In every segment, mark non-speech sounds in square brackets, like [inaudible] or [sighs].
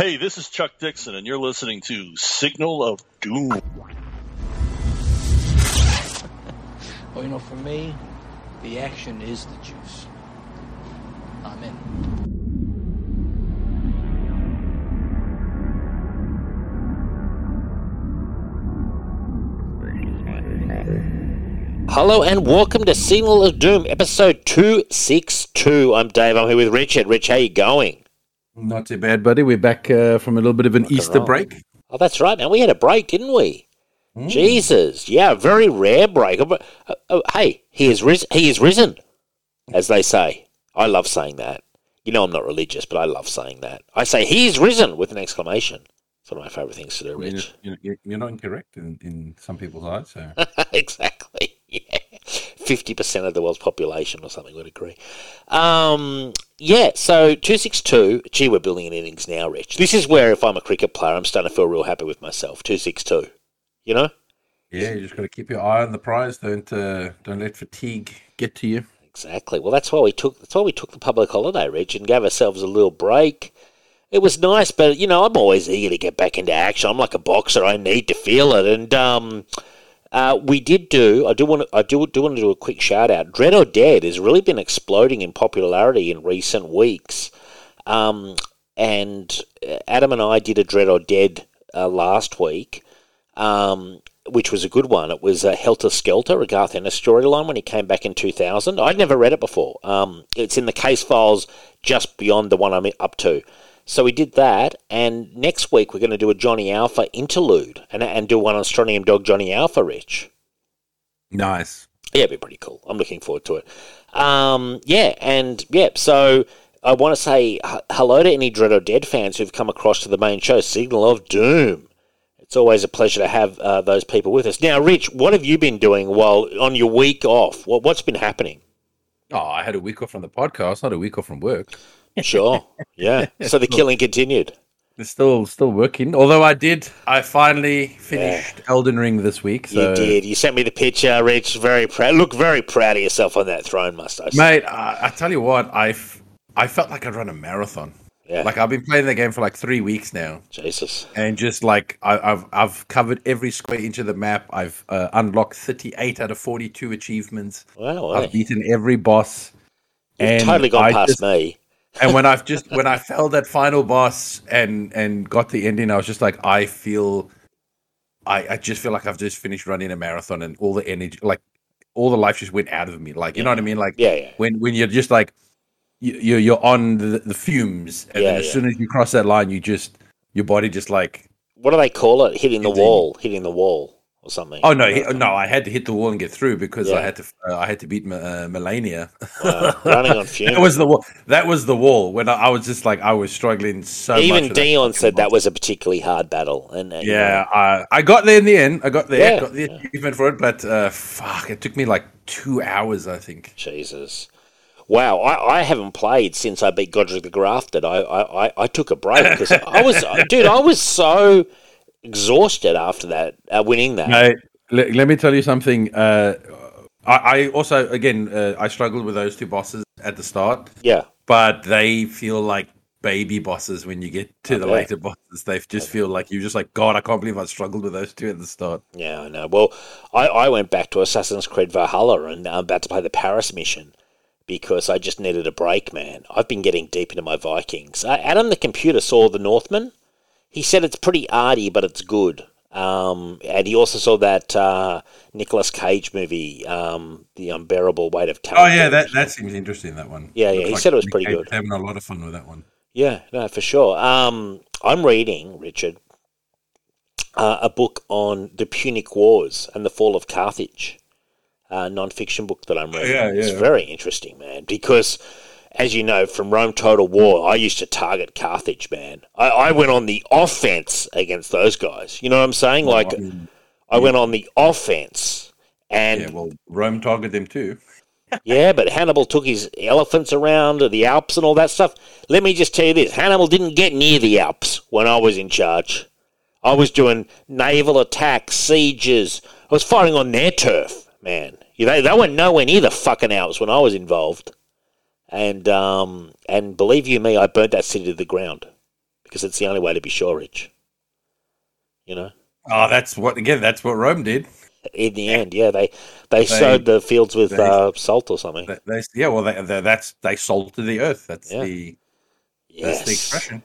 Hey, this is Chuck Dixon, and you're listening to Signal of Doom. [laughs] Well, you know, for me, the action is the juice. I'm in. Hello and welcome to Signal of Doom, episode 262. I'm Dave, I'm here with Richard. Rich, how you going? Not too bad, buddy. We're back uh, from a little bit of an Easter break. Oh, that's right, man. We had a break, didn't we? Jesus, yeah, a very rare break. Uh, uh, hey, he has ris- he is risen, as they say. I love saying that. You know, I'm not religious, but I love saying that. I say he is risen with an exclamation. It's one of my favourite things to do, You're, you're, you're not incorrect in, in some people's eyes. So [laughs] exactly. [laughs] Yeah. Fifty percent of the world's population or something would agree. Um, yeah, so two six two, gee, we're building an innings now, Rich. This is where if I'm a cricket player I'm starting to feel real happy with myself. Two six two. You know? yeah, you just got to keep your eye on the prize. Don't uh, don't let fatigue get to you. Exactly. Well that's why we took that's why we took the public holiday, Rich, and gave ourselves a little break. It was nice, but you know, I'm always eager to get back into action. I'm like a boxer, I need to feel it. And um Uh, we did do. I do want. To, I do do want to do a quick shout out. Dredd or Dead has really been exploding in popularity in recent weeks, um, and uh, Adam and I did a Dredd or Dead uh, last week, um, which was a good one. It was a Helter Skelter, a Garth Ennis storyline when he came back in two thousand. I'd never read it before. Um, it's in the case files just beyond the one I'm up to. So we did that, and next week we're going to do a Johnny Alpha interlude and, and do one on Strontium Dog Johnny Alpha, Rich. Nice. Yeah, it'd be pretty cool. I'm looking forward to it. Um, yeah, and yeah, so I want to say h- hello to any Dredd or Dead fans who've come across to the main show, Signal of Doom. It's always a pleasure to have uh, those people with us. Now, Rich, what have you been doing while on your week off? What, what's been happening? Oh, I had a week off from the podcast, not a week off from work. Sure, yeah. [laughs] So the killing continued. It's still still working. Although I did, I finally finished Elden Ring this week. So, You did. You sent me the picture, Rich. Very proud. Look very proud of yourself on that throne, must I say? mate. I, I tell you what, I I felt like I'd run a marathon. Yeah. Like I've been playing the game for like three weeks now. Jesus. and just like I, I've I've covered every square inch of the map. I've uh, unlocked thirty eight out of forty two achievements. Wow. I've beaten every boss. You've totally gone I past just- me. And when I've just when I fell that final boss and and got the ending, I was just like, I feel, I I just feel like I've just finished running a marathon, and all the energy, like all the life, just went out of me. Like you know what I mean? Like Yeah, yeah. when when you're just like you you're, you're on the, the fumes, and Yeah, then as yeah. soon as you cross that line, you just your body just like What do they call it? Hitting the wall. Hitting the wall or something. Oh no, he, no! I had to hit the wall and get through because Yeah. I had to. Uh, I had to beat M- uh, Malenia. Wow, running on fumes. [laughs] that was the wall. That was the wall when I, I was just like I was struggling so much. Even that Dion fucking said that was a particularly hard battle. And, and, you Yeah, know, I, I got there in the end. I got there, Yeah, got the yeah. achievement for it, but uh, fuck, it took me like two hours. I think. Jesus. Wow, I, I haven't played since I beat Godrick the Grafted. I, I, I took a break because I was, [laughs] dude, I was so exhausted after that, uh, winning that. Mate, let, let me tell you something. Uh, I, I also, again, uh, I struggled with those two bosses at the start. Yeah, but they feel like baby bosses when you get to the later bosses. They just feel like you're just like, God, I can't believe I struggled with those two at the start. yeah, I know. Well, I, I went back to Assassin's Creed Valhalla and I'm about to play the Paris mission because I just needed a break, man. I've been getting deep into my Vikings. Uh, Adam the computer saw The Northman. He said it's pretty arty, but it's good. Um, and he also saw that uh, Nicolas Cage movie, um, The Unbearable Weight of Talent. Oh yeah, that that seems interesting. That one. Yeah, yeah, he said it was pretty good. Having a lot of fun with that one. Yeah, no, for sure. Um, I'm reading, Richard, uh, a book on the Punic Wars and the fall of Carthage, a non-fiction book that I'm reading. yeah, It's yeah. very interesting, man, because, as you know, from Rome Total War, I used to target Carthage, man. I, I went on the offense against those guys. You know what I'm saying? Like, I went on the offense. And Yeah, well, Rome targeted them too. yeah, but Hannibal took his elephants around the Alps and all that stuff. Let me just tell you this Hannibal didn't get near the Alps when I was in charge. I was doing naval attacks, sieges. I was fighting on their turf, man. You know, they went nowhere near the fucking Alps when I was involved. And um, and believe you me, I burnt that city to the ground because it's the only way to be sure, Rich. You know, Oh, that's what again. That's what Rome did. in the end, yeah, they they, sowed the fields with they- uh, salt or something. They, they- yeah, well, they, they, that's they salted the earth. That's Yeah. the that's the Yes. expression.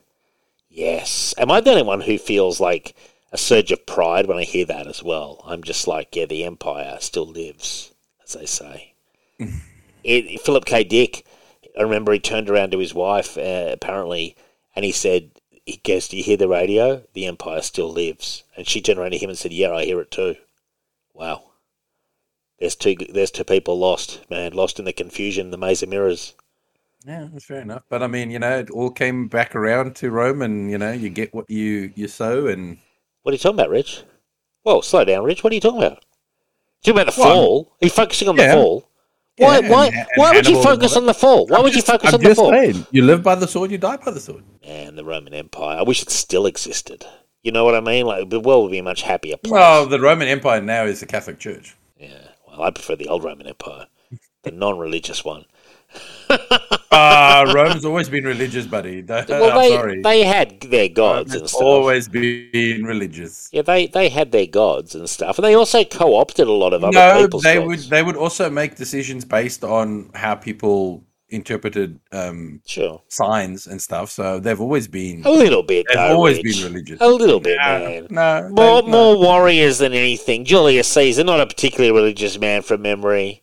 Yes. Am I the only one who feels like a surge of pride when I hear that as well? I'm just like, yeah, the empire still lives, as they say. [laughs] it, Philip K. Dick, I remember he turned around to his wife, uh, apparently, and he said, he goes, Do you hear the radio? The empire still lives. And she turned around to him and said, Yeah, I hear it too. Wow. There's two, there's two people lost, man, lost in the confusion, the maze of mirrors. Yeah, that's fair enough. But I mean, you know, it all came back around to Rome, and you know, you get what you you sow, and What are you talking about, Rich? Well, slow down, Rich. What are you talking about? You talking about the Well, fall? Are you focusing on the fall? Why? Yeah, why? and- and why would you focus on the fall? Why I'm would just- you focus I'm on the fall? saying, you live by the sword, you die by the sword. Man, the Roman Empire. I wish it still existed. You know what I mean? Like the world would be a much happier place. Well, the Roman Empire now is the Catholic Church. yeah. Well, I prefer the old Roman Empire, the non-religious one. [laughs] Ah, Rome's always been religious, buddy. Don't- [laughs] Well, I'm they sorry. they had their gods Rome's and stuff. always been religious. Yeah, they they had their gods and stuff, and they also co-opted a lot of other No, people's they gods. would they would also make decisions based on how people interpreted um, Sure, signs and stuff. So they've always been a little bit. they've though, always Rich. been religious. A little bit, No, man. no, More, no. more warriors than anything. Julius Caesar, not a particularly religious man from memory,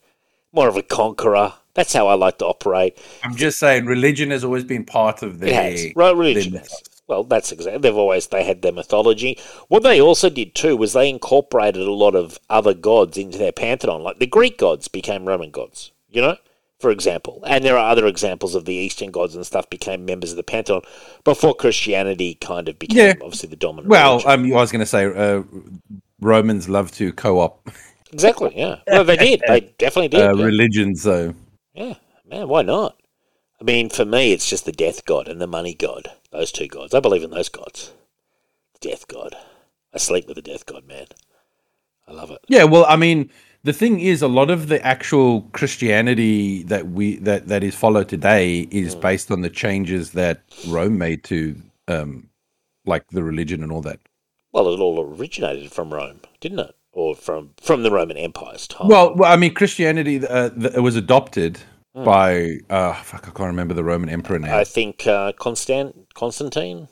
more of a conqueror. That's how I like to operate. I'm just saying, religion has always been part of their. It. Right, religion their. Well, that's exactly. They've always they had their mythology. What they also did too was they incorporated a lot of other gods into their pantheon. Like the Greek gods became Roman gods. You know, for example, and there are other examples of the Eastern gods and stuff became members of the pantheon before Christianity kind of became Yeah. obviously the dominant. Well, um, I was going to say uh, Romans love to co-op exactly. Yeah. Well, they did. They definitely [laughs] did. uh, yeah. religion, so Yeah, man, why not? I mean, for me, it's just the death god and the money god. Those two gods. I believe in those gods. Death god. I sleep with the death god, man. I love it. yeah. Well, I mean, the thing is, a lot of the actual Christianity that we that that is followed today is based on the changes that Rome made to, um, like the religion and all that. Well, it all originated from Rome, didn't it? Or from from the Roman Empire's time. Well, well I mean, Christianity uh, th- it was adopted by uh, fuck, I can't remember the Roman emperor now. I think uh, Constant Constantine.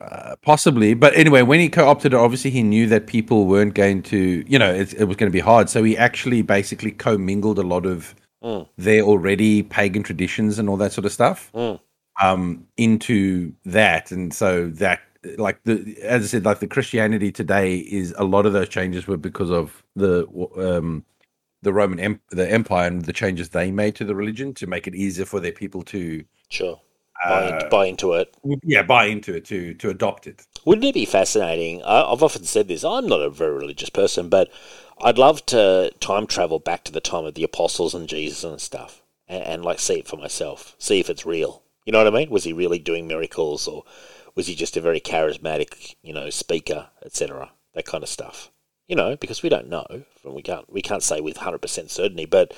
Uh, possibly, but anyway, when he co-opted it, obviously he knew that people weren't going to, you know, it, it was going to be hard. So he actually basically commingled a lot of Mm. their already pagan traditions and all that sort of stuff Mm. um, into that, and so that, like the, as I said, like the Christianity today is a lot of those changes were because of the um, the Roman em- the Empire and the changes they made to the religion to make it easier for their people to, Sure. Buy, uh, buy into it. yeah, buy into it to to adopt it. Wouldn't it be fascinating? I, I've often said this. I'm not a very religious person, but I'd love to time travel back to the time of the apostles and Jesus and stuff, and, and like see it for myself, see if it's real. You know what I mean? Was he really doing miracles, or was he just a very charismatic, you know, speaker, etc. That kind of stuff. You know, because we don't know, and we can't we can't say with hundred percent certainty. But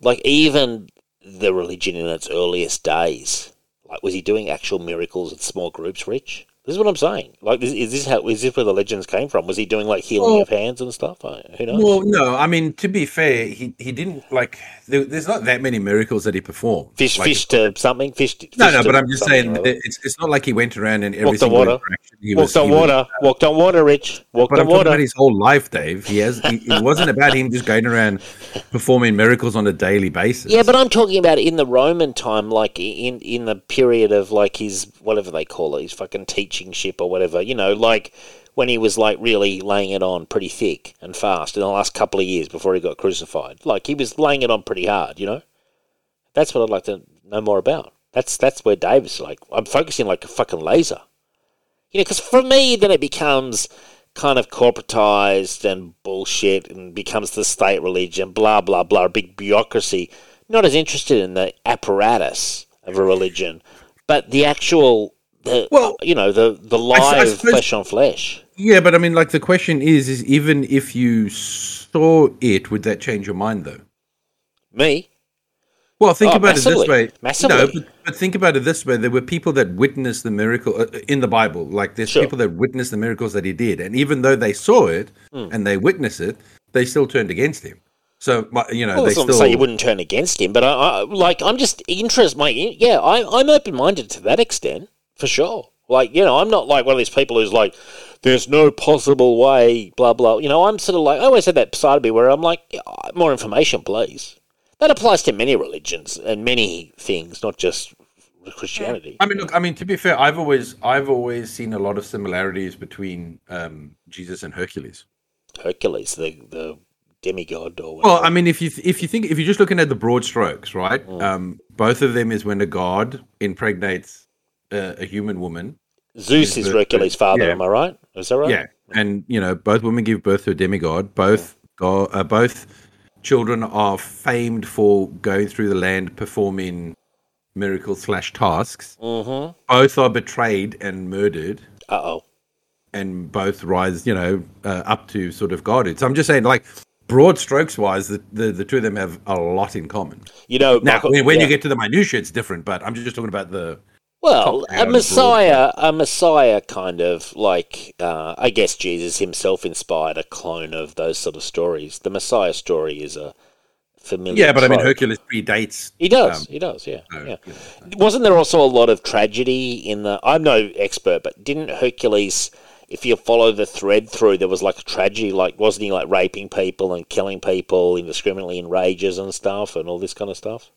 like even the religion in its earliest days, like was he doing actual miracles in small groups, Rich? This is what I'm saying. Like, is, is this how? Is this where the legends came from? Was he doing like healing Well- of hands and stuff? I, who knows? Well, no, I mean to be fair, he he didn't like. There, there's not that many miracles that he performed. fish, Like, fish to something. Fish. To, No, fish no, but I'm just saying it's it's not like he went around and every Walked on single water. interaction he walked was, on he was- water. walked on water, Rich. Walked but on I'm talking water. about his whole life, Dave. He has. He, it wasn't about him just going around performing miracles on a daily basis. Yeah, but I'm talking about in the Roman time, like in in the period of like his whatever they call it, his fucking teaching ship or whatever. You know, like when he was like really laying it on pretty thick and fast in the last couple of years before he got crucified. Like he was laying it on pretty hard. You know, that's what I'd like to know more about. That's that's where Dave's like. I'm focusing like a fucking laser. You know, because for me, then it becomes kind of corporatized and bullshit and becomes the state religion, blah, blah, blah, a big bureaucracy. Not as interested in the apparatus of a religion, but the actual, the Well, you know, the, the I live suppose- flesh on flesh. yeah, but I mean, like the question is, is even if you saw it, would that change your mind though? Me? Well, think Oh, about massively. it this way. Massively. No, but, but think about it this way: there were people that witnessed the miracle uh, in the Bible. Like there's Sure. people that witnessed the miracles that he did, and even though they saw it Hmm. and they witnessed it, they still turned against him. So you know, Well, they still. say you wouldn't turn against him, but I, I like I'm just interested. My yeah, I, I'm open minded to that extent for sure. Like you know, I'm not like one of these people who's like, "There's no possible way," blah blah. You know, I'm sort of like I always had that side of me where I'm like, "Yeah, more information, please. That applies to many religions and many things, not just Christianity. I mean, look. I mean, to be fair, I've always, I've always seen a lot of similarities between um, Jesus and Hercules. Hercules, the the demigod, or whatever. Well, I mean, if you if you think if you're just looking at the broad strokes, right? Mm. Um, both of them is when a god impregnates uh, a human woman. Zeus is the- Hercules' father. yeah. Am I right? Is that right? Yeah, and you know, both women give birth to a demigod. Both go, uh, both children are famed for going through the land performing miracles slash tasks. Mm-hmm. Both are betrayed and murdered, Uh oh. and both rise, you know, uh, up to sort of godhood. So I'm just saying, like. Broad strokes wise, the, the, the two of them have a lot in common. You know, Now, Michael- when, when yeah. you get to the minutiae, it's different. But I'm just talking about the Well, a messiah, a messiah, kind of like uh, I guess Jesus himself inspired a clone of those sort of stories. The Messiah story is a familiar. yeah. But I mean. Hercules predates. He does. um, he does. Yeah. so, yeah. you know. Wasn't there also a lot of tragedy in the? I'm no expert, but didn't Hercules? If you follow the thread through, there was like a tragedy. Like, wasn't he like raping people and killing people indiscriminately in rages and stuff and all this kind of stuff?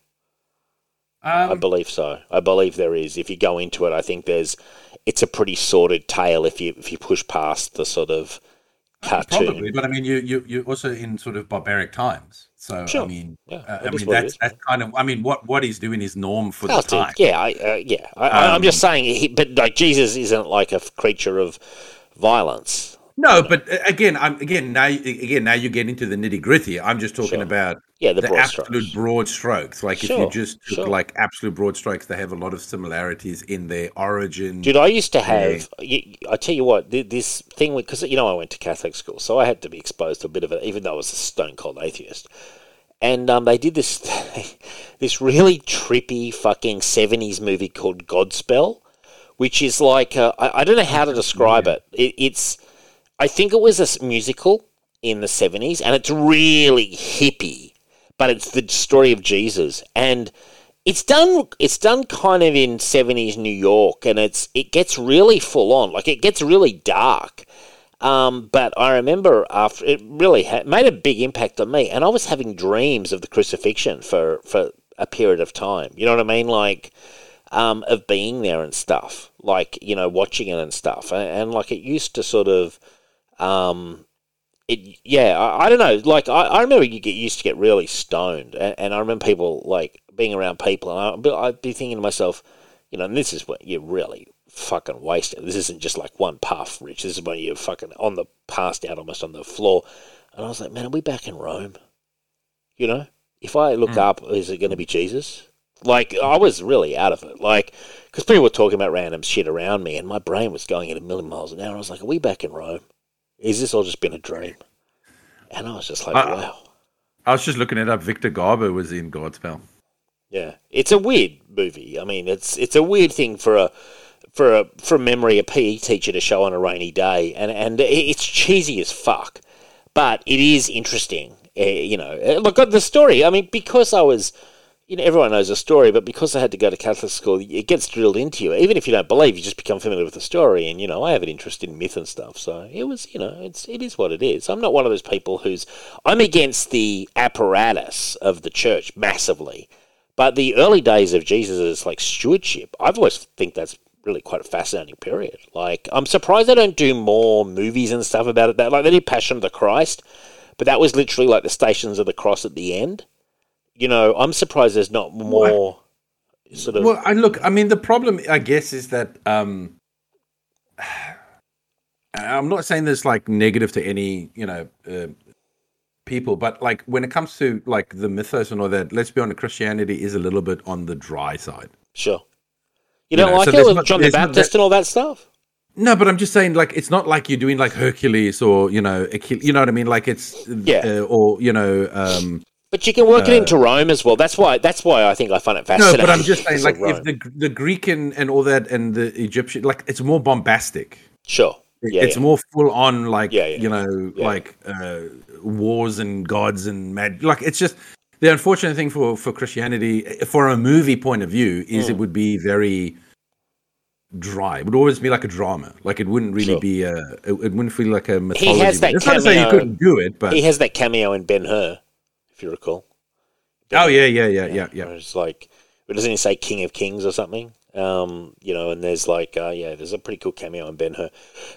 I Um, believe so. I believe there is. If you go into it, I think there's. It's a pretty sordid tale if you if you push past the sort of cartoon. Probably, but I mean, you you you're also in sort of barbaric times. So Sure. I mean, Yeah, uh, I mean that's that's kind of. I mean, what what he's doing is norm for the time. Yeah, I, uh, yeah. I, I, I'm just Um, saying, he, but like Jesus isn't like a creature of violence. No, but uh, again, I'm again now again now you get into the nitty gritty. I'm just talking Sure. about Yeah, the, the, broad absolute strokes. broad strokes. Like if you just took sure. like absolute broad strokes, they have a lot of similarities in their origin. Dude, I used to have. y- I tell you what, this thing because you know I went to Catholic school, so I had to be exposed to a bit of it, even though I was a stone cold atheist. And um, they did this [laughs] this really trippy fucking seventies movie called Godspell, which is like I, I don't know how to describe it. it. It's I think it was a musical in the seventies, and it's really hippie, but it's the story of Jesus. And it's done it's done kind of in 70s New York and it's it gets really full on. Like it gets really dark. Um, but I remember after it really made a big impact on me. And I was having dreams of the crucifixion for for a period of time. You know what I mean? Like um, of being there and stuff. Like you know watching it and stuff. And, and like it used to sort of um, it yeah I, I don't know. Like I, I remember you get used to get really stoned and, and I remember people like being around people and I'd be, I'd be thinking to myself you know and this is what you're really fucking wasted this isn't just like one puff Rich. This is when you're fucking on the passed out almost on the floor. And I was like man are we back in Rome? You know? If I look up is it going to be Jesus? Like I was really out of it. Like because people were talking about random shit around me and my brain was going at a million miles an hour. I was like are we back in Rome is this all just been a dream? And I was just like, Uh, wow. I was just looking it up. Victor Garber was in Godspell. Yeah. It's a weird movie. I mean, it's it's a weird thing for a for a from memory a PE teacher to show on a rainy day and and it's cheesy as fuck. But it is interesting. Uh, you know, Uh, look at the story. I mean, because I was you know, everyone knows the story, but because I had to go to Catholic school, it gets drilled into you. Even if you don't believe, you just become familiar with the story. And you know, I have an interest in myth and stuff, so it was, you know, it's it is what it is. I'm not one of those people who's I'm against the apparatus of the church massively, but the early days of Jesus' like stewardship, I've always think that's really quite a fascinating period. Like, I'm surprised they don't do more movies and stuff about it. That like they did Passion of the Christ, but that was literally like the Stations of the Cross at the end you know, I'm surprised there's not more sort of. Well, I look. I mean, the problem, I guess, is that um, [sighs] I'm not saying this like negative to any, you know, uh, people, but like when it comes to like the mythos and all that, let's be honest, Christianity is a little bit on the dry side. sure. You you don't know, like so it with not- John the Baptist that- and all that stuff? No, but I'm just saying, like, it's not like you're doing like Hercules or you know, Achille, you know what I mean? Like, it's Yeah. uh, or you know, um, But you can work it Uh, into Rome as well. That's why. That's why I think I find it fascinating. No, but I'm just saying, like, if the the Greek and, and all that, and the Egyptian, like, it's more bombastic. sure, yeah, it's yeah. more full on, like, Yeah, you know, like uh, wars and gods and mad. Like, it's just the unfortunate thing for for Christianity, for a movie point of view, is Hmm. it would be very dry. It would always be like a drama. Like, it wouldn't really Sure. be a. It, it wouldn't feel like a mythology. He has that. It's not to say you couldn't do it, but he has that cameo in Ben Hur, if you recall. oh yeah, yeah, yeah, yeah, yeah. It's like, but doesn't he say King of Kings or something? Um, you know, and there's like, uh, yeah, there's a pretty cool cameo in Ben Hur.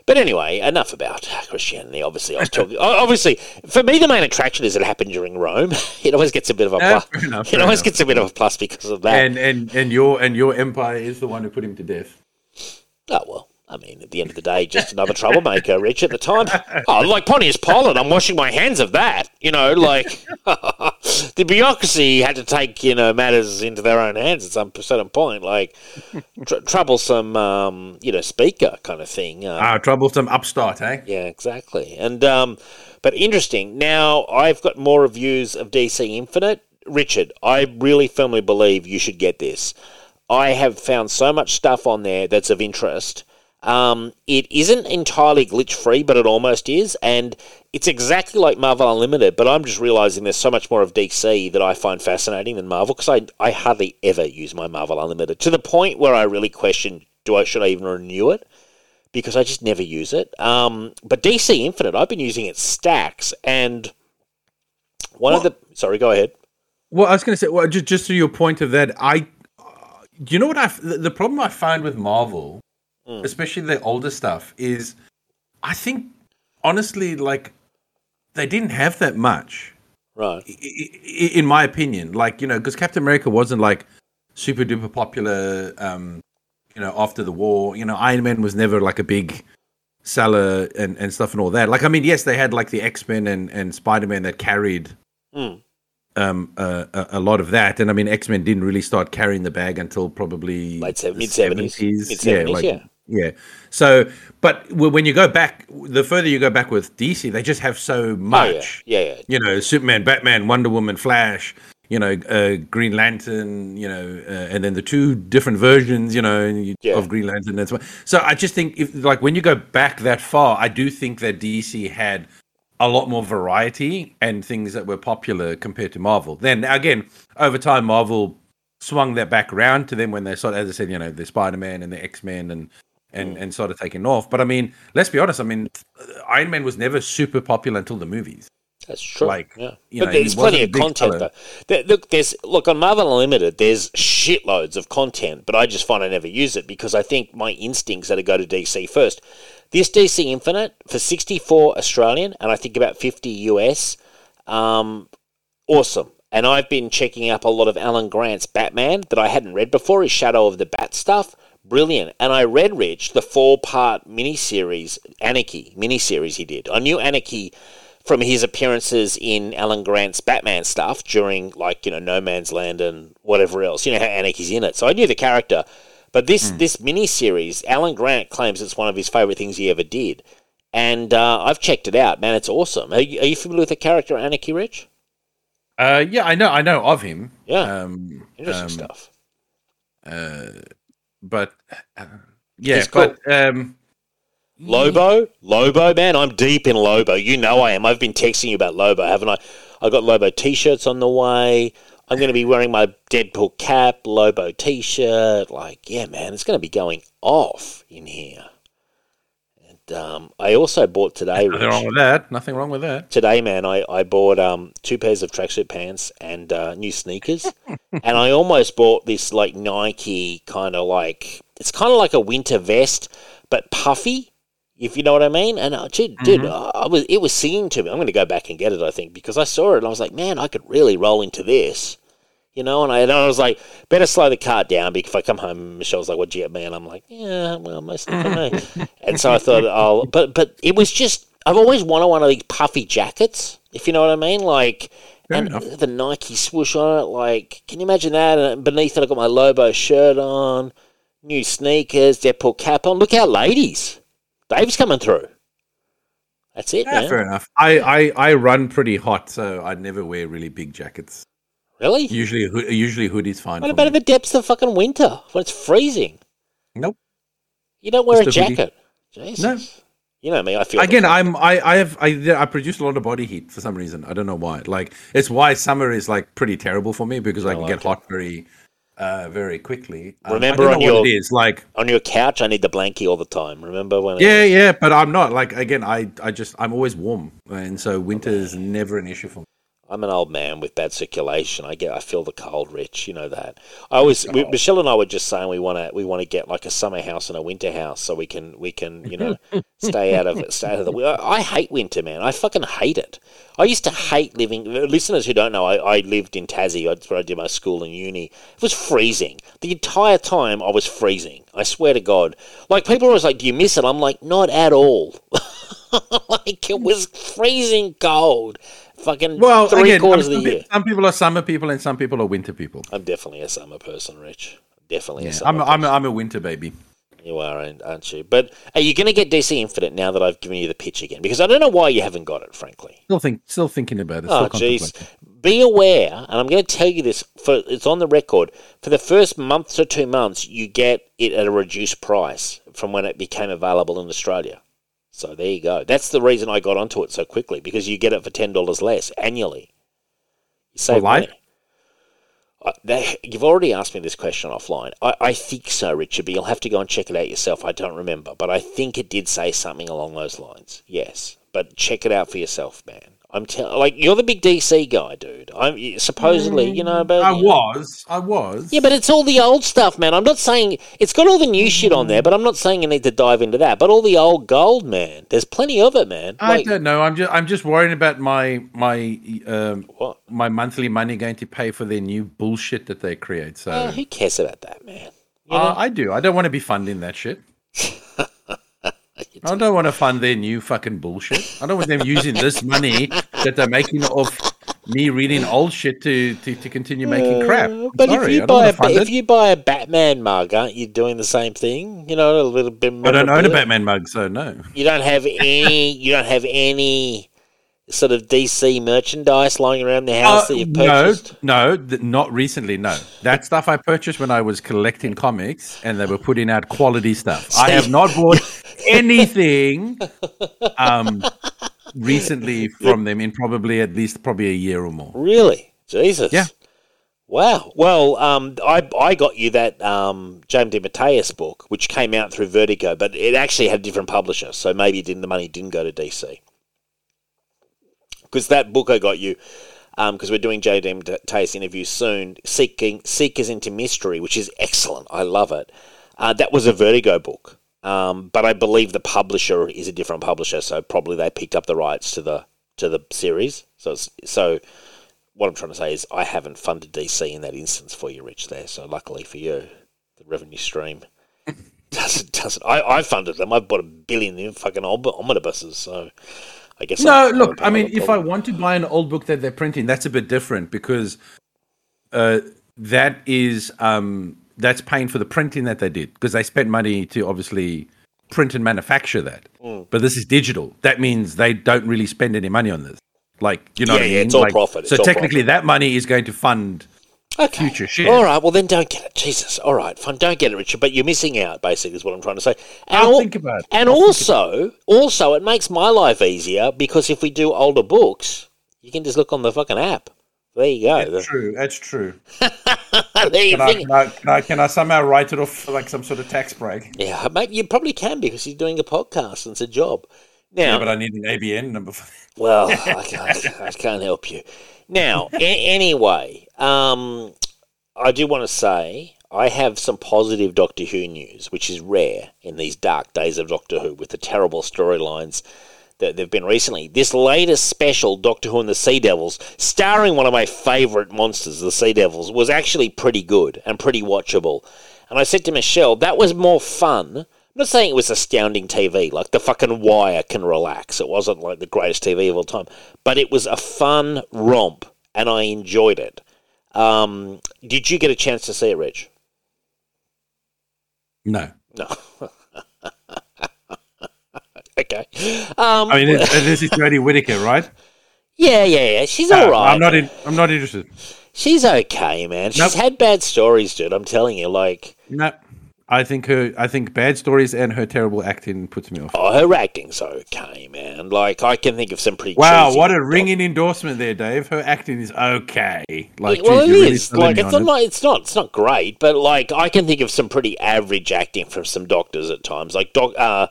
But anyway, enough about Christianity. Obviously, I was talking. [laughs] obviously, for me, the main attraction is it happened during Rome. [laughs] It always gets a bit of a Yeah, plus. enough, it always enough. gets a bit of a plus because of that. And and and your and your empire is the one who put him to death. Oh well, I mean, at the end of the day, just another troublemaker, Rich. At the time, [laughs] oh, like Pontius Pilate, I'm washing my hands of that. You know, like [laughs] the bureaucracy had to take you know matters into their own hands at some certain point, like tr- [laughs] troublesome, um, you know, speaker kind of thing. Um, Ah, troublesome upstart, eh? yeah, exactly. And um, but interesting. Now I've got more reviews of DC Infinite. Richard, I really firmly believe you should get this. I have found so much stuff on there that's of interest. Um, it isn't entirely glitch free, but it almost is, and it's exactly like Marvel Unlimited. But I'm just realizing there's so much more of DC that I find fascinating than Marvel because I I hardly ever use my Marvel Unlimited to the point where I really question do I should I even renew it because I just never use it. Um, but DC Infinite, I've been using it stacks, and one of the sorry, go ahead. Well, I was going to say, well, just just to your point of that, I, uh, you know what I, the, the problem I find with Marvel, Mm. especially the older stuff, is I think honestly, like they didn't have that much, Right. in my opinion. Like you know, because Captain America wasn't like super duper popular, um, you know, after the war. You know, Iron Man was never like a big seller and and stuff and all that. Like, I mean, yes, they had like the X Men and and Spider Man that carried Mm. um, uh, a, a lot of that. And I mean, X Men didn't really start carrying the bag until probably Late mid-seventies. 70s. Mid-seventies, yeah. Yeah. So, but when you go back, the further you go back with DC, they just have so Oh yeah, much. yeah, yeah. You know, Superman, Batman, Wonder Woman, Flash. You know, uh, Green Lantern. You know, uh, and then the two different versions. You know, Yeah. of Green Lantern and so on. So I just think, if like when you go back that far, I do think that DC had a lot more variety and things that were popular compared to Marvel. Then again, over time, Marvel swung that back around to them when they started, as I said, you know, the Spider Man and the X Men and and and started taking off. But I mean, let's be honest. I mean, Iron Man was never super popular until the movies. That's true. Like, yeah. you but know, there's plenty of content though. There, look, there's look on Marvel Unlimited. There's shitloads of content, but I just find I never use it because I think my instincts are to go to DC first. This DC Infinite for 64 Australian and I think about 50 US. Um, awesome. And I've been checking up a lot of Alan Grant's Batman that I hadn't read before, his Shadow of the Bat stuff. Brilliant. And I read Rich the four part miniseries, Anarchy miniseries he did. I knew Anarchy from his appearances in Alan Grant's Batman stuff during, like, you know, No Man's Land and whatever else. You know how Anarchy's in it. So I knew the character. But this, this miniseries, Alan Grant claims it's one of his favourite things he ever did. And uh, I've checked it out, man. It's awesome. Are you, are you familiar with the character Anarchy, Rich? Uh, yeah, I know, I know of him. Yeah. Um, Interesting um, stuff. Uh, but uh, yeah, He's cool. but um, Lobo, Lobo, man, I'm deep in Lobo. You know I am. I've been texting you about Lobo, haven't I? I got Lobo t-shirts on the way. I'm going to be wearing my Deadpool cap, Lobo t-shirt. Like, yeah, man, it's going to be going off in here. Um, I also bought today. nothing wrong with that. Nothing wrong with that. today, man, I, I bought um, two pairs of tracksuit pants and uh, new sneakers. [laughs] and I almost bought this like Nike kind of like it's kind of like a winter vest, but puffy, if you know what I mean. And uh, dude, dude I was it was singing to me. I'm going to go back and get it, I think, because I saw it and I was like, man, I could really roll into this. You know, and I, and I was like, better slow the car down because if I come home, Michelle's like, "What'd you get me?" And I'm like, "Yeah, well, mostly for me." and so I thought, "Oh, but but it was just I've always wanted one of these puffy jackets, if you know what I mean, like." Fair and enough. the Nike swoosh on it, like, can you imagine that? And beneath it, I got my Lobo shirt on, new sneakers, Deadpool cap on. Look out, ladies! Dave's coming through. That's it, Yeah, man. fair enough. I, I, I run pretty hot, so I never wear really big jackets. Really? Usually, usually hoodie's fine. What about in the depths of fucking winter when it's freezing? Nope. You don't wear Just a a jacket. Jesus. No. You know me. I feel Again, I'm I, I have I, I produce a lot of body heat for some reason. I don't know why. Like it's why summer is like pretty terrible for me because I can like get it. hot very uh very quickly. Um, Remember I don't on know what your- it is like on your couch. I need the blankie all the time. Remember when? yeah, was- yeah, but I'm not like again. I I just I'm always warm, and so winter is never an issue for me. I'm an old man with bad circulation. I get, I feel the cold, Rich. You know that. I always, we, Michelle and I were just saying we want to, we want to get like a summer house and a winter house so we can, we can, you know, [laughs] stay out of it, stay out of the. I, I hate winter, man. I fucking hate it. I used to hate living. Listeners who don't know, I, I lived in Tassie. That's where I did my school and uni. It was freezing the entire time. I was freezing. I swear to God. Like people are always like, "Do you miss it?" I'm like, not at all. [laughs] like it was freezing cold. Fucking Well, three again, quarters of the year. some people are summer people and some people are winter people. I'm definitely a summer person, Rich. Definitely a Yeah, summer. I'm I'm a. I'm a winter baby. You are, aren't aren't you? But are you going to get DC Infinite now that I've given you the pitch again? Because I don't know why you haven't got it, frankly. Still think still thinking about it. Oh, jeez. Be aware, and I'm going to tell you this. For it's on the record. For the first month to two months, you get it at a reduced price from when it became available in Australia. So there you go. That's the reason I got onto it so quickly because you get it for ten dollars less annually. You save life? money. I, they, you've already asked me this question offline. I, I think so, Richard, but you'll have to go and check it out yourself. I don't remember, but I think it did say something along those lines. Yes, but check it out for yourself, man. I'm telling, like you're the big DC guy, dude. I'm supposedly, you know, but I was, I was. yeah, but it's all the old stuff, man. I'm not saying it's got all the new shit on there, but I'm not saying you need to dive into that. But all the old gold, man. There's plenty of it, man. I Like, don't know. I'm just I'm just worried about my my um what? my monthly money going to pay for their new bullshit that they create. So Uh, who cares about that, man? You uh. I do. I don't want to be funding that shit. [laughs] I don't want to fund their new fucking bullshit. I don't want them using this money that they're making off me reading old shit to to, to continue making crap. I'm but sorry, if you buy a if it. you buy a Batman mug, aren't you doing the same thing? You know, a little bit. I don't own a. Batman mug, so no. You don't have any. you don't have any sort of DC merchandise lying around the house Uh, that you've no, purchased. no, th- not recently. No, that stuff I purchased when I was collecting comics, and they were putting out quality stuff. I have not bought [laughs] anything um, recently from them in probably at least probably a year or more. Really, Jesus. Yeah. Wow. Well, um, I I got you that um, James DeMatteis book, which came out through Vertigo, but it actually had a different publisher, so maybe the money didn't go to DC. Because that book I got you, because we're doing J. DeMatteis interview soon, seeking Seekers into Mystery, which is excellent. I love it. Uh, that was a Vertigo book, um, but I believe the publisher is a different publisher, so probably they picked up the rights to the to the series. So so what I'm trying to say is I haven't funded DC in that instance for you, Rich. There, so luckily for you, the revenue stream [laughs] doesn't doesn't. I, I funded them. I've bought a billion in fucking omnibuses, so I guess. No, I'm- look, I'm I mean, part of the if I want to buy an old book that they're printing, that's a bit different because uh, that is um, that's paying for the printing that they did because they spent money to obviously print and manufacture that. Mm. But this is digital. That means they don't really spend any money on this. Like, you know Yeah, what I mean? it's all Like, profit, So all technically, profit. that money is going to fund okay. future shit. All right, well then don't get it. Jesus. All right, fine. Don't get it, Richard. But you're missing out. Basically, is what I'm trying to say. And I'll al- think about it. And I'll also, also, it makes my life easier because if we do older books, you can just look on the fucking app. There you go. That's true. That's true. [laughs] there you Can I, can, I, can, I, can I somehow write it off for like some sort of tax break? Yeah, mate, you probably can because he's doing a podcast and it's a job. Now, Yeah, but I need an ABN number. For well, [laughs] I can't, I can't help you. Now, a- anyway, um, I do want to say I have some positive Doctor Who news, which is rare in these dark days of Doctor Who with the terrible storylines that they've been recently. This latest special, Doctor Who and the Sea Devils, starring one of my favourite monsters, the Sea Devils, was actually pretty good and pretty watchable. And I said to Michelle, that was more fun. I'm not saying it was astounding TV, like the fucking wire can relax. It wasn't like the greatest TV of all time, but it was a fun romp and I enjoyed it. Um, did you get a chance to see it, Rich? no. No. [laughs] okay. Um, I mean, [laughs] this, is Jodie Whittaker, right? yeah, yeah, yeah. She's No, all right. I'm not. In, I'm not interested. She's okay, man. She's Nope. had bad stories, dude. I'm telling you. Like, No, I think her. I think bad stories and her terrible acting puts me off. oh, her acting's okay, man. Like, I can think of some pretty. Wow, what a ringing endorsement there, Dave. Her acting is okay. Like, well, geez, it you're really Like, it's not, like, it's not. It's not great, but like, I can think of some pretty average acting from some doctors at times. Like, doc, uh,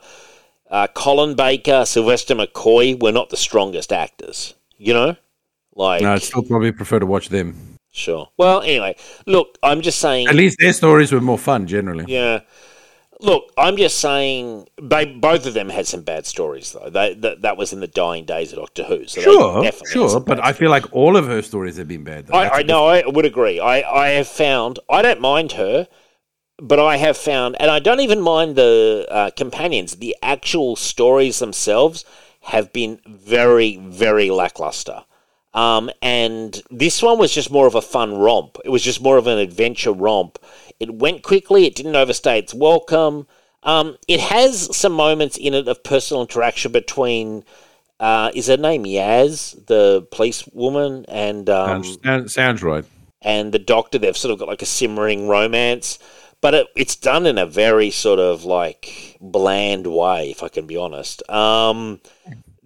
uh, Colin Baker, Sylvester McCoy were not the strongest actors. You know, like, No, I'd still probably prefer to watch them. Sure. Well, anyway, look, I'm just saying. At least their stories were more fun generally. Yeah. Look, I'm just saying, they, both of them had some bad stories, though. They, that, that was in the dying days of Doctor Who. So Sure, sure, but I feel like all of her stories have been bad. Though. I, I I would agree. I, I have found, I don't mind her, but I have found, and I don't even mind the uh, companions, the actual stories themselves have been very, very lackluster. Um, and this one was just more of a fun romp. It was just more of an adventure romp. It went quickly, it didn't overstay its welcome. Um, it has some moments in it of personal interaction between, uh, is her name Yaz, the police woman, and um, Sounds, sounds- sounds right. and the doctor they've sort of got like a simmering romance but it, it's done in a very sort of like bland way if i can be honest um,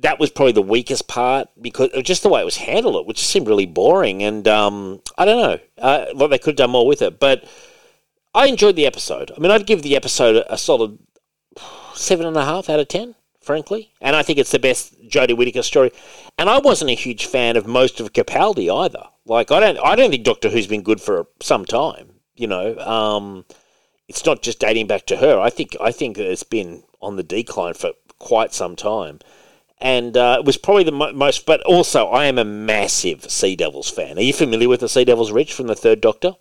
that was probably the weakest part because of just the way it was handled it which seemed really boring and um, i don't know uh, well they could have done more with it. But i enjoyed the episode. I mean i'd give the episode a, a solid seven and a half out of ten frankly. And i think it's the best jodie whittaker story. And i wasn't a huge fan of most of capaldi either. Like i don't i don't think doctor who's been good for some time you know. Um it's not just dating back to her. I think i think it's been on the decline for quite some time and uh, it was probably the mo- most but also i am a massive sea devils fan are you familiar with the sea devils rich from the third doctor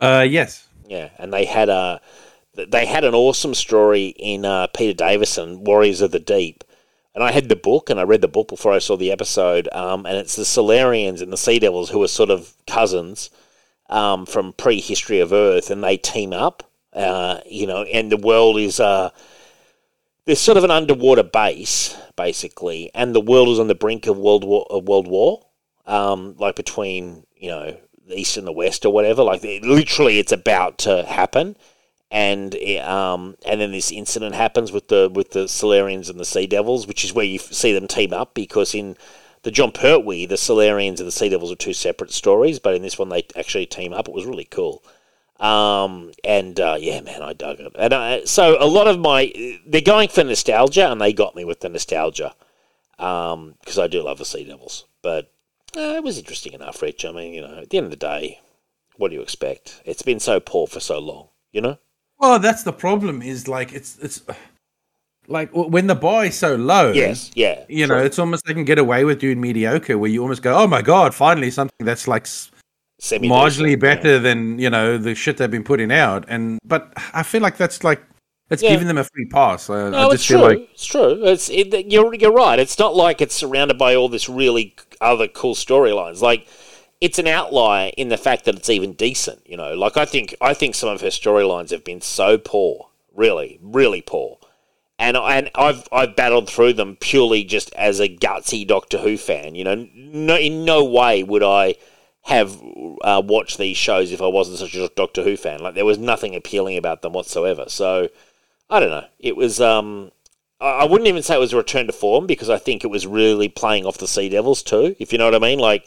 Uh, yes. yeah, and they had a they had an awesome story in uh, Peter Davison, Warriors of the Deep, and I had the book and I read the book before I saw the episode. Um, and it's the Silurians and the Sea Devils who are sort of cousins um, from prehistory of Earth, and they team up. Uh, you know, and the world is uh, there's sort of an underwater base basically, and the world is on the brink of world war, world war, um, like between you know the east and the west or whatever. Like it- literally, it's about to happen, and it, um, and then this incident happens with the with the Silurians and the Sea Devils, which is where you see them team up because in the Jon Pertwee, the Silurians and the Sea Devils are two separate stories, but in this one they actually team up. It was really cool. Um, and uh, yeah, man, I dug it. And uh, so a lot of my they're going for nostalgia, and they got me with the nostalgia because I do love the Sea Devils. But uh, it was interesting enough, Rich. I mean, you know, at the end of the day, what do you expect? It's been so poor for so long, you know. Well, that's the problem. Is like it's it's like when the bar is so low. Yes, yeah, You know, it's almost they can get away with doing mediocre, where you almost go, "Oh my god, finally something that's like s- Semi-decent, marginally yeah. better than you know the shit they've been putting out." And but I feel like that's like that's Yeah. giving them a free pass. I, I No, it's feel true. like It's true. It's it, you're you're right. It's not like it's surrounded by all this really other cool storylines. Like it's an outlier in the fact that it's even decent. You know, like I think I think some of her storylines have been so poor, really, really poor. And I- and I've I've battled through them purely just as a gutsy Doctor Who fan. You know, no, in no way would I have uh, watched these shows if I wasn't such a Doctor Who fan. Like there was nothing appealing about them whatsoever. So I don't know. It was. Um, I wouldn't even say it was a return to form because I think it was really playing off the Sea Devils too. If you know what I mean. Like,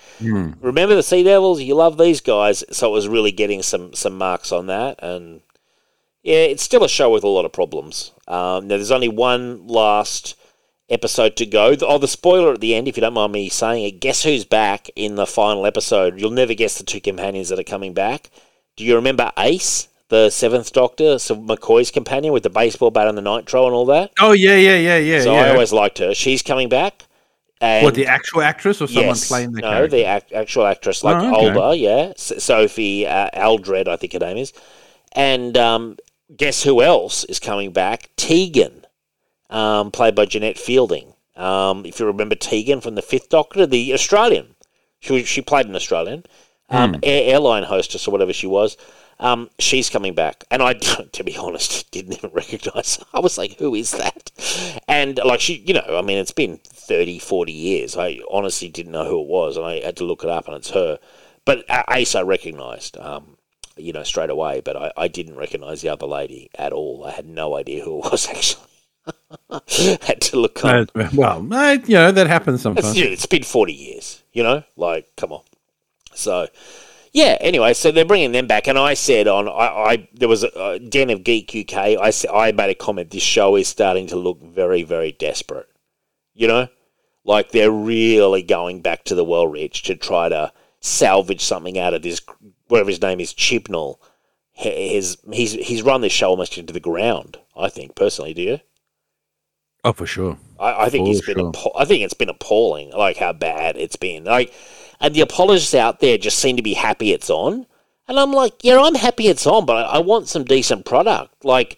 remember the Sea Devils? You love these guys, so it was really getting some some marks on that. And yeah, it's still a show with a lot of problems. Um, now there's only one last episode to go. Oh, the spoiler at the end, if you don't mind me saying it. Guess who's back in the final episode? You'll never guess the two companions that are coming back. Do you remember Ace, the Seventh Doctor, so McCoy's companion with the baseball bat and the nitro and all that? oh yeah, yeah, yeah, yeah, so yeah. I always liked her. She's coming back. And what the actual actress or someone yes, playing the character? no, character? the ac- actual actress, like Oh, okay. older, yeah, S- Sophie uh, Aldred, I think her name is. And um, guess who else is coming back? Tegan, um, played by Janet Fielding. Um, if you remember Tegan from the Fifth Doctor, the Australian, she was- she played an Australian um, air, airline hostess or whatever she was. Um, she's coming back, and I, [laughs] to be honest, didn't even recognize. Her. I was like, "Who is that?" And like she, you know, I mean, it's been 30, 40 years. I honestly didn't know who it was, and I had to look it up, and it's her. But Ace, I recognised, um, you know, straight away. But I, I didn't recognise the other lady at all. I had no idea who it was [laughs] actually. [laughs] had to look up. Uh, well, uh, you know that happens sometimes. it's been 40 years, you know? Like, come on. So, yeah, anyway, so they're bringing them back. And I said on, I, I there was a uh, Den of Geek UK, I, I made a comment, this show is starting to look very, very desperate. You know? Like, they're really going back to the well rich to try to salvage something out of this, whatever his name is, Chibnall. He- His, he's, he's run this show almost into the ground, I think, personally, do you? Oh, for sure. I, I think For it's been appa- I think it's been appalling, like how bad it's been. Like, and the apologists out there just seem to be happy it's on, and I'm like, yeah, I'm happy it's on, but I, I want some decent product. Like,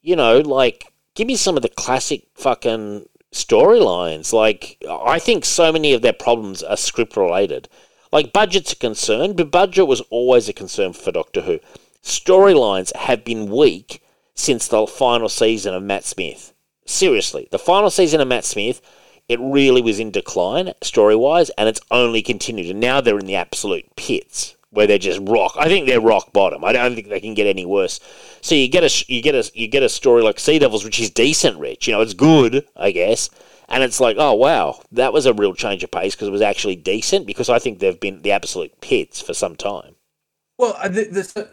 you know, like give me some of the classic fucking storylines. Like, I think so many of their problems are script related. Like, budget's a concern, but budget was always a concern for Doctor Who. Storylines have been weak since the final season of Matt Smith. Seriously, the final season of Matt Smith, it really was in decline story wise, and it's only continued. And now they're in the absolute pits where they're just rock. I think they're rock bottom. I don't think they can get any worse. So you get a you get a you get a story like Sea Devils, which is decent, Rich. You know, it's good, I guess. And it's like, oh wow, that was a real change of pace because it was actually decent. Because I think they've been the absolute pits for some time. Well, uh, th- this, uh,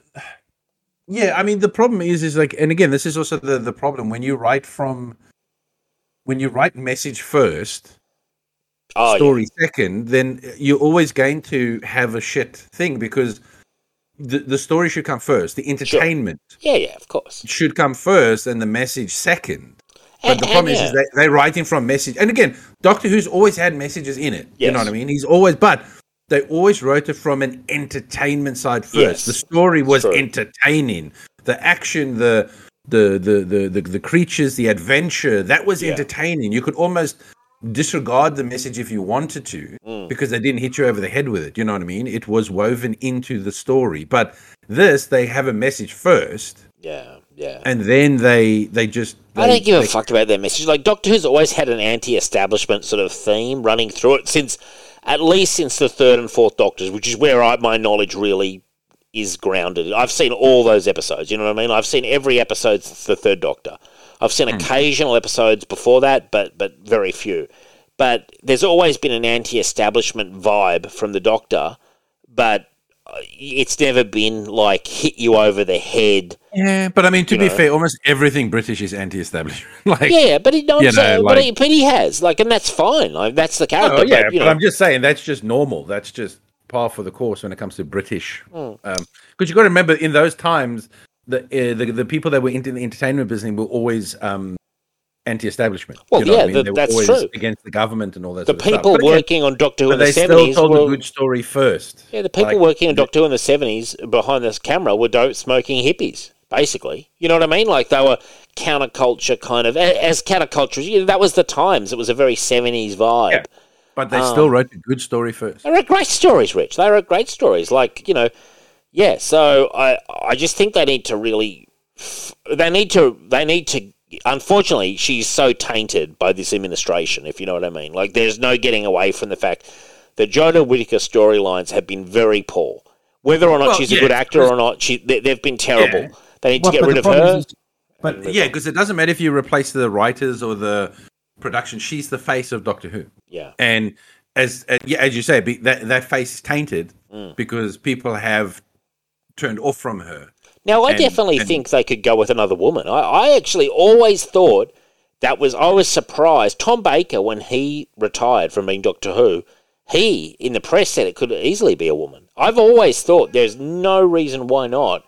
yeah, I mean, the problem is, is like, and again, this is also the the problem when you write from, when you write message first, ah, Oh, yeah. story second, then you're always going to have a shit thing because the the story should come first, the entertainment yeah, yeah, of course. should come first, and the message second. But And- the problem and, is, yeah. is they, they're writing from message. And again, Doctor Who's always had messages in it. You know what I mean? He's always, but they always wrote it from an entertainment side first. Yes. The story was entertaining. The action, the the the the the, the creatures, the adventure, that was Yeah. entertaining. You could almost disregard the message if you wanted to Mm. because they didn't hit you over the head with it. You know what I mean? It was woven into the story. But this, they have a message first, Yeah, yeah. and then they they just. I don't give a fuck about their message. Like Doctor Who's always had an anti-establishment sort of theme running through it since, at least since the third and fourth Doctors, which is where I, my knowledge really is grounded. I've seen all those episodes. You know what I mean? I've seen every episode since the third Doctor. I've seen hmm. occasional episodes before that, but but very few. But there's always been an anti-establishment vibe from the Doctor, but it's never been like hit you over the head. Yeah, but I mean, to be know. fair, almost everything British is anti-establishment. [laughs] like, Yeah, but he, no, You I'm saying- know, but, like- he, but he has like, and that's fine. Like that's the character. oh yeah, but, but know, I'm just saying that's just normal. That's just par for the course when it comes to British. Because you've got to remember, in those times, the, uh, the the people that were into the entertainment business were always um, anti-establishment. Well, you know yeah, I mean? the- that's true. against the government and all that. the sort of stuff. people But again, working on Doctor Who in the they still seventies told were a good story first. yeah, the people Like, working on Doctor Who in the seventies behind this camera were dope smoking hippies. Basically, you know what I mean? Like they were counterculture kind of as counterculture. You know, that was the times. It was a very seventies vibe. Yeah. But they Um, still wrote a good story first. They wrote great stories, Rich. They wrote great stories. Like you know, yeah. So I I just think they need to really, they need to they need to. Unfortunately, she's so tainted by this administration. If you know what I mean. Like there's no getting away from the fact that Jodie Whittaker storylines have been very poor. Whether or not Well, she's a good actor or not, she they, they've been terrible. Yeah. They need Well, to get but rid of her. is- but yeah, because it doesn't matter if you replace the writers or the production. She's the face of Doctor Who. yeah, and as uh, yeah, as you say, be, that that face is tainted Mm. because people have turned off from her. Now, I And- definitely and- think they could go with another woman. I, I actually always thought that was, I was surprised. Tom Baker, when he retired from being Doctor Who, he, in the press, said it could easily be a woman. I've always thought there's no reason why not.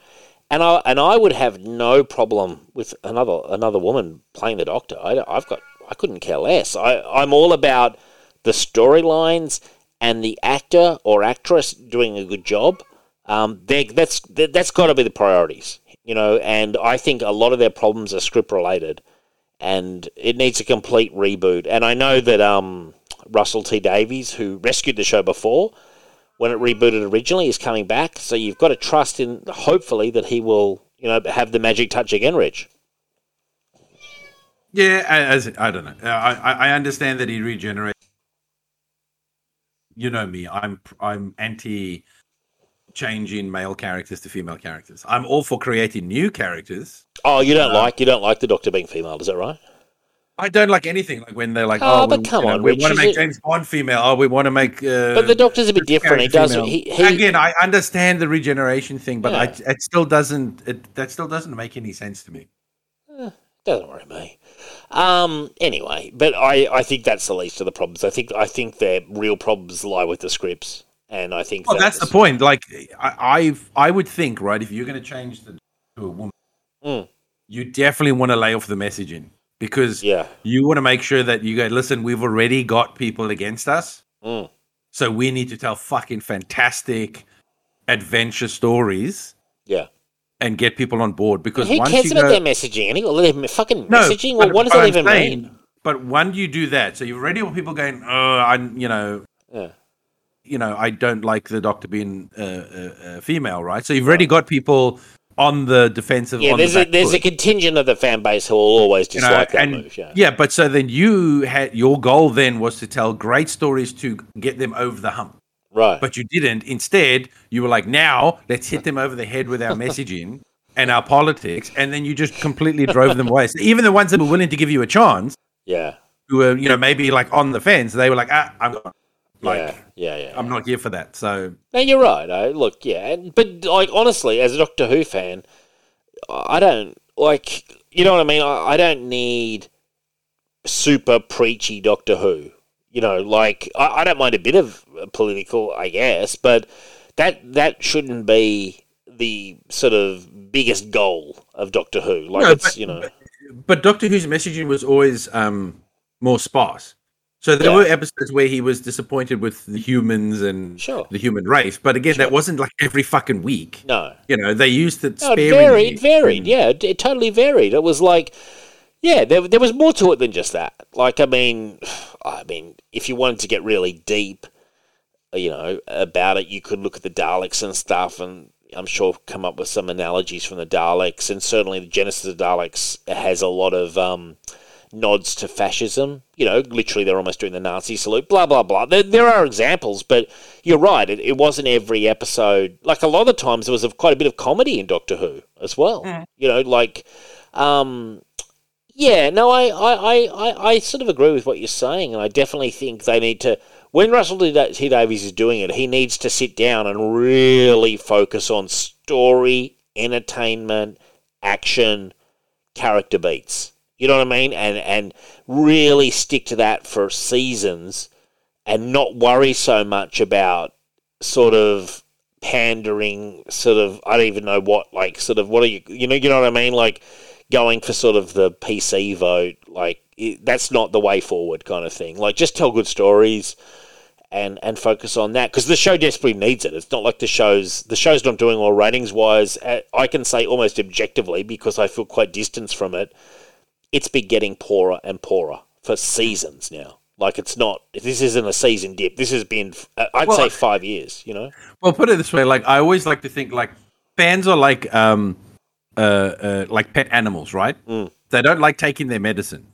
And I, and I would have no problem with another another woman playing the Doctor. I, I've got I couldn't care less. I, I'm all about the storylines and the actor or actress doing a good job. Um, that's that, that's got to be the priorities, you know. And I think a lot of their problems are script related, and it needs a complete reboot. And I know that um, Russell T Davies, who rescued the show before, when it rebooted originally is coming back. So you've got to trust in, hopefully, that he will, you know, have the magic touch again, Rich. Yeah, as I don't know. I I understand that he regenerates. You know me. I'm I'm anti changing male characters to female characters. I'm all for creating new characters. Oh, you don't uh, like you don't like the Doctor being female, is that right? I don't like anything like when they're like, oh, oh but we, come you know, on, we Rich, want to make it- James Bond female. Oh, we want to make. Uh, But the Doctor's a bit different. He does. He, he Again, I understand the regeneration thing, but I, it still doesn't. It, that still doesn't make any sense to me. doesn't worry me. Um. Anyway, but I, I think that's the least of the problems. I think I think their real problems lie with the scripts, and I think Well, that's the point. Like, I, I, I would think, right, if you're going to change the to a woman, Mm. you definitely want to lay off the messaging because Yeah. you want to make sure that you go, listen, we've already got people against us, Mm. so we need to tell fucking fantastic adventure stories Yeah. and get people on board. Because Who once cares you about go, their messaging? Any their fucking No, messaging? Well, what does that I'm even saying- mean? But when you do that, so you've already got people going, oh, I, you know, Yeah. You know, I don't like the doctor being uh, uh, uh, female, right? So you've already got people on the defensive. Yeah, there's the a there's a contingent of the fan base who will always you know, dislike that and move. Yeah. but so then you had your goal then was to tell great stories to get them over the hump, Right. but you didn't. Instead, you were like, now let's hit them over the head with our [laughs] messaging and our politics, and then you just completely drove them away. So [laughs] even the ones that were willing to give you a chance, yeah. who were you know maybe like on the fence, they were like, ah, I'm gone. Like. yeah. Yeah. Yeah. I'm not here for that. So No, you're right. I, look, yeah, but like honestly, as a Doctor Who fan, I don't like. You know what I mean? I, I don't need super preachy Doctor Who. You know, like I, I don't mind a bit of political, I guess, but that that shouldn't be the sort of biggest goal of Doctor Who. Like No, it's but- you know, but Doctor Who's messaging was always um, more sparse. So there Yeah. were episodes where he was disappointed with the humans and Sure. the human race, but again, that wasn't like every fucking week. no, You know, they used it No, it sparingly. varied. It varied. Yeah, it, it totally varied. It was like, yeah, there, there was more to it than just that. Like, I mean, [sighs] I mean, if you wanted to get really deep, you know, about it, you could look at the Daleks and stuff, and I'm sure come up with some analogies from the Daleks, and certainly the Genesis of the Daleks has a lot of um, nods to fascism. You know, literally they're almost doing the Nazi salute. Blah blah blah. There, there are examples, but you're right. It, it wasn't every episode. Like a lot of the times, there was a, quite a bit of comedy in Doctor Who as well. You know, like. Um, yeah, no, I, I, I, I, sort of agree with what you're saying, and I definitely think they need to. When Russell T Davies is doing it, he needs to sit down and really focus on story, entertainment, action, character beats. You know what I mean? And and really stick to that for seasons, and not worry so much about sort of pandering. Sort of, I don't even know what like sort of what are you? You know, you know what I mean? Like going for sort of the PC vote, like it, that's not the way forward, kind of thing. Like just tell good stories and and focus on that because the show desperately needs it. It's not like the show's the show's not doing well ratings wise. I can say almost objectively because I feel quite distanced from it. It's been getting poorer and poorer for seasons now. Like it's not. This isn't a season dip. This has been. uh, I'd Well, say five years. You know. Well, put it this way: like I always like to think, like fans are like um, uh, uh like pet animals, right? Mm. They don't like taking their medicine,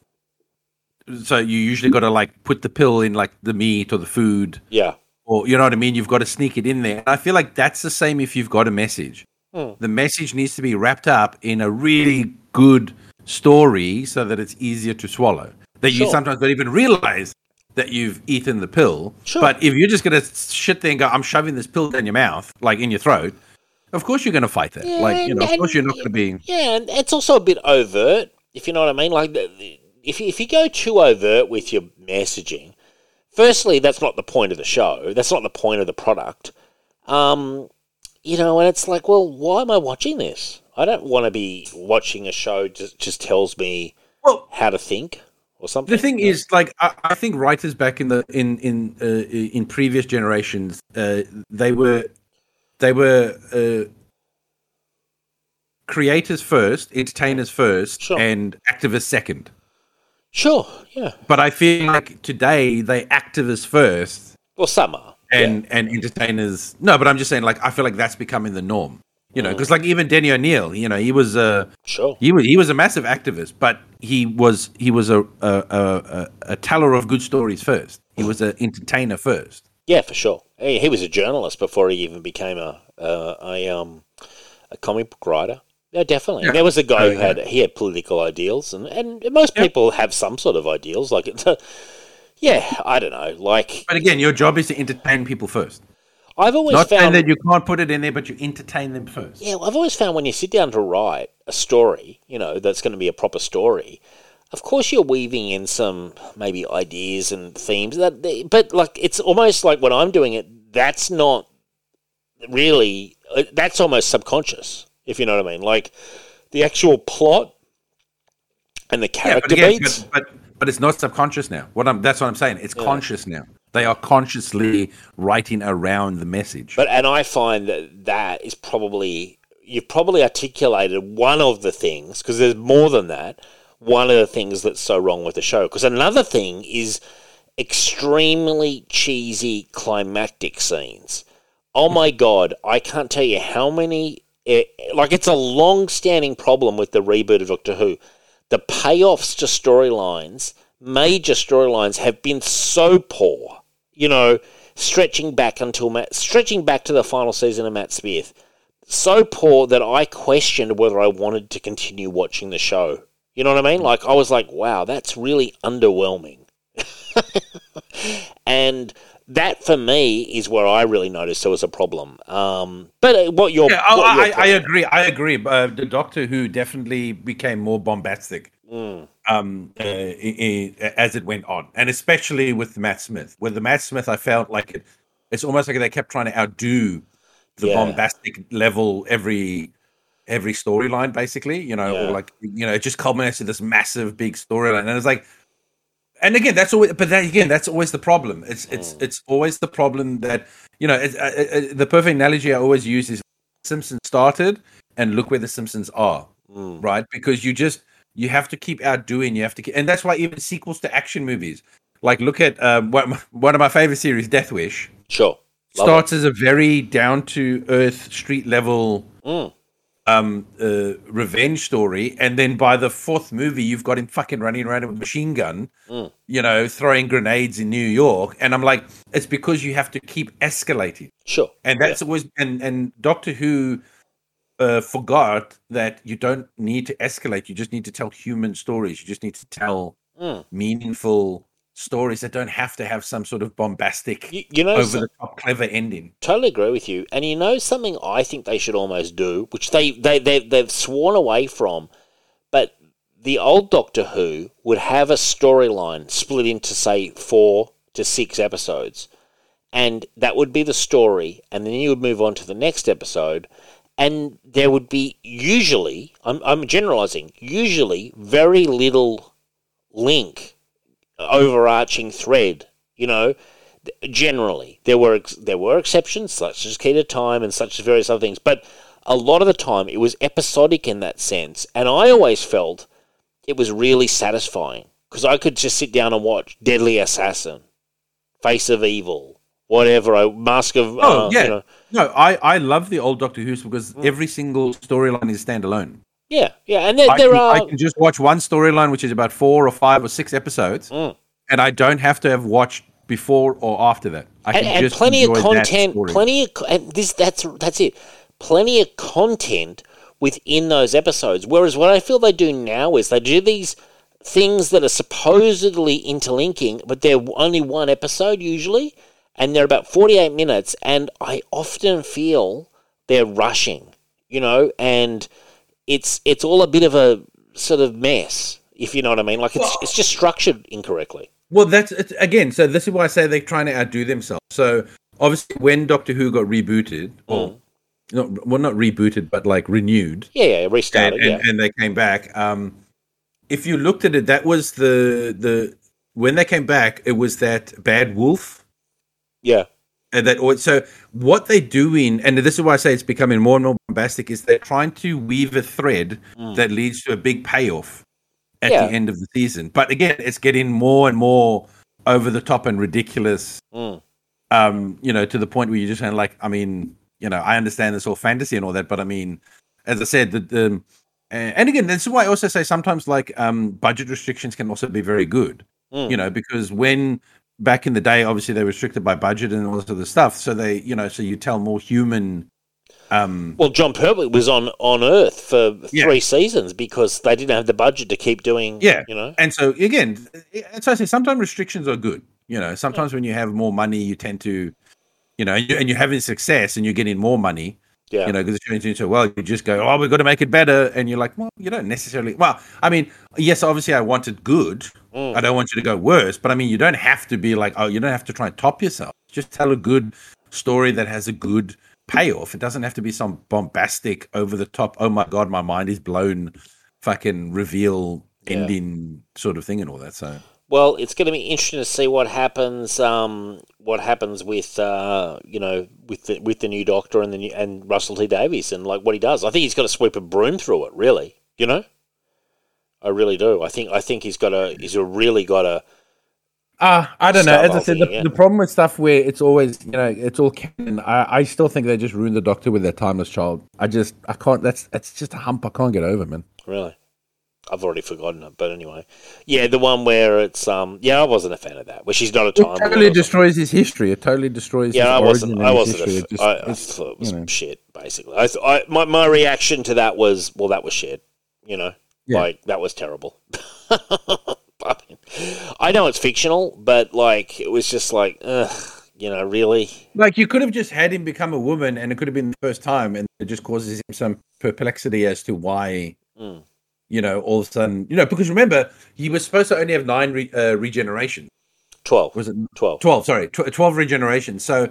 so you usually got to like put the pill in like the meat or the food, Yeah. or you know what I mean. You've got to sneak it in there. I feel like that's the same if you've got a message. Hmm. The message needs to be wrapped up in a really good story so that it's easier to swallow. That you sometimes don't even realize that you've eaten the pill. Sure. But if you're just gonna shit there and go, "I'm shoving this pill down your mouth, like in your throat," of course you're gonna fight that. Yeah, like you know, of and- course you're not gonna be. Yeah, and it's also a bit overt, if you know what I mean. Like, if you, if you go too overt with your messaging, firstly, that's not the point of the show. That's not the point of the product. Um, you know, and it's like, well, why am I watching this? I don't want to be watching a show just just tells me Well, how to think or something. the thing you know? is, like, I, I think writers back in the in in uh, in previous generations, uh, they were they were uh, creators first, entertainers first, Sure. and activists second. sure, yeah. But I feel like today they activists first, Well, some are. and and entertainers. No, but I'm just saying, like, I feel like that's becoming the norm. You know, because like even Denny O'Neil, you know, he was a Sure. he was he was a massive activist, but he was he was a a, a, a, teller of good stories first. He was an entertainer first. Yeah, for sure. He, he was a journalist before he even became a uh, a um a comic book writer. Yeah, definitely. Yeah. There was a guy Oh, who yeah. had he had political ideals, and and most Yeah. people have some sort of ideals. Like it's, [laughs] a, yeah, I don't know. Like But again, your job is to entertain people first. I've always Not saying found that you can't put it in there, but you entertain them first. Yeah, well, I've always found when you sit down to write a story, you know, that's going to be a proper story. Of course, you're weaving in some maybe ideas and themes that, they, but like it's almost like when I'm doing it, that's not really uh, that's almost subconscious, if you know what I mean. Like the actual plot and the Yeah, character but, again, beats. but, but but it's not subconscious now. What I'm that's what I'm saying. It's conscious now. They are consciously writing around the message. But and I find that that is probably you've probably articulated one of the things because there's more than that. One of the things that's so wrong with the show because another thing is extremely cheesy climactic scenes. Oh my god, I can't tell you how many. It, like it's a long-standing problem with the reboot of Doctor Who. The payoffs to storylines, major storylines, have been so poor. You know, stretching back until Matt, stretching back to the final season of Matt Smith, so poor that I questioned whether I wanted to continue watching the show. You know what I mean? Like I was like, wow, that's really underwhelming. [laughs] and that for me is where I really noticed there was a problem. Um, but uh, what your yeah, what your I, I agree. I agree. Uh, the Doctor Who definitely became more bombastic Mm. Um, uh, i- i- as it went on, and especially with Matt Smith. With the Matt Smith, I felt like it. It's almost like they kept trying to outdo the Yeah. bombastic level every every storyline, basically. You know, Yeah. or like you know, it just culminates to this massive big storyline, and it's like. And again, that's always, but that, again, that's always the problem. It's it's Mm. it's always the problem that you know. It's, uh, uh, uh, the perfect analogy I always use is Simpsons started, and look where the Simpsons are, Mm. right? Because you just you have to keep outdoing. You have to, keep, and that's why even sequels to action movies, like look at um, one [laughs] of my favorite series, Death Wish, Sure. Love starts as a very down to earth street level Mm. um uh, revenge story and then by the fourth movie you've got him fucking running around with a machine gun Mm. you know throwing grenades in new york and i'm like it's because you have to keep escalating Sure. and that's always and and doctor who uh, forgot that you don't need to escalate you just need to tell human stories you just need to tell Mm. meaningful stories that don't have to have some sort of bombastic You, you know, over the top clever ending totally agree with you. And you know something I think they should almost do, which they, they, they, they've sworn away from, but the old Doctor Who would have a storyline split into, say, four to six episodes. And that would be the story. And then you would move on to the next episode. And there would be usually, I'm, I'm generalizing, usually very little link, overarching thread, you know, generally. There were there were exceptions such as key to time and such as various other things but a lot of the time it was episodic in that sense and i always felt it was really satisfying because i could just sit down and watch deadly assassin face of evil whatever I, mask of Oh uh, yeah, you know, no, I I love the old Doctor Who's because Mm. every single storyline is standalone. yeah yeah and there, there can, are I can just watch one storyline, which is about four or five or six episodes, Mm. and I don't have to have watched before or after that. I can and, and just plenty of content plenty of and this that's that's it plenty of content within those episodes whereas what i feel they do now is they do these things that are supposedly interlinking but they're only one episode usually and they're about 48 minutes and i often feel they're rushing you know and it's it's all a bit of a sort of mess if you know what i mean like it's, it's just structured incorrectly Well, that's it's, again. So this is why I say they're trying to outdo themselves. So obviously, when Doctor Who got rebooted, or Mm. not well, not rebooted, but like renewed, yeah yeah and, restarted and, yeah and they came back. Um, if you looked at it, that was the the when they came back, it was that Bad Wolf yeah and that so what they're doing and this is why i say it's becoming more and more bombastic is they're trying to weave a thread that leads to a big payoff at Mm. Yeah. the end of the season but again it's getting more and more over the top and ridiculous Mm. Um, you know, to the point where you just kind of like, I mean, you know, I understand this all fantasy and all that, but I mean, as I said, the, the and again, this is why I also say sometimes like um budget restrictions can also be very good. Mm. You know, because when back in the day, obviously they were restricted by budget and all this other stuff, so they, you know, so you tell more human. Um, Well, Jon Pertwee was on on Earth for Yeah. three seasons because they didn't have the budget to keep doing. Yeah. you know. and so again, so I say sometimes restrictions are good. You know, sometimes when you have more money, you tend to, you know, and you're having success and you're getting more money. Yeah, You know, because it's doing so well, you just go, oh, we've got to make it better, and you're like, well, you don't necessarily. Well, I mean, yes, obviously, I want it good. Mm. I don't want you to go worse, but I mean, you don't have to be like, oh, you don't have to try and top yourself. Just tell a good story that has a good payoff. It doesn't have to be some bombastic, over the top. Oh my god, my mind is blown, fucking reveal Yeah. ending sort of thing and all that. So Well, it's going to be interesting to see what happens. Um, what happens with uh, you know with the with the new Doctor and the new, and Russell T Davies and like what he does. I think he's got to sweep a broom through it. Really, you know. I really do. I think I think he's got a he's a really got a Uh, I don't know. As I said, the, the problem with stuff where it's always, you know, it's all canon. I, I still think they just ruined the Doctor with their timeless child. I just, I can't. That's that's just a hump I can't get over, man. really. I've already forgotten it, but anyway, yeah, the one where it's um, yeah, I wasn't a fan of that. Where she's not a time. It totally destroys his history. It totally destroys. Yeah, his I wasn't. I wasn't. A, history. It just- I, I thought it was you know. shit. Basically, I, th- I my my reaction to that was, well, that was shit. You know, Yeah. like that was terrible. [laughs] I, mean, I know it's fictional, but like it was just like, ugh, you know, really. Like you could have just had him become a woman, and it could have been the first time, and it just causes him some perplexity as to why. Mm. You know, all of a sudden, you know, because remember, he was supposed to only have nine re- uh, regeneration. Twelve. Was it 12. 12 sorry tw- 12 regeneration so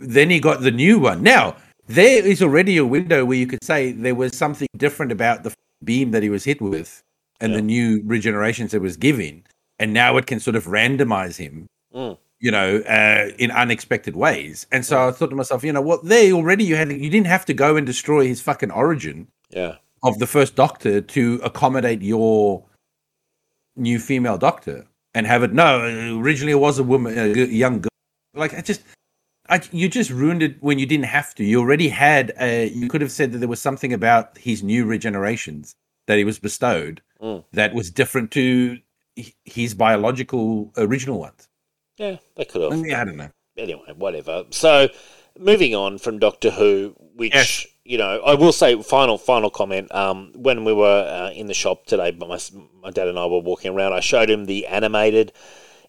then he got the new one now there is already a window where you could say there was something different about the beam that he was hit with and Yeah. the new regenerations it was giving and now it can sort of randomize him Mm. you know uh, in unexpected ways and so i thought to myself you know what there already you had you didn't have to go and destroy his fucking origin Yeah. Of the first doctor to accommodate your new female doctor and have it no originally it was a woman a young girl like i just I, you just ruined it when you didn't have to you already had a, you could have said that there was something about his new regenerations that he was bestowed Mm. that was different to his biological original ones Yeah, they could have. yeah, i don't know anyway, whatever. So, moving on from Doctor Who, which Yes. You know, I will say final final comment. Um, when we were uh, in the shop today, but my my dad and I were walking around, I showed him the animated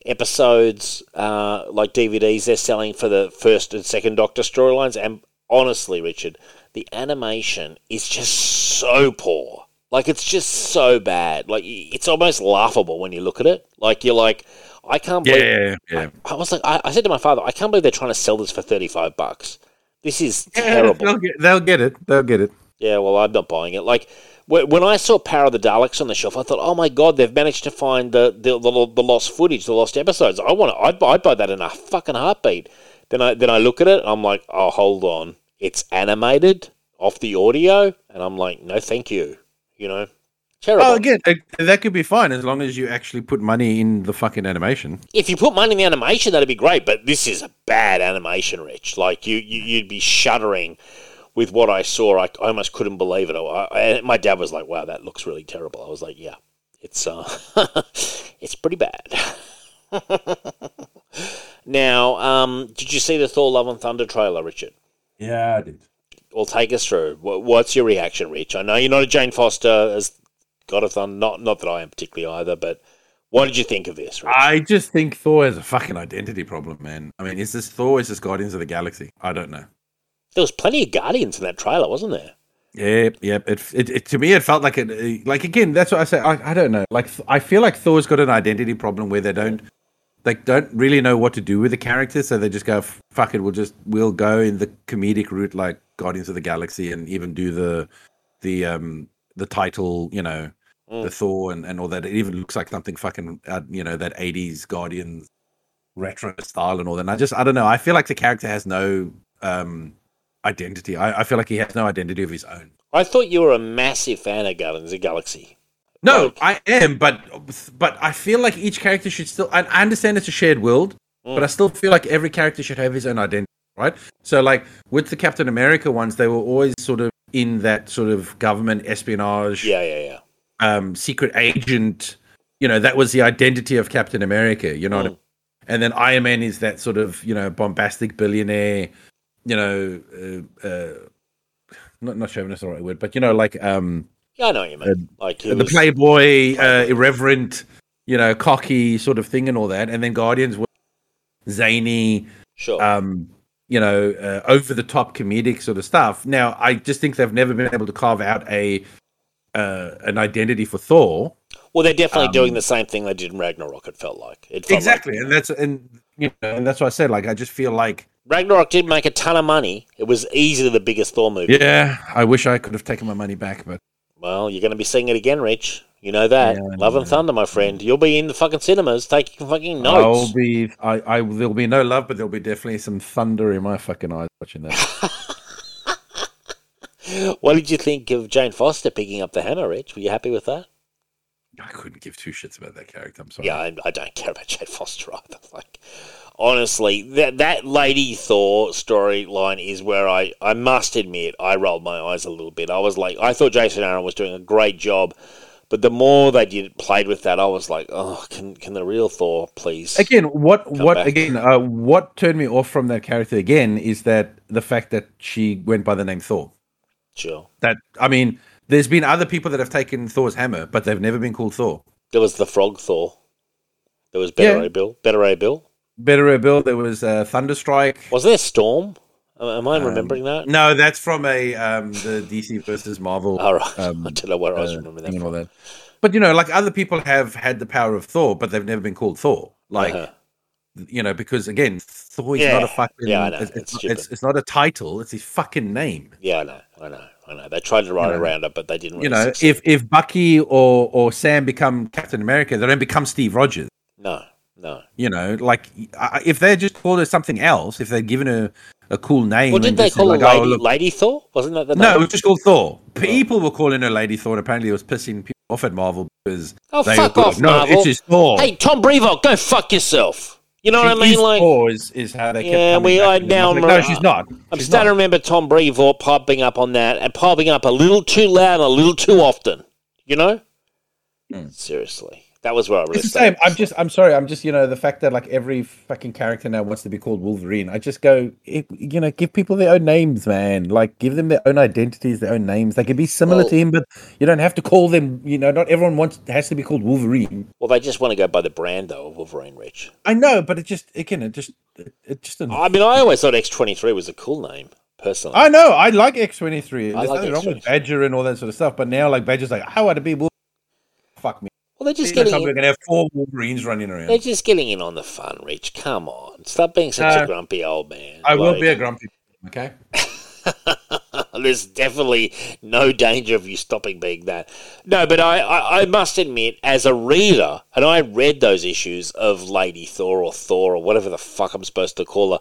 episodes, uh, like DVDs they're selling for the first and second Doctor storylines, and honestly, Richard, the animation is just so poor. Like it's just so bad. Like it's almost laughable when you look at it. Like you're like, I can't believe yeah yeah I was like, I, I said to my father, I can't believe they're trying to sell this for 35 bucks. This is [laughs] they'll terrible. get, they'll get it they'll get it Yeah, well, I'm not buying it. Like, when I saw Power of the Daleks on the shelf, I thought, oh my god, they've managed to find the the, the, the lost footage, the lost episodes. I want to, I'd, buy- I'd buy that in a fucking heartbeat. Then I then I look at it, and I'm like, oh, hold on, it's animated off the audio, and I'm like, no, thank you. You know, terrible. Oh, again, uh, that could be fine as long as you actually put money in the fucking animation. if you put money in the animation, that'd be great. But this is a bad animation, Rich. Like you, you you'd be shuddering with what I saw. I, I almost couldn't believe it. I, I, my dad was like, "Wow, that looks really terrible." I was like, "Yeah, it's uh, [laughs] it's pretty bad." [laughs] now, um, did you see the Thor: Love and Thunder trailer, Richard? Yeah, I did. Well, take us through. What's your reaction, Rich? I know you're not a Jane Foster as God of Thunder. Not not that I am particularly either, but what did you think of this? Rich? I just think Thor has a fucking identity problem, man. I mean, is this Thor? Is this Guardians of the Galaxy? I don't know. There was plenty of Guardians in that trailer, wasn't there? Yep, yep. It, it, it to me, it felt like it. Like again, that's what I say. I, I don't know. Like I feel like Thor's got an identity problem where they don't, they don't really know what to do with the character, so they just go, "Fuck it, we'll just we'll go in the comedic route like Guardians of the Galaxy, and even do the, the um the title, you know, Mm. the Thor and and all that. It even looks like something fucking, uh, you know, that '80s Guardians retro style and all that. And I just, I don't know. I feel like the character has no um identity. I, I feel like he has no identity of his own. I thought you were a massive fan of Guardians of the Galaxy. No, Like- I am, but but I feel like each character should still. I, I understand it's a shared world, but I still feel like every character should have his own identity, right? So, like with the Captain America ones, they were always sort of in that sort of government espionage, Yeah, yeah, yeah. Um, secret agent. You know, that was the identity of Captain America. You know, what I Mm. mean? and then Iron Man is that sort of you know bombastic billionaire. You know, uh, uh, not not chauvinist the right word, but you know, like um, Yeah, I know what you mean. like the was, playboy, uh, irreverent, you know, cocky sort of thing and all that. And then Guardians was zany, sure. um, you know, uh, over the top comedic sort of stuff. Now, I just think they've never been able to carve out a uh, an identity for Thor. well, they're definitely doing um, the same thing they did in Ragnarok. It felt like it felt Exactly, Like, and that's and you know, and that's what I said. Like, I just feel like, Ragnarok did make a ton of money. It was easily the biggest Thor movie. yeah, I wish I could have taken my money back, but Well, you're going to be seeing it again, Rich. You know that. Yeah, Love and. Thunder, my friend. You'll be in the fucking cinemas taking fucking notes. I'll be, I, I, there'll be no love, but there'll be definitely some thunder in my fucking eyes watching that. [laughs] What did you think of Jane Foster picking up the hammer, Rich? Were you happy with that? I couldn't give two shits about that character. I'm sorry. Yeah, I, I don't care about Jane Foster either. Like, honestly, that that Lady Thor storyline is where I, I must admit, I rolled my eyes a little bit. I was like, I thought Jason Aaron was doing a great job, but the more they did played with that, I was like, oh, can can the real Thor please? again what what back. again uh, what turned me off from that character again is that the fact that she went by the name thor Sure. that i mean there's been other people that have taken thor's hammer but they've never been called thor There was the Frog Thor. There was Better Yeah. A Bill. Beta Ray Bill. Beta Ray Bill there was uh, thunderstrike Was there Storm? Am- I Um, remembering that? no that's from a um the dc versus marvel [laughs] All right. um, I don't know where I was uh, remembering that from. that but you know like other people have had the power of thor but they've never been called thor like Uh-huh. you know because again thor is Yeah. not a fucking Yeah, I know. it's, It's it's, it's not a title it's his fucking name Yeah, I know. I know. I know. They tried to write know, around it, but they didn't. you know, succeed. if if Bucky or or Sam become Captain America, they don't become Steve Rogers. no, no. You know, like I- if they just called her something else, if they'd given her a cool name, Well, did they call her like, oh, Lady, look- Lady Thor? Wasn't that the name? no, it was just called Thor. Oh. People were calling her Lady Thor, and apparently it was pissing people off at Marvel because Oh, they fuck were off, like, no, Marvel. it's just Thor. Hey, Tom Brevoort, go fuck yourself. You know She what I mean? is Like, Thor is, is how they kept Yeah, coming we- back I to now was like, remember- no, she's not. I'm She's starting to remember Tom Brevoort piping up on that and piping up a little too loud a little too often. You know? Hmm. Seriously. That was where I really It's the same. I'm just. I'm sorry. I'm just. You know, the fact that like every fucking character now wants to be called Wolverine. I just go. You know, give people their own names, man. Like, give them their own identities, their own names. They can be similar Well- to him, but you don't have to call them. You know, not everyone wants has to be called Wolverine. Well, they just want to go by the brand, though, of Wolverine Rich. I know, but it just again, it just, it, it just. Didn't, I mean, I always thought X23 was a cool name, personally. I know. I like X twenty three. I There's like nothing wrong with X23. Badger and all that sort of stuff. But now, like Badger's like, how would it be? Wolverine? Fuck me. Well, they're just getting we're gonna have four Wolverines running around. they're just getting in on the fun, Rich. Come on. Stop being such No. a uh, grumpy old man. I will Like- be a grumpy. Okay. [laughs] There's definitely no danger of you stopping being that. No, but I, I, I must admit, as a reader, and I read those issues of Lady Thor or Thor or whatever the fuck I'm supposed to call her.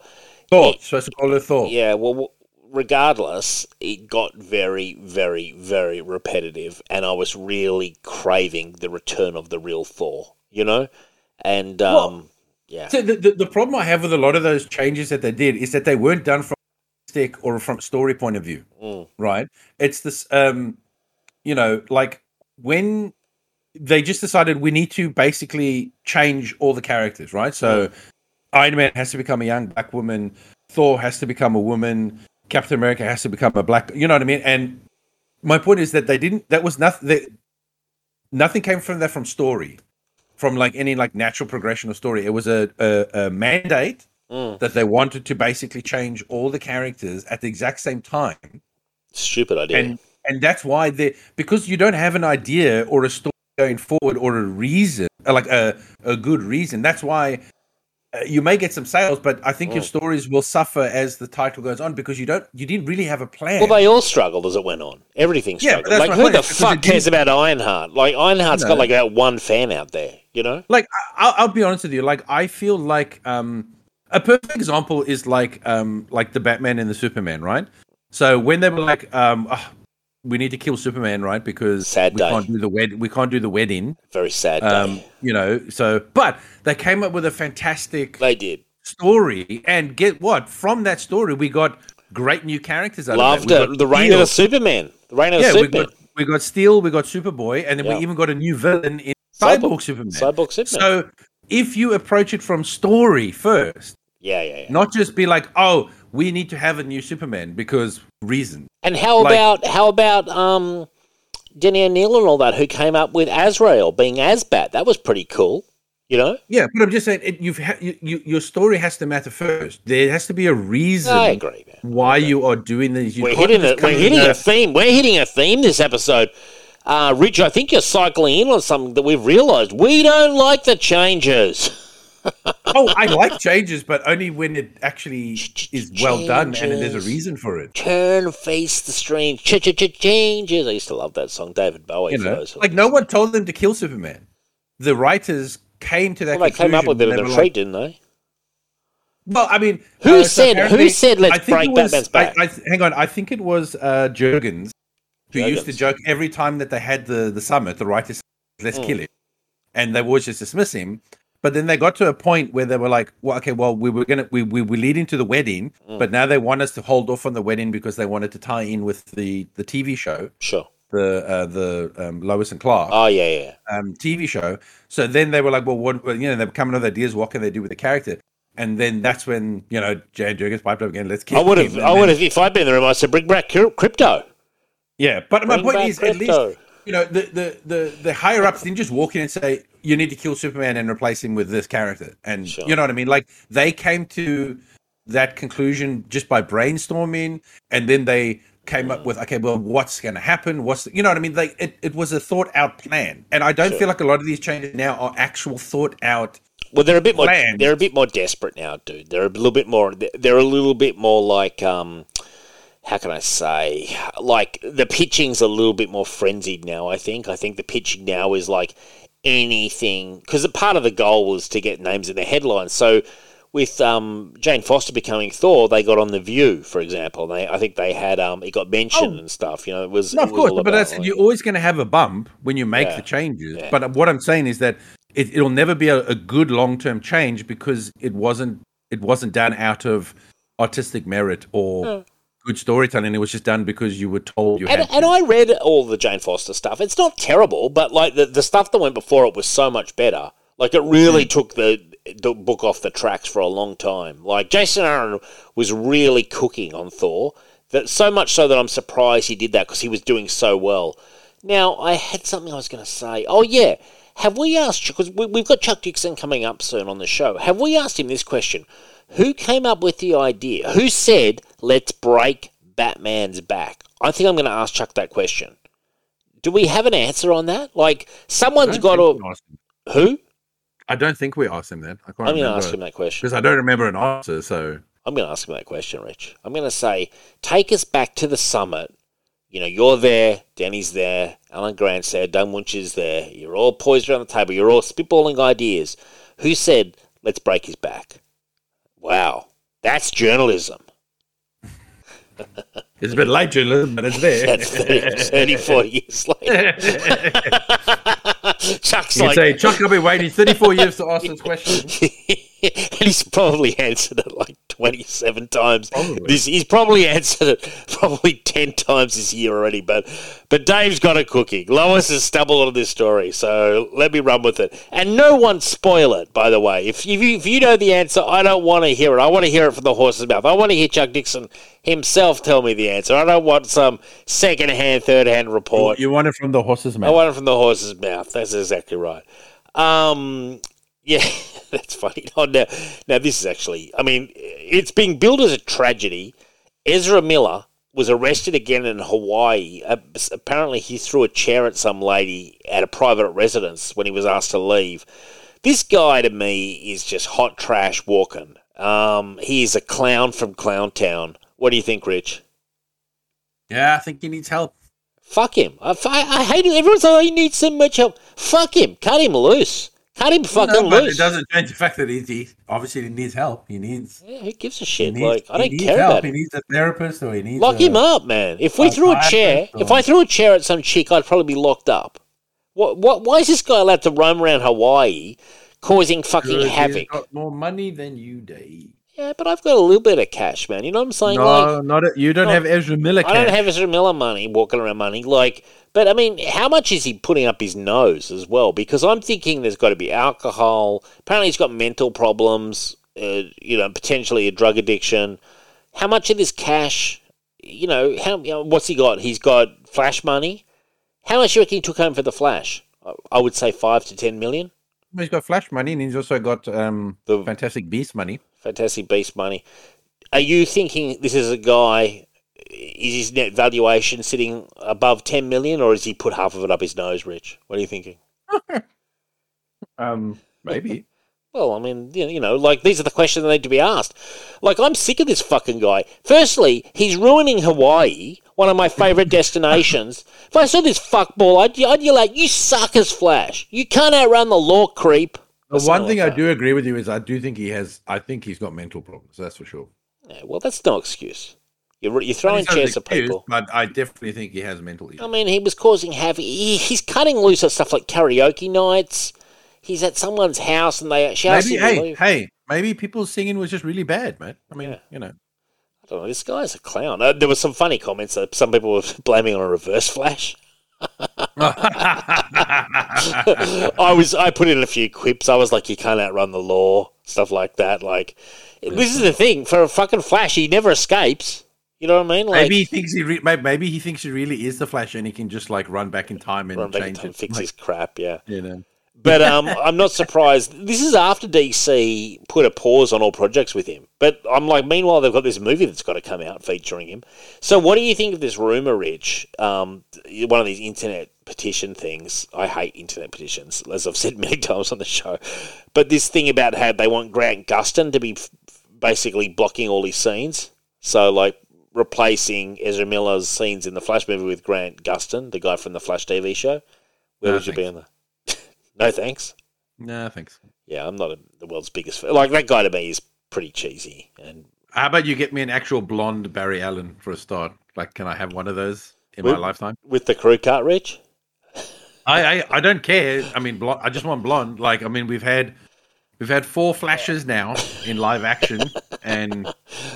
Thor. Supposed to call her Thor. Yeah, well, regardless, it got very, very, very repetitive, and I was really craving the return of the real Thor, you know? And, um, Well, yeah. So the, the, the problem I have with a lot of those changes that they did is that they weren't done from stick or from story point of view, Mm. right? It's this, um, you know, like when they just decided we need to basically change all the characters, right? So Iron Man has to become a young black woman, Thor has to become a woman, Captain America has to become a black, you know what I mean? And my point is that they didn't. That was nothing. Nothing came from that from story, from like any like natural progression of story. It was a a, a mandate Mm. that they wanted to basically change all the characters at the exact same time, Stupid idea. and and that's why they because you don't have an idea or a story going forward or a reason like a a good reason. That's why. Uh, You may get some sales, but I think your Mm. stories will suffer as the title goes on because you don't, you didn't really have a plan. Well, they all struggled as it went on. Everything Yeah, struggled. that's like, who the fuck cares about Ironheart? Like, Ironheart's No. got like about one fan out there, you know? like I'll, I'll be honest with you like i feel like um a perfect example is like um like the batman and the superman right so when they were like um "Ah, we need to kill superman right because Sad we day. can't do the wed we can't do the wedding Very sad day. um you know so but they came up with a fantastic they did. story, and get what from that story we got great new characters. Out Loved of it. The reign of the Superman. The reign of Yeah, the we Superman. got we got Steel, we got Superboy, and then Yeah. we even got a new villain in Cyborg- Cyborg Superman. Cyborg Superman. So if you approach it from story first, yeah, yeah, yeah. not just be like, oh, we need to have a new Superman because reason. And how Like- about how about um, Denny O'Neil and all that, who came up with Azrael being AzBat? That was pretty cool. You know, Yeah, but I'm just saying, it, you've ha- you, you, your story has to matter first. There has to be a reason I agree, man. why you are doing these. You we're hitting come We're hitting a theme. We're hitting a theme this episode. Uh, Rich, I think you're cycling in on something that we've realised. We don't like the changes. [laughs] oh, I like changes, but only when it actually is well done and there's a reason for it. Turn, face the strange ch ch ch changes. I used to love that song, David Bowie. You know, like no one told them to kill Superman. The writers came to that. well, they came up with it in a treat, like- didn't they? Well, I mean, Who uh, so said- who said, "Let's I break was- Batman's back"? I, hang on, I think it was uh, Jurgens who used to joke every time that they had the the summit. The writers, said, let's Hmm. kill him, and they would just dismiss him. But then they got to a point where they were like, "Well, okay, well, we were gonna we we were leading to the wedding, Hmm. but now they want us to hold off on the wedding because they wanted to tie in with the the TV show, Sure. the uh, the um, Lois and Clark." Oh yeah, yeah. um, TV show. So then they were like, well, what, you know, they're coming up with ideas. What can they do with the character? And then that's when, you know, Dan Jurgens piped up again. Let's keep. I would have. I would have. If I'd been in the room, I said, "Bring back Krypto." Yeah. But my point is, at least, you know, the, the, the, the higher ups didn't just walk in and say, you need to kill Superman and replace him with this character. And Sure. you know what I mean? Like they came to that conclusion just by brainstorming. And then they came up with, okay, well, what's going to happen? What's, the, you know what I mean? Like it, it was a thought out plan. And I don't Sure. feel like a lot of these changes now are actual thought out Well, they're a bit more. They're a bit more desperate now, dude. They're a little bit more. They're a little bit more like. um how can I say? Like the pitching's a little bit more frenzied now. I think. I think the pitching now is like anything because a part of the goal was to get names in the headlines. So with um, Jane Foster becoming Thor, they got on the View, for example. They, I think they had um, it got mentioned Oh. and stuff. You know, it was No, it of was course, but about, that's like- you're always going to have a bump when you make Yeah. the changes. Yeah. But what I'm saying is that it, it'll never be a, a good long term change because it wasn't it wasn't done out of artistic merit or good storytelling. It was just done because you were told you And, had. and I read all the Jane Foster stuff. It's not terrible, but like the, the stuff that went before it was so much better. Like it really Hmm. took the, the book off the tracks for a long time. Like Jason Aaron was really cooking on Thor. That so much so that I'm surprised he did that because he was doing so well. Now I had something I was going to say. Oh yeah, have we asked? Because we, we've got Chuck Dixon coming up soon on the show. Have we asked him this question? Who came up with the idea? Who said let's break Batman's back? I think I'm going to ask Chuck that question. Do we have an answer on that? Like someone's got to who? I don't think we asked him that. I can't I'm going to ask him that question. because I don't remember an answer. So I'm going to ask him that question, Rich. I'm going to say, take us back to the summit. You know, you're there, Danny's there, Alan Grant's there, Doug Moench is there. You're all poised around the table. You're all spitballing ideas. Who said, let's break his back? Wow, that's journalism. [laughs] it's a bit late, journalism, but it's [laughs] there. That's 30, 34 years later. [laughs] Chuck's You like, say, Chuck, I've been waiting 34 years to ask this question. [laughs] and he's probably answered it like 27 times. Probably. This, he's probably answered it probably 10 times this year already. But but Dave's got it cooking. Lois has stumbled on this story, so let me run with it. And no one spoil it, by the way. If you, if you know the answer, I don't want to hear it. I want to hear it from the horse's mouth. I want to hear Chuck Dixon himself tell me the answer. I don't want some second-hand, third-hand report. You want it from the horse's mouth. I want it from the horse's mouth. That's exactly right. Um, yeah, [laughs] that's funny. Oh, now, now this is actually. I mean, it's being billed as a tragedy. Ezra Miller was arrested again in Hawaii. Uh, apparently, he threw a chair at some lady at a private residence when he was asked to leave. This guy to me is just hot trash walking. Um, he is a clown from Clown Town. What do you think, Rich? Yeah, I think he needs help. Fuck him. I, I, I hate it. Everyone's like, oh, he needs so much help. Fuck him. Cut him loose. Cut him fucking no, but loose. it doesn't change the fact that he, he obviously he needs help. He needs. Yeah, who gives a shit? needs, like, I don't care help. about He needs a therapist or he needs. Lock a, him up, man. If we a threw a chair, psychiatrist if I threw a chair at some chick, I'd probably be locked up. What? What? Why is this guy allowed to roam around Hawaii, causing fucking He's havoc. got more money than you, Dave. Yeah, but I've got a little bit of cash, man. You know what I'm saying? No, like, not a, you don't no, have Ezra Miller. I don't have Ezra Miller money, walking around money. Like, but I mean, how much is he putting up his nose as well? Because I'm thinking there's got to be alcohol. Apparently, he's got mental problems. Uh, you know, potentially a drug addiction. How much of this cash? You know, how you know, what's he got? He's got flash money. How much do you reckon he took home for the flash? I- I would say five to ten million. He's got Flash money, and he's also got um, The- Fantastic Beast money. Fantastic Beast money. Are you thinking this is a guy? Is his net valuation sitting above ten million, or has he put half of it up his nose, Rich? What are you thinking? [laughs] Um, maybe. [laughs] Well, I mean, you know- like these are the questions that need to be asked. Like, I'm sick of this fucking guy. Firstly, he's ruining Hawaii, one of my favorite [laughs] destinations. If I saw this fuckball, I'd, I'd yell out, "You suckers, Flash! You can't outrun the law, creep." The one thing I do agree with you is I do think he has. I think he's got mental problems. That's for sure. Yeah, well, that's no excuse. You're, you're throwing It's not an chairs at people. but I definitely think he has mental issues. I mean, he was causing havoc. He, he's cutting loose at stuff like karaoke nights. He's at someone's house and they asked maybe, hey, hey, maybe people's singing was just really bad, man. I mean, Yeah. you know. I don't know. This guy's a clown. Uh, there were some funny comments that some people were [laughs] blaming on a reverse flash. I was I put in a few quips. I was like, you can't outrun the law, stuff like that. Like, this is the thing for a fucking flash. He never escapes. You know what I mean? Like, maybe he thinks he re- maybe, he thinks he really is the Flash, and he can just like run back in time and change time, it. fix like, his crap. Yeah. you know. But um, I'm not surprised. This is after DC put a pause on all projects with him. But I'm like, meanwhile, they've got this movie that's got to come out featuring him. So, what do you think of this rumor, Rich? Um, one of these internet petition things. I hate internet petitions, as I've said [laughs] many times on the show. But this thing about how they want Grant Gustin to be f- basically blocking all his scenes. So, like, replacing Ezra Miller's scenes in the Flash movie with Grant Gustin, the guy from the Flash TV show. Where No, would you be on the? No thanks. No, thanks. Yeah, I'm not a, the world's biggest fan. Like that guy to me is pretty cheesy. And How about you get me an actual blonde Barry Allen for a start? Like, can I have one of those in Well- my lifetime? with the crew cut, Rich. I, I I don't care. I mean, blonde, I just want blonde. Like, I mean, we've had we've had four flashes now in live action, and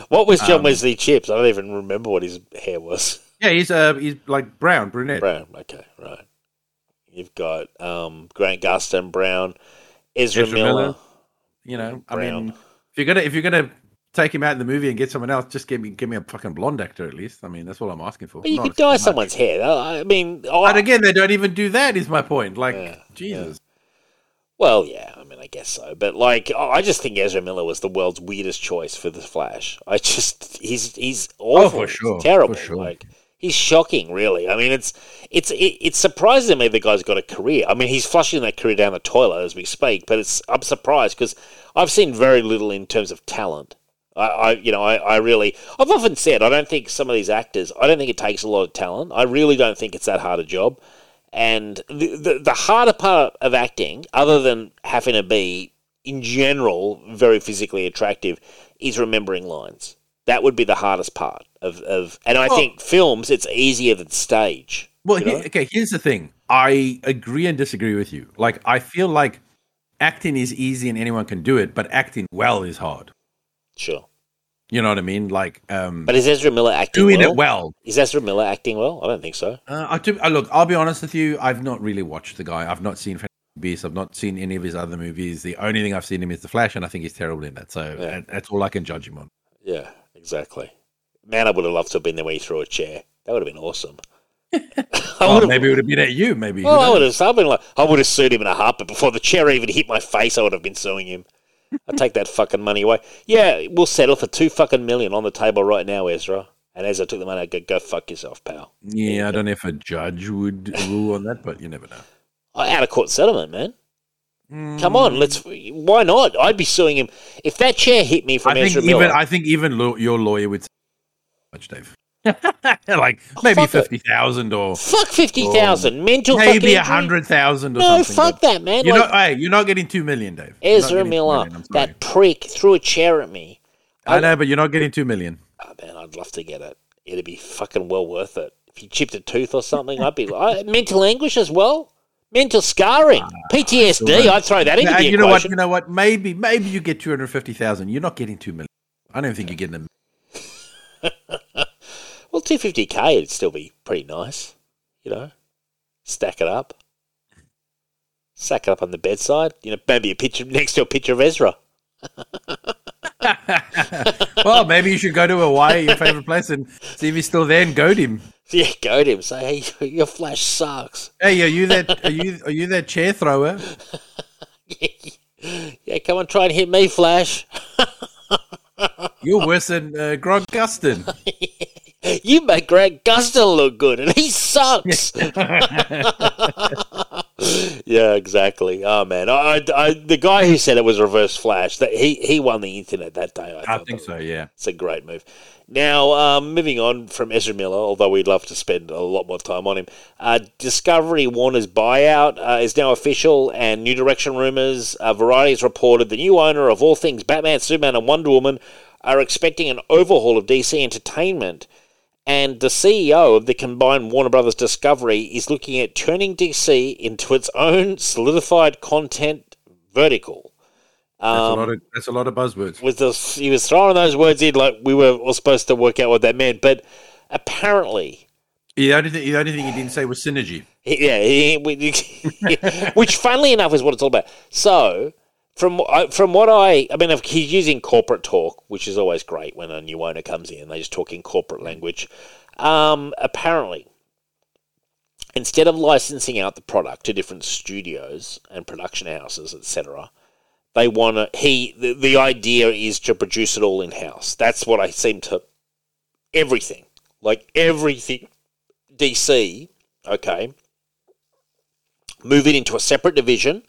What was John Um, Wesley Shipp's? I don't even remember what his hair was. yeah, he's uh he's like brown brunette. Brown. Okay, right. You've got um, Grant Gustin, Brown, Ezra, Ezra Miller. Miller. You know, I mean, if you're gonna if you're gonna take him out in the movie and get someone else, just give me give me a fucking blonde actor at least. I mean, that's all I'm asking for. But you Not could dye someone's hair. I mean, oh, But again, they don't even do that. Is my point? Like, Yeah, Jesus. well, yeah. I mean, I guess so. But like, oh, I just think Ezra Miller was the world's weirdest choice for the Flash. I just he's he's awful. for He's terrible. for sure. Like he's shocking. Really. I mean, it's it's it, it surprises me the guy's got a career. I mean, he's flushing that career down the toilet as we speak. But it's I'm surprised because I've seen very little in terms of talent. I, I you know, I, I really, I've often said, I don't think some of these actors, I don't think it takes a lot of talent. I really don't think it's that hard a job. And the, the, the harder part of acting, other than having to be, in general, very physically attractive, is remembering lines. That would be the hardest part of, of and I Well- think films, it's easier than stage. Well, you he- okay. Here's the thing. I agree and disagree with you. Like, I feel like acting is easy and anyone can do it, but acting well is hard. Sure. You know what I mean? Like, um, But is Ezra Miller acting doing well? it well. Is Ezra Miller acting well? I don't think so. Uh, I do, uh, look, I'll be honest with you. I've not really watched the guy. I've not seen Fantastic Beasts. I've not seen any of his other movies. The only thing I've seen him is The Flash, and I think he's terrible in that. So Yeah. that- that's all I can judge him on. Yeah, exactly. Man, I would have loved to have been the he threw a chair. That would have been awesome. [laughs] I Oh, maybe it would have been at you. Maybe. well, I would have. I've been like, I would have sued him in a heartbeat before the chair even hit my face. I would have been suing him. I'd take that fucking money away. Yeah, we'll settle for two fucking million on the table right now, Ezra. And Ezra took the money. I go, go fuck yourself, pal. Yeah, I don't know if a judge would rule on that, but you never know. Oh, Out of court settlement, man. Come on, let's. Hmm. Why not? I'd be suing him if that chair hit me from I think Ezra even Miller. I think even lo- your lawyer would say much, Dave. [laughs] like maybe fuck fifty thousand or fuck fifty thousand. Mental maybe a hundred thousand or No, something. fuck that, man. You're Like- not. Hey, you're not getting two million, Dave. Ezra Miller, million, that prick, threw a chair at me. I know, but you're not getting two million. Oh, man, I'd love to get it. It'd be fucking well worth it. If you chipped a tooth or something, I'd be [laughs] I, mental anguish as well. Mental scarring, ah, PTSD. I'd throw that into Yeah, the you know what? You know what? Maybe maybe you get two hundred fifty thousand. You're not getting two million. I don't think you're getting them. [laughs] Well, two fifty k would still be pretty nice. You know, stack it up, stack it up on the bedside. You know, maybe a picture next to a picture of Ezra. [laughs] well, maybe you should go to Hawaii, your favorite place, and see if he's still there and goad him. Yeah, go to him. Say, hey, [laughs] your flash sucks. Hey, are you that? Are you are you that chair thrower? yeah, come on, try and hit me, Flash. You're worse than uh, Grog Gustin. [laughs] You make Greg Gustin look good, and he sucks. [laughs] yeah, exactly. Oh man, I, I, the guy who said it was Reverse Flash, that he he won the internet that day. I, I think so. Yeah. It's a great move. Now, um, moving on from Ezra Miller, although we'd love to spend a lot more time on him, uh, Discovery Warner's buyout uh, is now official, and New Direction rumors. Uh, Variety has reported the new owner of all things Batman, Superman, and Wonder Woman are expecting an overhaul of DC Entertainment. And the CEO of the combined Warner Brothers Discovery is looking at turning DC into its own solidified content vertical. That's Um, a lot of that's a lot of buzzwords. was the, he was throwing those words in like we were all supposed to work out what that meant, but apparently, The only thing, the only thing he didn't say was synergy. yeah, he, we- [laughs] which funnily enough is what it's all about. So, from from what I, I mean, if he's using corporate talk, which is always great when a new owner comes in. They just talk in corporate language. Um, apparently, instead of licensing out the product to different studios and production houses, etc., they want to. He the, the idea is to produce it all in house. That's what I seem to. Everything, like everything, DC. Okay, move it into a separate division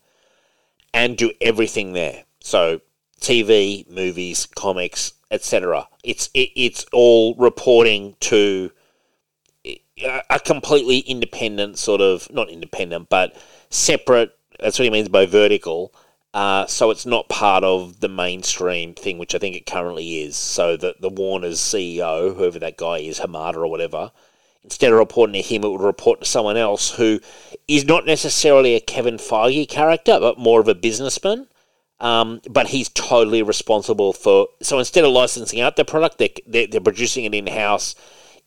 and do everything there. So TV, movies, comics, etc. It's it, it's all reporting to a a completely independent sort of not independent but separate. That's what he means by vertical. Uh, so it's not part of the mainstream thing, which I think it currently is. So that the Warner's CEO, whoever that guy is, Hamada or whatever, instead of reporting to him, it would report to someone else who is not necessarily a Kevin Feige character, but more of a businessman. Um, but he's totally responsible for. So instead of licensing out their product, they're, they're, they're producing it in house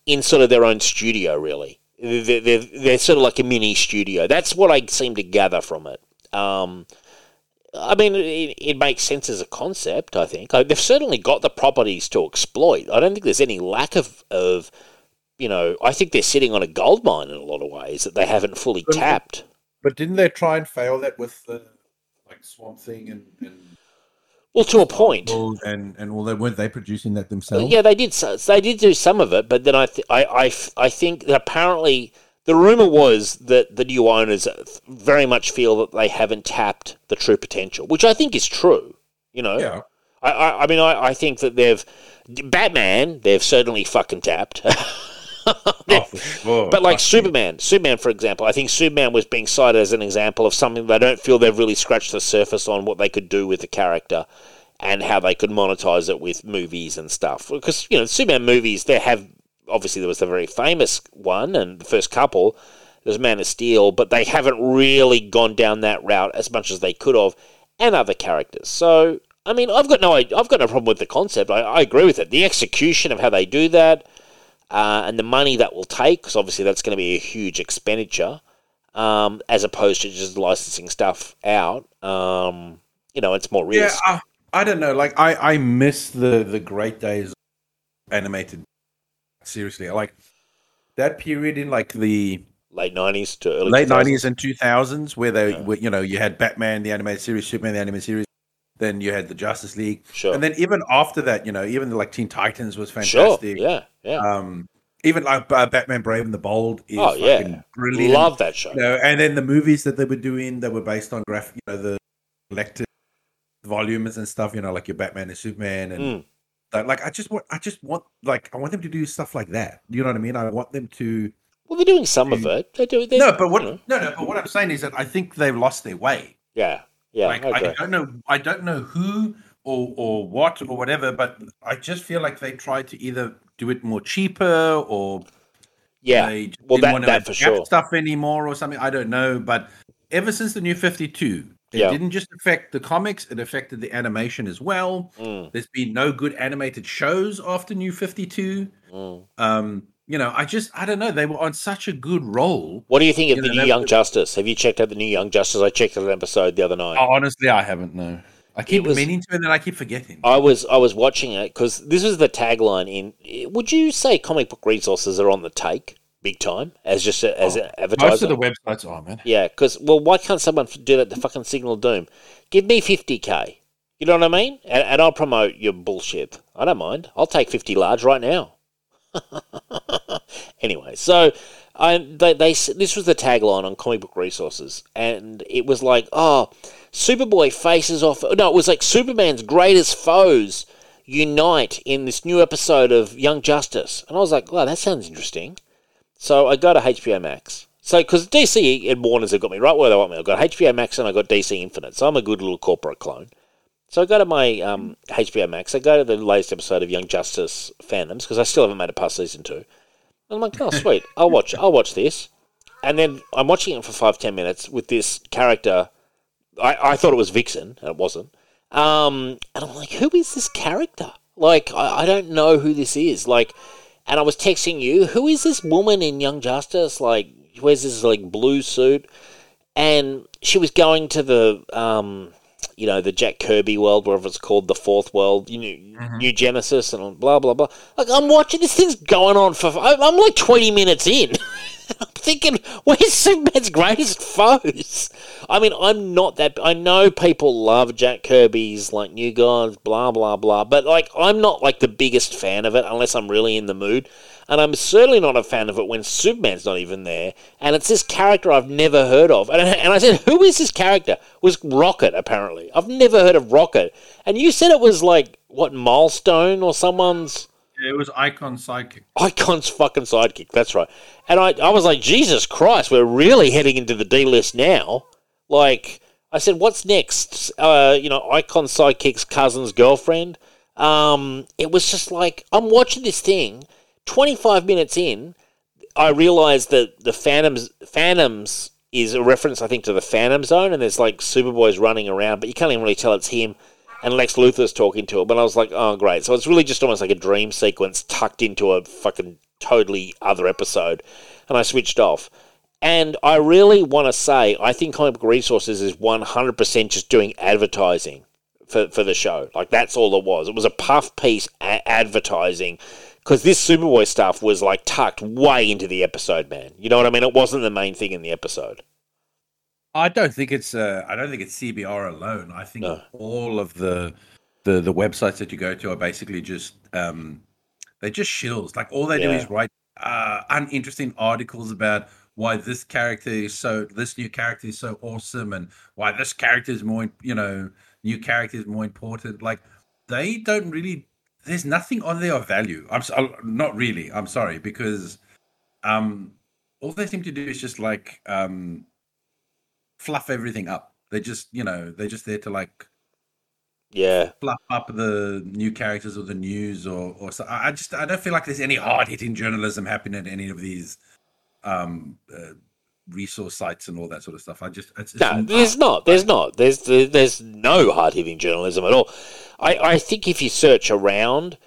in sort of their own studio, really. They're, they're, they're sort of like a mini studio. That's what I seem to gather from it. Um, I mean, it, it makes sense as a concept, I think. Like, they've certainly got the properties to exploit. I don't think there's any lack of, of, you know, I think they're sitting on a gold mine in a lot of ways that they haven't fully But- tapped. But didn't they try and fail that with the like Swamp Thing and and Well, to a point. and and all that? Weren't they producing that themselves? Yeah, they did. They did do some of it, but then I, th- I, I, I think that apparently the rumor was that the new owners very much feel that they haven't tapped the true potential, which I think is true. You know, Yeah. I, I, I mean, I, I think that they've Batman, they've certainly fucking tapped. [laughs] Oh. But like. Superman, Superman, for example, I think Superman was being cited as an example of something they don't feel they've really scratched the surface on what they could do with the character and how they could monetize it with movies and stuff. Because you know, Superman movies, they have obviously there was the very famous one and the first couple. There's Man of Steel, but they haven't really gone down that route as much as they could have, and other characters. So, I mean, I've got no, I've got no problem with the concept. I, I agree with it. The execution of how they do that, uh, and the money that will take, because obviously that's going to be a huge expenditure, um, as opposed to just licensing stuff out. Um, you know, it's more Yeah, realistic. I, I don't know. Like I, I miss the the great days of animated. Seriously, like that period in like the Late nineties to early late 2000s. nineties and two thousands, where they, Yeah. were, you know, you had Batman the animated series, Superman the animated series, then you had the Justice League, Sure. and then even after that, you know, even the like Teen Titans was Sure. fantastic. Yeah. Yeah. Um, even like uh, Batman Brave and the Bold is Oh, yeah. brilliant. Love that show. You know, and then the movies that they were doing that were based on graphic, you know, the collected volumes and stuff. You know, like your Batman and Superman, and Mm. That, like I just want, I just want, like I want them to do stuff like that. You know what I mean? I want them to. Well, they're doing some of it. They do. No, but what? you know. No, no, but what I'm saying is that I think they've lost their way. Yeah. Yeah. like I I, don't know, I don't know who or or what or whatever, but I just feel like they tried to either do it more cheaper or yeah. they Well, that- want to that for sure. stuff anymore or something. I don't know, but ever since the new 52, it Yeah. didn't just affect the comics, it affected the animation as well. Mm, There's been no good animated shows after New 52. mm. Um, you know, I just, I don't know. They were on such a good roll. What do you think of You the know, new Young Justice? Have you checked out the new Young Justice? I checked out an episode the other night. Oh, honestly, I haven't, no. I keep was- meaning to, and then I keep forgetting. I was I was watching it because this was the tagline in. Would you say comic book resources are on the take big time as just a, as an oh, Most of the websites are, man. yeah, because well, why can't someone do that? The fucking Signal Doom, give me fifty k. You know what I mean? And, and I'll promote your bullshit. I don't mind. I'll take fifty large right now. [laughs] anyway, so I they, they this was the tagline on comic book resources, and it was like, oh, Superboy faces off. No, it was like Superman's greatest foes unite in this new episode of Young Justice, and I was like, wow, that sounds interesting. So I go to HBO Max. So because DC and Warner's have got me right where they want me. I've got HBO Max and I've got DC Infinite. So I'm a good little corporate clone. So I go to my um, HBO Max. I go to the latest episode of Young Justice Phantoms because I still haven't made it past season two. And I'm like, oh sweet, I'll watch. I'll watch this. And then I'm watching it for five ten minutes with this character. I, I thought it was Vixen, and it wasn't. Um, and I'm like, who is this character? Like, I, I don't know who this is. Like, and I was texting you, who is this woman in Young Justice? Like, wears this like blue suit, and she was going to the um, you know, the Jack Kirby world, whatever it's called, the fourth world, you know, New Genesis, and blah blah blah. Like, I'm watching this thing's going on for. I'm like 20 minutes in. [laughs] I'm thinking, where's Superman's greatest foes? I mean, I'm not that. I know people love Jack Kirby's like New Gods, blah blah blah, but like, I'm not like the biggest fan of it unless I'm really in the mood. And I'm certainly not a fan of it when Superman's not even there, and it's this character I've never heard of. And, and I said, who is this character? It was Rocket apparently? I've never heard of Rocket. And you said it was like what Milestone or someone's. It was Icon Psychic. Icon's fucking sidekick. That's right. And I, I was like, Jesus Christ, we're really heading into the D list now. Like, I said, what's next? Uh, you know, Icon sidekick's cousin's girlfriend. Um, it was just like I'm watching this thing. 25 minutes in, I realized that the Phantoms, Phantoms is a reference, I think, to the Phantom Zone, and there's like Superboy's running around, but you can't even really tell it's him. And Lex Luthor's talking to him, but I was like, oh, great. So it's really just almost like a dream sequence tucked into a fucking totally other episode. And I switched off. And I really want to say, I think Comic Book Resources is 100% just doing advertising for, for the show. Like, that's all it was. It was a puff piece a- advertising because this Superboy stuff was like tucked way into the episode, man. You know what I mean? It wasn't the main thing in the episode. I don't think it's uh, I don't think it's CBR alone. I think No. all of the the the websites that you go to are basically just um they're just shills. Like all they do is write uh uninteresting articles about why this character is so this new character is so awesome and why this character is more you know new character is more important. Like they don't really there's nothing on there of value. I'm so, not really. I'm sorry because um all they seem to do is just like um fluff everything up. They just, you know, they're just there to like Yeah. fluff up the new characters or the news or or so. I just I don't feel like there's any hard hitting journalism happening at any of these um uh, resource sites and all that sort of stuff. I just it's, it's No, there's not. There's not. There's there's no hard hitting journalism at all. I, I think if you search around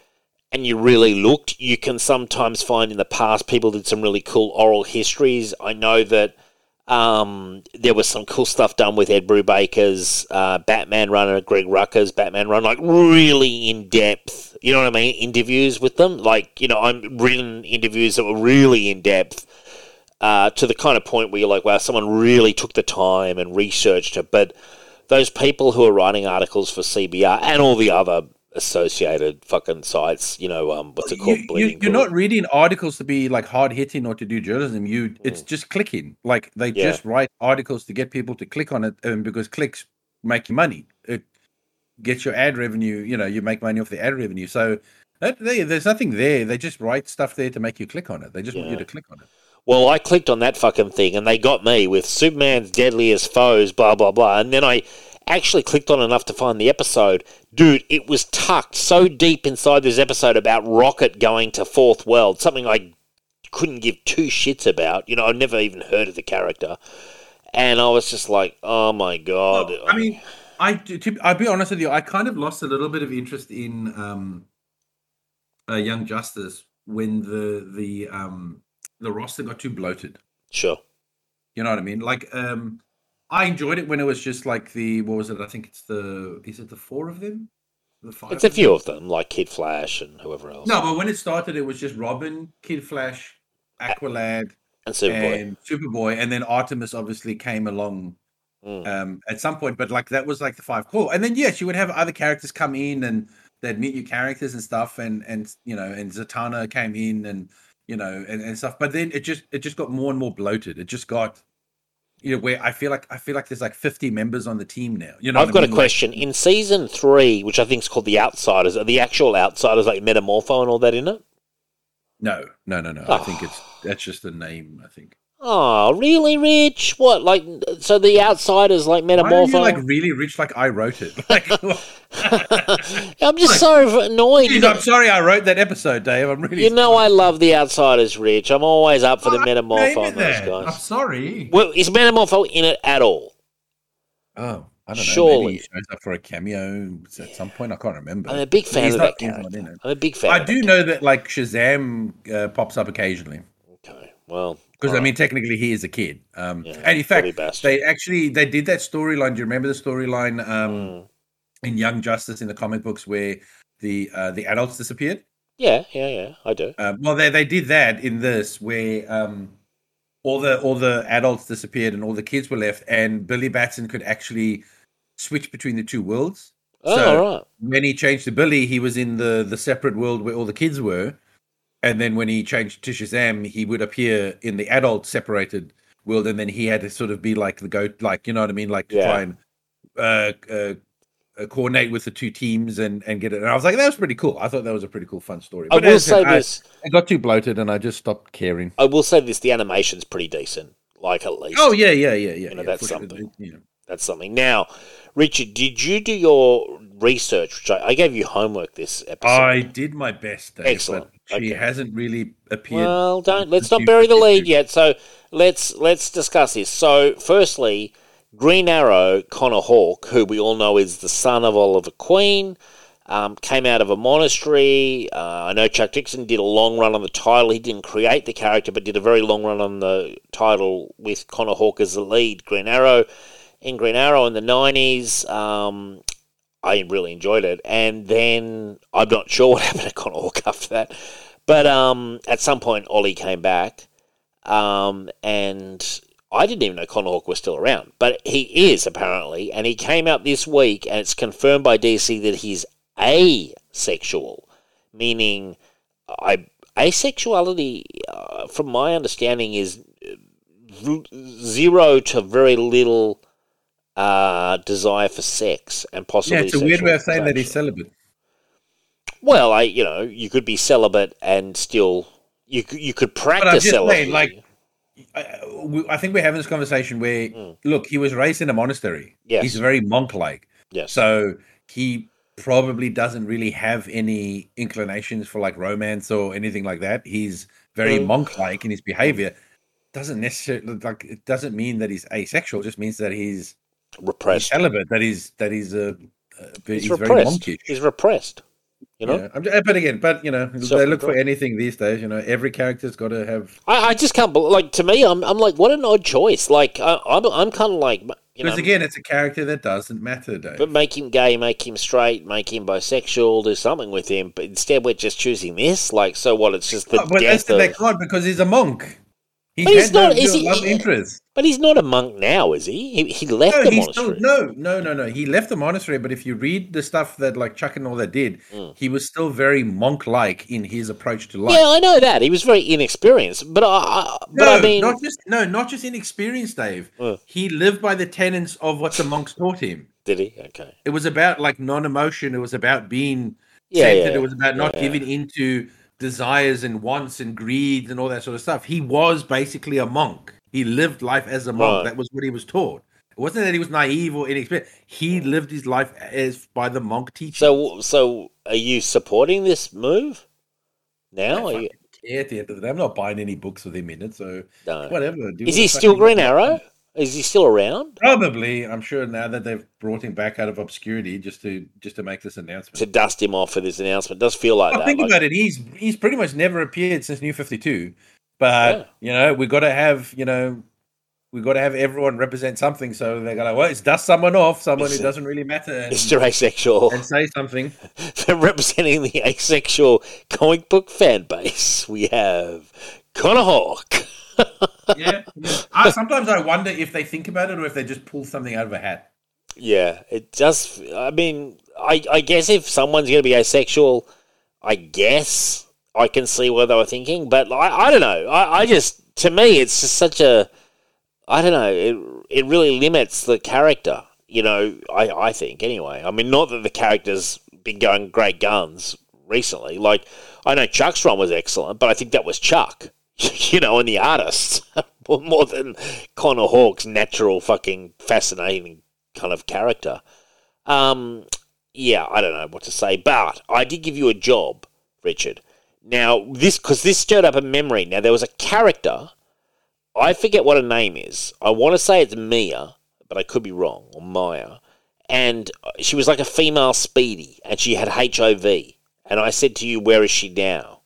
and you really looked, you can sometimes find in the past people did some really cool oral histories. I know that um, there was some cool stuff done with Ed Brubaker's uh, Batman run and Greg Rucka's Batman run, like really in depth. You know what I mean? Interviews with them, like you know, I'm written interviews that were really in depth uh, to the kind of point where you're like, wow, someone really took the time and researched it. But those people who are writing articles for CBR and all the other associated fucking sites, you know, um, what's it called? you, you, you're not reading articles to be like hard hitting or to do journalism. You it's just clicking. Like they Mm. Yeah. just write articles to get people to click on it, and because clicks make you money. It gets your ad revenue. You know, you make money off the ad revenue. So that, they, there's nothing there. They just write stuff there to make you click on it. They just want you to click on it. Well, I clicked on that fucking thing and they got me with Superman's deadliest foes, blah, blah, blah. And then I actually clicked on enough to find the episode. Dude, it was tucked so deep inside this episode about Rocket going to Fourth World, something I couldn't give two shits about. You know, I'd never even heard of the character. and I was just like, oh my god. Well, I mean, I to, I'll be honest with you. I kind of lost a little bit of interest in um, uh, Young Justice when the the um, the roster got too bloated. sure. You know what I mean? Like, um, I enjoyed it when it was just like the what was it? I think it's the is it the four of them? The five. It's a few of them, like Kid Flash and whoever else. No, but when it started, it was just Robin, Kid Flash, Aqualad, and Superboy. and Superboy, and then Artemis obviously came along Mm. um, at some point. But like that was like the five core, and then yes, you would have other characters come in and they'd meet new characters and stuff, and and you know, and Zatanna came in and you know and, and stuff. But then it just it just got more and more bloated. It just got you know where I feel like I feel like there's like 50 members on the team now. You know, I've got I a mean? Like- question. In season three, which I think is called The Outsiders, are the actual Outsiders like Metamorpho and all that in it? no, no, no, no. I ah. think it's that's just the name. I think. Oh, really, Rich? What, like, so the Outsiders like metamorpho? Why are you like really rich? Like I wrote it. [laughs] Like, [laughs] I'm just so annoyed. Jeez, I'm sorry I wrote that episode, Dave. I'm really. You know I love the Outsiders, Rich. I'm always up for the Oh, name Metamorpho on those then. I'm sorry. Well, is Metamorpho in it at all? Oh, I don't know. Surely. He shows up for a cameo at some point. I can't remember. I'm a big fan He's of not- that character. I'm a big fan. I do know that like Shazam uh, pops up occasionally. Okay, well, because I mean technically he is a kid. Um, Yeah, and in fact, they actually they did that storyline. Do you remember the storyline um, Mm. in Young Justice in the comic books where the uh, the adults disappeared? yeah, yeah, yeah, I do. Um, well, they they did that in this where um, all the all the adults disappeared and all the kids were left, and Billy Batson could actually switch between the two worlds. Oh, So- right. When he changed to Billy, he was in the the separate world where all the kids were, and then when he changed to Shazam, he would appear in the adult separated world, and then he had to sort of be like the goat, like you know what I mean, like to Yeah. try and uh, uh, uh, coordinate with the two teams and and get it. And I was like, that was pretty cool. I thought that was a pretty cool, fun story. I But will I say said, I- this. it got too bloated, and I just stopped caring. I will say this. The animation's pretty decent. Like at least. Oh yeah, yeah, yeah, yeah. You know, yeah, that's sure. something. You know. That's something. Now, Richard, did you do your research? Which I, I gave you homework this episode. I did my best, Dave, Excellent. She Okay. hasn't really appeared. Well, don't let's not bury the lead yet. So let's let's discuss this. So, firstly, Green Arrow, Connor Hawke, who we all know is the son of Oliver Queen, um, came out of a monastery. Uh, I know Chuck Dixon did a long run on the title. He didn't create the character, but did a very long run on the title with Connor Hawke as the lead. Green Arrow. In Green Arrow in the nineties, um, I really enjoyed it. And then I'm not sure [laughs] what happened to Connor Hawke after that. But um, at some point, Ollie came back, um, and I didn't even know Connor Hawke was still around. But he is, apparently. And he came out this week, and it's confirmed by DC that he's asexual, meaning I asexuality, uh, from my understanding, is uh, zero to very little uh, desire for sex and possibly Yeah, it's a weird way of saying that he's celibate. Well, I you know you could be celibate and still you you could practice just celibacy. saying, like, I, I think we're having this conversation where, Mm. look, he was raised in a monastery. Yes. He's very monk-like, yes, so he probably doesn't really have any inclinations for like romance or anything like that. He's very Mm. monk-like in his behavior. Doesn't necessarily like it doesn't mean that he's asexual. It just means that he's, he's repressed. celibate. That he's that he's uh, uh, He's, he's, very repressed. monkish. He's repressed. You know, Yeah, I'm but again, but you know, they look for anything these days. You know, every character's got to have. I, I just can't believe. Like to me, I'm I'm like, what an odd choice. Like I, I'm I'm kind of like you know, Because again, it's a character that doesn't matter, Dave. but make him gay, make him straight, make him bisexual, do something with him. But instead, we're just choosing this. Like, so what? It's just the Oh, but that's death the of. they can't because he's a monk. He But he's had no not- is he- interest. But he's not a monk now, is he? He, he left No, the he's still, monastery. no, no, no, no. He left the monastery, but if you read the stuff that like Chuck and all that did, Mm. he was still very monk-like in his approach to life. Yeah, I know that he was very inexperienced, but I, I but no, I mean, not just no, not just inexperienced, Dave. Uh. He lived by the tenets of what the monks taught him. did he? Okay, It was about like non-emotion. It was about being yeah, centered. yeah, It was about not yeah. giving into desires and wants and greed and all that sort of stuff. He was basically a monk. He lived life as a monk. Right. That was what he was taught. It wasn't that he was naive or inexperienced. He lived his life as by the monk teaching. So, so are you supporting this move now? You... at the end of the day, I'm not buying any books with him in it. So, no. whatever. Do Is he still Green Arrow? Is he still around? Probably. I'm sure now that they've brought him back out of obscurity just to just to make this announcement. To dust him off for this announcement. It does feel like I that. Think like... about it. He's he's pretty much never appeared since New 52. But yeah. you know, we got to have you know, we got to have everyone represent something. So they're going well, it's dust someone off, someone it's, who doesn't really matter. [laughs] And, Mr. Asexual, and say something. [laughs] so representing the asexual comic book fan base, we have Connor Hawke. [laughs] yeah, yeah. I, sometimes I wonder if they think about it or if they just pull something out of a hat. Yeah, it just. I mean, I, I guess if someone's going to be asexual, I guess I can see what they were thinking. But I, I don't know. I, I just, to me, it's just such a, I don't know. It, it really limits the character. You know, I, I think anyway. I mean, not that the character's been going great guns recently. Like I know Chuck's run was excellent, but I think that was Chuck. [laughs] you know, and the artist [laughs] more than Connor Hawke's natural fucking fascinating kind of character. Um, yeah, I don't know what to say, but I did give you a job, Richard. Now this because this stirred up a memory. Now there was a character. I forget what her name is. I want to say it's Mia, but I could be wrong, or Maya. And she was like a female Speedy, and she had HIV. And I said to you, "Where is she now?"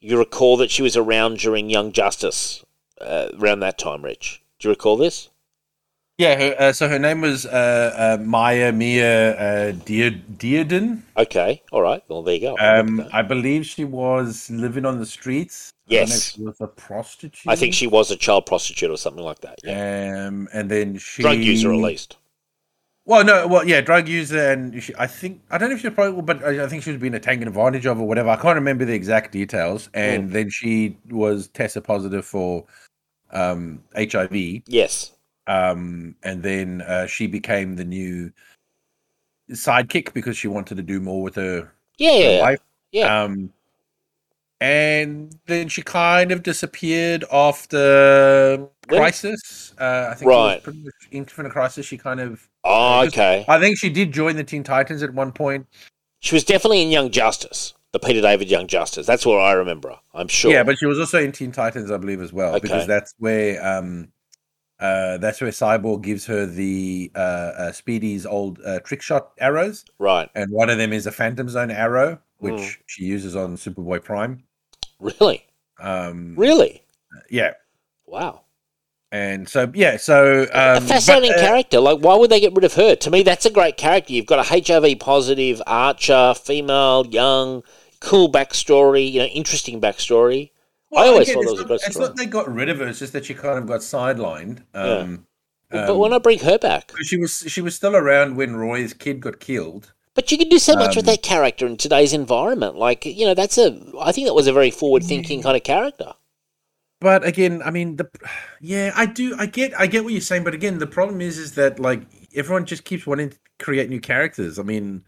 You recall that she was around during Young Justice, uh, around that time, Rich. Do you recall this? Yeah. Her, uh, so her name was uh, uh, Maya Mia uh, Dear Dearden. Okay, all right. Well, there you go. Um. I believe she was living on the streets. I don't know if Yes. she was a prostitute. I think she was a child prostitute or something like that. Yeah. Um, and then she Drug user, at least. Well, no, well, yeah, drug user, and she, I think I don't know if she's probably, but I I think she was being taken advantage of or whatever. I can't remember the exact details. And then she was tested positive for um, HIV, Yes. Um, and then uh, she became the new sidekick because she wanted to do more with her, Yeah, her life. Yeah. Um, and then she kind of disappeared after Crisis. Uh, I think it Right. was pretty much Infinite Crisis. She kind of Oh, just- okay. I think she did join the Teen Titans at one point. She was definitely in Young Justice, the Peter David Young Justice. That's what I remember. her. I'm sure. Yeah, but she was also in Teen Titans, I believe, as well, Okay. because that's where um, uh, that's where Cyborg gives her the uh, uh, Speedy's old uh, trick shot arrows, right. and one of them is a Phantom Zone arrow, which Mm. she uses on Superboy Prime. Really? Um, Really? Yeah, Wow. and so yeah, so um, a fascinating but, uh, character. Like, why would they get rid of her? To me, that's a great character. You've got a HIV positive archer, female, young, cool backstory. You know, interesting backstory. I always thought it's that was a not- great It's not they got rid of her; it's just that she kind of got sidelined. Um, but um, why not bring her back? she was she was still around when Roy's kid got killed. But you can do so much with Um, that character in today's environment. Like, you know, that's a. I think that was a very forward-thinking kind of character. But again, I mean, the [sighs] yeah, I do, I get, I get what you're saying. But again, the problem is, is that like everyone just keeps wanting to create new characters. I mean,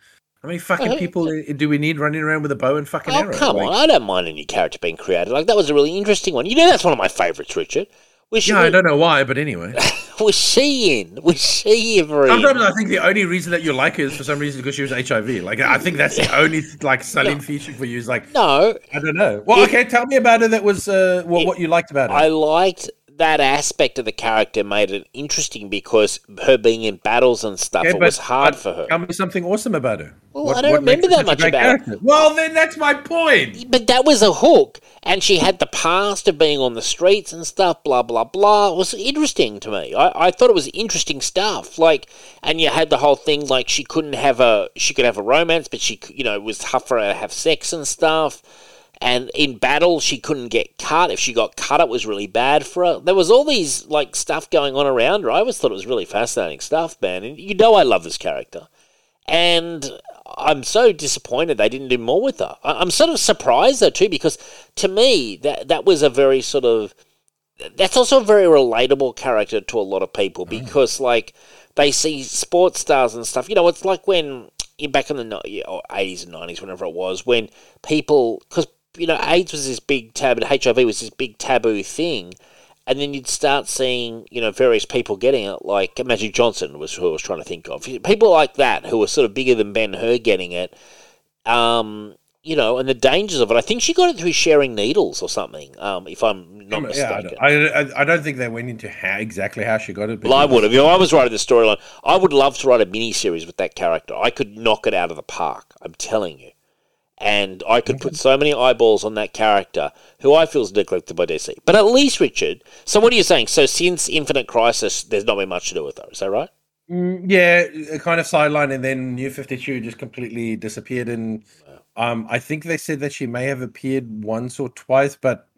many fucking Uh-huh. people do we need running around with a bow and fucking Oh, arrow? come Like, on! I don't mind any character being created. Like that was a really interesting one. You know, that's one of my favourites, Richard. Yeah, I don't know why, but anyway. [laughs] Was she in? Was she ever in? Sometimes I think the only reason that you like her is for some reason because she was HIV. Like I think that's the only like selling feature for you. Is like no, I don't know. Well, It- okay, tell me about her. That was uh, what, It- what you liked about her. I liked that aspect of the character. Made it interesting because her being in battles and stuff, Okay, it was hard for her. Tell me something awesome about her. Well, I don't remember that her such a much about her. Well, then that's my point. But that was a hook, and she had the past of being on the streets and stuff. Blah blah blah. It was interesting to me. I, I thought it was interesting stuff. Like, and you had the whole thing like she couldn't have a she could have a romance, but she you know it was tough for her to have sex and stuff. And in battle, she couldn't get cut. If she got cut, it was really bad for her. There was all these like stuff going on around her. I always thought it was really fascinating stuff, man. And you know, I love this character and I'm so disappointed they didn't do more with her. I'm sort of surprised though too because to me that that was a very sort of that's also a very relatable character to a lot of people mm. because like they see sports stars and stuff. You know, it's like when back in the or 80s and 90s, whenever it was, when people because you know AIDS was this big taboo, HIV was this big taboo thing. And then you'd start seeing, you know, various people getting it, like Magic Johnson was who I was trying to think of. People like that who were sort of bigger than Ben Hur getting it. Um, you know, and the dangers of it. I think she got it through sharing needles or something. Um, if I'm not Yeah, mistaken. I, I, I don't think they went into how exactly how she got it. Well, I would have. You know, I was writing the storyline, I would love to write a mini series with that character. I could knock it out of the park. I'm telling you. And I could put so many eyeballs on that character who I feel is neglected by DC. But at least, Richard, so what are you saying? So since Infinite Crisis, there's not been much to do with her. Is that right? Mm, yeah, kind of sideline, and then New Fifty Two just completely disappeared. And um, I think they said that she may have appeared once or twice, but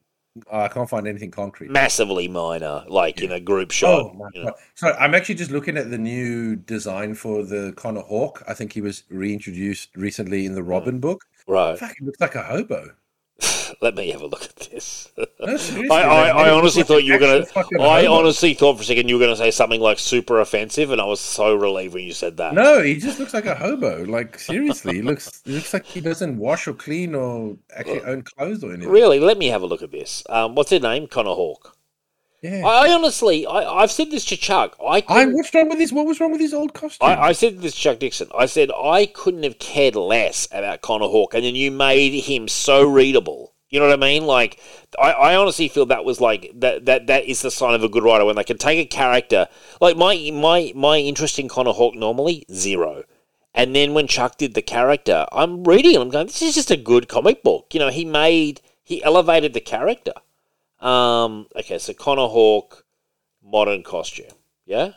I can't find anything concrete. Massively minor, like in a group shot. Oh my you know. god! So I'm actually just looking at the new design for the Connor Hawke. I think he was reintroduced recently in the Robin book. Right. Fuck, he looks like a hobo. [laughs] Let me have a look at this. No, I, I, I honestly thought you were gonna. I hobo. honestly thought for a second you were gonna say something like super offensive, and I was so relieved when you said that. No, he just looks like a hobo. Like seriously, he looks he looks like he doesn't wash or clean or actually own clothes or anything. Really, let me have a look at this. Um, what's her name? Connor Hawke. Yeah. I, I honestly, I, I've said this to Chuck. I, I what's wrong with this? what was wrong with his old costume? I, I said this to Chuck Dixon. I said I couldn't have cared less about Connor Hawke, and then you made him so readable. You know what I mean? Like, I, I honestly feel that was like that. That that is the sign of a good writer when they can take a character. Like my my my interest in Connor Hawke normally zero, and then when Chuck did the character, I'm reading it. I'm going, this is just a good comic book. You know, he made he elevated the character. Um. Okay, so Connor Hawke, modern costume. Yeah.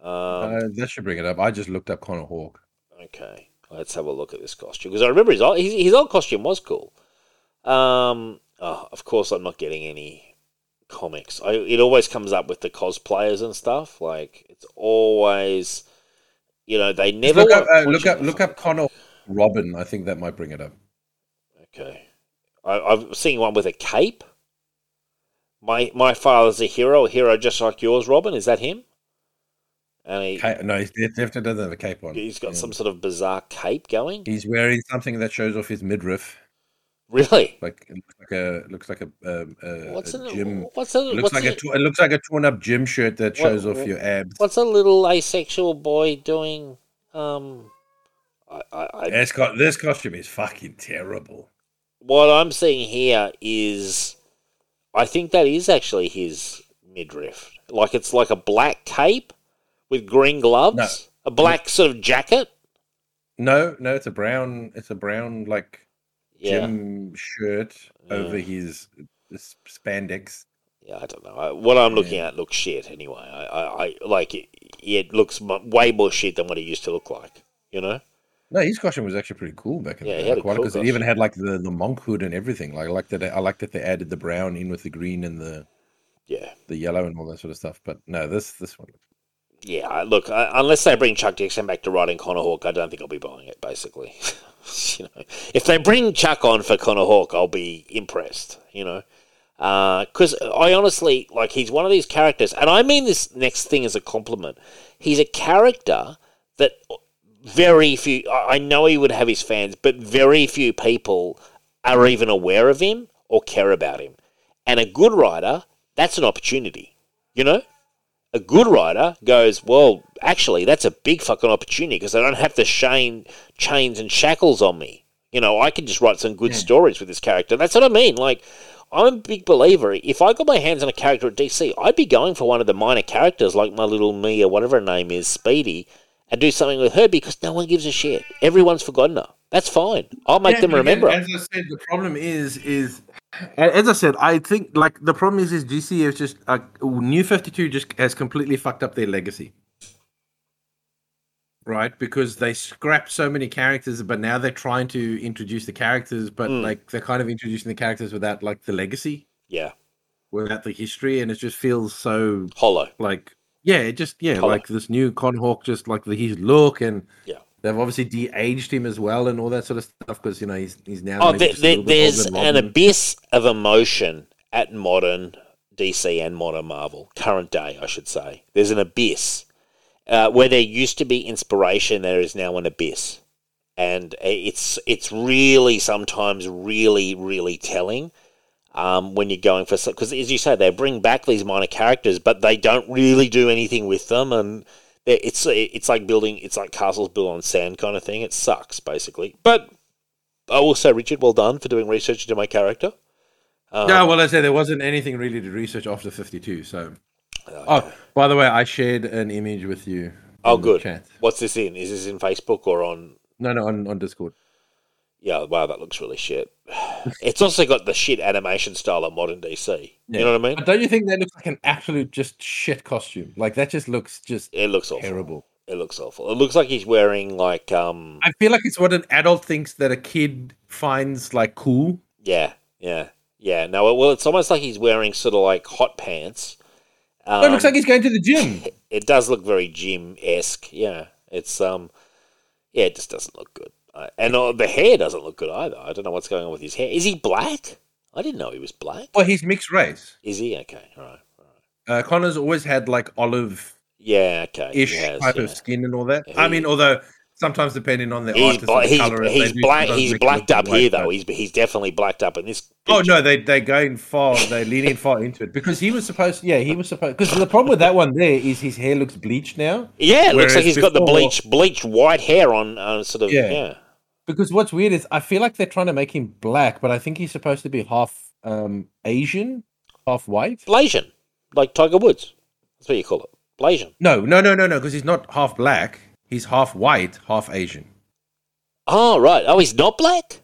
Um. Uh, that should bring it up. I just looked up Connor Hawke. Okay, let's have a look at this costume because I remember his old, his, his old costume was cool. Um, oh, of course, I'm not getting any comics. I, it always comes up with the cosplayers and stuff. Like it's always, you know, they never Look up, uh, look up, look up Connor Robin. I think that might bring it up. Okay, I, I'm seeing one with a cape. My my father's a hero, a hero just like yours, Robin. Is that him? And he, Ca- no, he's he definitely doesn't have a cape on. he's got Yeah. some sort of bizarre cape going. He's wearing something that shows off his midriff. Really? Like it looks like a looks like a, um, a, What's a gym. what's a It looks like a, a it looks like a torn up gym shirt that What- shows off what- your abs. What's a little asexual boy doing? Um, I, I, I, This, co- this costume is fucking terrible. what I'm seeing here is, I think that is actually his midriff. Like it's like a black cape with green gloves, No. a black sort of jacket. No, no, it's a brown. It's a brown like Yeah, gym shirt over his spandex. yeah. I don't know. I, what I'm looking at looks shit anyway. I, I, I like it. It looks way more shit than what it used to look like. You know? No, his costume was actually pretty cool back in Yeah, the day. had a Like, cool because it even had like the, the monk hood and everything. Like I like that. I like that they added the brown in with the green and the Yeah. the yellow and all that sort of stuff. But no, this this one. Yeah, I- look, I, unless they bring Chuck Dixon back to writing Connor Hawke, I don't think I'll be buying it. Basically, [laughs] you know, if they bring Chuck on for Connor Hawke, I'll be impressed. You know, uh, because I honestly like he's one of these characters, and I mean this next thing as a compliment. He's a character that very few. I know he would have his fans, but very few people are even aware of him or care about him. And a good writer, that's an opportunity. You know a good writer goes, well, actually, that's a big fucking opportunity because I don't have to shame chains and shackles on me. You know, I can just write some good stories with this character. That's what I mean. Like, I'm a big believer. If I got my hands on a character at DC, I'd be going for one of the minor characters, like my little me or whatever her name is, Speedy, and do something with her because no one gives a shit. Everyone's forgotten her. That's fine. I'll make Yeah, them but again, remember. As I said, the problem is is as I said, I think like the problem is is DC is just uh, New Fifty Two just has completely fucked up their legacy, right? Because they scrapped so many characters, but now they're trying to introduce the characters, but Mm. like they're kind of introducing the characters without like the legacy, Yeah. without the history, and it just feels so Hollow. like yeah, it just yeah, Hollow. like this new Con Hawk, just like the, his look and Yeah. They've obviously de-aged him as well and all that sort of stuff because you know he's he's now. Oh, there, there, there's an abyss of emotion at modern DC and modern Marvel, current day, I should say. There's an abyss. Uh, where there used to be inspiration, there is now an abyss. And it's it's really sometimes really, really telling um, when you're going for... Because as you say, they bring back these minor characters, but they don't really do anything with them. And it's it's like building... It's like castles built on sand kind of thing. It sucks, basically. But I will say, Richard, well done for doing research into my character. Um, yeah, well, I said there wasn't anything really to research after 52. So, oh, by the way, I shared an image with you. oh, good. Chat. What's this in? Is this in Facebook or on? No, no, on, on Discord. Yeah, wow, that looks really shit. [sighs] It's also got the shit animation style of modern DC. You know what I mean? But don't you think that looks like an absolute just shit costume? Like that just looks just It looks awful. terrible. It looks awful. It looks like he's wearing like um I feel like it's what an adult thinks that a kid finds like cool. yeah, yeah, yeah. No, well, it's almost like he's wearing sort of like hot pants. Um, No, it looks like he's going to the gym. [laughs] it does look very gym esque. Yeah, it's um, yeah, it just doesn't look good. Uh, and uh, the hair doesn't look good either. I don't know what's going on with his hair. Is he black? I didn't know he was black. Well, he's mixed race. Is he? Okay, all right. Uh, Connor's always had like olive Yeah, okay. ish has, type yeah. of skin and all that. Yeah, I mean, although sometimes depending on the He's, bla- he's, he's they black. He's blacked up here though. He's he's definitely blacked up in this. Oh no, they they're going far. They're leaning far into it because he was supposed. Yeah, he was supposed. Because the problem with that one there is his hair looks bleached now. Yeah, it looks like he's got the bleach bleached bleached white hair on. Uh, sort of. Yeah. Yeah. Because what's weird is I feel like they're trying to make him black, but I think he's supposed to be half um Asian, half white. Blasian, like Tiger Woods. That's what you call it. Blasian. No, no, no, no, no. Because he's not half black. He's half white, half Asian. Oh right. Oh, he's not black.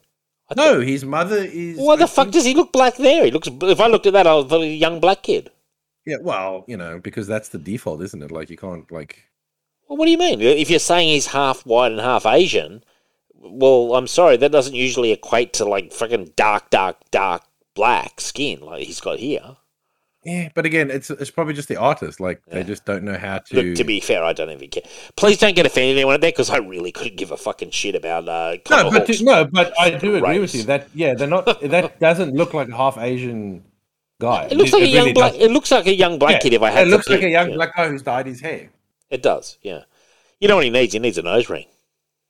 I No, his mother is. Why the I fuck think- does he look black there? He looks. If I looked at that, I was a young black kid. Yeah, well, you know, because that's the default, isn't it? Like you can't like. Well, what do you mean? If you're saying he's half white and half Asian, well, I'm sorry, that doesn't usually equate to like fucking dark, dark, dark black skin like he's got here. Yeah, but again, it's it's probably just the artist. Like they just don't know how to. Look, to be fair, I don't even care. Please don't get offended anyone out there because I really couldn't give a fucking shit about uh, no, but no, but I do agree with you that yeah, they're not. that [laughs] doesn't look like a half Asian guy. It looks like a young really black. doesn't. It looks like a young black Yeah, kid. If I had, it looks like a young yeah. black guy who's dyed his hair. It does, yeah. You know what he needs? He needs a nose ring.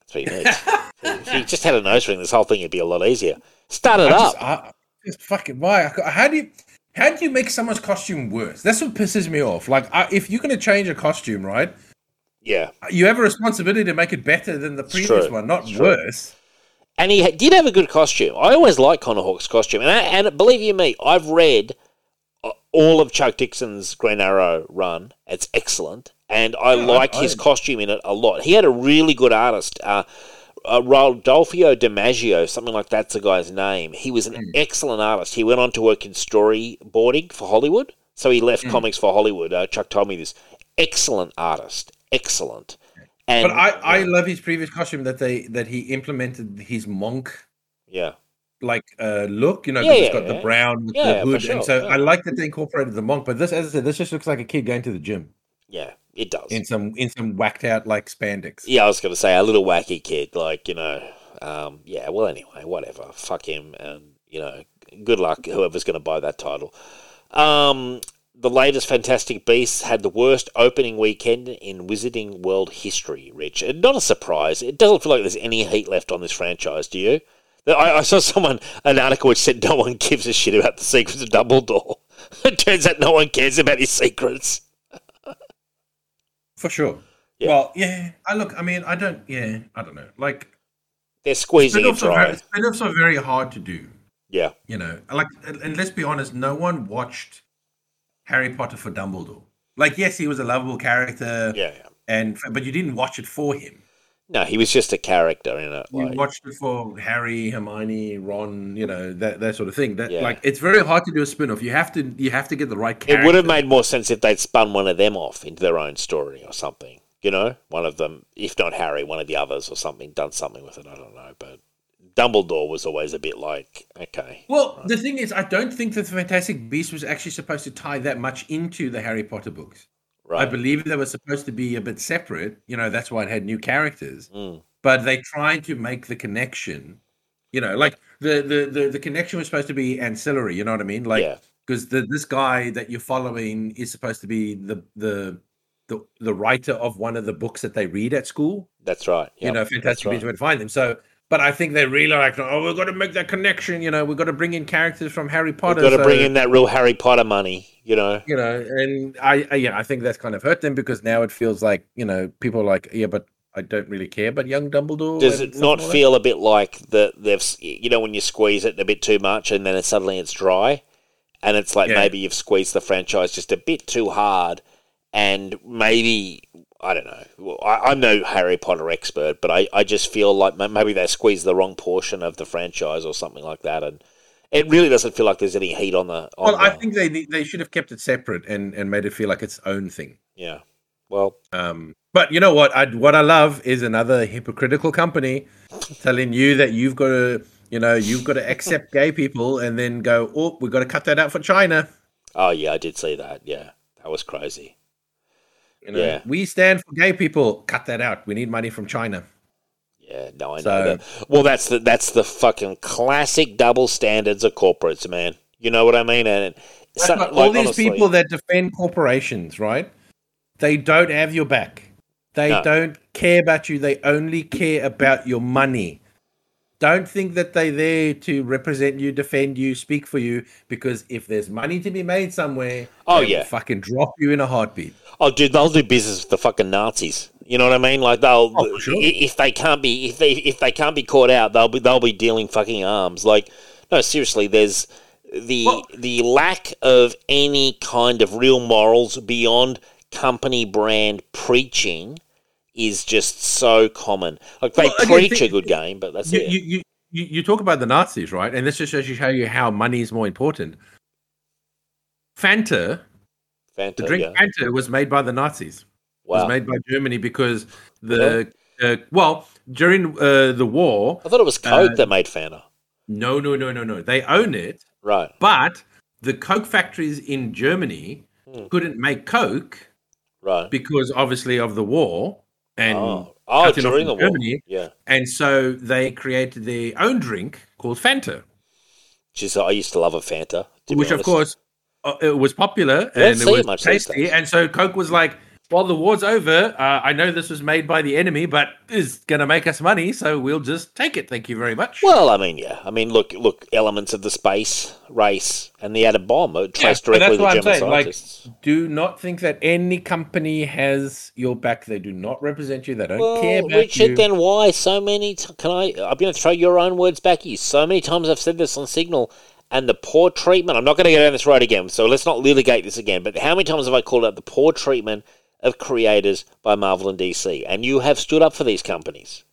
That's what he needs. [laughs] if he just had a nose ring, this whole thing would be a lot easier. Start it I up. just, I, just fucking why? How do you? How do you make someone's costume worse? That's what pisses me off. Like, I, if you're going to change a costume, right, yeah. you have a responsibility to make it better than the previous true. one, not It's true. worse. And he did have a good costume. I always like Connor Hawke's costume. And, I, and believe you me, I've read uh, all of Chuck Dixon's Green Arrow run. It's excellent. And I Yeah, like I- his costume in it a lot. He had a really good artist. Uh, uh, Rodolfo Damaggio, something like that's the guy's name. He was an Hmm. excellent artist. He went on to work in storyboarding for Hollywood. So he left comics for Hollywood. Uh, Chuck told me this. Excellent artist. Excellent. And, But I, I yeah, love his previous costume that they that he implemented his monk yeah. like uh look, you know, Yeah, it's got yeah. the brown with Yeah, the hood, sure, and so. I like that they incorporated the monk. But this, as I said, this just looks like a kid going to the gym Yeah, it does. in some in some whacked out like spandex. Yeah, I was going to say a little wacky kid, like you know. Um, yeah, well, anyway, whatever. Fuck him, and you know, good luck whoever's going to buy that title. Um, the latest Fantastic Beasts had the worst opening weekend in Wizarding World history. Rich, and not a surprise. It doesn't feel like there's any heat left on this franchise. Do you? I, I saw someone an article which said no one gives a shit about the secrets of Dumbledore. [laughs] It turns out no one cares about his secrets. For sure. Yeah. Well, yeah. I look. I mean, I don't. Yeah, I don't know. Like They're squeezing it spin-offs dry. very, spin-offs are very hard to do. Yeah, You know, like, and and let's be honest, no one watched Harry Potter for Dumbledore. Like, yes, he was a lovable character, yeah, yeah. and but you didn't watch it for him. No, he was just a character in it. You like- watched it for Harry, Hermione, Ron, you know that that sort of thing. That Yeah. like it's very hard to do a spin-off. You have to you have to get the right It would have made more sense if they'd spun one of them off into their own story or something. You know, one of them, if not Harry, one of the others or something, done something with it. I don't know, but Dumbledore was always a bit like, okay, Well, the thing is, I don't think that the Fantastic Beast was actually supposed to tie that much into the Harry Potter books. I believe they were supposed to be a bit separate. You know, that's why it had new characters. Mm. But they tried to make the connection. You know, like the the the, the connection was supposed to be ancillary. You know what I mean? Like because the this guy that you're following is supposed to be the the the the writer of one of the books that they read at school. that's right. you know, Fantastic right. To find them. So, but I think they really like, oh, we've got to make that connection. You know, we've got to bring in characters from Harry Potter. We've got to so- bring in that real Harry Potter money. You know, you know, and I, I, yeah, I think that's kind of hurt them because now it feels like, you know, people are like, yeah, but I don't really care about young Dumbledore. Does it not like that. feel a bit like that they've you know when you squeeze it a bit too much and then it, suddenly it's dry, and it's like Yeah. maybe you've squeezed the franchise just a bit too hard, and maybe I don't know. Well, I, I'm no Harry Potter expert, but I, I just feel like maybe they squeezed the wrong portion of the franchise or something like that, and it really doesn't feel like there's any heat on the. On Well, I the- think they they should have kept it separate and and made it feel like its own thing. yeah. Well, Um, but you know what? I what I love is another hypocritical company telling you that you've got to, you know, you've got to accept gay people, and then go, oh, we've got to cut that out for China. oh yeah, I did see that. Yeah, that was crazy. You know, Yeah. we stand for gay people. Cut that out. We need money from China. Yeah, no, I know that. Well, that's the that's the fucking classic double standards of corporates, man. You know what I mean? And it, That's so- like, all these honestly, people that defend corporations, right? They don't have your back. They No. don't care about you. They only care about your money. Don't think that they're there to represent you, defend you, speak for you. Because if there's money to be made somewhere, Oh, they will yeah. fucking drop you in a heartbeat. Oh, dude, they'll do business with the fucking Nazis. You know what I mean? Like they'll Oh, sure. if they can't be if they if they can't be caught out, they'll be they'll be dealing fucking arms. Like no, seriously, there's the Well- the lack of any kind of real morals beyond company brand preaching is just so common. Like they Well, again, preach a good game, but that's You, it. you, you, you, you talk about the Nazis, right? And this just shows you, show you how money is more important. Fanta, Fanta, the drink yeah. Fanta, was made by the Nazis. Wow. was made by Germany because the uh, well during uh, the war. I thought it was Coke uh, that made Fanta. No, no, no, no, no. They own it, Right. but the Coke factories in Germany Hmm. couldn't make Coke Right. because obviously of the war and oh, oh during the from war. Germany. Yeah. and so they created their own drink called Fanta, Which is, I used to love a Fanta. which of course uh, it was popular and it was tasty. And so Coke was like, "Well, the war's over. Uh, I know this was made by the enemy, but is going to make us money, so we'll just take it. Thank you very much." Well, I mean, yeah. I mean, look, look, elements of the space race and the atom bomb are traced but directly that's to what German I'm saying, like- scientists. do not think that any company has your back. They do not represent you. They don't well, care about you. Richard, you. then why so many? T- can I? I'm going to throw your own words back at you. So many times I've said this on Signal, and the poor treatment. I'm not going to go down this road again. So let's not litigate this again. But how many times have I called out the poor treatment of creators by Marvel and DC? And you have stood up for these companies.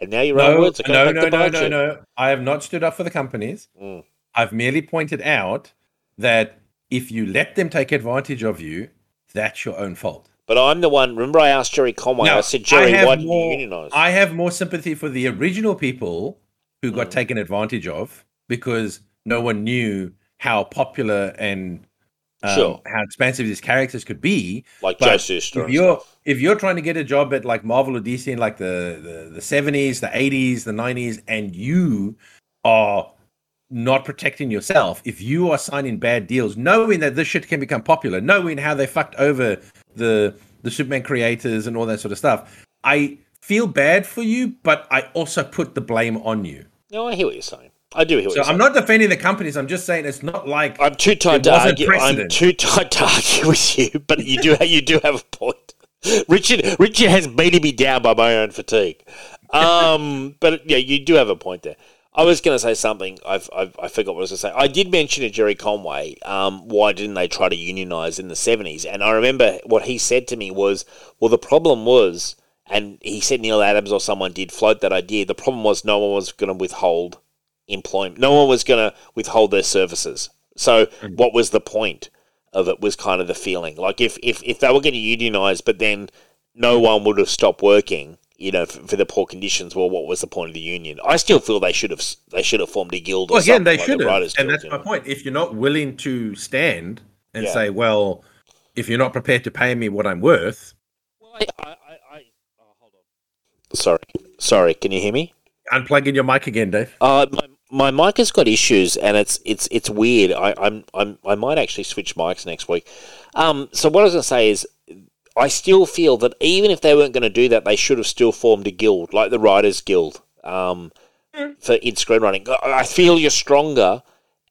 And now your own no, words are no, going no, back to no, no, you. no. I have not stood up for the companies. Mm. I've merely pointed out that if you let them take advantage of you, that's your own fault. But I'm the one. Remember, I asked Gerry Conway. I said, Gerry, have why didn't you unionize? I have more sympathy for the original people who got Mm. taken advantage of because no one knew how popular and um, Sure. how expensive these characters could be. like but if you're stuff. if you're trying to get a job at like Marvel or DC in like the the, the 70s, the 80s, the 90s, and you are not protecting yourself, if you are signing bad deals, knowing that this shit can become popular, knowing how they fucked over the the Superman creators and all that sort of stuff, I feel bad for you, but I also put the blame on you. No, I hear what you're saying. I do hear what So. I'm not defending the companies. I'm just saying it's not like I'm too tired to argue. I'm too tired to argue with you, but you do you do have a point. Richard Richard has beaten me down by my own fatigue. Um, but yeah, you do have a point there. I was going to say something. I've, I've I forgot what I was going to say. I did mention to Gerry Conway. Um, why didn't they try to unionize in the seventies? And I remember what he said to me was, well, the problem was, and he said Neal Adams or someone did float that idea. The problem was no one was going to withhold employment. No one was going to withhold their services. So what was the point of it? Was kind of the feeling like if if, if they were going to unionize, but then no one would have stopped working. You know, for, for the poor conditions. Well, what was the point of the union? I still feel they should have they should have formed a guild. Or Well, again, something they like should the have, and Guild, that's my know. point. If you're not willing to stand and Yeah. say, "Well, if you're not prepared to pay me what I'm worth," Well, I, I, I, I oh, hold on. Sorry, sorry. Can you hear me? unplug in your mic again, Dave. Uh, my, my mic has got issues, and it's it's it's weird. I, I'm I'm I might actually switch mics next week. Um, so what I was to say is, I still feel that even if they weren't going to do that, they should have still formed a guild, like the Writers Guild, um, for in screenwriting. I feel you're stronger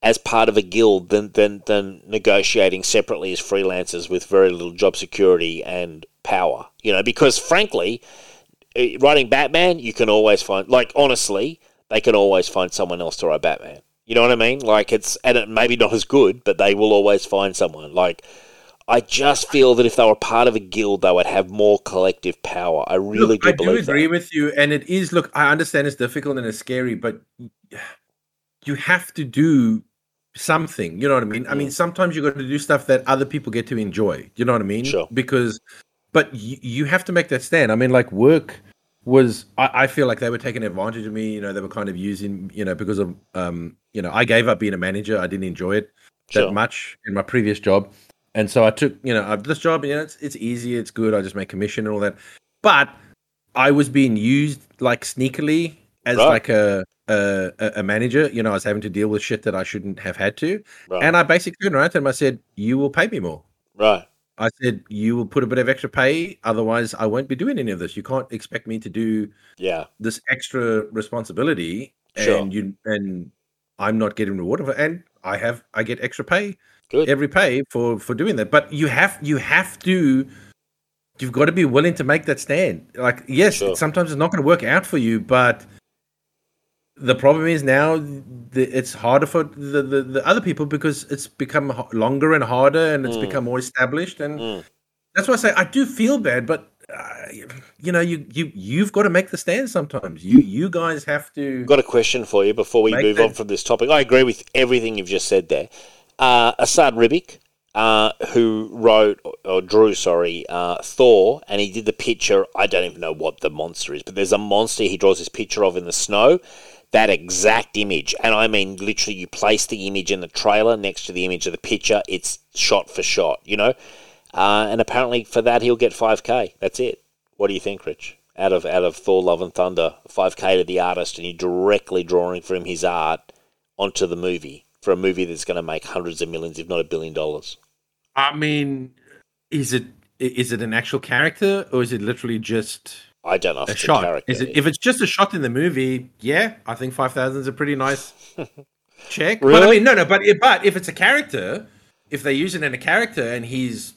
as part of a guild than than than negotiating separately as freelancers with very little job security and power. You know, because frankly, uh, writing Batman, you can always find like honestly, they can always find someone else to write Batman. You know what I mean? Like it's and it maybe not as good, but they will always find someone. Like I just feel that if they were part of a guild, they would have more collective power. I really Look, do I do agree that. with you, and it is. Look, I understand it's difficult and it's scary, but you have to do something. You know what I mean? I mean, mm. sometimes you got to do stuff that other people get to enjoy. You know what I mean? Sure. Because, but you, you have to make that stand. I mean, like work was. I, I feel like they were taking advantage of me. You know, they were kind of using. You know, because of um, you know, I gave up being a manager. I didn't enjoy it that Sure. much in my previous job, and so I took. You know, uh, this job. You know, it's it's easy. It's good. I just make commission and all that. But I was being used like sneakily as Right. like a, a a a manager. You know, I was having to deal with shit that I shouldn't have had to. Right. And I basically turned around to him. I said, "You will pay me more." right. I said, "You will put a bit of extra pay. Otherwise, I won't be doing any of this. You can't expect me to do Yeah. this extra responsibility, Sure. and you and I'm not getting rewarded for. And I have I get extra pay Good. every pay for for doing that. But you have you have to." You've got to be willing to make that stand. Like, yes, Sure. sometimes it's not going to work out for you, but the problem is now the, it's harder for the, the, the other people because it's become h- longer and harder and it's Mm. become more established and Mm. that's why I say I do feel bad but uh, you know you you you've got to make the stand sometimes you you guys have to I've got a question for you before we move that- on from this topic. I agree with everything you've just said there. Uh, Esad Ribic, uh, who wrote or drew, sorry, uh, Thor, and he did the picture. I don't even know what the monster is, but there's a monster he draws this picture of in the snow. That exact image, and I mean literally, you place the image in the trailer next to the image of the picture. It's shot for shot, you know. Uh, and apparently, for that, he'll get five k. That's it. What do you think, Rich? Out of out of Thor: Love and Thunder, five k to the artist, and you're directly drawing from his art onto the movie for a movie that's going to make hundreds of millions, if not a billion dollars. I mean is it is it an actual character or is it literally just I don't know if a it's shot a character. is it if it's just a shot in the movie yeah I think 5000 is a pretty nice [laughs] check but I Really? mean no no but if, but if it's a character if they use it in a character and he's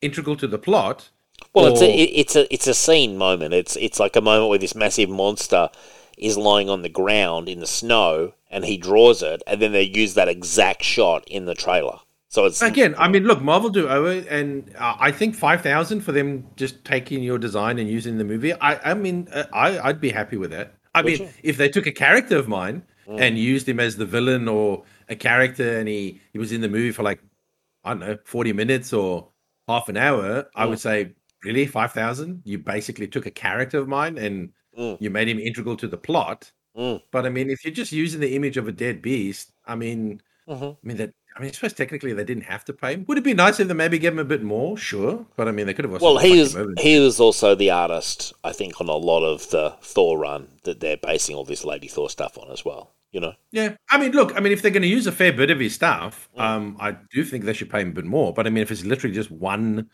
integral to the plot Well, it's a it's a it's a scene moment. It's it's like a moment where this massive monster is lying on the ground in the snow, and he draws it, and then they use that exact shot in the trailer. So it's Again, I mean, look, Marvel do owe it, and uh, I think five thousand for them just taking your design and using the movie. I, I mean, uh, I, I'd be happy with that. I mean, you? if they took a character of mine Mm. and used him as the villain or a character, and he he was in the movie for like I don't know, forty minutes or half an hour, I Mm. would say, really, five thousand? You basically took a character of mine and Mm. you made him integral to the plot. Mm. But I mean, if you're just using the image of a dead beast, I mean, Mhm. I mean that. I mean, I suppose technically they didn't have to pay him. Would it be nice if they maybe gave him a bit more? Sure, but I mean they could have. Also well, he fucked is him over. he was also the artist, I think, on a lot of the Thor run that they're basing all this Lady Thor stuff on as well. You know, Yeah, I mean, look, I mean, if they're going to use a fair bit of his stuff, Mm. um, I do think they should pay him a bit more. But I mean, if it's literally just one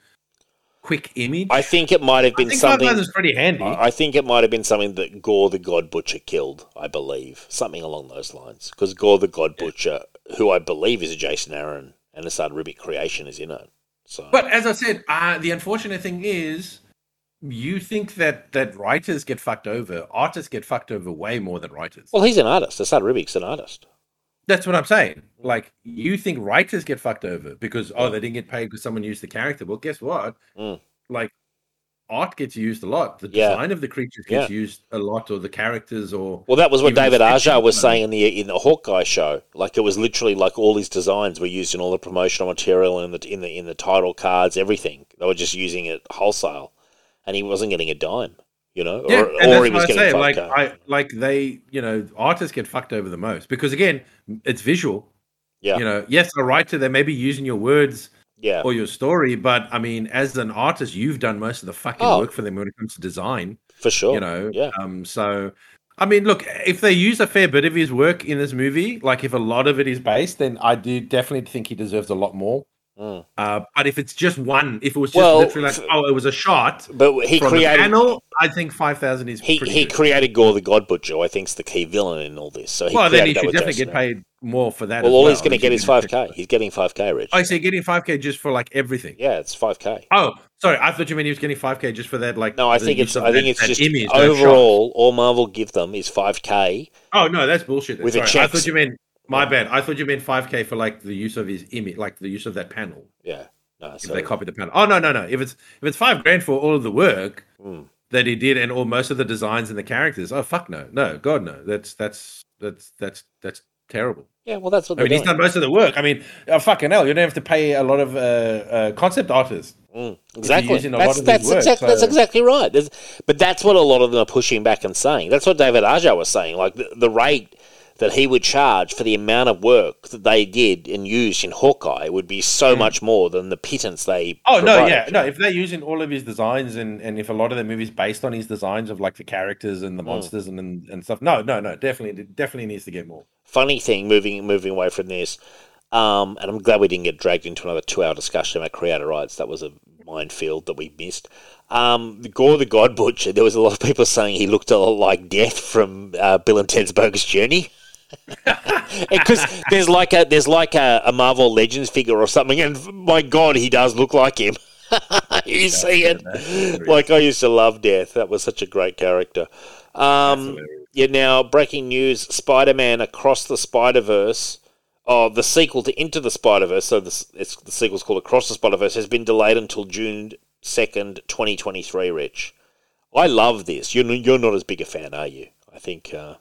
quick image, I think it might have been something. is pretty handy. I I think it might have been something that Gore the God Butcher killed, I believe. Something along those lines. Because Gore the God Butcher, who I believe is a Jason Aaron and Esad Ribic creation, is in it. So, But as I said, uh, the unfortunate thing is, you think that that writers get fucked over, artists get fucked over way more than writers. well, he's an artist. Esad Ribic's an artist. That's what I'm saying. Like you think writers get fucked over because oh they didn't get paid because someone used the character. Well, guess what? Mm. Like art gets used a lot. The Yeah. design of the creatures gets Yeah. used a lot, or the characters, or Well, that was what David Aja was saying in the in the Hawkeye show. Like it was literally like all his designs were used in all the promotional material in the in the in the title cards, everything. They were just using it wholesale, and he wasn't getting a dime. You know, yeah, or, and or he was what I getting say. Like K. I like they, you know, artists get fucked over the most because again, it's visual. Yeah. You know, yes, a writer they may be using your words Yeah, or your story, but I mean, as an artist, you've done most of the fucking Oh. work for them when it comes to design. for sure. you know yeah. um so i mean look if they use a fair bit of his work in this movie like if a lot of it is based then i do definitely think he deserves a lot more Mm. uh but if it's just one if it was just Well, literally like oh it was a shot But he created panel i think 5000 is he, he good. created Gore the God Butcher. I think's the key villain in all this. So he well then he should definitely Jason get paid more for that Well, as all well. he's going to get is five k. He's getting five k, Rich. oh so you're getting 5k just for like everything Yeah, it's five k. oh Sorry, I thought you meant he was getting 5k just for that. Like, No, I think it's I think that- it's that just image, overall all Marvel give them is five k. Oh no, that's bullshit. then. With Sorry, I thought you meant my bad. I thought you meant 5k for like the use of his image, like the use of that panel. Yeah, no, so they copied the panel. Oh no, no, no. If it's if it's five grand for all of the work Mm. that he did and all most of the designs and the characters, oh fuck no, no, God no. That's that's that's that's that's terrible. yeah, well that's what I mean, he's done most of the work. I mean, oh, fucking hell, you don't have to pay a lot of uh, uh, concept artists. Mm, exactly. using a lot That's that's work, exactly that's exactly right. There's, but that's what a lot of them are pushing back and saying. That's what David Aja was saying. Like the, the rate that he would charge for the amount of work that they did and used in Hawkeye would be so much more than the pittance they. Hmm. Oh no, yeah, no. If they're using all of his designs and, and if a lot of the movies based on his designs of like the characters and the Mm. monsters and, and and stuff, no, no, no, definitely, definitely needs to get more. funny thing moving moving away from this um, and i'm glad we didn't get dragged into another two hour discussion about creator rights that was a minefield that we missed um, gore the god butcher there was a lot of people saying he looked a lot like death from uh, bill and ted's bogus journey because there's like a there's like a, a marvel legends figure or something and my god he does look like him [laughs] you see it like i used to love death that was such a great character um, yeah, now breaking news: Spider-Man Across the Spider-Verse, oh, the sequel to Into the Spider-Verse. So this, it's the sequel's called Across the Spider-Verse has been delayed until June second, twenty twenty-three. Rich, I love this. You're you're not as big a fan, are you? I think uh,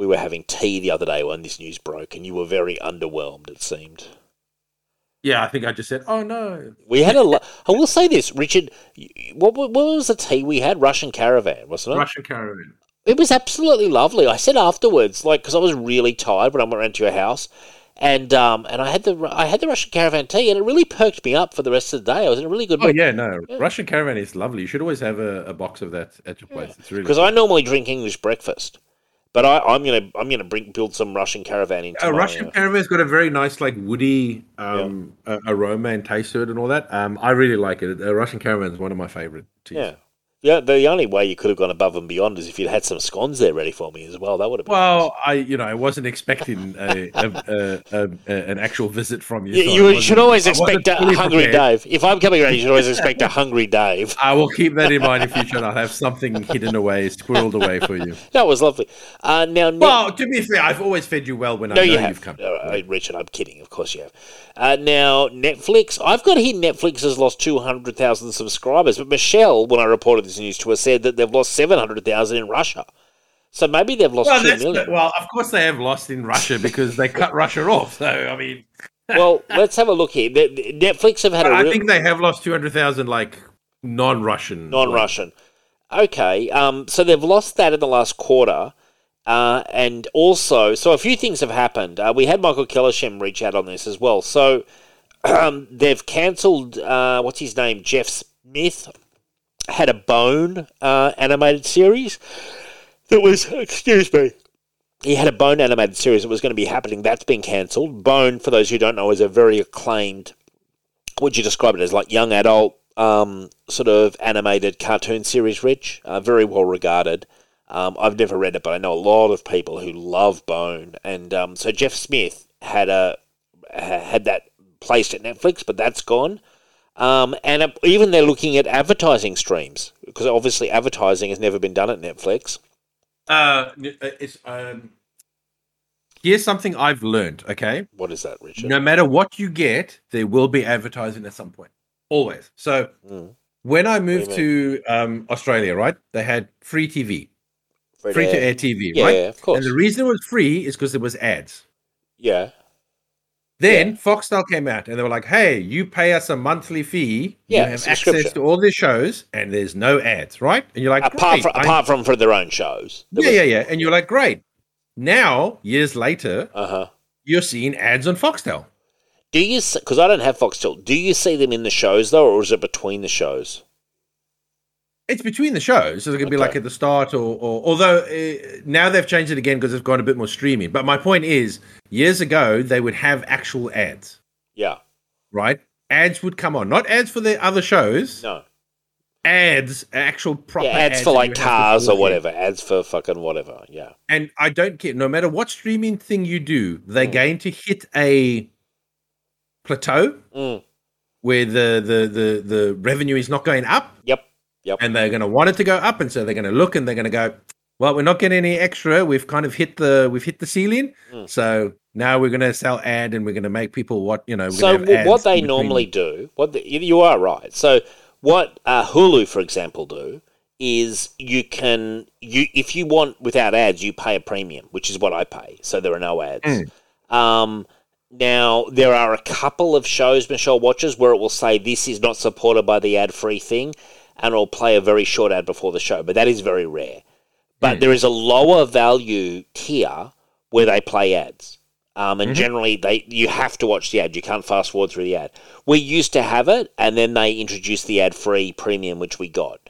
we were having tea the other day when this news broke, and you were very underwhelmed. It seemed. Yeah, I think I just said, oh no. We had a. Lo- [laughs] I will say this, Richard. What, what was the tea we had? Russian Caravan, wasn't it? Russian caravan. It was absolutely lovely. I said afterwards, like, because I was really tired when I went around to your house, and um, and I had the I had the Russian caravan tea, and it really perked me up for the rest of the day. I was in a really good Oh mood yeah, no, Russian caravan is lovely. You should always have a, a box of that at your place. It's really because I normally drink English breakfast, but I, I'm gonna I'm gonna bring build some Russian caravan into A my, Russian uh, caravan's got a very nice, like woody um, a- aroma and taste to it, and all that. Um, I really like it. A Russian caravan is one of my favorite teas. yeah. Yeah, the only way you could have gone above and beyond is if you'd had some scones there ready for me as well. That would have been Well, I you know I wasn't expecting a, a, a, an actual visit from you. You, so you should always expect a hungry prepared. Dave. If I'm coming around, you should always expect a hungry Dave. I will keep that in mind in future. and I'll have something hidden away, squirreled away for you. [laughs] That was lovely. Uh, now, Well, to be fair, I've always fed you well when I No, know you you've come. Richard, I'm kidding. Of course you have. Uh, now, Netflix. I've got here Netflix has lost 200,000 subscribers, but Michelle, when I reported this news to her, said that they've lost 700,000 in Russia. So maybe they've lost Well, two that's, well, of course they have lost in Russia because they cut Russia off. So I mean, [laughs] well, let's have a look here. Netflix have had a I real think they have lost two hundred thousand like non-Russian. non-Russian. Okay, um, so they've lost that in the last quarter. Uh, and also, so a few things have happened. Uh, we had Michael Kellersham reach out on this as well. So [clears throat] um, they've cancelled, uh, what's his name? Jeff Smith had a Bone uh, animated series that was, excuse me, he had a Bone animated series that was going to be happening. That's been cancelled. Bone, for those who don't know, is a very acclaimed, would you describe it as like young adult um, sort of animated cartoon series, Rich? Uh, very well regarded. Um, I've never read it, but I know a lot of people who love Bone. And um, so Jeff Smith had a had that placed at Netflix, but that's gone. Um, and uh, even they're looking at advertising streams because obviously advertising has never been done at Netflix. Uh, it's um. Here's something I've learned. Okay, What is that, Richard? no matter what you get, there will be advertising at some point. Always. So Mm. when I moved to um, Australia, right, they had free TV, Free free to air TV, Yeah, right? yeah, of course. And the reason it was free is because there was ads. Yeah, Then Yeah. Foxtel came out and they were like, "Hey, you pay us a monthly fee. Yeah, you have access to all these shows, and there's no ads, right?" And you're like, apart "Great, from apart from for their own shows. yeah, yeah, yeah." And you're like, "Great." Now, years later, Uh huh. you're seeing ads on Foxtel. Do you? Because I don't have Foxtel. Do you see them in the shows though, or is it between the shows? It's between the shows, so it to be Okay. like at the start, or, or although uh, now they've changed it again because it's gone a bit more streaming. But my point is, years ago they would have actual ads, Yeah. right? Ads would come on, not ads for the other shows. No. Ads, actual proper Yeah, ads for like cars or whatever. Ads for fucking whatever. Yeah. and I don't care. No matter what streaming thing you do, they're Mm. going to hit a plateau, Mm. where the the the, the revenue is not going up, Yep. Yep. and they're going to want it to go up, and so they're going to look and they're going to go, well, we're not getting any extra. We've kind of hit the we've hit the ceiling, Mm. so now we're going to sell ad and we're going to make people what you know. we're So gonna have wh- what they normally do, what the, you- are right. So what uh, Hulu, for example, do is you can you if you want without ads, you pay a premium, which is what I pay. So there are no ads. Mm. Um, now there are a couple of shows Michelle watches where it will say this is not supported by the ad-free thing, and I'll play a very short ad before the show, but that is very rare. But Mm. there is a lower value tier where they play ads. Um, and Mhm. generally, they you have to watch the ad. You can't fast forward through the ad. We used to have it, and then they introduced the ad-free premium, which we got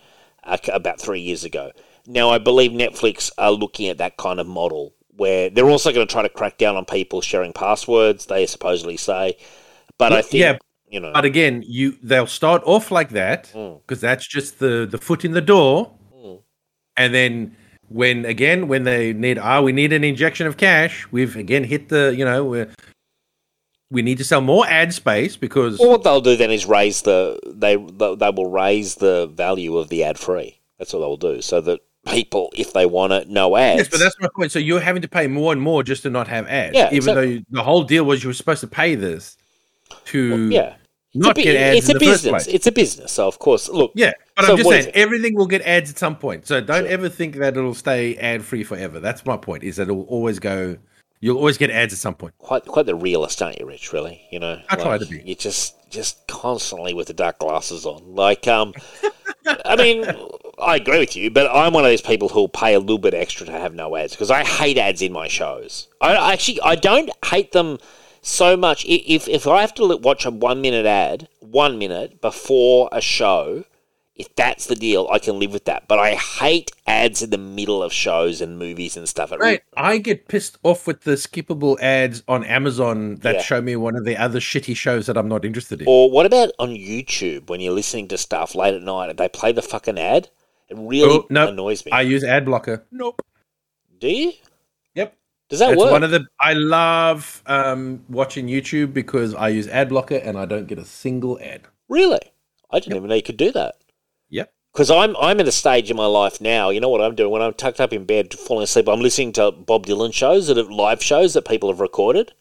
uh, about three years ago. Now, I believe Netflix are looking at that kind of model where they're also going to try to crack down on people sharing passwords. They supposedly say, but I think yeah, you know, But again, you they'll start off like that Mm. because that's just the the foot in the door, Mm. and then when again when they need ah we need an injection of cash, we've again hit the you know we're, we need to sell more ad space because Well, what they'll do then is raise the they they will raise the value of the ad free. That's what they'll do, so that people, if they want it, no ads. yes, but that's my point. So you're having to pay more and more just to not have ads, Yeah, even exactly. though you, the whole deal was you were supposed to pay this to yeah. It's not a, get ads it's in a the first business. place. It's a business. So of course, look. Yeah, but So I'm just saying everything will get ads at some point. So don't Sure. ever think that it'll stay ad free forever. That's my point. Is that it'll always go. You'll always get ads at some point. Quite, quite the realist, aren't you, Rich? Really, you know. I try to be. You're just, just constantly with the dark glasses on. Like, um, I mean, I agree with you, but I'm one of those people who'll pay a little bit extra to have no ads because I hate ads in my shows. I I actually, I don't hate them so much. If if I have to watch a one minute ad, one minute before a show, if that's the deal, I can live with that. But I hate ads in the middle of shows and movies and stuff. It re- Right. I get pissed off with the skippable ads on Amazon that Yeah. show me one of the other shitty shows that I'm not interested in. Or what about on YouTube when you're listening to stuff late at night and they play the fucking ad? It really Oh, no, annoys me. I use ad blocker. Nope. Do you? Yep. Does that That's work? one of the. I love um, watching YouTube because I use ad blocker and I don't get a single ad. really? I didn't even know you could do that. Yep. Because I'm I'm at a stage in my life now. You know what I'm doing when I'm tucked up in bed, falling asleep. I'm listening to Bob Dylan shows that are live shows that people have recorded,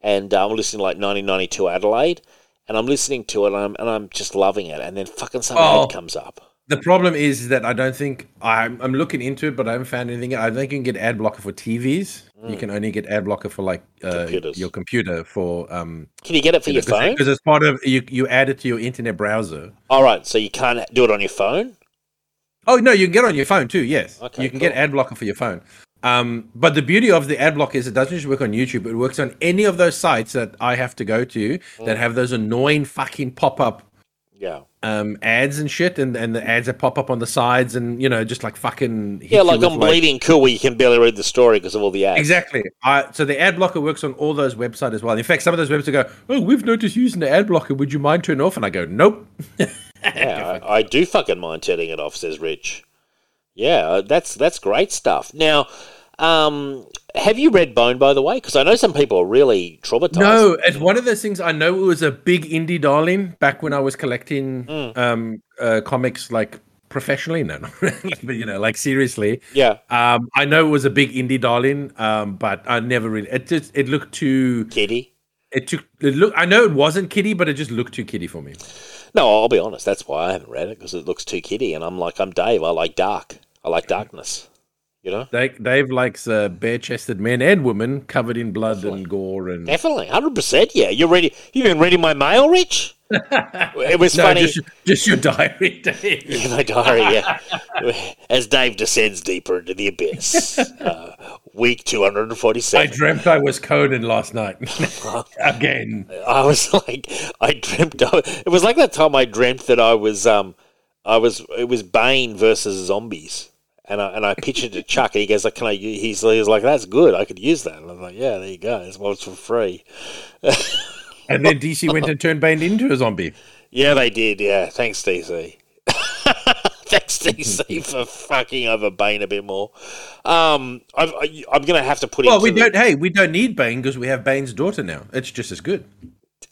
and uh, I'm listening to like 1992 Adelaide, and I'm listening to it, and I'm and I'm just loving it. And then fucking some Oh. ad comes up. The problem is that I don't think I'm, I'm looking into it, but I haven't found anything. I think you can get ad blocker for TVs. You can only get ad blocker for like uh, Mm. Your computer for um Can you get it for your phone? because it's part of you. You add it to your internet browser. All right, so you can't do it on your phone. Oh no, you can get it on your phone too. Yes, Okay, you can get ad blocker for your phone. Um, but the beauty of the ad blocker is it doesn't just work on YouTube. It works on any of those sites that I have to go to Mm. that have those annoying fucking pop up Yeah. Um, ads and shit, and, and the ads that pop up on the sides, and you know, just like fucking Yeah, like with, on Bleeding Cool, where you can barely read the story because of all the ads. Exactly. I so the ad blocker works on all those websites as well. In fact, some of those websites go, "Oh, we've noticed using the ad blocker. Would you mind turning off?" And I go, "Nope." [laughs] Yeah, I, I do fucking mind turning it off, says Rich. Yeah, that's that's great stuff. Now, um, have you read Bone, by the way? Because I know some people are really traumatized. No, it's one of those things. I know it was a big indie darling back when I was collecting Mm. um, uh, comics like professionally. No, [laughs] not really, but you know, like seriously. Yeah, Um, I know it was a big indie darling, um, but I never really. It just it looked too. Kitty. It took. It look. I know it wasn't kiddie, but it just looked too kiddie for me. No, I'll be honest. That's why I haven't read it because it looks too kiddie, and I'm like, I'm Dave. I like dark. I like darkness. You know, Dave, Dave likes uh, bare-chested men and women covered in blood and gore and. definitely, hundred percent. Yeah, you're ready. You've been reading my mail, Rich. [laughs] it was No, funny. just, just your diary, [laughs] Dave. In my diary, yeah. As Dave descends deeper into the abyss. Uh, week I dreamt I was Conan last night. [laughs] Again. I was like, I dreamt. Of, it was like that time I dreamt that I was, um, I was, it was Bane versus zombies, and I and I pictured to Chuck, and he goes like, "Can I?" u-" He's, he's like, "That's good. I could use that." And I'm like, "Yeah, there you go. It's well, it's for free." [laughs] And then DC went and turned Bane into a zombie. Yeah, they did. Yeah, thanks, DC. [laughs] thanks, DC, [laughs] for fucking over Bane a bit more. Um, I've, I, I'm gonna have to put. Well, we don't. Hey, we don't need Bane because we have Bane's daughter now. It's just as good.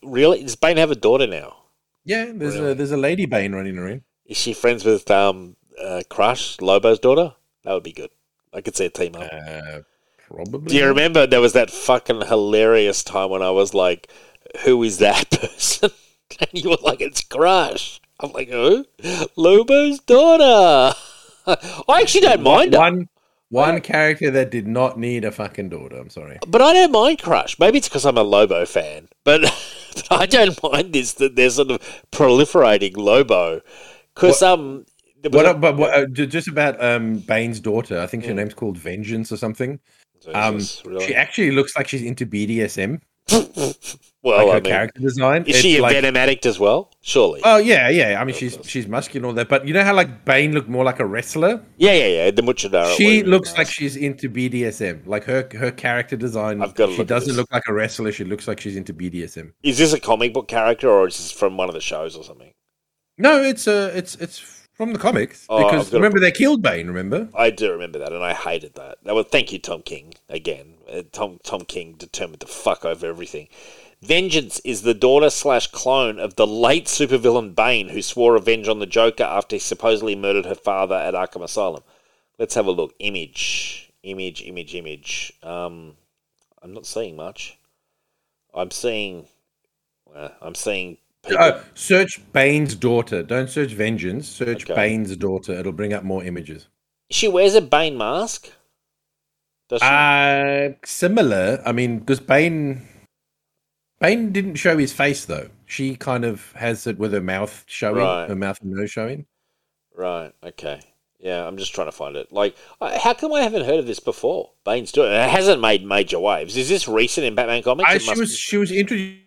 Really? Does Bane have a daughter now? Yeah, there's Really? a there's a lady Bane running around. Is she friends with um uh, Crush Lobo's daughter? That would be good. I could see a team up. Uh, probably. Do you remember there was that fucking hilarious time when I was like, "Who is that [laughs] person?" and you were like, "It's Crush." I'm like, "Who?" Lobo's daughter. [laughs] I actually don't mind her, one one character that did not need a fucking daughter. I'm sorry. but I don't mind Crush. Maybe it's because I'm a Lobo fan, but, [laughs] but I don't mind this that they're sort of proliferating Lobo because um. What? a- But what, uh, just about um Bane's daughter. I think her Mm. name's called Vengeance or something. Um, really? she actually looks like she's into BDSM. [laughs] well, like her I mean, character design. is she a like, Venom addict as well? Surely. Oh yeah, yeah. I mean, she's she's muscular and all that. But you know how like Bane looked more like a wrestler. yeah, yeah, yeah. The Muchadara. she looks like she's into BDSM. Like her her character design. I've gotta she look doesn't look like a wrestler. She looks like she's into BDSM. Is this a comic book character or is this from one of the shows or something? No, it's a it's it's from the comics Oh, because remember they killed Bane. Remember? I do remember that, and I hated that. That was thank you, Tom King. Again, uh, Tom Tom King determined to fuck over everything. Vengeance is the daughter slash clone of the late supervillain Bane, who swore revenge on the Joker after he supposedly murdered her father at Arkham Asylum. Let's have a look. Image, image, image, image. Um, I'm not seeing much. I'm seeing. Uh, I'm seeing. Uh, search Bane's daughter. Don't search Vengeance. Search Okay. Bane's daughter. It'll bring up more images. she wears a Bane mask. Does she? Uh similar. I mean, because Bane Bane didn't show his face though. She kind of has it with her mouth showing, Right. her mouth and nose showing. Right. Okay. Yeah, I'm just trying to find it. Like, how come I haven't heard of this before? Bane's doing it. It hasn't made major waves. Is this recent in Batman comics? I, she was be. she was introduced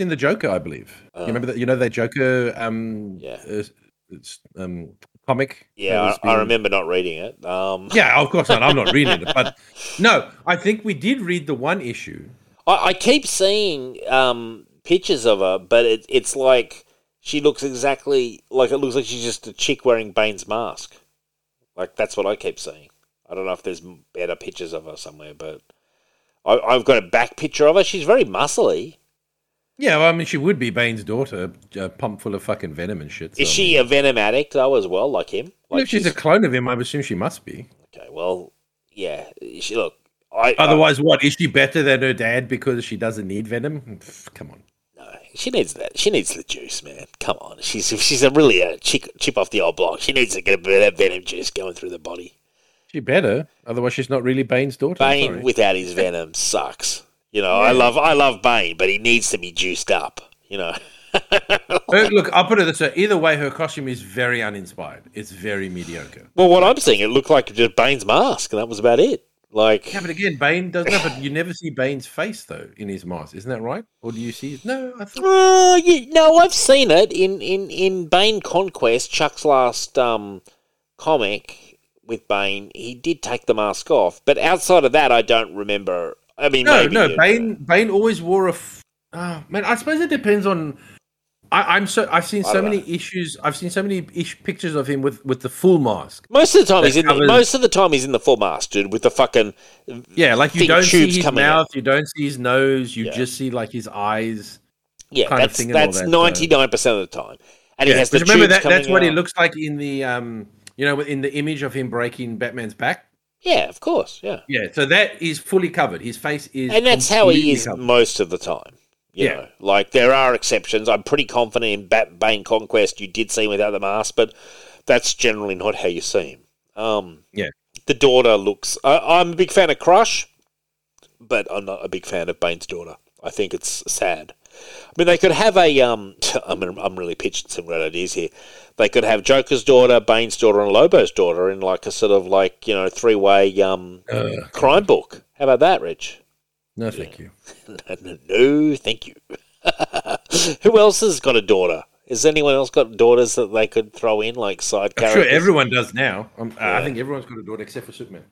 in the Joker, I believe. Oh. you remember that? You know that Joker um Yeah. uh, it's, um comic. Yeah, I, I remember not reading it. Um, Yeah, of course not. I'm not reading it, but [laughs] no, I think we did read the one issue. I, I keep seeing um, pictures of her, but it, it's like she looks exactly like it looks like she's just a chick wearing Bane's mask. Like that's what I keep seeing. I don't know if there's better pictures of her somewhere, but I, I've got a back picture of her. She's very muscly. Yeah, well, I mean, she would be Bane's daughter, uh, pumped full of fucking venom and shit. so, Is she a venom addict though as well, like him? Well, Like if she's a clone of him, I assume she must be. okay. Well, yeah. She look. I, Otherwise, what is she better than her dad because she doesn't need venom? Come on. No, she needs that. She needs the juice, man. Come on, she's she's a really a chick, chip off the old block. She needs to get a bit of venom juice going through the body. She better. Otherwise, she's not really Bane's daughter. Bane without his venom sucks. You know, I love I love Bane, but he needs to be juiced up. You know, [laughs] look, I'll put it this way. Either way, her costume is very uninspired. It's very mediocre. well, what I'm seeing, it looked like just Bane's mask, and that was about it. Like, Yeah, but again, Bane does no, but you never see Bane's face though in his mask, isn't that right? Or do you see? It? No, I thought. uh, yeah, no, I've seen it in in in Bane Conquest, Chuck's last um comic with Bane. He did take the mask off, but outside of that, I don't remember. I mean, No, maybe no. Bane, Bane always wore a. F- oh, man, I suppose it depends on. I, I'm so. I've seen so many know. issues. I've seen so many ish pictures of him with with the full mask. Most of the time, he's in. The, most of the time, he's in the full mask, dude, with the fucking. Yeah, like you don't see his mouth, you don't see his nose, you Yeah. just see like his eyes. Yeah, kind of that's thing that's ninety nine percent of the time, and he has the remember that that's what he looks like in the um, you know, in the image of him breaking Batman's back. Yeah, of course, yeah, Yeah, so that is fully covered. His face is, and that's how he is covered. most of the time. You Yeah. know, like there are exceptions. I'm pretty confident in Bat Bane Conquest. You did see him without the mask, but that's generally not how you see him. Um, Yeah. the daughter looks. I, I'm a big fan of Crush, but I'm not a big fan of Bane's daughter. I think it's sad. I mean, they could have a. Um, I'm, I'm really pitching some great ideas here. They could have Joker's daughter, Bane's daughter, and Lobo's daughter in like a sort of like you know three way um, Ugh. crime book. How about that, Rich? No, thank you. [laughs] no, thank you. [laughs] Who else has got a daughter? Has anyone else got daughters that they could throw in like side I'm characters? sure everyone does now. Um, uh, Yeah. I think everyone's got a daughter except for Superman.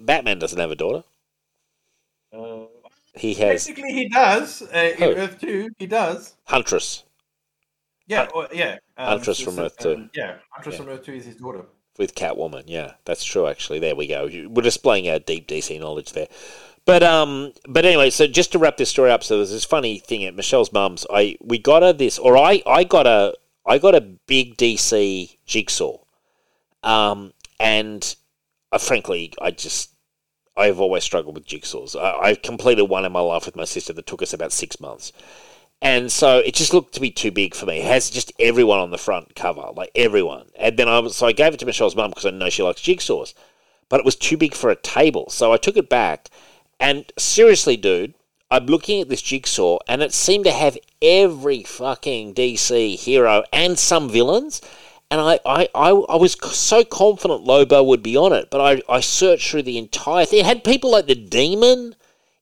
Batman doesn't have a daughter. He has Basically, he does. Uh, in Earth Two, he does. Huntress Yeah, or, yeah. um, Huntress from Earth 2. um, yeah, Huntress Yeah. from Earth Two is his daughter. with Catwoman. Yeah, that's true. Actually, there we go. We're displaying our deep DC knowledge there. But um, but anyway, so just to wrap this story up, so there's this funny thing at Michelle's mum's. I we got her this, or I I got a I got a big DC jigsaw, um, and uh, frankly, I just I've always struggled with jigsaws. I, I completed one in my life with my sister that took us about six months. And so it just looked to be too big for me. It has just everyone on the front cover, like everyone. And then I was, so I gave it to Michelle's mum because I know she likes jigsaws, but it was too big for a table. So I took it back. And seriously, dude, I'm looking at this jigsaw and it seemed to have every fucking DC hero and some villains. And I, I, I, I was so confident Lobo would be on it, but I, I searched through the entire thing. It had people like the Demon,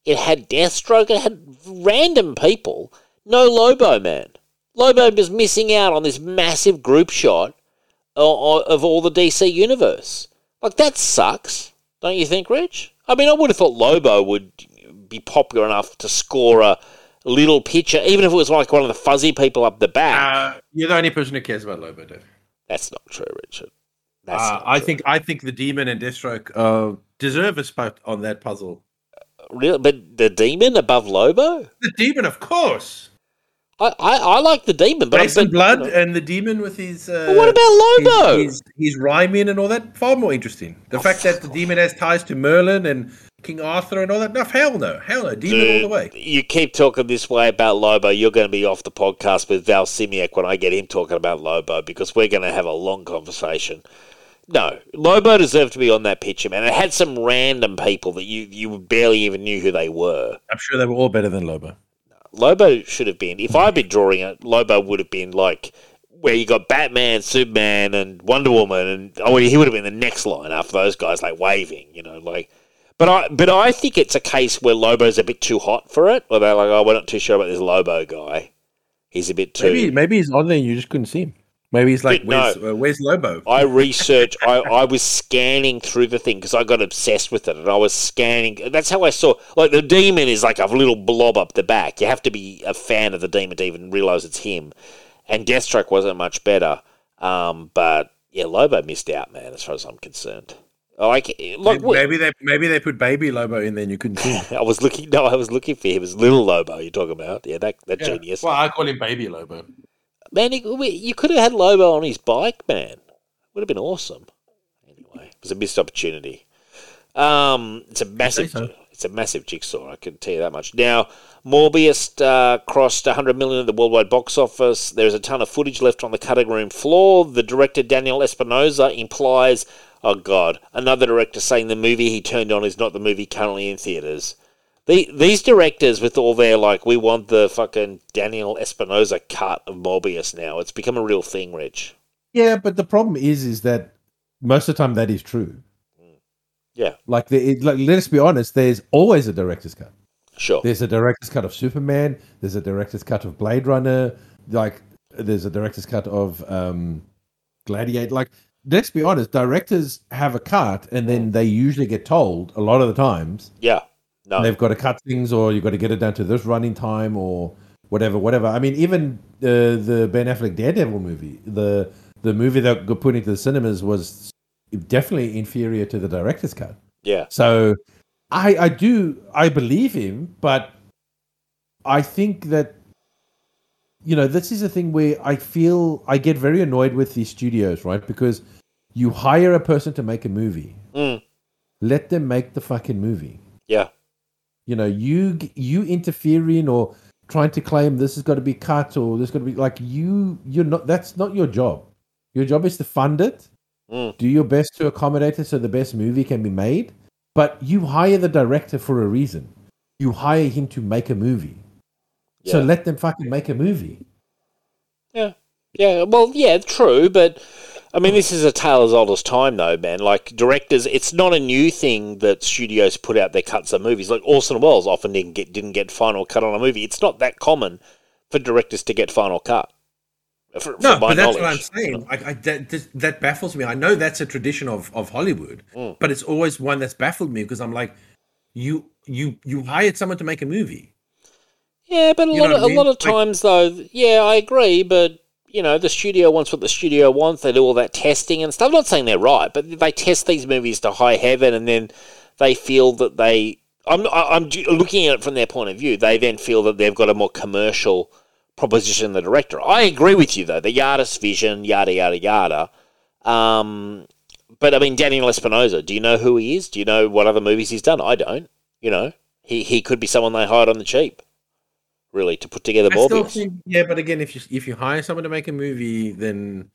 it had Deathstroke, it had random people no Lobo, [laughs] man. Lobo was missing out on this massive group shot of all the DC universe. Like, that sucks, don't you think, Rich? I mean, I would have thought Lobo would be popular enough to score a little picture, even if it was like one of the fuzzy people up the back. Uh, you're the only person who cares about Lobo, Dave. That's not true, Richard. That's uh, I true. think I think the demon and Deathstroke uh, deserve a spot on that puzzle. Really, but the demon above Lobo? The demon, of course. I, I, I like the demon, but Jason Blood you know. and the demon with his. Uh, what about Lobo? He's, his, his rhyming and all that far more interesting. The oh, fact that the demon has ties to Merlin and King Arthur and all that. No, hell no, hell no, demon Dude, all the way. You keep talking this way about Lobo, you're going to be off the podcast with Val Semeiks when I get him talking about Lobo because we're going to have a long conversation. No, Lobo deserved to be on that picture, man. It had some random people that you you barely even knew who they were. I'm sure they were all better than Lobo. Lobo should have been. If I'd been drawing it, Lobo would have been like where you got Batman, Superman, and Wonder Woman, and oh, he would have been the next line after those guys, like waving, you know, like. But I, but I think it's a case where Lobo's a bit too hot for it. Where they're like, oh, we're not too sure about this Lobo guy. He's a bit too. Maybe, maybe he's on there. and You just couldn't see him. Maybe he's like, where's, no, uh, where's Lobo? I researched, I, I was scanning through the thing because I got obsessed with it and I was scanning. That's how I saw, like, the demon is like a little blob up the back. You have to be a fan of the demon to even realize it's him. And Deathstroke wasn't much better. Um, but yeah, Lobo missed out, man, as far as I'm concerned. Like, like maybe they maybe they put baby Lobo in there and you couldn't see. [laughs] I was looking. No, I was looking for him. It was little Lobo. You're talking about? Yeah, that that yeah. genius. Well, I call him baby Lobo. Man, you could have had Lobo on his bike, man. Would have been awesome. Anyway, it was a missed opportunity. Um, it's a massive, so. it's a massive jigsaw. I can tell you that much. Now, Morbius uh, crossed 100 million at the worldwide box office. There is a ton of footage left on the cutting room floor. The director Daniel Espinosa implies, oh god, another director saying the movie he turned on is not the movie currently in theaters. The, these directors with all their like, we want the fucking Daniel Espinosa cut of Morbius now. It's become a real thing, Rich. Yeah, but the problem is, is that most of the time that is true. Yeah, like, the, it, like let's be honest. There's always a director's cut. Sure. There's a director's cut of Superman. There's a director's cut of Blade Runner. Like, there's a director's cut of um, Gladiator. Like, let's be honest. Directors have a cut, and then mm. they usually get told a lot of the times. Yeah no. They've got to cut things, or you've got to get it down to this running time, or whatever, whatever. I mean, even the the Ben Affleck Daredevil movie, the the movie that got put into the cinemas was definitely inferior to the director's cut. Yeah. So I I do I believe him, but I think that you know this is a thing where I feel I get very annoyed with these studios, right? Because you hire a person to make a movie, mm. let them make the fucking movie. Yeah. You know, you you interfering or trying to claim this has got to be cut or this got to be like you you're not that's not your job. Your job is to fund it, mm. do your best to accommodate it so the best movie can be made. But you hire the director for a reason. You hire him to make a movie. Yeah. So let them fucking make a movie. Yeah. Yeah, well, yeah, true, but I mean, this is a tale as old as time, though, man. Like directors, it's not a new thing that studios put out their cuts of movies. Like Orson Welles often didn't get didn't get final cut on a movie. It's not that common for directors to get final cut. For, no, but that's knowledge. what I'm saying. I, I, that, that, baffles me. I know that's a tradition of, of Hollywood, mm. but it's always one that's baffled me because I'm like, you you you hired someone to make a movie. Yeah, but a you lot of, I mean? a lot of times like, though, yeah, I agree, but you know, the studio wants what the studio wants. They do all that testing and stuff. I'm not saying they're right, but they test these movies to high heaven and then they feel that they I'm I'm looking at it from their point of view. They then feel that they've got a more commercial proposition the director. I agree with you though. The artist vision, yada yada yada. Um, but I mean, Daniel Espinosa. Do you know who he is? Do you know what other movies he's done? I don't. You know, he he could be someone they hired on the cheap, really, to put together Morbius. think, yeah, but again, if you if you hire someone to make a movie, then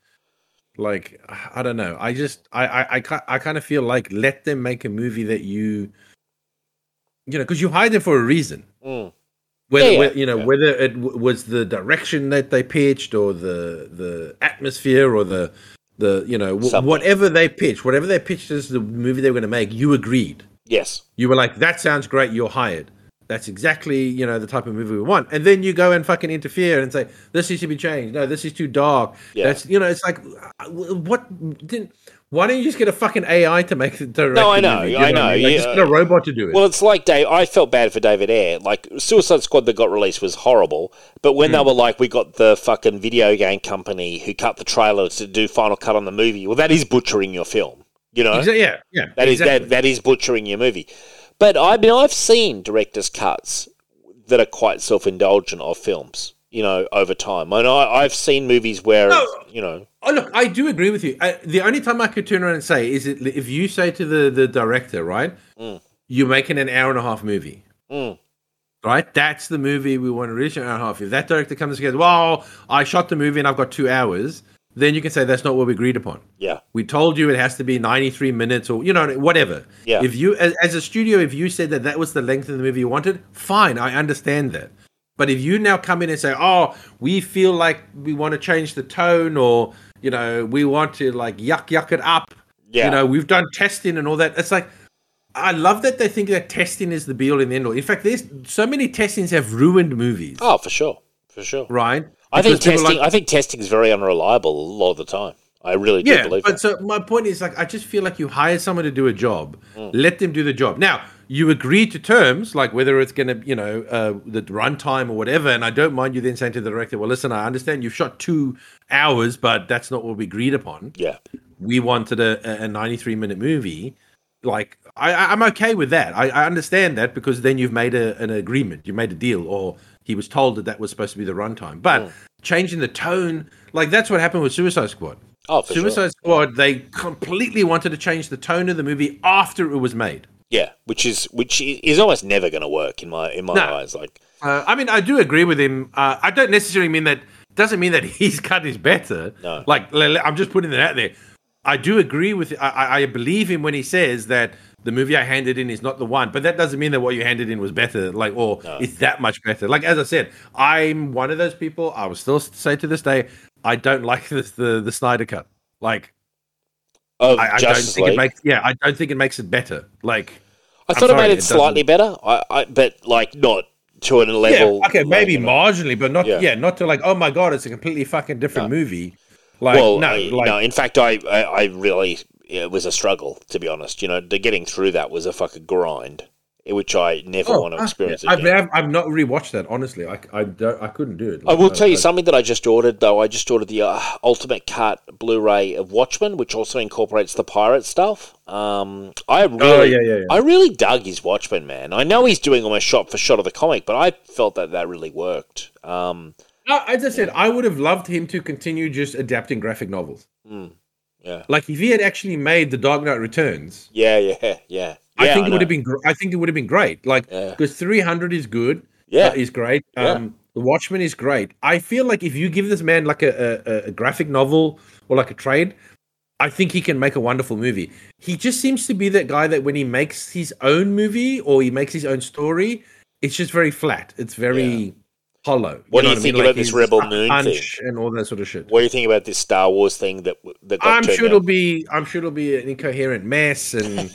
like I don't know. I just I I I, I kind of feel like let them make a movie that you you know because you hired them for a reason. Mm. Whether, Yeah, yeah, you know yeah. whether it w- was the direction that they pitched or the the atmosphere or the the you know w- whatever they pitched, whatever they pitched as the movie they were going to make, you agreed. Yes. You were like, that sounds great, you're hired. That's exactly, you know, the type of movie we want. And then you go and fucking interfere and say, this needs to be changed. No, this is too dark. Yeah. That's, you know, it's like, uh, what didn't, why don't you just get a fucking AI to make it? No, I know, movie? You I what know, mean? Like, yeah. just get a robot to do it. Well, it's like Dave. I felt bad for David Ayer. Like Suicide Squad that got released was horrible, but when Hmm. they were like, "We got the fucking video game company who cut the trailer to do final cut on the movie," well, that is butchering your film. You know, Exa- yeah, yeah. that is exactly. that that is butchering your movie. But I mean, I've seen directors' cuts that are quite self-indulgent of films. You know, over time, and I, I've seen movies where No. you know, Oh look, I do agree with you. I, the only time I could turn around and say is it if you say to the the director, right, Mm. you're making an hour and a half movie, Mm. right? That's the movie we want to reach an hour and a half. If that director comes together, well, I shot the movie and I've got two hours, then you can say that's not what we agreed upon. yeah, We told you it has to be 93 minutes or you know whatever. Yeah. If you as, as a studio, if you said that that was the length of the movie you wanted, fine, I understand that. But if you now come in and say, "Oh, we feel like we want to change the tone," or you know, we want to like yuck yuck it up, Yeah. you know, we've done testing and all that. It's like I love that they think that testing is the be all and the end all. In fact, there's so many testings have ruined movies, oh, for sure, for sure. right? I think Because people are testing. like- I think testing is very unreliable a lot of the time. I really do yeah, believe but that. so my point is like I just feel like you hire someone to do a job, Mm. let them do the job. Now you agree to terms like whether it's going to you know uh, the runtime or whatever, and I don't mind you then saying to the director, "Well, listen, I understand you've shot two hours, but that's not what we agreed upon. Yeah, We wanted a, a 93 minute movie." Like I, I- I'm okay with that. I, I understand that because then you've made a, an agreement, you made a deal, or he was told that that was supposed to be the runtime. But Mm. changing the tone, like that's what happened with Suicide Squad. oh, for Suicide sure. Squad, they completely wanted to change the tone of the movie after it was made. Yeah, which is which is almost never going to work in my in my No. eyes. Like, Uh, I mean, I do agree with him. Uh, I don't necessarily mean that. Doesn't mean that [laughs] his cut is better. No. Like I'm just putting that out there. I do agree with. I I believe him when he says that the movie I handed in is not the one. But that doesn't mean that what you handed in was better. Like, or it's that much better. Like as I said, I'm one of those people. I will still say to this day, I don't [laughs] like this, the the Snyder cut. Like, oh, I, I don't think League. it makes. Yeah, I don't think it makes it better. Like. I thought it made it it, doesn't- slightly better. I, I, but like not to a level. Yeah, okay, maybe marginally, but not Yeah. yeah. not to like, oh my god, it's a completely fucking different movie. Like well, no, I- like no. In fact, I, I, I really it was a struggle to be honest. You know, the getting through that was a fucking grind, which I never want to ah, experience. I've, again. I've, I've not rewatched that honestly. I, I don't I couldn't do it. I will Like, tell you I- something that I just ordered, though. I just ordered the uh, Ultimate Cut Blu-ray of Watchmen, which also incorporates the pirate stuff. Um, I really, Oh, yeah, yeah, yeah. I really dug his Watchmen, man. I know he's doing almost shot for shot of the comic, but I felt that that really worked. Um, No, as I said, I would have loved him to continue just adapting graphic novels. Yeah, Like if he had actually made The Dark Knight Returns, yeah, yeah, yeah. I Yeah, think it would have been. Gr- I think it would have been great. Like Yeah. because 300 is good. Yeah. uh, is great. Yeah. Um, The Watchmen is great. I feel like if you give this man like a, a, a graphic novel or like a trade, I think he can make a wonderful movie. He just seems to be that guy that when he makes his own movie or he makes his own story, it's just very flat. It's very hollow. What do you know think I mean? about this Rebel Moon hunch and all that sort of shit. What do you think about this Star Wars thing that that got I'm sure it'll be. I'm sure it'll be an incoherent mess and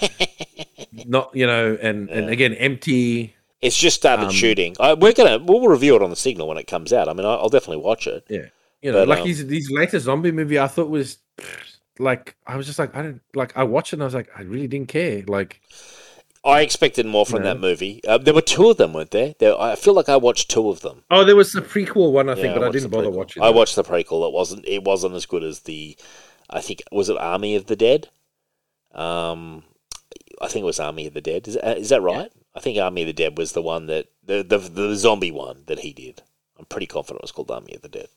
[laughs] not, you know, and and again empty. It's just started um, shooting. I, we're gonna we'll review it on the signal when it comes out. I mean, I'll, I'll definitely watch it. Yeah, you know, But, like um, his these latest zombie movie, I thought was like I was just like I didn't like I watched it and I was like I really didn't care. Like I expected more from No. that movie. Uh, there were two of them, weren't there? there? I feel like I watched two of them. oh, there was the prequel one I think, Yeah, but I, watched didn't bother watching. I watched the prequel. It wasn't. It wasn't as good as the. I think was it Army of the Dead. Um, I think it was Army of the Dead. Is, uh, is that right? I think Army of the Dead was the one that the the, the zombie one that he did. I'm pretty confident it was called Army of the Dead.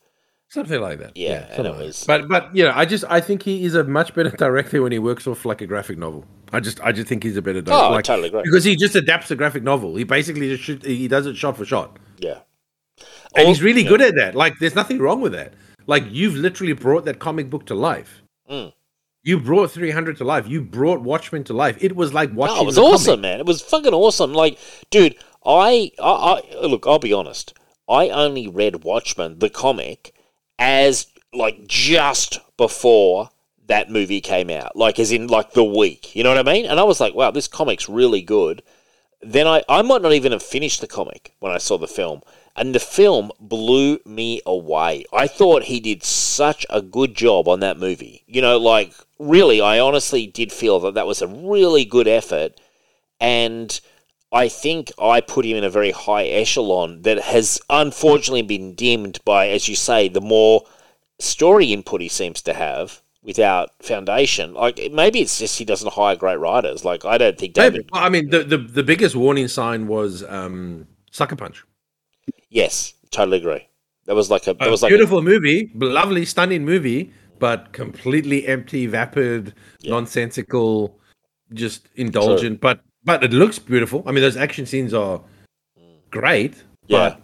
Something like that. Yeah, and something it like that. was- But but you know, I just I think he is a much better [laughs] director when he works off like a graphic novel. I just I just think he's a better director. Oh, I like, totally agree. Because he just adapts a graphic novel. He basically just shoot, he does it shot for shot, Yeah, and Al- he's really yeah. good at that. Like, there's nothing wrong with that. Like, you've literally brought that comic book to life. Mm. You brought 300 to life. You brought Watchmen to life. It was like watching. Oh, it was the comic. awesome, man. It was fucking awesome. Like, dude, I, I, I, look. I'll be honest. I only read Watchmen, the comic, as like just before that movie came out, like as in like the week. You know what I mean? And I was like, wow, this comic's really good. Then I, I might not even have finished the comic when I saw the film. And the film blew me away. I thought he did such a good job on that movie. You know, like, really, I honestly did feel that that was a really good effort. And I think I put him in a very high echelon that has unfortunately been dimmed by, as you say, the more story input he seems to have without foundation. Like, maybe it's just he doesn't hire great writers. Like, I don't think David. Well, I mean, the, the the biggest warning sign was um, Sucker Punch. Yes, totally agree. That was like a. That A was like a, beautiful movie, lovely, stunning movie, but completely empty, vapid, Yeah. nonsensical, just indulgent. But but it looks beautiful. I mean, those action scenes are great. Yeah. But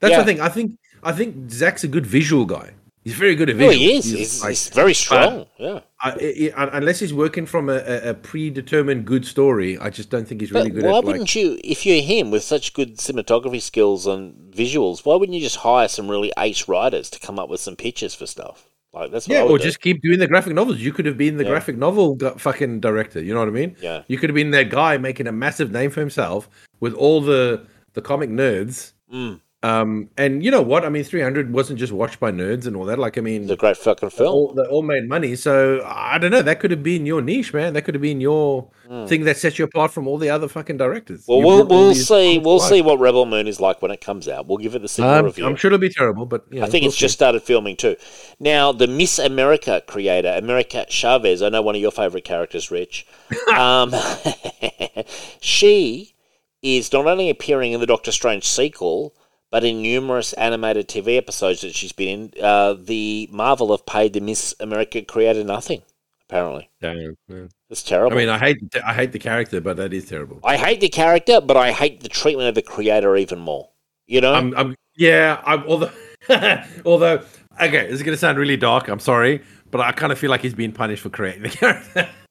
that's Yeah. the thing. I think I think Zach's a good visual guy. He's very good at Oh, visual. he is. He's, like- he's very strong. yeah. I, I, I- unless he's working from a, a, predetermined good story, I just don't think he's really But good why at like. wouldn't you, if you're him with such good cinematography skills and visuals, why wouldn't you just hire some really ace writers to come up with some pictures for stuff? Like that's Yeah, or do. just keep doing the graphic novels. You could have been the Yeah. graphic novel fucking director. You know what I mean? Yeah. You could have been that guy making a massive name for himself with all the the comic nerds. Mm. Um, and you know what? I mean, 300 wasn't just watched by nerds and all that. Like, I mean, It's a great fucking film. all, they all made money. So I don't know. That could have been your niche, man. That could have been your thing that sets you apart from all the other fucking directors. Well, You we'll we'll see. We'll life. see what Rebel Moon is like when it comes out. We'll give it the signal Um, review. I'm sure it'll be terrible, but you I think we'll it's just started filming too. Now, the Miss America creator, America Chavez, I know one of your favorite characters, Rich. [laughs] um, [laughs] she is not only appearing in the Doctor Strange sequel, but in numerous animated TV episodes that she's been in. Uh, the Marvel have paid the Miss America creator nothing. Apparently. Damn, man. it's terrible. I mean, I hate I hate the character, but that is terrible. I hate the character, but I hate the treatment of the creator even more. You know, I'm, I'm yeah. I'm although [laughs] although okay, this is gonna sound really dark. I'm sorry, but I kind of feel like he's being punished for creating the character. [laughs]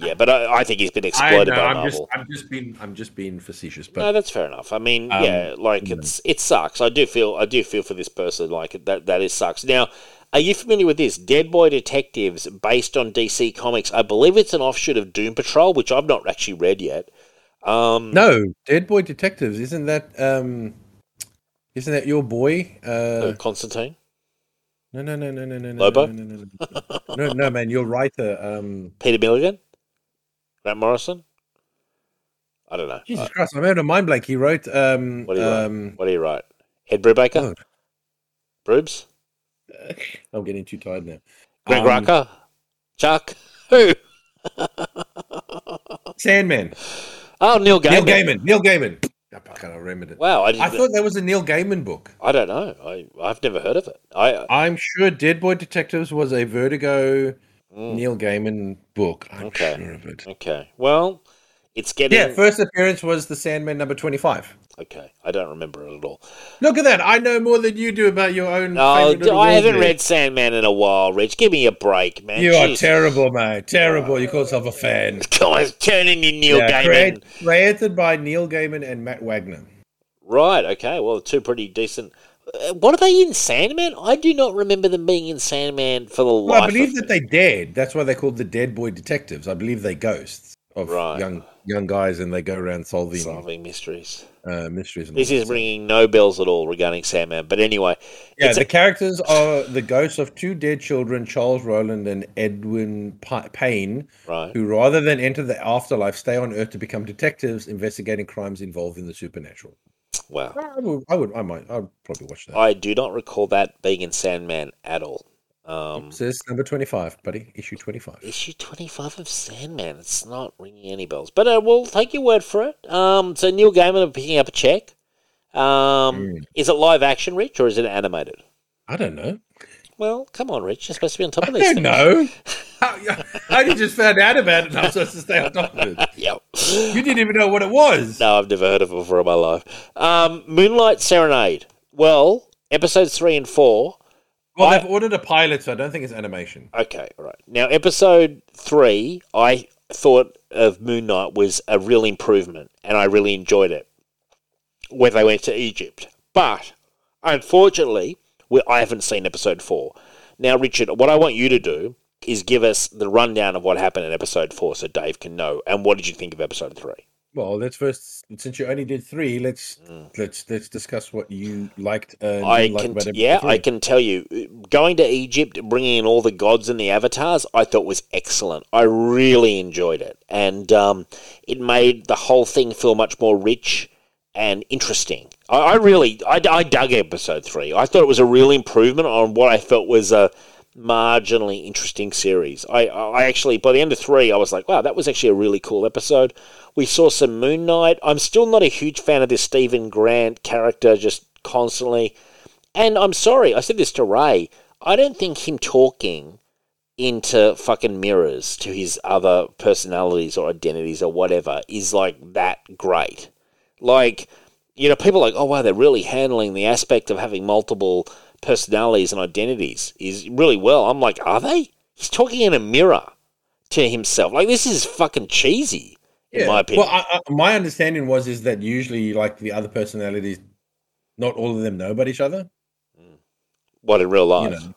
Oh, yeah, but I, I think he's been I exploited know, by I'm Marvel. just I'm just being I'm just being facetious, but no, that's fair enough. I mean, Um, yeah, like it's it sucks. I do feel I do feel for this person. Like that that is sucks. Now, are you familiar with this? Dead Boy Detectives, based on DC Comics. I believe it's an offshoot of Doom Patrol, which I've not actually read yet. Um, no, Dead Boy Detectives isn't that um isn't that your boy? uh, Uh, Constantine. no, no, no, no, no, no, no, Lobo? no, no, no, no, no, no, man, your writer. Um, Peter Milligan, Grant Morrison. I don't know. Jesus Uh, Christ, I'm out of mind blank. He wrote um what do you write? um. What do you write? Ed Brubaker, God, Brubes, I'm getting too tired now. Greg Um, Rucka, Chuck. Who? [laughs] Sandman. Oh, Neil Gaiman. Neil Gaiman. Neil Gaiman. I can't remember it. Wow, I, didn't, I thought that was a Neil Gaiman book. I don't know. I I've never heard of it. I I'm sure Dead Boy Detectives was a Vertigo Mm. Neil Gaiman book. I'm Okay. sure of it. okay. Well, it's getting Yeah, first appearance was the Sandman number 25. okay. I don't remember it at all. Look at that. I know more than you do about your own. No, favourite I haven't read Sandman in a while, Rich. Give me a break, man. You are Jeez. terrible, mate. Terrible. You call yourself a fan. [laughs] Come on, turn in your Neil Yeah, Gaiman. create- created by Neil Gaiman and Matt Wagner. Right. Okay. Well, two pretty decent. Uh, what are they in Sandman? I do not remember them being in Sandman for the Well, life. I believe that me. they dead. That's why they're called the Dead Boy Detectives. I believe they're ghosts of Right. young young guys, and they go around solving solving mysteries. uh, mysteries. And This is that. ringing no bells at all regarding Sandman. But anyway, Yeah, the a- characters are the ghosts of two dead children, Charles Rowland and Edwin Pa- Paine, right. who rather than enter the afterlife, stay on Earth to become detectives investigating crimes involved in the supernatural. Wow. I would, I would, I might, I'd probably watch that. I do not recall that being in Sandman at all. Um, Says number twenty-five, buddy. Issue twenty-five. issue 25 of Sandman. It's not ringing any bells. But uh, we'll take your word for it. Um, so Neil Gaiman picking up a check. Um, Mm. Is it live action, Rich, or is it animated? I don't know. Well, come on, Rich. You're supposed to be on top I of these don't things. know. [laughs] I, I only just found out about it, and I'm supposed to stay on top of it. Yep. You didn't even know what it was. No, I've never heard of it before in my life. Um, Moonlight Serenade. Well, episodes three and four. Well, I- they've ordered a pilot, so I don't think it's animation. Okay, all right. Now, episode three, I thought of Moon Knight was a real improvement, and I really enjoyed it. Where they went to Egypt, but unfortunately, we, I haven't seen episode four. Now, Richard, what I want you to do is give us the rundown of what happened in episode four, so Dave can know. And what did you think of episode three? Well, let's first, since you only did three, let's let's let's discuss what you liked. Uh, Mm. I didn't like can, yeah, I can tell you, going to Egypt, bringing in all the gods and the avatars, I thought was excellent. I really enjoyed it, and um, it made the whole thing feel much more rich and interesting. I, I really, I, I dug episode three. I thought it was a real improvement on what I felt was a marginally interesting series. I, I actually, by the end of three, I was like, wow, that was actually a really cool episode. We saw some Moon Knight. I'm still not a huge fan of this Steven Grant character, just constantly. And I'm sorry, I said this to Ray. I don't think him talking into fucking mirrors to his other personalities or identities or whatever is like that great. Like, you know, people are like, oh wow, they're really handling the aspect of having multiple personalities and identities is really well. I'm like, are they? He's talking in a mirror to himself. Like this is fucking cheesy, in my opinion. Well, I, I, my understanding was is that usually, like the other personalities, not all of them know about each other. Mm. what in real You life? know.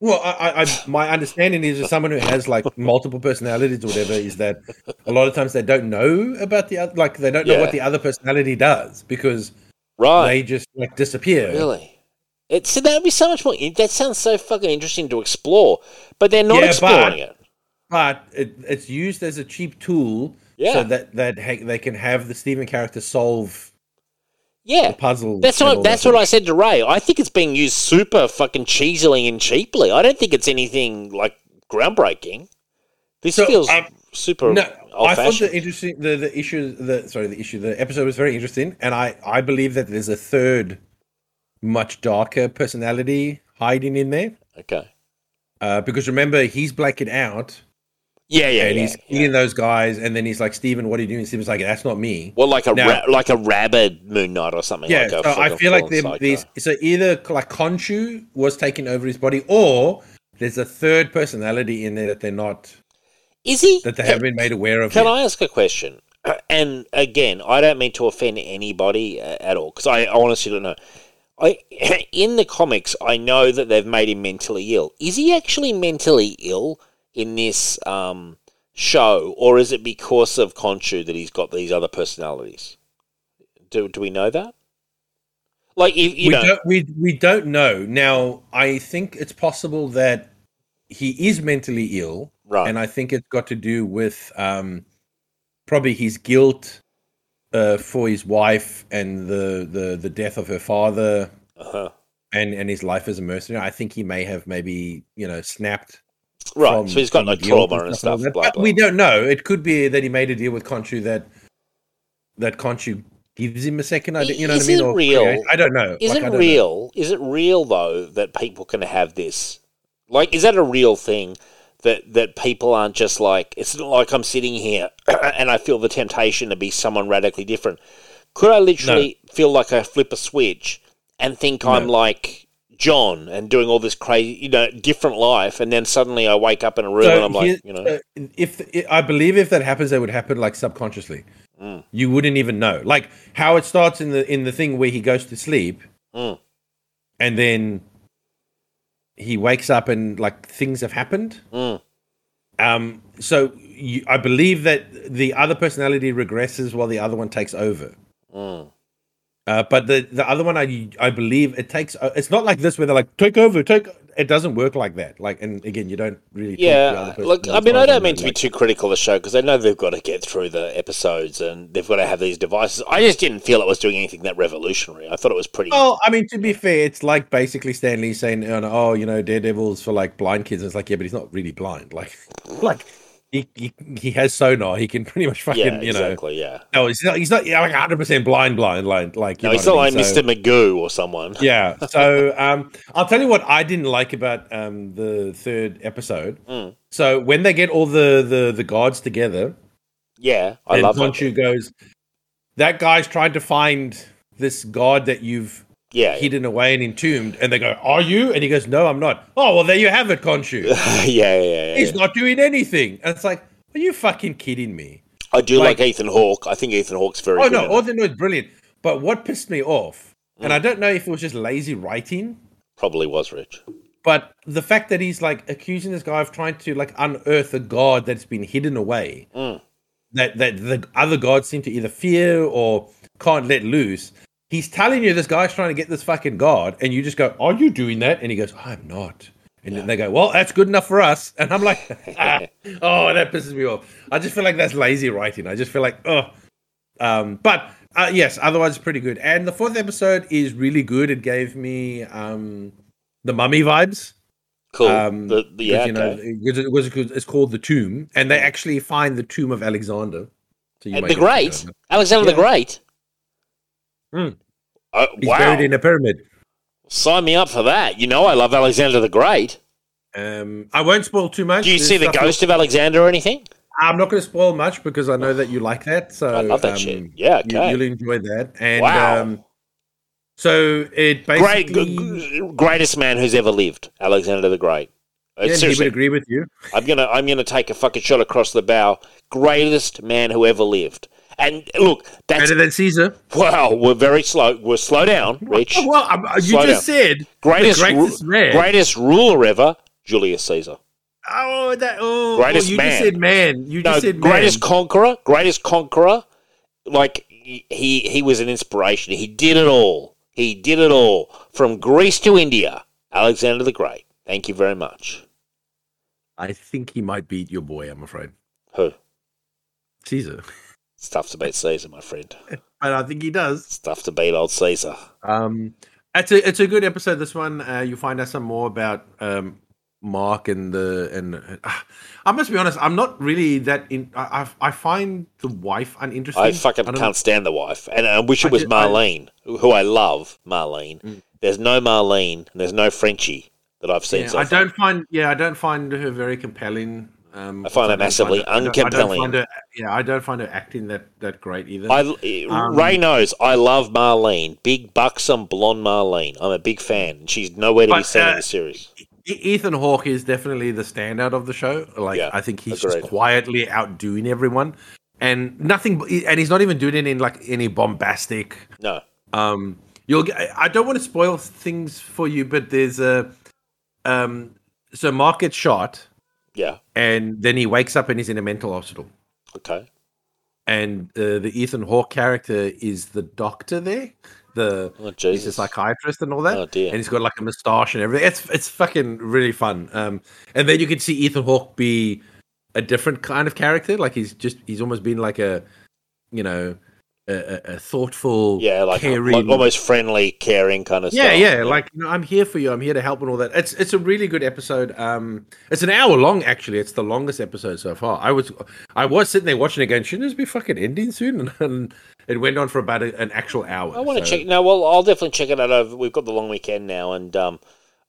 Well, I, I, my understanding is that someone who has like multiple personalities or whatever is that a lot of times they don't know about the other, like they don't know Yeah. what the other personality does because Right. they just like disappear. Really? It, so that would be so much more. That sounds so fucking interesting to explore, but they're not Yeah, exploring but- it. but it, it's used as a cheap tool Yeah. so that that ha- they can have the Steven character solve Yeah, puzzle. that's what that's that what I said to Ray. I think it's being used super fucking cheesily and cheaply. I don't think it's anything like groundbreaking. This So, feels um, super No, I thought the interesting the, the issue the sorry the issue the episode was very interesting, and I I believe that there's a third, much darker personality hiding in there. Okay. Uh, because remember, he's blacking out Yeah, yeah, and yeah. he's yeah. eating those guys, and then he's like, "Steven, what are you doing?" Steven's like, "That's not me." Well, like a Now- ra- like a rabid Moon Knight or something. yeah, like a so I feel like these so either like Khonshu was taking over his body, or there's a third personality in there that they're not is he that they Can- haven't been made aware of. Can yet. I ask a question? [clears throat] And again, I don't mean to offend anybody uh, at all because I honestly don't know. I [clears throat] in the comics, I know that they've made him mentally ill. Is he actually mentally ill in this um, show, or is it because of Khonshu that he's got these other personalities? Do do we know that? Like you, you we know, don't we we don't know now. I think it's possible that he is mentally ill, right? and I think it's got to do with um, probably his guilt uh, for his wife and the, the the death of her father, uh-huh. and and his life as a mercenary. I think he may have maybe you know snapped. Right. from- so he's got no guilt trauma and like stuff. But blah. we don't know. It could be that he made a deal with Khonshu that that Khonshu gives him a second idea. You know Is what I mean? Or real? create- I don't know. Is Like, it don't know. real? Is it real though that people can have this? Like, is that a real thing? That that people aren't just like it's not like I'm sitting here [clears throat] and I feel the temptation to be someone radically different. Could I literally feel like I flip a switch and think I'm like John and doing all this crazy, you know, different life, and then suddenly I wake up in a room So and I'm like, you know, uh, if I believe if that happens, that would happen like subconsciously. Mm. You wouldn't even know. Like how it starts in the in the thing where he goes to sleep, Mm. and then he wakes up and like things have happened. Mm. Um, so you, I believe that the other personality regresses while the other one takes over. Uh, but the the other one, I I believe it takes. uh, It's not like this where they're like take over, take. it doesn't work like that. Like, and again, you don't really. talk to the Yeah, look, I mean, I don't mean to be too critical of the show because I know they've got to get through the episodes and they've got to have these devices. I just didn't feel it was doing anything that revolutionary. I thought it was pretty. Well, I mean, to be fair, it's like basically Stanley saying, oh, "Oh, you know, Daredevil's for like blind kids." And it's like, yeah, but he's not really blind. Like, [laughs] like he he, he has sonar. He can pretty much fucking, yeah, you know. exactly. Yeah. No, he's not. He's not like hundred percent blind, blind. Like, you No, know he's not like? So- Mr. Magoo or someone. yeah. [laughs] So um, I'll tell you what I didn't like about um, the third episode. Mm. So when they get all the the the gods together, Yeah, I and love that. Khonshu goes, that guy's trying to find this god that you've Yeah, hidden away and entombed, and they go, "Are you?" And he goes, "No, I'm not." Oh well, there you have it, Khonshu. [laughs] yeah, yeah, yeah. He's yeah. not doing anything. And it's like, are you fucking kidding me? I do like, like- Ethan Hawke. I think Ethan Hawke's very Oh no, it. is brilliant. But what pissed me off, and Mm. I don't know if it was just lazy writing, Probably was Rich. but the fact that he's like accusing this guy of trying to like unearth a god that's been hidden away, Mm. that that the other gods seem to either fear or can't let loose. He's telling you this guy's trying to get this fucking god, and you just go, "Are you doing that?" And he goes, "I'm not." And then they go, "Well, that's good enough for us." And I'm like, [laughs] ah, "Oh, that pisses me off." I just feel like that's lazy writing. I just feel like, oh, um, but uh, yes, otherwise it's pretty good. And the fourth episode is really good. It gave me um, the mummy vibes. Cool. Um, the, the, yeah, you know, okay. because it was it's called the Tomb, and they actually find the tomb of Alexander. So you the Great. Alexander the Great. Mm. Oh, He's wow! buried in a pyramid. Sign me up for that. You know, I love Alexander the Great. Um, I won't spoil too much. Do you There's see the ghost of Alexander or anything? I'm not going to spoil much because I know that you like that. So I love that um, shit. Yeah, you, okay. you'll enjoy that. And Wow. um, so it Great, basically, g- g- greatest man who's ever lived, Alexander the Great. Uh, yeah, he would agree with you. I'm gonna, I'm gonna take a fucking shot across the bow. Greatest man who ever lived. And look, that's Better than Caesar. wow. We're very slow. We're slow down, Rich. Well, um, you Slow just said Greatest, the greatest ru- greatest ruler ever, Julius Caesar. Oh, that. Oh, Greatest oh, you man. just said man. You No, just said greatest man. conqueror, greatest conqueror. Like he he was an inspiration. He did it all. He did it all from Greece to India. Alexander the Great. Thank you very much. I think he might beat your boy. I'm afraid, Who? Caesar. [laughs] It's tough to beat Caesar, my friend. [laughs] But I think he does. It's tough to beat old Caesar. Um, it's a it's a good episode. This one, uh, you find out some more about um Mark and the and uh, [sighs] I must be honest. I'm not really that in. I I, I find the wife uninteresting. I fucking don't can't stand the wife, and I wish it I was did- I- Marlene, who I love. Marlene. Mm. There's no Marlene, and there's no Frenchie that I've seen Yeah, so I far. don't find. Yeah, I don't find her very compelling. Um, I find her don't massively I don't- I don't uncompelling. find her- yeah, I don't find her acting that that great either. I Um, Ray knows I love Marlene, big buxom blonde Marlene. I'm a big fan. She's nowhere to be But, seen in uh, the series. Ethan Hawke is definitely the standout of the show. Like Yeah, I think he's agreed. just quietly outdoing everyone, and nothing. And he's not even doing it in like any bombastic. No, Um, you'll. Get, I don't want to spoil things for you, but there's a. Um, so Mark gets shot, yeah, and then he wakes up and he's in a mental hospital. okay, And uh, the Ethan Hawke character is the doctor there. The oh he's a psychiatrist and all that. Oh, dear. And he's got like a moustache and everything. It's it's fucking really fun. Um, and then you can see Ethan Hawke be a different kind of character. Like he's just he's almost been like a, you know, a, a, thoughtful, yeah, like, caring. like almost friendly, caring kind of yeah, stuff. yeah, yeah. like you know, I'm here for you. I'm here to help and all that. It's it's a really good episode. Um, it's an hour long actually. It's the longest episode so far. I was I was sitting there watching it going, shouldn't this be fucking ending soon? And, [laughs] and it went on for about a, an actual hour. I want to so- check. No, well, I'll definitely check it out. Over we've got the long weekend now, and um,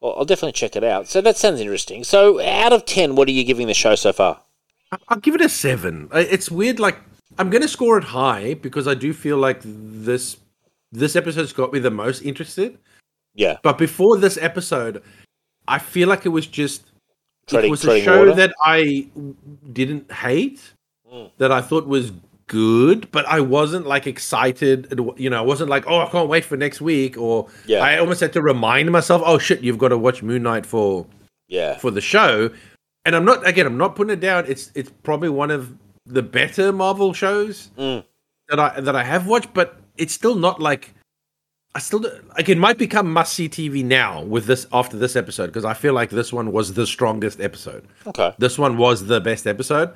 I'll I'll definitely check it out. So that sounds interesting. So out of ten, what are you giving the show so far? I'll give it a seven. Uh, It's weird. Like I'm going to score it high because I do feel like this this episode's got me the most interested. Yeah, But before this episode, I feel like it was just treading, it was a show water. that I didn't hate, Mm. that I thought was good, but I wasn't like excited. You know, I wasn't like, oh, I can't wait for next week. Or Yeah. I almost had to remind myself, oh shit, you've got to watch Moon Knight for yeah, for the show. And I'm not again, I'm not putting it down. It's it's probably one of the better Marvel shows Mm. that I that I have watched, but it's still not like I still like it might become must see TV now with this after this episode because I feel like this one was the strongest episode. Okay. This one was the best episode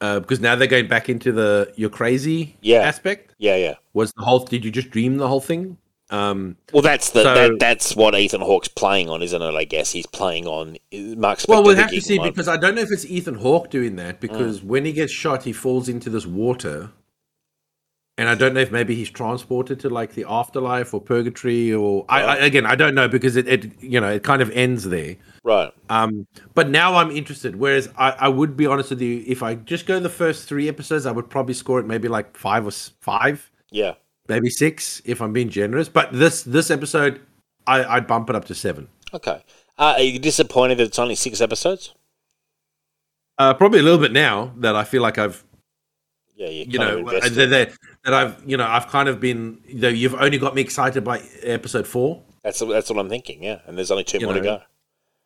uh, because now they're going back into the you're crazy Yeah. aspect. Yeah, yeah. Was the whole? Did you just dream the whole thing? Um, Well, that's the So- that, that's what Ethan Hawke's playing on, isn't it? I guess he's playing on Mark Spector. well, we'll have to see one. because I don't know if it's Ethan Hawke doing that Mm. because when he gets shot, he falls into this water. And I don't know if maybe he's transported to like the afterlife or purgatory or I, I again I don't know because it, it you know it kind of ends there. right. Um, but now I'm interested. Whereas I, I would be honest with you, if I just go the first three episodes, I would probably score it maybe like five or five, Yeah. Maybe six if I'm being generous. But this this episode, I, I'd bump it up to seven. Okay. Uh, are you disappointed that it's only six episodes? Uh, probably a little bit now that I feel like I've Yeah, you, know that, that, that I've you know I've kind of been you know, you've only got me excited by episode four. That's that's what I'm thinking. Yeah, and there's only two You more to go.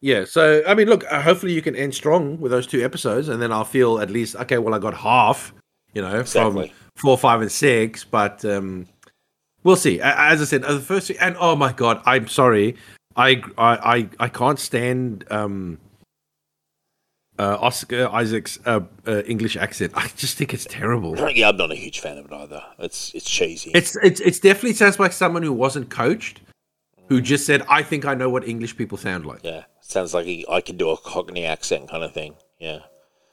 Yeah, so I mean, look, uh, hopefully you can end strong with those two episodes, and then I'll feel at least okay. Well, I got half, you know, Exactly. from four, five, and six, but um, we'll see. As I said, uh, the first and oh my god, I'm sorry, I I I, I can't stand um, uh, Oscar Isaac's uh, uh, English accent. I just think it's terrible. [clears throat] Yeah, I'm not a huge fan of it either. It's it's cheesy. It's it's it's definitely sounds like someone who wasn't coached, who just said, "I think I know what English people sound like." yeah, sounds like he, I can do a Cockney accent kind of thing. Yeah.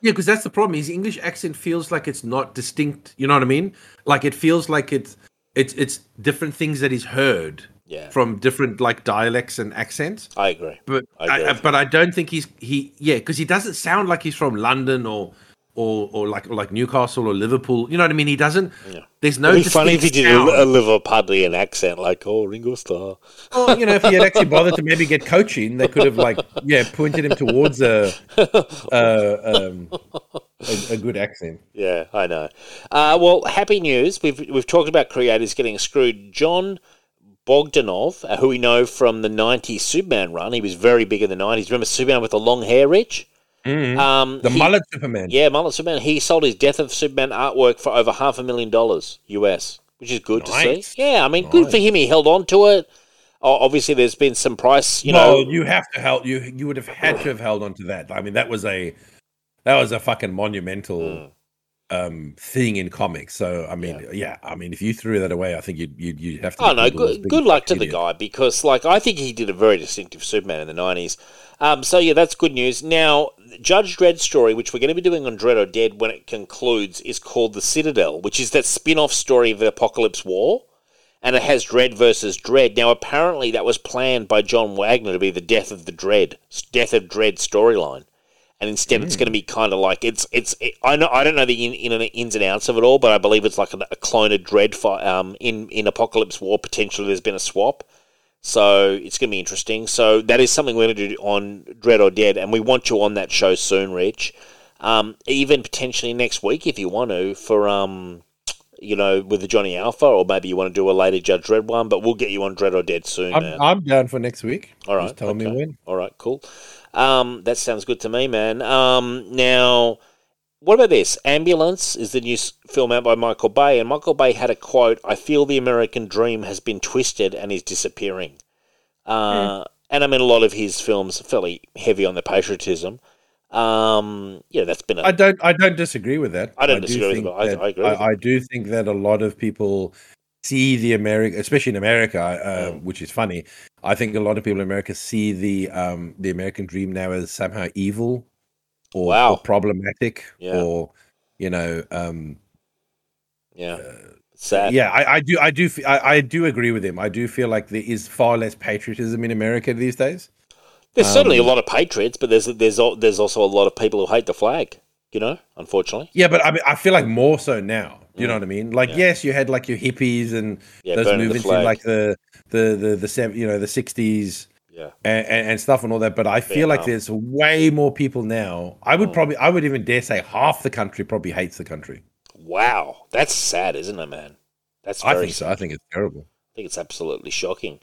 Yeah, because that's the problem. His English accent feels like it's not distinct. You know what I mean? Like it feels like it's it's it's different things that he's heard Yeah. from different like dialects and accents. I agree. But I agree I, but I don't think he's he yeah because he doesn't sound like he's from London or or or like or like Newcastle or Liverpool. You know what I mean? He doesn't. Yeah. There's no. It'd be funny if he did sound. a, a Liverpudlian accent, like "Oh, Ringo Starr." Well, you know, if he had actually bothered to maybe get coaching, they could have like [laughs] yeah pointed him towards a a, um, a, a good accent. Yeah, I know. Uh, well, happy news. We've we've talked about creators getting screwed. Jon Bogdanove, uh, who we know from the '90s Superman run, he was very big in the '90s. Remember Superman with the long hair, Rich? Um, The he- mullet Superman. Yeah, mullet Superman. He sold his Death of Superman artwork for over half a million dollars US, which is good to see. Yeah, I mean, good for him. He held on to it. Obviously, there's been some price, you well, know. you have to help. You you would have had to have held on to that. I mean, that was a that was a fucking monumental Mm. um thing in comics. So I mean, yeah. I mean, if you threw that away, I think you'd you'd, you'd have to. Oh no, good, good luck to the guy because, like, I think he did a very distinctive Superman in the nineties. Um, so yeah, that's good news. Now, Judge Dredd's story, which we're going to be doing on Dredd or Dead when it concludes, is called the Citadel, which is that spin-off story of the Apocalypse War, and it has Dredd versus Dredd. Now, apparently, that was planned by John Wagner to be the Death of the Dredd, Death of Dredd storyline. And instead, it's going to be kind of like it's it's. It, I know I don't know the in, in, ins and outs of it all, but I believe it's like a, a clone of Dredd. Fi- um, in in Apocalypse War, potentially there's been a swap, so it's going to be interesting. So that is something we're going to do on Dredd or Dead, and we want you on that show soon, Rich. Um, even potentially next week if you want to for um, you know, with the Johnny Alpha, or maybe you want to do a later Judge Dredd one, but we'll get you on Dredd or Dead soon. I'm, man. I'm down for next week. All right. Just tell me okay. when. All right, cool. Um, that sounds good to me, man. Um, now, what about this? Ambulance is the new film out by Michael Bay, and Michael Bay had a quote I feel the American dream has been twisted and is disappearing. Uh, And I mean, a lot of his films are fairly heavy on the patriotism. Um, yeah, that's been a. I don't. I don't disagree with that. I don't do disagree with think I- that- I agree with I, I do think that a lot of people see the America, especially in America, uh, Mm. which is funny. I think a lot of people in America see the um, the American dream now as somehow evil or, Wow. or problematic, Yeah. or you know, um, yeah. Sad. yeah. I, I do. I do. I do agree with him. I do feel like there is far less patriotism in America these days. There's certainly a Um, lot of patriots, but there's there's there's also a lot of people who hate the flag. You know, unfortunately. Yeah, but I mean, I feel like more so now. You know what I mean? Like, Mm. Yeah. yes, you had like your hippies and Yeah, those movements in like the the the the you know the sixties Yeah. and, and, and stuff and all that. But I feel like there's way more people now. I would Oh. probably, I would even dare say half the country probably hates the country. Wow, that's sad, isn't it, man? That's I think so. I think it's terrible. I think it's absolutely shocking.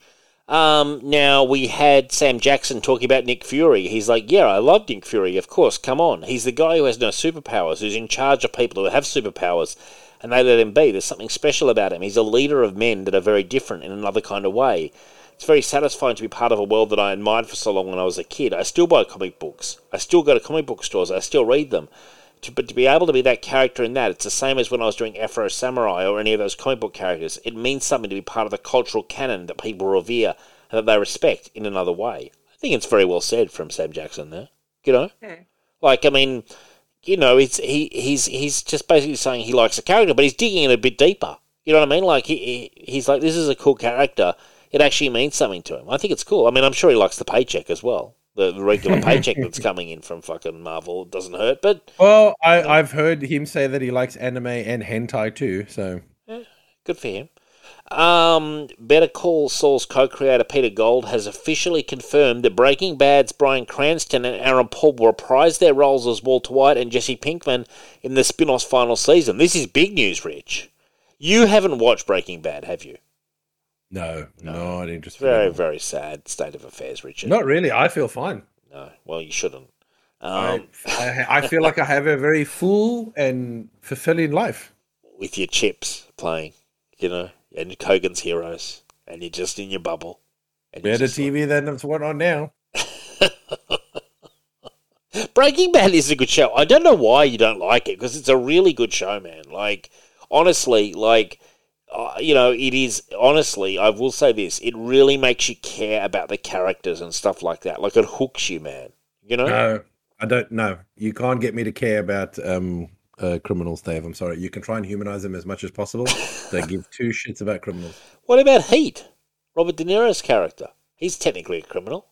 Um, now we had Sam Jackson talking about Nick Fury. He's like, "Yeah, I love Nick Fury. Of course, come on. He's the guy who has no superpowers, who's in charge of people who have superpowers, and they let him be. There's something special about him. He's a leader of men that are very different in another kind of way. It's very satisfying to be part of a world that I admired for so long when I was a kid. I still buy comic books. I still go to comic book stores. I still read them. To, but to be able to be that character in that, it's the same as when I was doing Afro Samurai or any of those comic book characters. It means something to be part of the cultural canon that people revere and that they respect in another way. I think it's very well said from Sam Jackson there. You know? Like, I mean, you know, it's he he's he's just basically saying he likes the character, but he's digging in a bit deeper. You know what I mean? Like he, he he's like, this is a cool character. It actually means something to him. I think it's cool. I mean, I'm sure he likes the paycheck as well. The the regular [laughs] paycheck that's coming in from fucking Marvel doesn't hurt, but Well, I, I've heard him say that he likes anime and hentai too. So good for him. Um, Better Call Saul's co-creator Peter Gould has officially confirmed that Breaking Bad's Bryan Cranston and Aaron Paul will reprise their roles as Walter White and Jesse Pinkman in the spin-off's final season. This is big news, Rich. You haven't watched Breaking Bad, have you? No, not interested. Very, very sad state of affairs, Richard. Not really. I feel fine. No, well, you shouldn't. I, Um, [laughs] I, I feel like I have a very full and fulfilling life. with your chips playing, you know, and Hogan's Heroes, and you're just in your bubble. And Better just like- TV than what's on now. [laughs] Breaking Bad is a good show. I don't know why you don't like it because it's a really good show, man. Like, honestly, like, uh, you know, it is, honestly, I will say this it really makes you care about the characters and stuff like that. Like, it hooks you, man. You know? No, I don't know. You can't get me to care about um, uh, criminals, Dave. I'm sorry. You can try and humanize them as much as possible. [laughs] Don't give two shits about criminals. What about Heat? Robert De Niro's character. He's technically a criminal.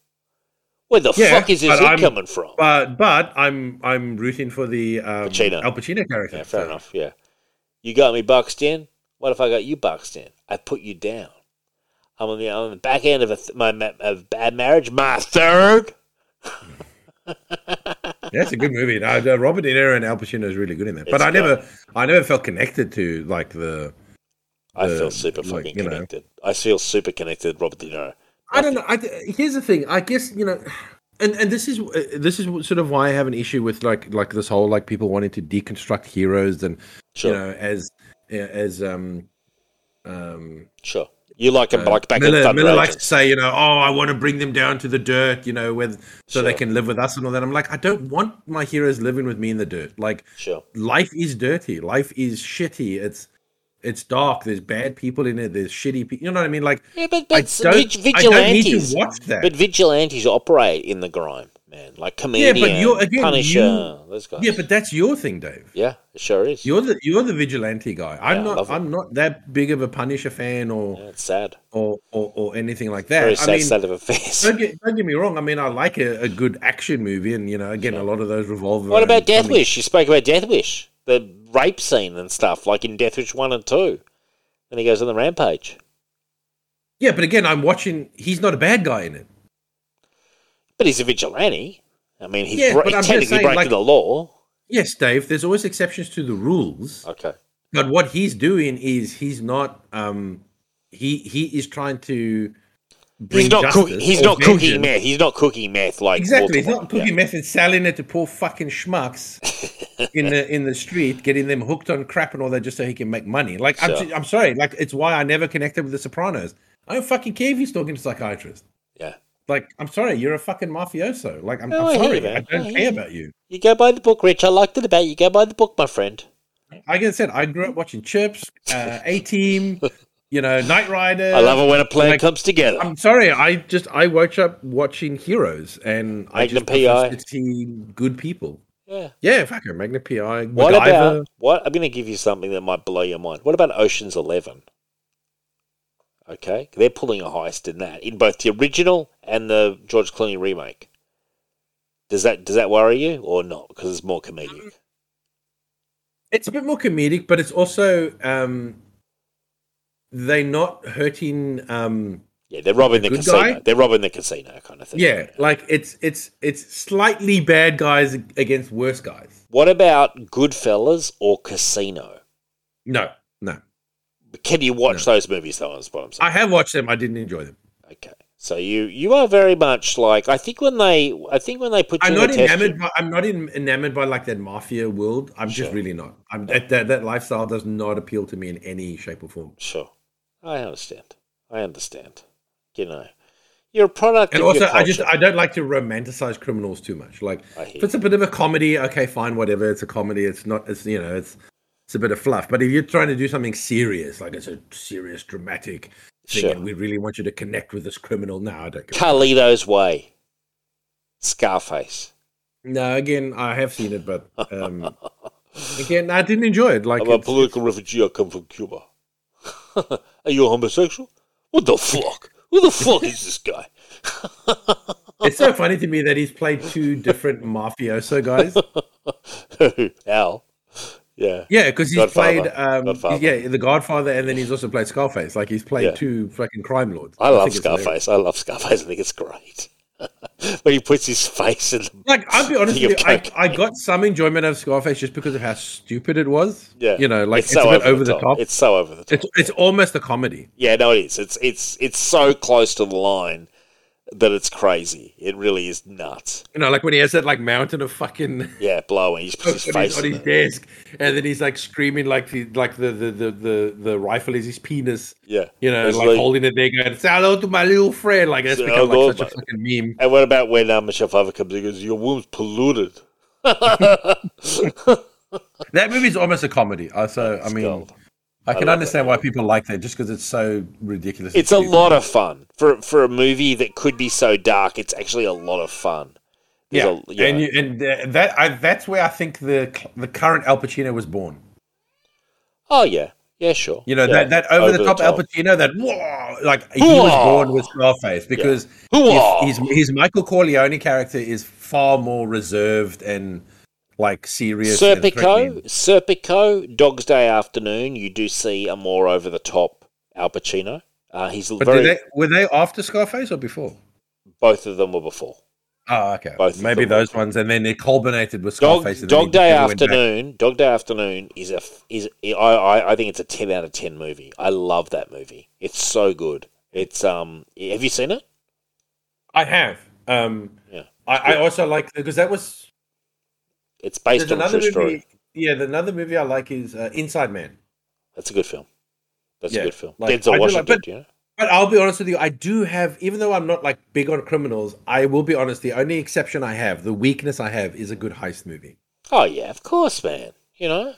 Where the Yeah, fuck is his heat coming from? But but I'm I'm rooting for the um, Pacino. Al Pacino character. Yeah, fair so- enough. Yeah, you got me boxed in. What if I got you boxed in? I put you down. I'm on the on the back end of a th- my of bad marriage. My third. [laughs] Yeah, it's a good movie. No, Robert De Niro and Al Pacino is really good in that. But It's I never, good. I never felt connected to like the. I feel super like, fucking you know. connected. I feel super connected, Robert De Niro. I don't know. I, here's the thing. I guess you know, and and this is uh, this is sort of why I have an issue with like like this whole like people wanting to deconstruct heroes and Sure, you know as as um um sure. You like him uh, like back Miller, Miller likes to say, you know, oh, I want to bring them down to the dirt, you know, with so they can live with us and all that. I'm like, I don't want my heroes living with me in the dirt. Like, Sure. life is dirty. Life is shitty. It's it's dark. There's bad people in it. There's shitty people. You know what I mean? Like, Yeah, but, I but don't, vig- I don't need vigilantes. to watch that. But vigilantes operate in the grime, man. Like yeah, but you're again, Punisher, you, those guys. yeah, but that's your thing, Dave. yeah, it sure is. You're the you're the vigilante guy. I'm Yeah, not. I'm not that big of a Punisher fan or Yeah, it's sad. or, or or anything like Very that. sad I mean, state of affairs. don't get, don't get me wrong. I mean, I like a, a good action movie, and you know, again, a lot of those revolve. What about Death Wish? You spoke about Death Wish, the rape scene and stuff, like in Death Wish 1 and 2. Then he goes on the rampage. Yeah, but again, I'm watching. He's not a bad guy in it. But he's a vigilante. I mean, he's, Yeah, he's technically saying, breaking like- the law. Yes, Dave. There's always exceptions to the rules, Okay. but what he's doing is he's not. Um, he he is trying to. Bring He's not, he's not cooking meth. He's not cooking meth like Exactly, he's not cooking Yeah. meth and selling it to poor fucking schmucks [laughs] in the in the street, getting them hooked on crap and all that just so he can make money. Like I'm, Sure. I'm sorry, like it's why I never connected with the Sopranos. I don't fucking care if he's talking to a psychiatrist. Yeah. Like I'm sorry, you're a fucking mafioso. Like I'm, I I'm sorry. I I don't hear care about you. You go by the book, Rich. I liked it about you. Go by the book, my friend. Like I said, I grew up watching Chips, uh, A Team, you know, Knight Rider. [laughs] I love it when a plan like, comes together. I'm sorry, I just I woke up watching Heroes, and I Magnum just prefer PI. to see good people. yeah. Yeah, fuck it, Magna PI. What MacGyver. about what? I'm going to give you something that might blow your mind. What about Ocean's Eleven? Okay, they're pulling a heist in that in both the original and the George Clooney remake. Does that does that worry you or not? Because it's more comedic. It's a bit more comedic, but it's also um, they're not hurting. Um, Yeah, they're robbing the good casino. guy? They're robbing the casino kind of thing. yeah, like it's it's it's slightly bad guys against worse guys. What about Goodfellas or Casino? No, no. Can you watch those movies though? Is what I'm saying. I have watched them. I didn't enjoy them. Okay. So you you are very much like I think when they I think when they put you I'm in not enamored. By, I'm not in, enamored by like that mafia world. I'm just really not. I'm that, that that lifestyle does not appeal to me in any shape or form. Sure, I understand. I understand. You know, you're a product. And also, I just. I don't like to romanticize criminals too much. Like if it's a bit of a comedy, okay, fine, whatever. It's a comedy. It's not. It's you know, it's it's a bit of fluff. But if you're trying to do something serious, like it's a serious, dramatic thing, Sure. we really want you to connect with this criminal, Now I don't. Go. Carlito's Way, Scarface. No, again, I have seen it, but um, [laughs] again, I didn't enjoy it. Like I'm a political refugee. I come from Cuba. [laughs] Are you a homosexual? What the fuck? Who the fuck is this guy? [laughs] It's so funny to me that he's played two different mafioso guys. Al. Yeah. Yeah, because he's Godfather. played, um, Godfather. yeah, the Godfather, and then he's also played Scarface. Like he's played Yeah. two fucking crime lords. I love it's hilarious. Scarface. I love Scarface. I think it's great. [laughs] when he puts his face in the. Like I'll be honest [laughs] with you, I. I got some enjoyment out of Scarface just because of how stupid it was. Yeah. you know, like it's, so a bit over the top. It's so over the top. It's it's almost a comedy. Yeah, no, it is. It's it's it's so close to the line that it's crazy. It really is nuts. You know, like when he has that like mountain of fucking Yeah, blowing. He just puts his face on his it. desk, and then he's like screaming like the like the the the the, the rifle is his penis. Yeah, You know, It's like, like- holding it there, going "Say hello to my little friend." Like that's become like such a fucking meme. And what about when um, Michelle Pfeiffer comes in goes, "Your womb's polluted." [laughs] That movie's almost a comedy. Uh, so I mean, gold. I can love understand why people like that, just because it's so ridiculous. It's a lot of fun for for a movie that could be so dark. It's actually a lot of fun. There's Yeah, a- you and you, and that I, that's where I think the the current Al Pacino was born. oh yeah, yeah, sure. You know Yeah, that that over, the top, Al Pacino, that whoa, like he was born with Scarface because his, his his Michael Corleone character is far more reserved and like serious. Serpico, threatening. Serpico, Dog's Day Afternoon. You do see a more over the top Al Pacino. Uh, he's But very. did they, were they after Scarface or before? both of them were before. Oh, okay. Both Maybe them were those ones, and then it culminated with Dog, Scarface. and Dog Day never went back. Afternoon. Dog Day Afternoon is a is I, I I think it's a ten out of ten movie. I love that movie. It's so good. It's um. Have you seen it? I have. Um, Yeah. I, I also like because that was It's based there's on a another true story. movie. Yeah, the another movie I like is uh, Inside Man. That's a good film. That's Yeah, a good film. like, I Denzel do like- Washington. but- you know? But I'll be honest with you, I do have, even though I'm not like big on criminals, I will be honest. The only exception I have, the weakness I have, is a good heist movie. Oh yeah, of course, man. You know,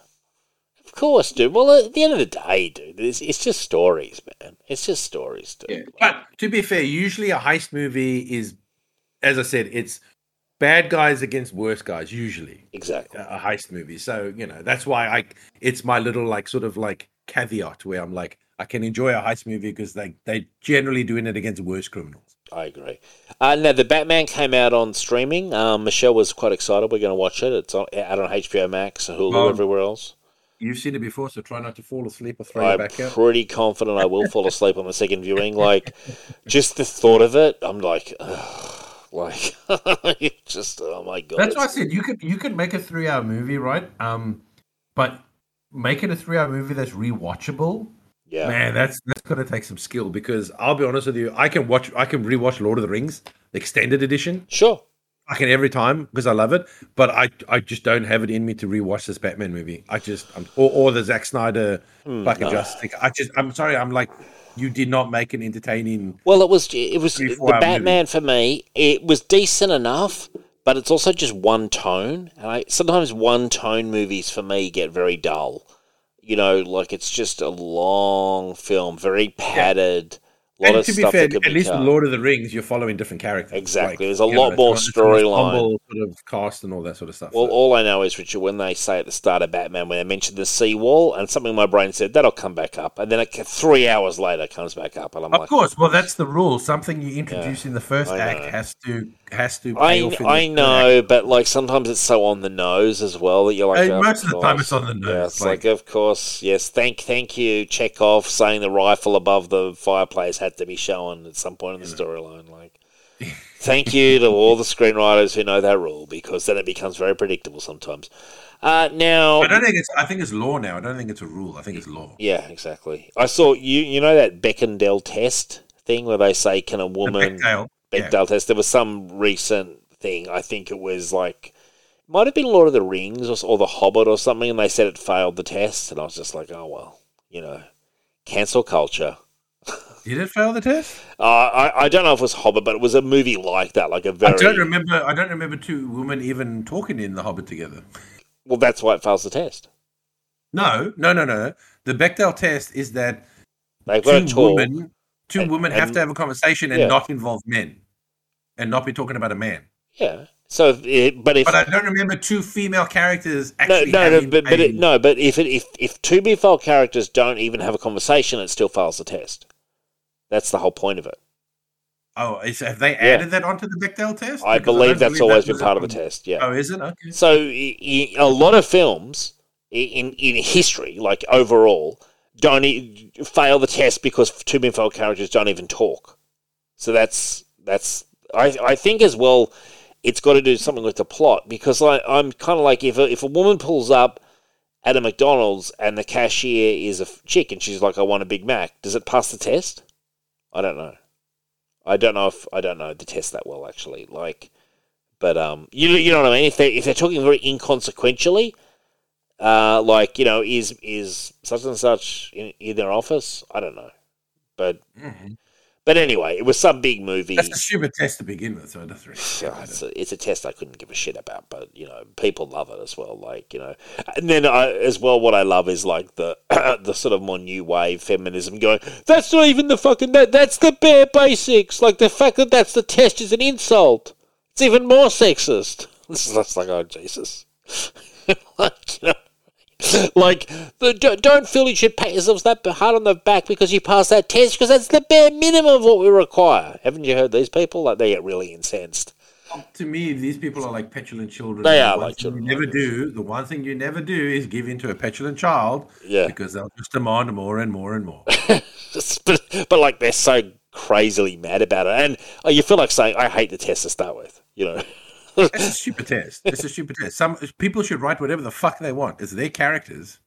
of course, dude. Well, at the end of the day, dude, it's, it's just stories, man. It's just stories, dude. Yeah. But to be fair, usually a heist movie is, as I said, it's bad guys against worse guys. Usually, Exactly. a a heist movie. So you know that's why I. It's my little like sort of like caveat where I'm like I can enjoy a heist movie because they they generally doing it against worse criminals. I agree. Uh, now, the Batman came out on streaming. Um, Michelle was quite excited. We're going to watch it. It's on, out on HBO Max, Hulu, Um, everywhere else. You've seen it before, so try not to fall asleep or throw I'm back out. pretty confident I will fall asleep on the second viewing. Like, just the thought of it, I'm like, ugh, like, [laughs] just oh my god. That's why I said you could you could make a three hour movie, right? Um, but make it a three hour movie that's rewatchable. yeah, Man, that's that's gonna take some skill because I'll be honest with you, I can watch, I can rewatch Lord of the Rings, the extended edition, sure. I can every time because I love it. But I, I just don't have it in me to rewatch this Batman movie. I just, I'm, or, or the Zack Snyder Hmm, fucking no. Justice I just, I'm sorry, I'm like, you did not make an entertaining. Well, it was it was the Batman for me. It was decent enough, but it's also just one tone, and I sometimes one tone movies for me get very dull. You know, like it's just a long film, very padded. Lot And of to be stuff fair, at least with cut. Lord of the Rings, you're following different characters. Exactly. There's a lot it's more not- it's storyline. Sort of cast and all that sort of stuff. Well, so. all I know is, Richard, when they say at the start of Batman, when they mention the seawall, and something in my brain said that'll come back up, and then it, three hours later comes back up, and I'm Of like, course, well that's the rule. Something you introduce Yeah, in the first act has to has to. I, pay off in the I third know, but like sometimes it's so on the nose as well that you're like, Hey, oh, most of the time it's on the nose, Yeah, it's like- like, of course, yes. Thank, thank you, Chekhov, saying the rifle above the fireplace had to be shown at some point in the storyline. Like, thank you to all the screenwriters who know that rule because then it becomes very predictable sometimes. Uh, now, I don't think it's. I think it's law now. I don't think it's a rule. I think it's law. yeah, exactly. I saw you. You know that Beckendale test thing where they say, "Can a woman?" Bechdel. Yeah. Test. There was some recent thing. I think it was like might have been Lord of the Rings or, or The Hobbit or something, and they said it failed the test, and I was just like, oh well, you know, cancel culture. Did it fail the test? Uh, I I don't know if it was Hobbit, but it was a movie like that, like a very I don't remember. I don't remember two women even talking in The Hobbit together. well. That's why it fails the test. No, no, no, no. The Bechdel test is that They've got to two women, two and- women have and- to have a conversation and Yeah. not involve men, and not be talking about a man. Yeah. So, it, but if But I don't remember two female characters no, actually. no, no, having but, but it, no, but if it, if if two female characters don't even have a conversation, it still fails the test. That's the whole point of it. Oh, is, have they added that onto the Bechdel test? I Because believe don't that's that always been part of a- the test. Yeah. Oh, is it? Okay. So a lot of films in in history, like overall, don't e- fail the test because two female characters don't even talk. So that's that's I I think as well. It's got to do something with the plot because I, I'm kind of like if a, if a woman pulls up at a McDonald's and the cashier is a chick and she's like, "I want a Big Mac," does it pass the test? I don't know. I don't know if I don't know the test that well actually. Like, but um, you you know what I mean. If they if they're talking very inconsequentially, uh, like you know, is is such and such in, in their office? I don't know, but Mhm. But anyway, it was some big movie. That's a stupid test to begin with, so it doesn't really [sighs] it's, a, it's a test I couldn't give a shit about, but you know, people love it as well. Like you know, and then I, as well, what I love is like the [clears throat] the sort of more new wave feminism going. That's not even the fucking that. That's the bare basics. Like the fact that that's the test is an insult. It's even more sexist. [laughs] This is just like oh Jesus, [laughs] like you know. [laughs] Like, don't- don't feel you should pat yourselves that hard on the back because you passed that test, because that's the bare minimum of what we require. Haven't you heard these people? Like, they get really incensed. Um, to me, these people are like petulant children. They The are like children, You never do. The one thing you never do is give in to a petulant child. Yeah. Because they'll just demand more and more and more. [laughs] but, but like they're so crazily mad about it, and oh, you feel like saying, "I hate the test to start with," you know. It's a stupid test. It's a stupid test. Some people should write whatever the fuck they want. It's their characters.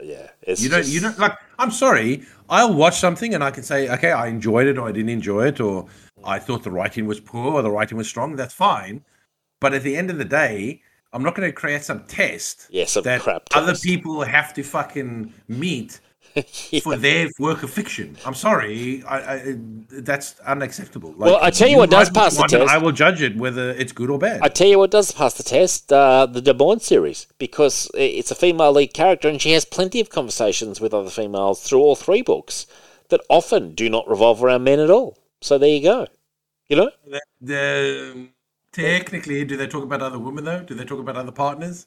yeah, it's You don't. just- You don't like. I'm sorry. I'll watch something and I can say, okay, I enjoyed it or I didn't enjoy it or I thought the writing was poor or the writing was strong. That's fine. But at the end of the day, I'm not going to create some test Yeah, some that crap other test. people have to fucking meet [laughs] Yeah. for their work of fiction. I'm sorry. I, I that's unacceptable. Like, Well, I tell you what does pass the test. I will judge it whether it's good or bad. I tell you what does pass the test: uh, the De Bourne series, because it's a female lead character, and she has plenty of conversations with other females through all three books that often do not revolve around men at all. So there you go. You know, The, the- technically, do they talk about other women though? Do they talk about other partners?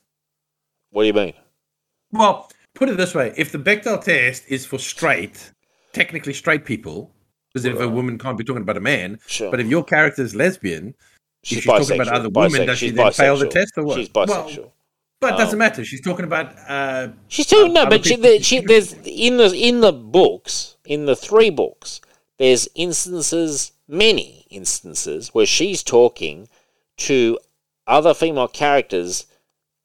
what do you mean? Well, put it this way: if the Bechdel test is for straight, technically straight people, because if a woman can't be talking about a man, Sure. but if your character is lesbian, She's if she's talking about bisexual. other women, does she she's then fail the test or what? She's Well, bisexual. but it doesn't Um, matter. She's talking about. Uh, She's talking no, but she, there, she, there's in the in the books, in the three books, there's instances, many instances, where she's talking to other female characters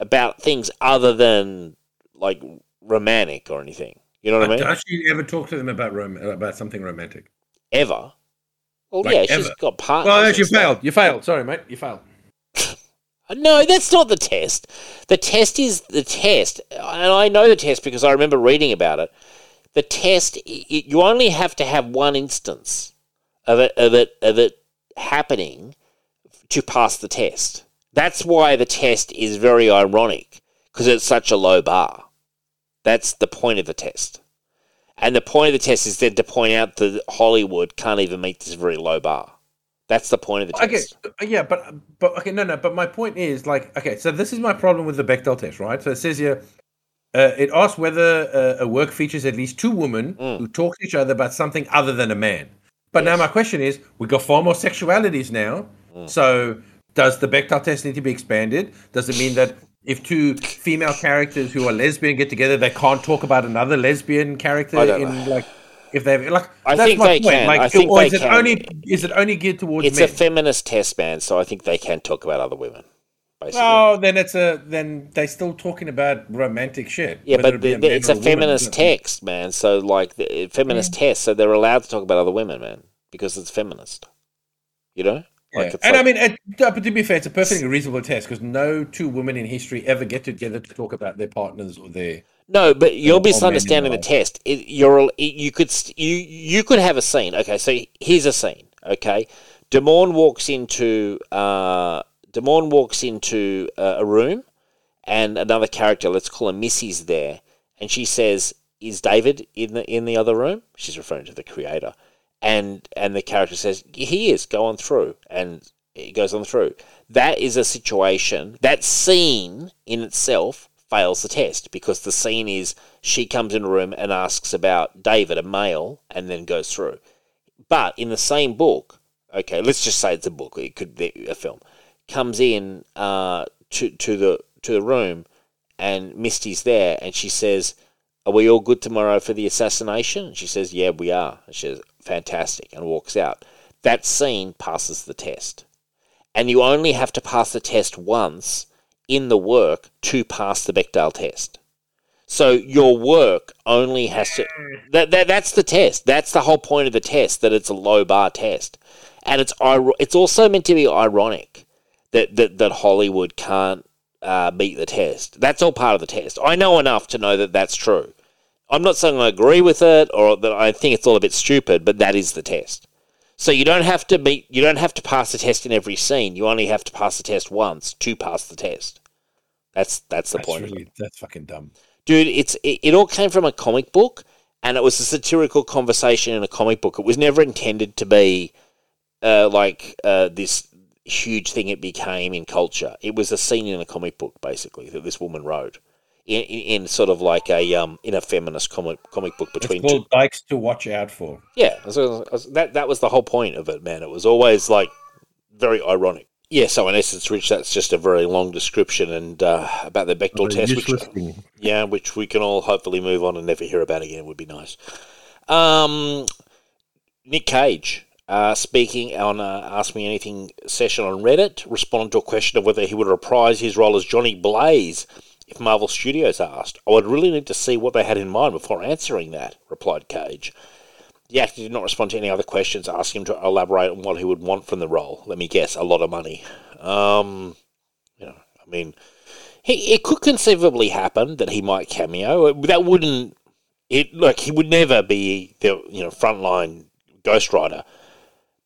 about things other than like romantic or anything. You know what I mean? Does she ever talk to them about rom- about something romantic? Ever? Well, Like yeah, she's got partners. Well, and you failed. You failed. Sorry, mate. You failed. [laughs] No, that's not the test. The test is the test, and I know the test because I remember reading about it. The test, i- i- you only have to have one instance of it, of it, of it happening to pass the test. That's why the test is very ironic because it's such a low bar. That's the point of the test, and the point of the test is then to point out that Hollywood can't even meet this very low bar. That's the point of the test. Okay, yeah, but but okay, no, no. But my point is, like, okay, so this is my problem with the Bechdel test, right? So it says here, uh, it asks whether uh, a work features at least two women Mm. who talk to each other about something other than a man. But now my question is, we've got far more sexualities now. Mm. So does the Bechdel test need to be expanded? Does it mean that if two female characters who are lesbian get together, they can't talk about another lesbian character in know. like? If they like, I that's think my they point. can. Like, I think or they is it can. only is it only geared towards It's men? a feminist test, man, so I think they can talk about other women. Basically. Oh, then it's a then they're still talking about romantic shit. yeah, but the, man it's a woman. feminist text, man. So like the feminist test, so they're allowed to talk about other women, man. because it's feminist. You know, Yeah. and like- I mean, it, uh, but to be fair, it's a perfectly reasonable test because no two women in history ever get together to talk about their partners or their. No, but you're all men misunderstanding the test. It, you're it, you could you you could have a scene. Okay, so here's a scene. Okay, Demorne walks into uh, Demorne walks into uh, a room, and another character, let's call her Missy's there, and she says, "Is David in the in the other room?" She's referring to the creator, and and the character says, "He is. Go on through," and it goes on through. That is a situation. That scene in itself fails the test because the scene is she comes in a room and asks about David, a male, and then goes through. But in the same book, okay, let's just say it's a book. It could be a film. Comes in uh, to to the to the room, and Misty's there, and she says, "Are we all good tomorrow for the assassination?" She says, "Yeah, we are." And she says, "Fantastic," and walks out. That scene passes the test, and you only have to pass the test once in the work to pass the Bechdel test. So your work only has to that, that that's the test. That's the whole point of the test that it's a low bar test. And it's it's also meant to be ironic that that, that Hollywood can't uh, meet the test. That's all part of the test. I know enough to know that that's true. I'm not saying I agree with it or that I think it's all a bit stupid, but that is the test. So you don't have to meet you don't have to pass the test in every scene. You only have to pass the test once to pass the test. That's that's the That's point really that's fucking dumb. dude it's it, it all came from a comic book and it was a satirical conversation in a comic book it was never intended to be uh, like uh, this huge thing it became in culture it was a scene in a comic book basically that this woman wrote in, in, in sort of like a um in a feminist comic comic book between It's two called Dykes to watch out for. yeah, so that that was the whole point of it, man. It was always like very ironic. Yeah, so in essence, Rich, that's just a very long description and uh, about the Bechdel A test, which yeah, which we can all hopefully move on and never hear about again. Would be nice. Um, Nick Cage. Uh, speaking on uh, Ask Me Anything session on Reddit, responded to a question of whether he would reprise his role as Johnny Blaze if Marvel Studios asked. I would really need to see what they had in mind before answering that, replied Cage. The actor did not respond to any other questions, asking him to elaborate on what he would want from the role. Let me guess, a lot of money. Um, you know, I mean, he, it could conceivably happen that he might cameo. That wouldn't. It look, he would never be the you know frontline Ghost Rider,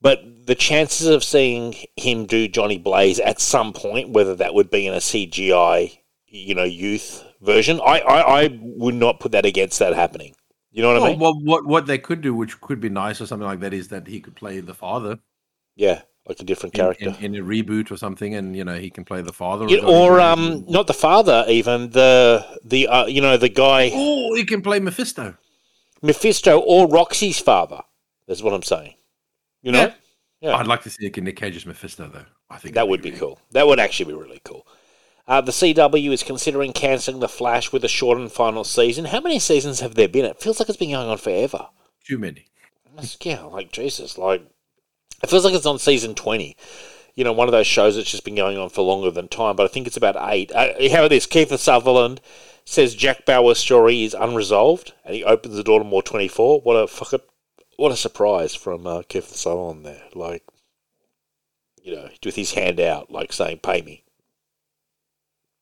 but the chances of seeing him do Johnny Blaze at some point, whether that would be in a CGI, you know, youth version, I, I, I would not put that against that happening. You know what I mean? well, what what they could do, which could be nice or something like that, is that he could play the father Yeah, like a different character. in, in a reboot or something, and you know he can play the father. Yeah, or um, not the father, even the the uh, you know the guy oh, he can play Mephisto. Mephisto or Roxy's father. That's what I'm saying. You know, Yeah. Yeah. I'd like to see Nick Cage's Mephisto, though. I think that would be cool. That would actually be really cool. Uh, the CW is considering cancelling the Flash with a shortened final season. How many seasons have there been? It feels like it's been going on forever. Too many. Yeah, like Jesus, like it feels like it's on season twenty. You know, one of those shows that's just been going on for longer than time, but I think it's about eight. Uh, how about this? Kiefer Sutherland says Jack Bauer's story is unresolved, and he opens the door to more twenty four. What a fucking what a surprise from uh, Kiefer Sutherland there. Like, you know, with his hand out, like saying, "Pay me."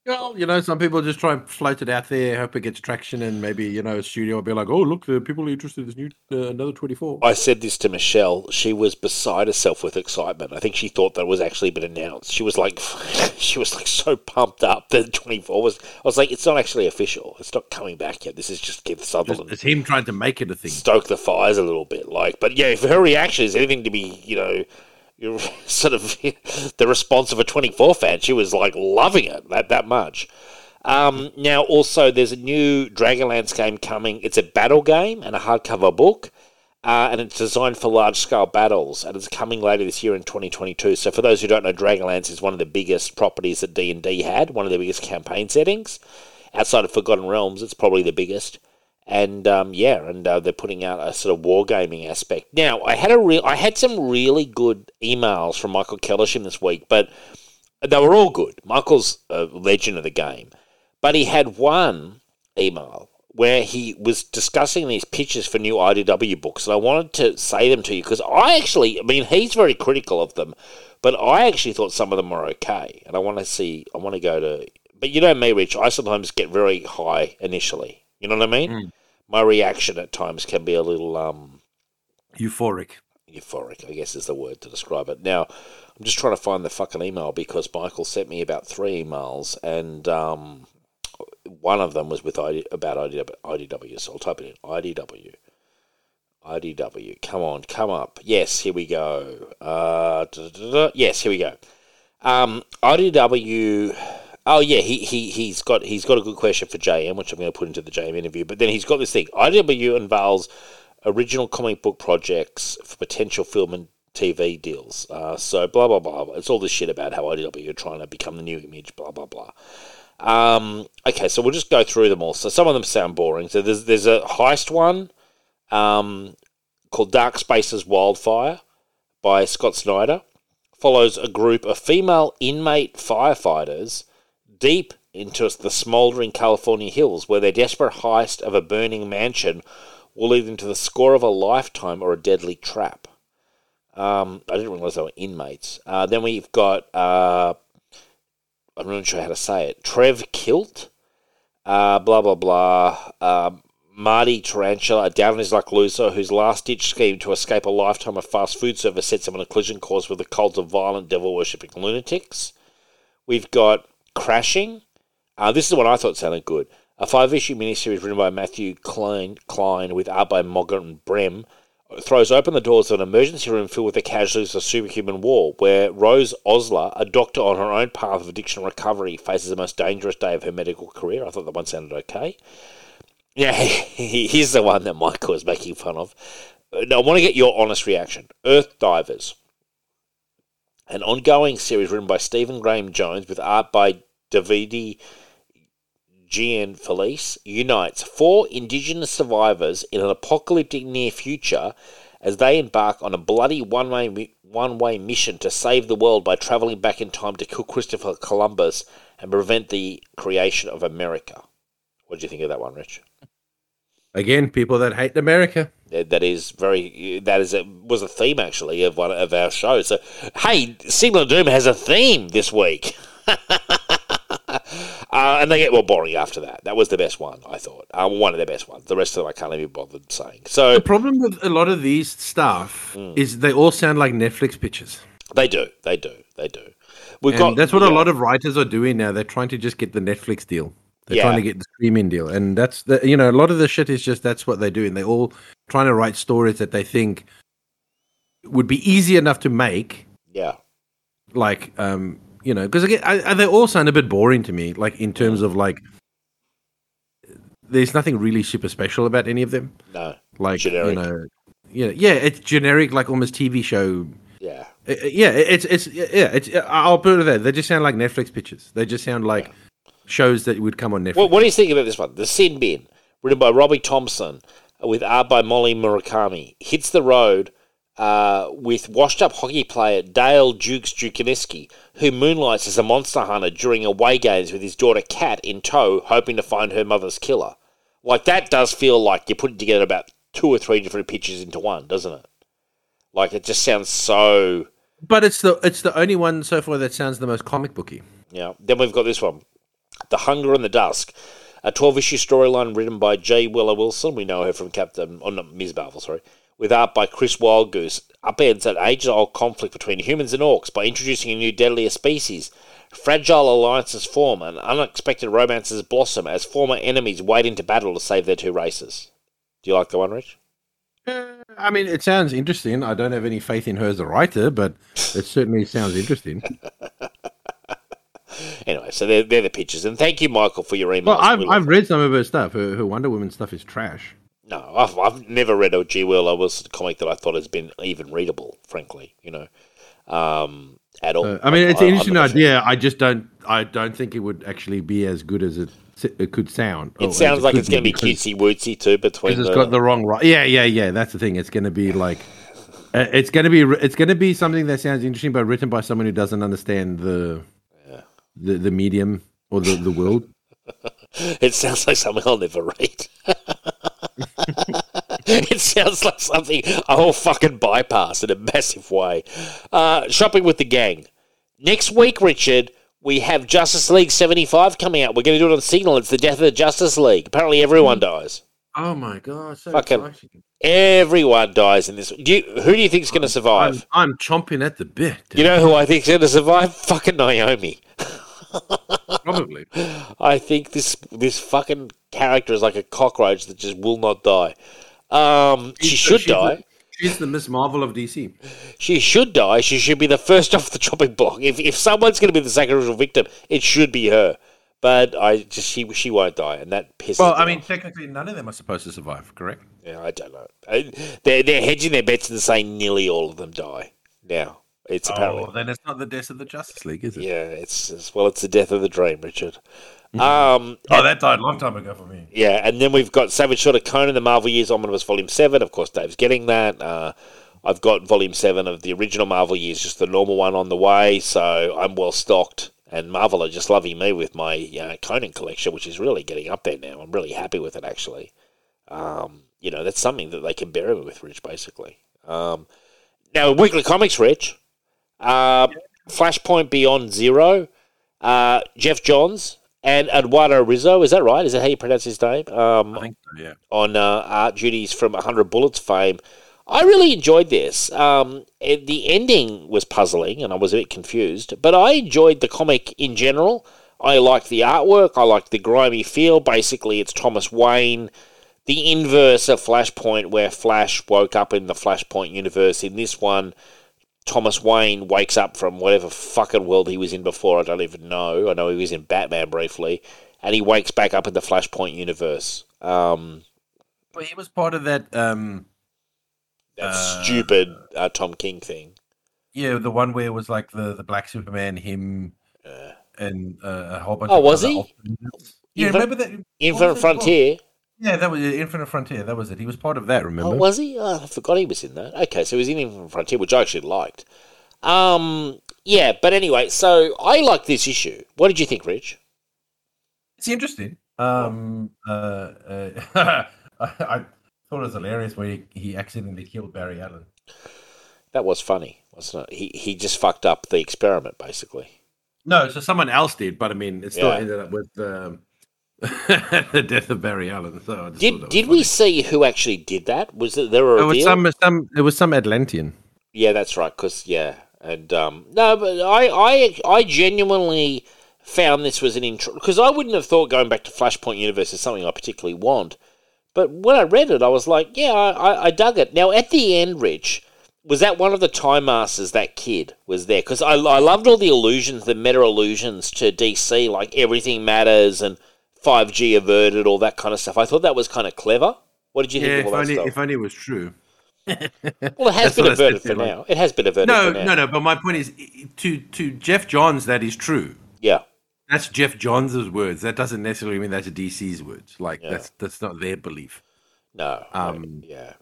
Well, you know, some people just try and float it out there, hope it gets traction, and maybe you know, a studio will be like, "Oh, look, the people are interested in this new uh, another 24." I said this to Michelle. She was beside herself with excitement. I think she thought that it was actually been announced. She was like, [laughs] she was like so pumped up that twenty four was. I was like, it's not actually official. It's not coming back yet. This is just Kiefer Sutherland it's him trying to make it a thing. stoke the fires a little bit. Like, but yeah, if her reaction is anything to be, you know, [laughs] sort of [laughs] the response of a twenty four fan, she was like loving it that that much. Um, now, also, there's a new Dragonlance game coming. It's a battle game and a hardcover book, uh, and it's designed for large scale battles, and it's coming later this year in 2022. So, for those who don't know, Dragonlance is one of the biggest properties that D and D had, one of the biggest campaign settings. Outside of Forgotten Realms, it's probably the biggest. And um, yeah, and uh, they're putting out a sort of wargaming aspect. Now, I had a real, I had some really good emails from Michael Kellersham this week, but they were all good. Michael's a legend of the game. But he had one email where he was discussing these pitches for new IDW books, and I wanted to say them to you because I actually, I mean, he's very critical of them, but I actually thought some of them were okay, and I want to see, I want to go to, but you know me, Rich, I sometimes get very high initially. You know what I mean? Mm. My reaction at times can be a little um, Euphoric. euphoric, I guess is the word to describe it. Now, I'm just trying to find the fucking email because Michael sent me about three emails, and um, one of them was with ID, about IDW, IDW. So I'll type it in IDW. IDW. Come on, come up. Yes, here we go. Uh. Yes, here we go. Um, IDW. Oh yeah, he, he he's got he's got a good question for JM, which I'm going to put into the JM interview. But then he's got this thing. IDW unveils original comic book projects for potential film and TV deals. Uh, so blah blah blah. It's all this shit about how IDW are trying to become the new image. Blah blah blah. Um, okay, so we'll just go through them all. So some of them sound boring. So there's there's a heist one um, called Dark Spaces Wildfire by Scott Snyder. Follows a group of female inmate firefighters deep into the smouldering California hills, where their desperate heist of a burning mansion will lead them to the score of a lifetime or a deadly trap. Um, I didn't realize they were inmates. Uh, then we've got, uh, I'm not sure how to say it, Trev Kilt, uh, blah, blah, blah. Um, Marty Tarantula, a down on his luck loser whose last ditch scheme to escape a lifetime of fast food service sets him on a collision course with a cult of violent, devil worshipping lunatics. We've got Crashing. Uh, this is one I thought sounded good. A five issue miniseries written by Matthew Klein, Klein with art by Morgan Beem throws open the doors of an emergency room filled with the casualties of superhuman war, where Rose Osler, a doctor on her own path of addiction recovery, faces the most dangerous day of her medical career. I thought that one sounded okay. Yeah, [laughs] here's the one that Michael was making fun of. Now, I want to get your honest reaction. Earth Divers, an ongoing series written by Stephen Graham Jones with art by Davide Gianfelice, unites four indigenous survivors in an apocalyptic near future as they embark on a bloody one-way one-way mission to save the world by traveling back in time to kill Christopher Columbus and prevent the creation of America. What do you think of that one, Rich? Again, people that hate America. That is very. That is a, was a theme actually of one of our shows. So, hey, Signal of Doom has a theme this week, [laughs] uh, and they get more boring after that. That was the best one, I thought. Uh, one of the best ones. The rest of them I can't even bother saying. So The problem with a lot of these stuff is they all sound like Netflix pitches. they do, they do, they do. We've And got that's what a lot of writers are doing now. They're trying to just get the Netflix deal. They're Yeah. trying to get the streaming deal, and that's the you know a lot of the shit is just that's what they're doing. They're all trying to write stories that they think would be easy enough to make, Yeah, like um you know because again I, they all sound a bit boring to me. Like in terms of like, there's nothing really super special about any of them. no, Like Generic. you know, yeah, yeah, it's generic, like almost TV show yeah, Uh, uh, yeah, it's it's yeah, it's. uh, I'll put it there. They just sound like Netflix pitches. They just sound like shows that would come on Netflix. What, what do you think about this one? The Sin Bin, written by Robbie Thompson, with art by Molly Murakami, hits the road uh, with washed-up hockey player Dale Dukes Dukaneski, who moonlights as a monster hunter during away games with his daughter Kat in tow, hoping to find her mother's killer. Like that does feel like you're putting together about two or three different pictures into one, doesn't it? Like it just sounds so. but it's the it's the only one so far that sounds the most comic booky. Yeah. Then we've got this one, The Hunger and the Dusk, a 12-issue storyline written by G. Willow Wilson. We know her from Captain, oh no, Ms. Marvel, sorry. With art by Chris Wildgoose, upends an age-old conflict between humans and orcs by introducing a new deadlier species. Fragile alliances form and unexpected romances blossom as former enemies wade into battle to save their two races. Do you like the one, Rich? I mean, it sounds interesting. I don't have any faith in her as a writer, but it certainly sounds interesting. [laughs] Anyway, so they're, they're the pictures. And thank you, Michael, for your email. Well, I've I've read some of her stuff. Her, her Wonder Woman stuff is trash. No, I've, I've never read a G. Will. I was Wilson comic that I thought has been even readable, frankly, you know, um, at all. Uh, I mean, it's I- an interesting not sure. idea. I just don't. I don't think it would actually be as good as it it could sound. It sounds like could it's going to be cutesy wootsy too between because the. it's got the wrong right. Yeah, yeah, yeah. That's the thing. It's going to be like, uh, it's going to be it's going to be something that sounds interesting, but written by someone who doesn't understand the the, the medium or the the world. [laughs] it sounds like something I'll never read. [laughs] it sounds like something I'll fucking bypass in a massive way. Uh, shopping with the gang. Next week, Richard, we have Justice League 75 coming out. We're going to do it on Signal. It's the death of the Justice League. Apparently, everyone dies. Oh my god! So Fucking- exciting. Everyone dies in this. Do you, who do you think's going to survive? I'm, I'm chomping at the bit. You know who I think's going to survive? [laughs] Fucking Naomi. Probably. I think this this fucking character is like a cockroach that just will not die. Um, she should die. she's the Miss Marvel of DC. She should die. She should be the first [laughs] off the chopping block. If if someone's going to be the sacrificial victim, it should be her. But I just she she won't die, and that pisses. Well, I mean, off. technically, none of them are supposed to survive. Correct. yeah, I don't know. They're they're hedging their bets and saying nearly all of them die. Now it's apparently Oh, then it's not the death of the Justice League, is it? yeah. It's, it's well, it's the death of the dream, Richard. Um, Oh, that died a long time ago for me. Yeah, and then we've got Savage Sword of Conan, the Marvel Years Omnibus Volume 7. Of course, Dave's getting that. Uh, I've got Volume 7 of the original Marvel Years, just the normal one on the way, so I'm well stocked. And Marvel are just loving me with my uh, Conan collection, which is really getting up there now. I'm really happy with it, actually. Um, you know, that's something that they can bury me with, Rich, basically. Um, now, Weekly Comics, Rich. Uh, Flashpoint Beyond Zero. Uh, Geoff Johns and Eduardo Risso. Is that right? Is that how you pronounce his name? Um, I think so. Yeah. on uh, art duties from 100 Bullets fame. I really enjoyed this. Um, it- the ending was puzzling and I was a bit confused, but I enjoyed the comic in general. I liked the artwork, I liked the grimy feel. Basically, it's Thomas Wayne, the inverse of Flashpoint, where Flash woke up in the Flashpoint universe. In this one, Thomas Wayne wakes up from whatever fucking world he was in before. I don't even know. I know he was in Batman briefly, and he wakes back up in the Flashpoint universe. Um, But he was part of that. um that Uh, stupid uh, Tom King thing. Yeah, the one where it was like the the Black Superman, him, Uh, and uh, a whole bunch. Oh, of was he? Yeah, remember that Infinite was it called? Frontier. Yeah, that was it, Infinite Frontier. That was it. He was part of that. Remember? Oh, was he? Oh, I forgot he was in that. Okay, so he was in Infinite Frontier, which I actually liked. Um, yeah, but anyway, so I like this issue. What did you think, Rich? It's interesting. Um, uh, uh, [laughs] I, I thought it was hilarious where he, he accidentally killed Barry Allen. That was funny, wasn't it? He he just fucked up the experiment, basically. No, so someone else did, but I mean, it still Yeah. ended up with um, [laughs] the death of Barry Allen. So I Did did was we see who actually did that? Was it there a funny. It was some some. It was some Atlantean. Yeah, that's right. Because yeah, and um, no, but I, I, I genuinely found this was an intro because I wouldn't have thought going back to Flashpoint Universe is something I particularly want. But when I read it, I was like, yeah, I, I, I dug it. Now at the end, Rich, was that one of the Time Masters? That kid was there because I, I loved all the illusions, the meta illusions to DC, like everything matters and five G averted, all that kind of stuff. I thought that was kind of clever. What did you Yeah, think if of all that only stuff? if only it was true. [laughs] well, it has been what I said averted for like- now. It has been averted. No, for now. no, no. But my point is, to to Geoff Johns, that is true. Yeah. That's Geoff Johns' words. That doesn't necessarily mean that's a DC's words. Like Yeah. that's that's not their belief. No. Um, yeah.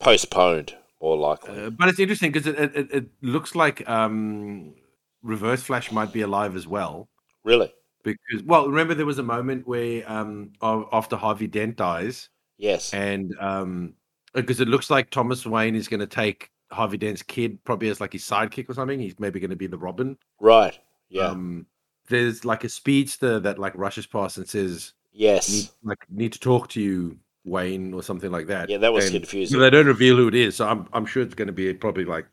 Postponed, more likely. Uh, but it's interesting because it, it, it, it looks like um, Reverse Flash might be alive as well. really? Because well, remember there was a moment where um, after Harvey Dent dies, Yes. and um, because it looks like Thomas Wayne is going to take Harvey Dent's kid probably as like his sidekick or something. He's maybe going to be the Robin. right. Yeah. Um, there's like a speedster that like rushes past and says, yes. need, like need to talk to you, Wayne, or something like that. Yeah, that was And confusing. They don't reveal who it is, so I'm I'm sure it's going to be probably like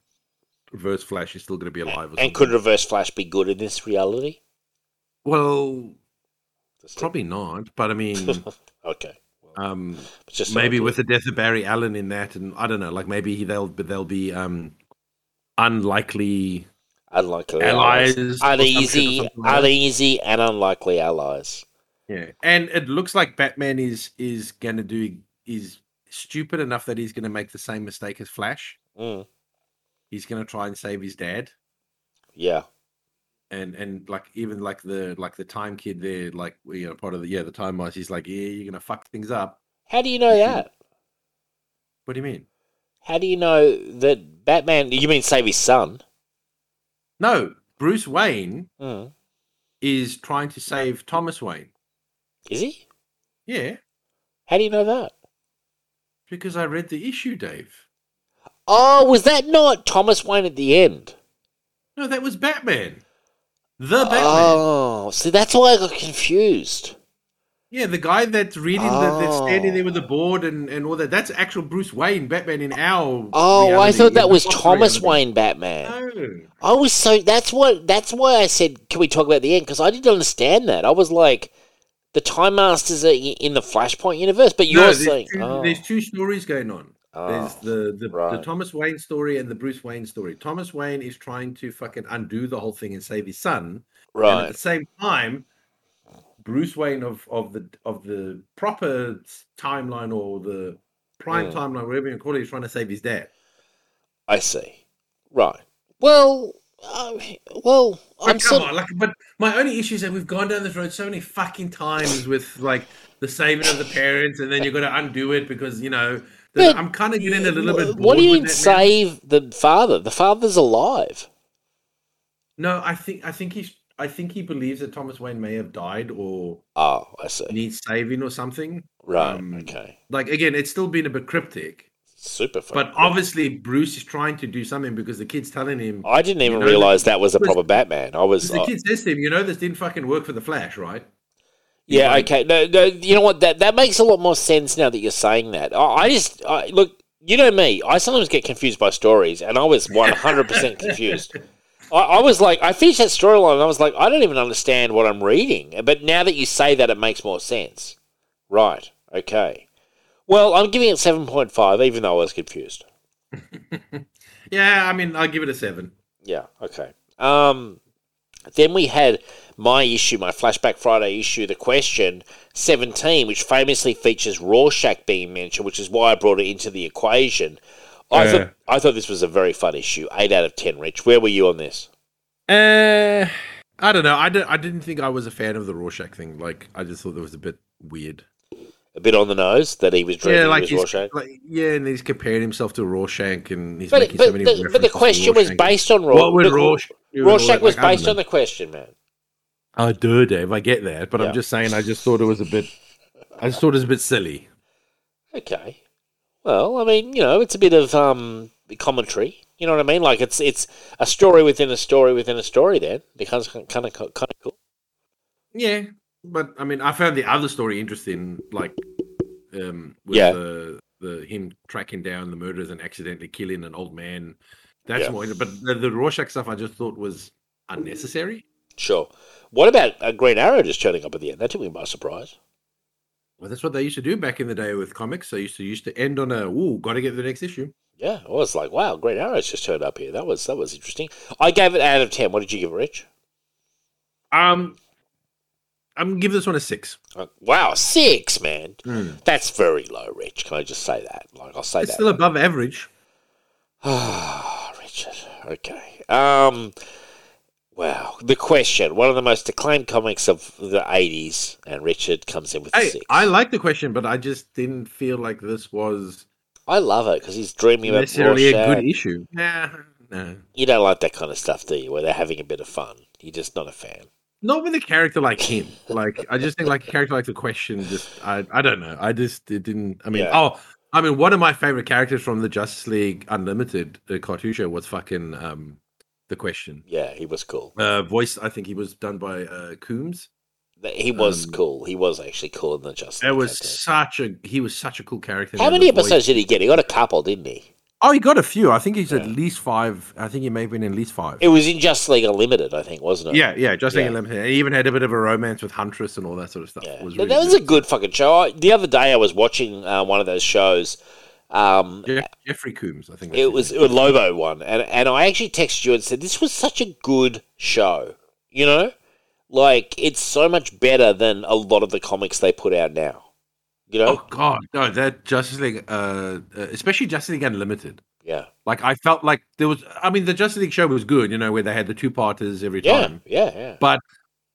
Reverse Flash is still going to be alive. Or and something. could Reverse Flash be good in this reality? Well, probably not, but I mean, [laughs] okay. Um, just maybe with the death of Barry Allen in that, and I don't know, like maybe they'll they'll be um unlikely unlikely allies, allies. or some shit or Uneasy, like uneasy, and unlikely allies. Yeah, and it looks like Batman is is going to do is stupid enough that he's going to make the same mistake as Flash. Mm. He's going to try and save his dad, Yeah. And and like even like the like the time kid there, like you know part of the yeah the time master. He's like, yeah, you're to fuck things up. How do you know that? What do you mean? How do you know that Batman? You mean save his son? No, Bruce Wayne Mm. is trying to save Thomas Wayne. Is he? Yeah, How do you know that? Because I read the issue, Dave. Oh, was that not Thomas Wayne at the end? No, that was Batman. The Batman. Oh, see, that's why I got confused. Yeah, the guy that's reading, the, that's oh. standing there Oh. with the board and, and all that. That's actual Bruce Wayne, Batman in our. Oh, I thought that was Thomas reality. Wayne Batman. No. I was so that's what that's why I said can we talk about the end because I didn't understand that. I was like, the Time Masters are in the Flashpoint universe, but you're No, there's, saying two, oh, there's two stories going on. There's Oh, the the, the right. Thomas Wayne story and the Bruce Wayne story. Thomas Wayne is trying to fucking undo the whole thing and save his son. Right. And at the same time, Bruce Wayne of of the of the proper timeline or the prime Mm. timeline, whatever you call it, is trying to save his dad. I see, right. Well, uh, well, But I'm come sort on, like, but my only issue is that we've gone down this road so many fucking times with like the saving of the parents, and then you've got to undo it because you know. But I'm kind of getting a little bit. What do you mean that now. save the father? The father's alive. No, I think I think he's I think he believes that Thomas Wayne may have died or Oh, I see. needs saving or something. Right, um, okay. Like again, it's still been a bit cryptic, Super fun. but obviously Bruce is trying to do something because the kid's telling him. I didn't even know, realize that was a proper Batman. I was. the uh, kid says to him, "You know, this didn't fucking work for the Flash, right?" Yeah, okay. No, no, you know what? That that makes a lot more sense now that you're saying that. I, I just I, look. You know me. I sometimes get confused by stories, and I was 100 percent confused. I, I was like, I finished that storyline, and I was like, I don't even understand what I'm reading. But now that you say that, it makes more sense. Right. Okay. Well, I'm giving it 7.5, even though I was confused. [laughs] Yeah, I mean, I'll give it a seven. Yeah. Okay. Um, then we had my issue, my Flashback Friday issue, the question 17, which famously features Rorschach being mentioned, which is why I brought it into the equation. I Yeah. thought I thought this was a very fun issue. Eight out of ten. Rich, where were you on this? Uh, I don't know. I, did, I didn't think I was a fan of the Rorschach thing. Like, I just thought it was a bit weird. A bit on the nose that he was dreaming yeah, like he was Rorschach. like yeah, and he's comparing himself to Rorschach, and he's But, making so many the, but the question was based on Rorschach. What Rorschach. would Rorschach do and all Rorschach was Like, based on the question, man. Oh, do, Dave. I get that, but Yeah. I'm just saying. I just thought it was a bit. I just thought it was a bit silly. Okay. Well, I mean, you know, it's a bit of um commentary. You know what I mean? Like it's it's a story within a story within a story. Then becomes kind of kind of cool. Yeah, but I mean, I found the other story interesting, like um, with Yeah. the the him tracking down the murderers and accidentally killing an old man. That's Yeah. more. But the, the Rorschach stuff, I just thought was unnecessary. Sure. What about a Green Arrow just turning up at the end? That took me by surprise. Well, that's what they used to do back in the day with comics. They used to used to end on a "ooh, got to get the next issue." Yeah, I was like, wow, Green Arrow's just turned up here. That was that was interesting. I gave it out of ten. What did you give it, Rich? Um, I'm gonna give this one a six. Uh, wow, six, man. Hmm. That's very low, Rich. Can I just say that? Like, I'll say It's that. still above average. Ah, [sighs] Richard. Okay. Um. Wow. The question. One of the most acclaimed comics of the '80s, and Richard comes in with a Hey, six. I like the question, but I just didn't feel like this was I love it because he's dreaming about necessarily a Rorschach. good issue. Nah, no. You don't like that kind of stuff, do you? Where they're having a bit of fun. You're just not a fan. Not with a character like him. [laughs] Like I just think like a character like the question. Just I I don't know. I just it didn't. I mean, Yeah. oh, I mean, one of my favorite characters from the Justice League Unlimited uh, cartoon show was fucking um the question. Yeah, he was cool. Uh, voice. I think he was done by uh Combs. He was Um, cool. He was actually cool in the Justice. It was such a he was such a cool character. How many the voice- episodes did he get? He got a couple, didn't he? Oh, he got a few. I think he's at least five. I think he may have been at least five. It was in Justice League Unlimited, I think, wasn't it? Yeah, yeah, just like Yeah. Unlimited. He even had a bit of a romance with Huntress and all that sort of stuff. Yeah, was really that was a good fucking show. I, the other day, I was watching uh, one of those shows. Um, Jeff- Jeffrey Combs, I think. it was name. a Lobo one, and and I actually texted you and said this was such a good show. You know, like it's so much better than a lot of the comics they put out now. You know, Oh God, no! That Justice League, uh, uh, especially Justice League Unlimited. yeah, Like I felt like there was. I mean, the Justice League show was good, you know, where they had the two parters every yeah, time. yeah, yeah. But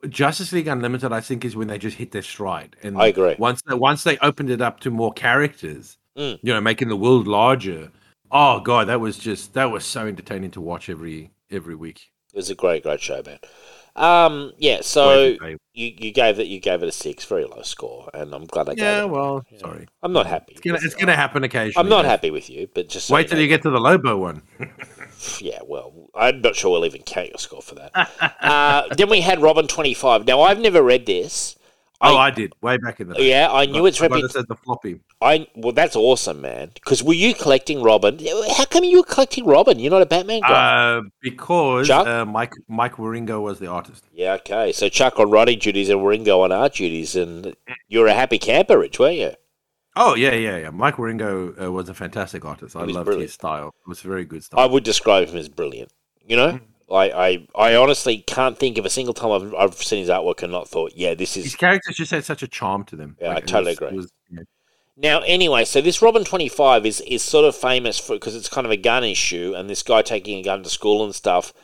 Justice League Unlimited, I think, is when they just hit their stride. And I agree. Once they, once they opened it up to more characters, Mm. you know, making the world larger. Oh God, that was just that was so entertaining to watch every every week. It was a great, great show, man. Um, yeah. So you, you gave it you gave it a six, very low score, and I'm glad I gave yeah, it. well, Yeah. sorry. I'm not happy. It's gonna it's gonna happen occasionally. I'm not happy with you, but just so Wait till know. you get to the Lobo one. [laughs] Yeah, well, I'm not sure we'll even count your score for that. uh, then we had Robin 25. Now, I've never read this. Oh, I- I did way back in the day. Yeah, I knew its repu- this the floppy. I well, that's awesome, man. Because were you collecting Robin? How come you were collecting Robin? You're not a Batman guy. Uh, because uh, Mike Mike Wieringo was the artist. yeah, okay. So Chuck on writing duties and Wieringo on art duties, and you're a happy camper, Rich, weren't you? Oh yeah, yeah, yeah. Mike Wieringo uh, was a fantastic artist. I loved brilliant. his style. It was very good style. I would describe him as brilliant. You know, Mm. I, I, I honestly can't think of a single time I've, I've seen his artwork and not thought, yeah, this is. His is characters just had such a charm to them. Yeah, I totally was- agree. was- yeah. Now, anyway, so this Robin 25 is, is sort of famous for because it's kind of a gun issue and this guy taking a gun to school and stuff.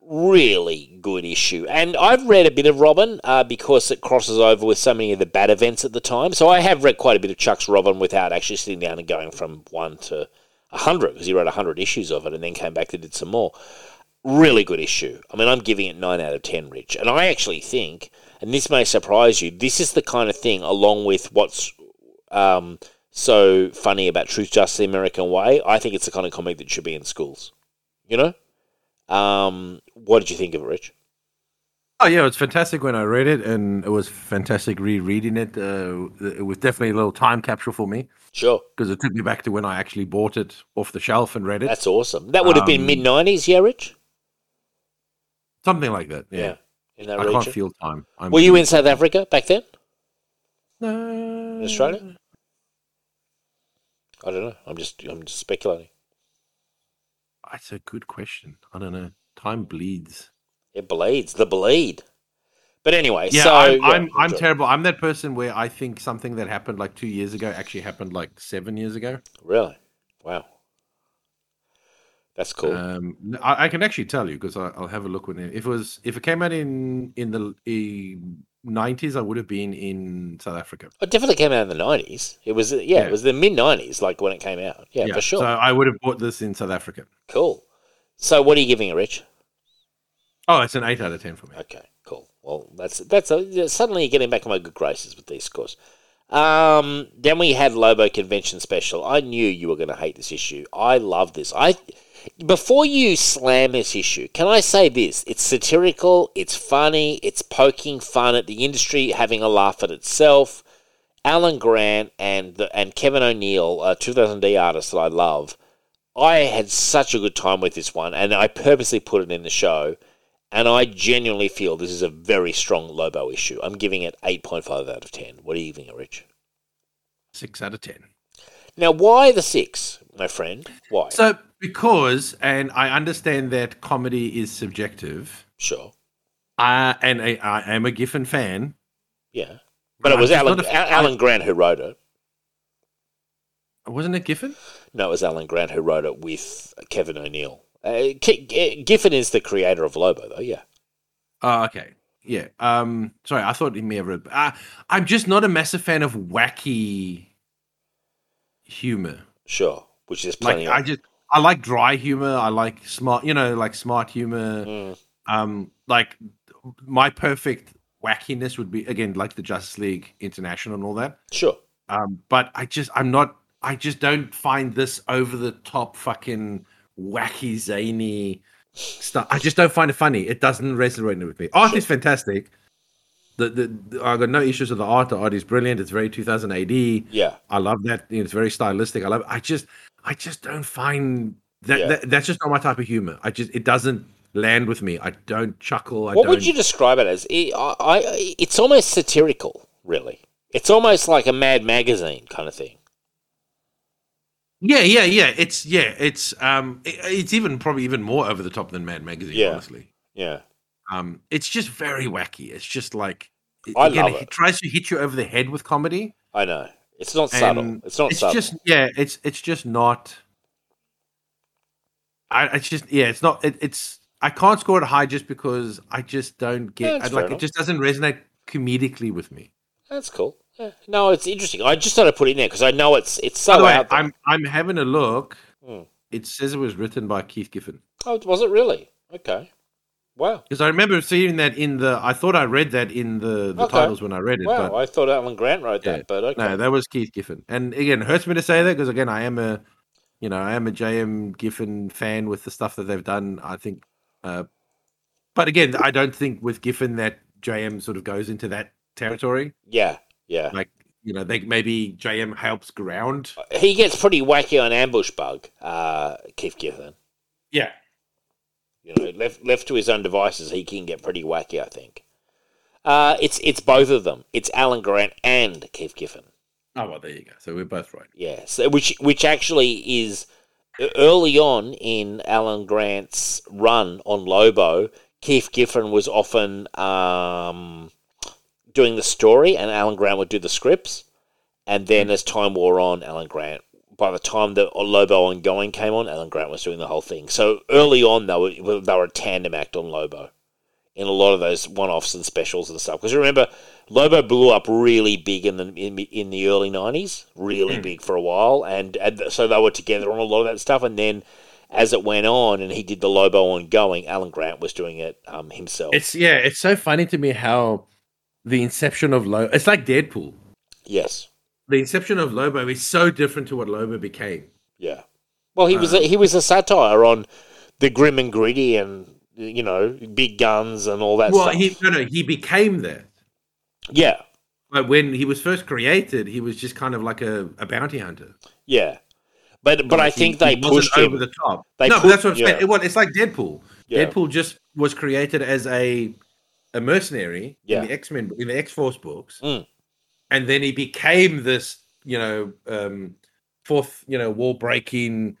Really good issue. And I've read a bit of Robin uh, because it crosses over with so many of the bad events at the time. So I have read quite a bit of Chuck's Robin without actually sitting down and going from one to a 100 because he wrote 100 issues of it and then came back and did some more. Really good issue. I mean, I'm giving it 9 out of 10, Rich. And I actually think, and this may surprise you, this is the kind of thing, along with what's um, so funny about Truth, Justice, the American Way. I think it's the kind of comic that should be in schools. You know? Um, what did you think of it, Rich? Oh yeah, it was fantastic when I read it, and it was fantastic rereading it. Uh, it was definitely a little time capsule for me Sure. because it took me back to when I actually bought it off the shelf and read it. That's awesome. That would have been Um, mid 90s, yeah, Rich? Something like that. Yeah, In that I region. can't feel time. I'm Were you in South Africa back then? No. In Australia? I don't know. I'm just I'm just speculating. That's a good question. I don't know. Time bleeds. It bleeds. The bleed. But anyway, Yeah, so I'm, yeah, I'm, I'm terrible. I'm that person where I think something that happened like two years ago actually happened like seven years ago. Really? Wow. That's cool. Um, I, I can actually tell you because I'll have a look when it, if it was if it came out in in the nineties, I would have been in South Africa. it definitely came out in the nineties. It was yeah, Yeah. it was the mid nineties, like when it came out. Yeah, for sure. So I would have bought this in South Africa. cool. So what are you giving it, Rich? Oh, it's an eight out of ten for me. Okay, cool. Well, that's that's a, suddenly you're getting back on my good graces with these scores. Um, then we had Lobo Convention Special. I knew you were going to hate this issue. I love this. I before you slam this issue, can I say this? It's satirical. It's funny. It's poking fun at the industry, having a laugh at itself. Alan Grant and the, and Kevin O'Neill, a 2000 AD artist that I love. I had such a good time with this one, and I purposely put it in the show. And I genuinely feel this is a very strong Lobo issue. I'm giving it 8.5 out of 10. What are you giving it, Rich? Six out of ten. Now, why the six, my friend? Why? So because, and I understand that comedy is subjective. sure. Uh, and I, I am a Giffen fan. Yeah. But it I'm was Alan, a- Alan Grant who wrote it. Wasn't it Giffen? No, it was Alan Grant who wrote it with Kevin O'Neill. Uh, Giffen is the creator of Lobo, though, yeah. Oh, okay. Yeah. Um. Sorry, I thought he may have read. Uh, I'm just not a massive fan of wacky humor. Sure. Which is Like plenty I just I like dry humor. I like smart. You know, like smart humor. Mm, Um. Like my perfect wackiness would be again like the Justice League International and all that. sure. Um. But I just I'm not. I just don't find this over the top fucking wacky zany stuff. I just don't find it funny. It doesn't resonate with me. Art is fantastic. The, the, the- I got no issues with the art. The art is brilliant. It's very 2000 AD. Yeah. I love that. You know, it's very stylistic. I love. It. I just, I just don't find that, Yeah. that. That's just not my type of humor. I just, it doesn't land with me. I don't chuckle. I What don't. would you describe it as? I, I, it's almost satirical, really. It's almost like a Mad Magazine kind of thing. Yeah, yeah, yeah. It's yeah. It's um. it- it's even probably even more over the top than Mad Magazine. Yeah. Honestly. Yeah. Um. It's just very wacky. It's just like. I again, love it. tries to hit you over the head with comedy. I know. It's not subtle. It's not it's subtle. just yeah it's it's just not i it's just yeah it's not it, it's i can't score it high just because i just don't get that's I, like fair it just doesn't resonate comedically with me That's cool. Yeah. No, it's interesting. I just thought I'd put it in there because I know it's it's so way out there. i'm i'm having a look Hmm. it says it was written by keith giffen Oh, was it really? Okay. Wow. Because I remember seeing that in the. I thought I read that in the, the Okay. titles when I read it. Wow. but I thought Alan Grant wrote Yeah. that, but okay. No, that was Keith Giffen. And again, it hurts me to say that because again, I am a, you know, I am a JM Giffen fan with the stuff that they've done. I think, uh, but again, I don't think with Giffen that JM sort of goes into that territory. yeah. Yeah. Like, you know, they maybe JM helps ground. He gets pretty wacky on Ambush Bug, uh, Keith Giffen. Yeah, You know, left left to his own devices, he can get pretty wacky. I think. Uh, it's it's both of them. It's Alan Grant and Keith Giffen. Oh well, there you go. So we're both right. Yeah, so which which actually is early on in Alan Grant's run on Lobo. Keith Giffen was often um, doing the story, and Alan Grant would do the scripts. And then as time wore on, Alan Grant. By the time the Lobo ongoing came on, Alan Grant was doing the whole thing. So early on, they were they were a tandem act on Lobo in a lot of those one-offs and specials and stuff. Because remember, Lobo blew up really big in the in, in the early '90s, really big for a while, and, and so they were together on a lot of that stuff. And then as it went on, and he did the Lobo ongoing, Alan Grant was doing it um, himself. It's yeah, it's so funny to me how the inception of Lobo. It's like Deadpool. yes, The inception of Lobo is so different to what Lobo became. yeah. Well, he was a, he was a satire on the grim and gritty, and you know, big guns and all that well, stuff. he no no he became that. yeah, But when he was first created, he was just kind of like a, a bounty hunter. yeah. But but I Like, he- think they he pushed him. over the top. They no, that's what I'm yeah. saying. It, well, it's like Deadpool. Yeah. Deadpool just was created as a a mercenary Yeah. in the X Men in the X Force books, Mm. And then he became this, you know, um, fourth, you know, wall breaking,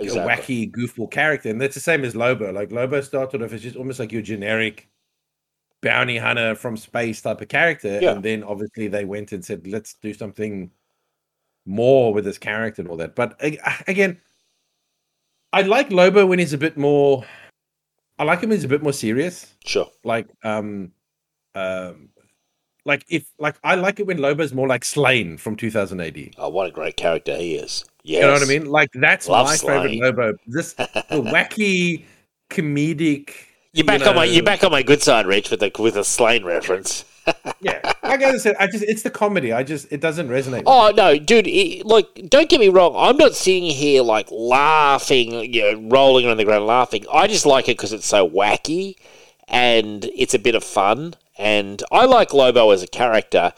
Exactly. wacky, goofball character, and that's the same as Lobo. Like Lobo started off as just almost like your generic bounty hunter from space type of character, Yeah. and then obviously they went and said, let's do something more with this character and all that. But again, I like Lobo when he's a bit more. I like him when he's a bit more serious. Sure. Like, um, um, like if like I like it when Lobo's more like Slain from 2000 AD. Oh, what a great character he is. Yes. You know what I mean? Like that's Love my favorite Lobo. This [laughs] the wacky comedic. You're back you on my you're back on my good side, Rich, with the with a Slain reference. [laughs] Yeah, like I said, I just it's the comedy. I just it doesn't resonate. with Oh no, dude! It, like, don't get me wrong. I'm not sitting here like laughing, you know, rolling on the ground laughing. I just like it because it's so wacky, and it's a bit of fun. And I like Lobo as a character,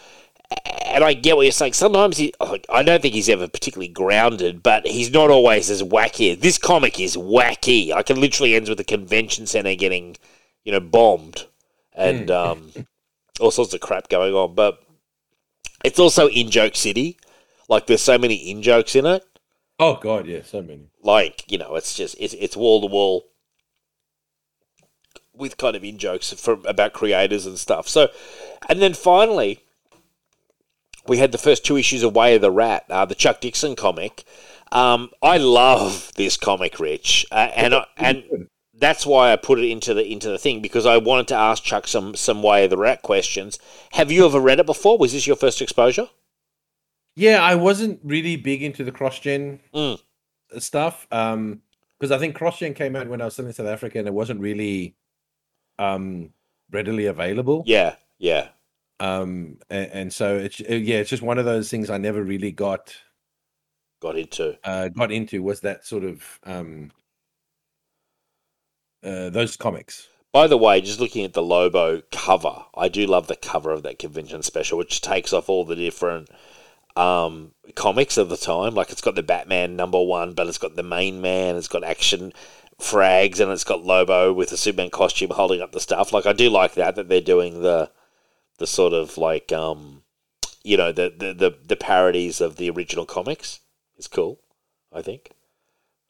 and I get what you're saying. Sometimes he, I don't think he's ever particularly grounded, but he's not always as wacky. This comic is wacky. I can literally ends with the convention center getting, you know, bombed, and um, all sorts of crap going on. But it's also in Joke City. Like there's so many in jokes in it. Oh god, yeah, so many. Like you know, it's just it's it's wall to wall with kind of in jokes from about creators and stuff. So, and then finally, we had the first two issues of Way of the Rat, uh, the Chuck Dixon comic. Um, I love this comic, Rich, uh, and I, [laughs] and that's why I put it into the into the thing because I wanted to ask Chuck some some Way of the Rat questions. Have you ever read it before? Was this your first exposure? Yeah, I wasn't really big into the cross gen Mm. stuff. Um, because I think cross gen came out when I was still in South Africa and it wasn't really um readily available. Yeah, yeah. Um, and, and so it's uh, yeah, it's just one of those things I never really got Got into. uh got into was that sort of um uh those comics. By the way, just looking at the Lobo cover, I do love the cover of that convention special, which takes off all the different um, comics of the time. Like it's got the Batman number one, but it's got the main man, it's got action frags, and it's got Lobo with the Superman costume holding up the stuff. Like I do like that that they're doing the the sort of like um, you know the the the, the parodies of the original comics. It's cool, I think.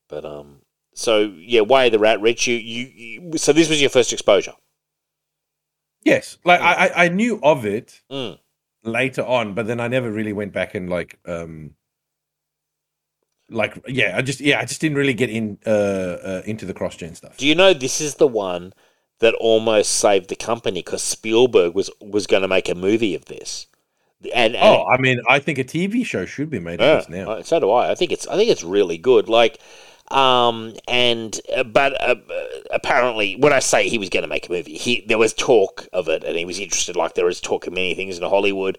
But um, so yeah, Way the Rat, Rich. You, you, you so this was your first exposure. Yes, like I I I knew of it Mm. later on, but then I never really went back and like um like yeah, I just yeah, I just didn't really get in uh, uh into the cross gen stuff. Do you know this is the one that almost saved the company because Spielberg was was going to make a movie of this, and, and Oh, I mean, I think a TV show should be made yeah, of this now. uh, so do I. I think it's I think it's really good. Like, Um, and uh, but uh, apparently, when I say he was going to make a movie, he there was talk of it, and he was interested. Like there is talk of many things in Hollywood,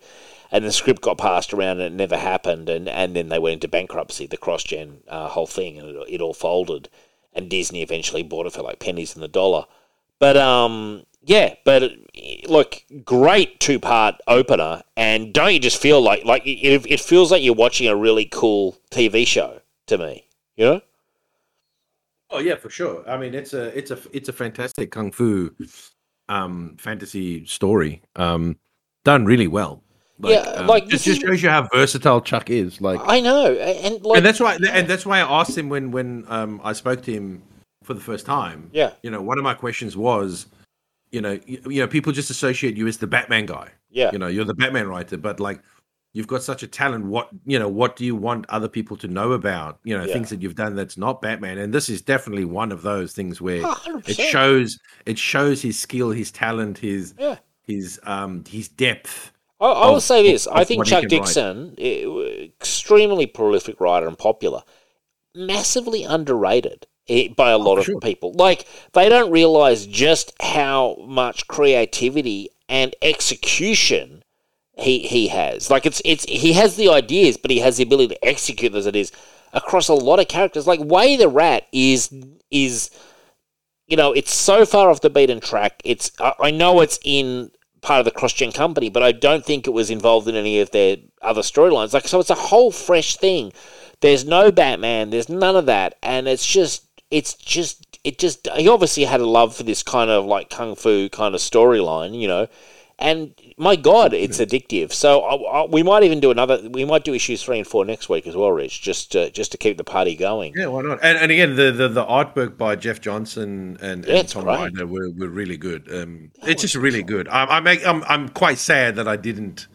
and the script got passed around, and it never happened. And, and then they went into bankruptcy, the cross gen uh, whole thing, and it, it all folded. And Disney eventually bought it for like pennies in the dollar. But um, yeah, but look, great two part opener, and don't you just feel like like it, it feels like you're watching a really cool TV show to me, you know? Oh yeah, for sure. I mean, it's a it's a it's a fantastic kung fu um fantasy story. Um done really well. Yeah, um, like, just, this just is- shows you how versatile Chuck is. Like I know, and like and that's why and that's why I asked him when when um I spoke to him for the first time. yeah, You know, one of my questions was, you know, you, you know, people just associate you as the Batman guy. yeah, You know, you're the Batman writer, but like you've got such a talent. What you know, what do you want other people to know about? You know, Yeah. things that you've done that's not Batman. And this is definitely one of those things where Oh, 100%. it shows it shows his skill, his talent, his Yeah. his um his depth. I, I will say this: I think Chuck write. Dixon, eh, extremely prolific writer and popular, massively underrated eh, by a lot for of sure. people. Like they don't realize just how much creativity and execution he he has. Like it's it's he has the ideas, but he has the ability to execute as it is across a lot of characters. Like Way the Rat is is you know it's so far off the beaten track. It's I, I know it's in part of the cross-gen company, but I don't think it was involved in any of their other storylines. Like so, it's a whole fresh thing. There's no Batman. There's none of that, and it's just it's just it just he obviously had a love for this kind of like kung fu kind of storyline, you know. And my God, it's addictive. So I, I, we might even do another. We might do issues three and four next week as well, Rich, just to, just to keep the party going. Yeah, why not? And, and again, the, the the artwork by Jeff Johnson and, Yeah, and Tom. Ryder were, were really good. Um, it's just really good. I, I make I'm I'm quite sad that I didn't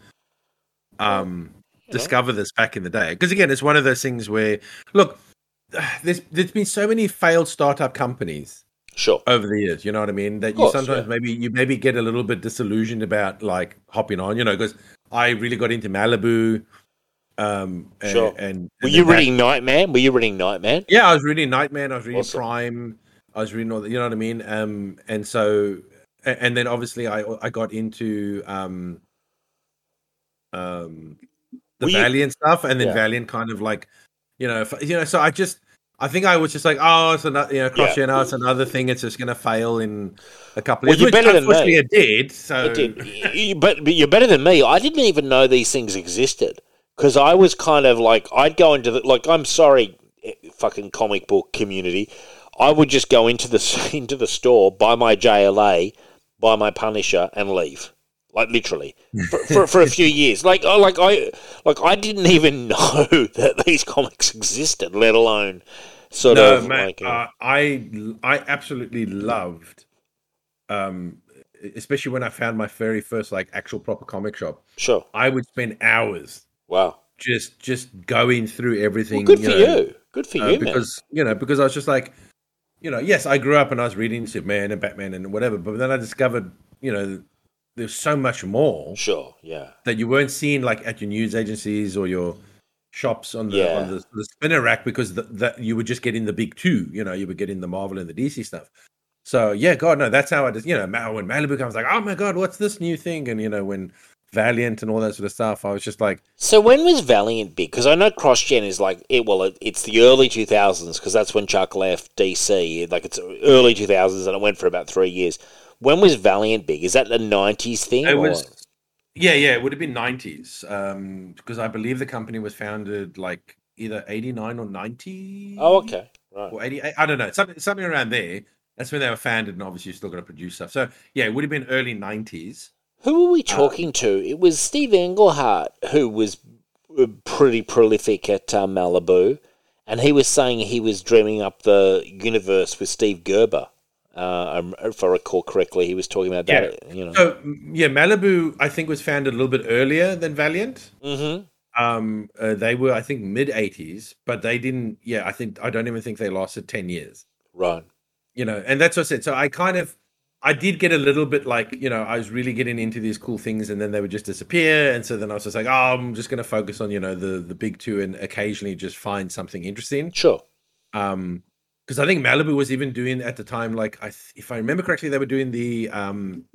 um discover this back in the day because again, it's one of those things where look, [sighs] there's there's been so many failed startup companies Sure. over the years. You know what I mean? That you sometimes yeah. maybe you maybe get a little bit disillusioned about like hopping on. You know, because I really got into Malibu. Um, and, Sure. and Were you then that- reading Nightman? Were you reading Nightman? yeah, I was reading Nightman. I was reading Awesome. Prime. I was reading all. The, you know what I mean? Um, and so, a- and then obviously I I got into um, um, the Were you- Valiant stuff, and then Yeah. Valiant kind of like, you know, if, you know. So I just, I think I was just like, oh, it's another, you know, cross oh, it's another thing. It's just gonna fail in a couple of Well, of you're better than me. it did. So It did. But, but you're better than me. I didn't even know these things existed because I was kind of like I'd go into the like I'm sorry, eh, fucking comic book community. I would just go into the [laughs] into the store, buy my JLA, buy my Punisher, and leave. Like literally for, [laughs] for, for a few years. Like I like I like I didn't even [laughs] know that these comics existed, let alone sort no, of man, like uh, uh, I I absolutely loved, um, especially when I found my very first like actual proper comic shop. sure. I would spend hours Wow. just just going through everything. Well, good for know, you. Good for uh, you, man. because you know because I was just like, you know, yes, I grew up and I was reading Superman and Batman and whatever, but then I discovered, you know, there's so much more Sure. Yeah. that you weren't seeing like at your news agencies or your shops on the Yeah. on the, the spinner rack because that you were just getting the big two. You know, you were getting the Marvel and the DC stuff. So yeah, God, no, that's how I just you know when Malibu comes like, oh my God, what's this new thing? And you know when Valiant and all that sort of stuff, I was just like, So when was Valiant big? Because I know CrossGen is like it. Well, it, it's the early two thousands because that's when Chuck left DC. Like it's early two thousands, and it went for about three years. When was Valiant big? Is that the nineties thing? it or- was. Yeah, yeah, it would have been nineties, um, because I believe the company was founded like either eighty nine or ninety. Oh, okay, right. or 88 i don't know something something around there that's when they were founded and obviously you're still got to produce stuff so yeah it would have been early 90s Who were we talking to? It was Steve Englehart, who was uh, pretty prolific at uh, Malibu, and he was saying he was dreaming up the universe with Steve Gerber. Uh, um, if I recall correctly, he was talking about that. You know. so yeah malibu i think was founded a little bit earlier than valiant Mm-hmm. um uh, they were i think mid 80s but they didn't yeah i think i don't even think they lasted 10 years Right. you know and that's what i said so i kind of i did get a little bit like you know i was really getting into these cool things and then they would just disappear and so then i was just like oh i'm just going to focus on you know the the big two and occasionally just find something interesting Sure. Um, because I think Malibu was even doing at the time, like I, th- if I remember correctly, they were doing the um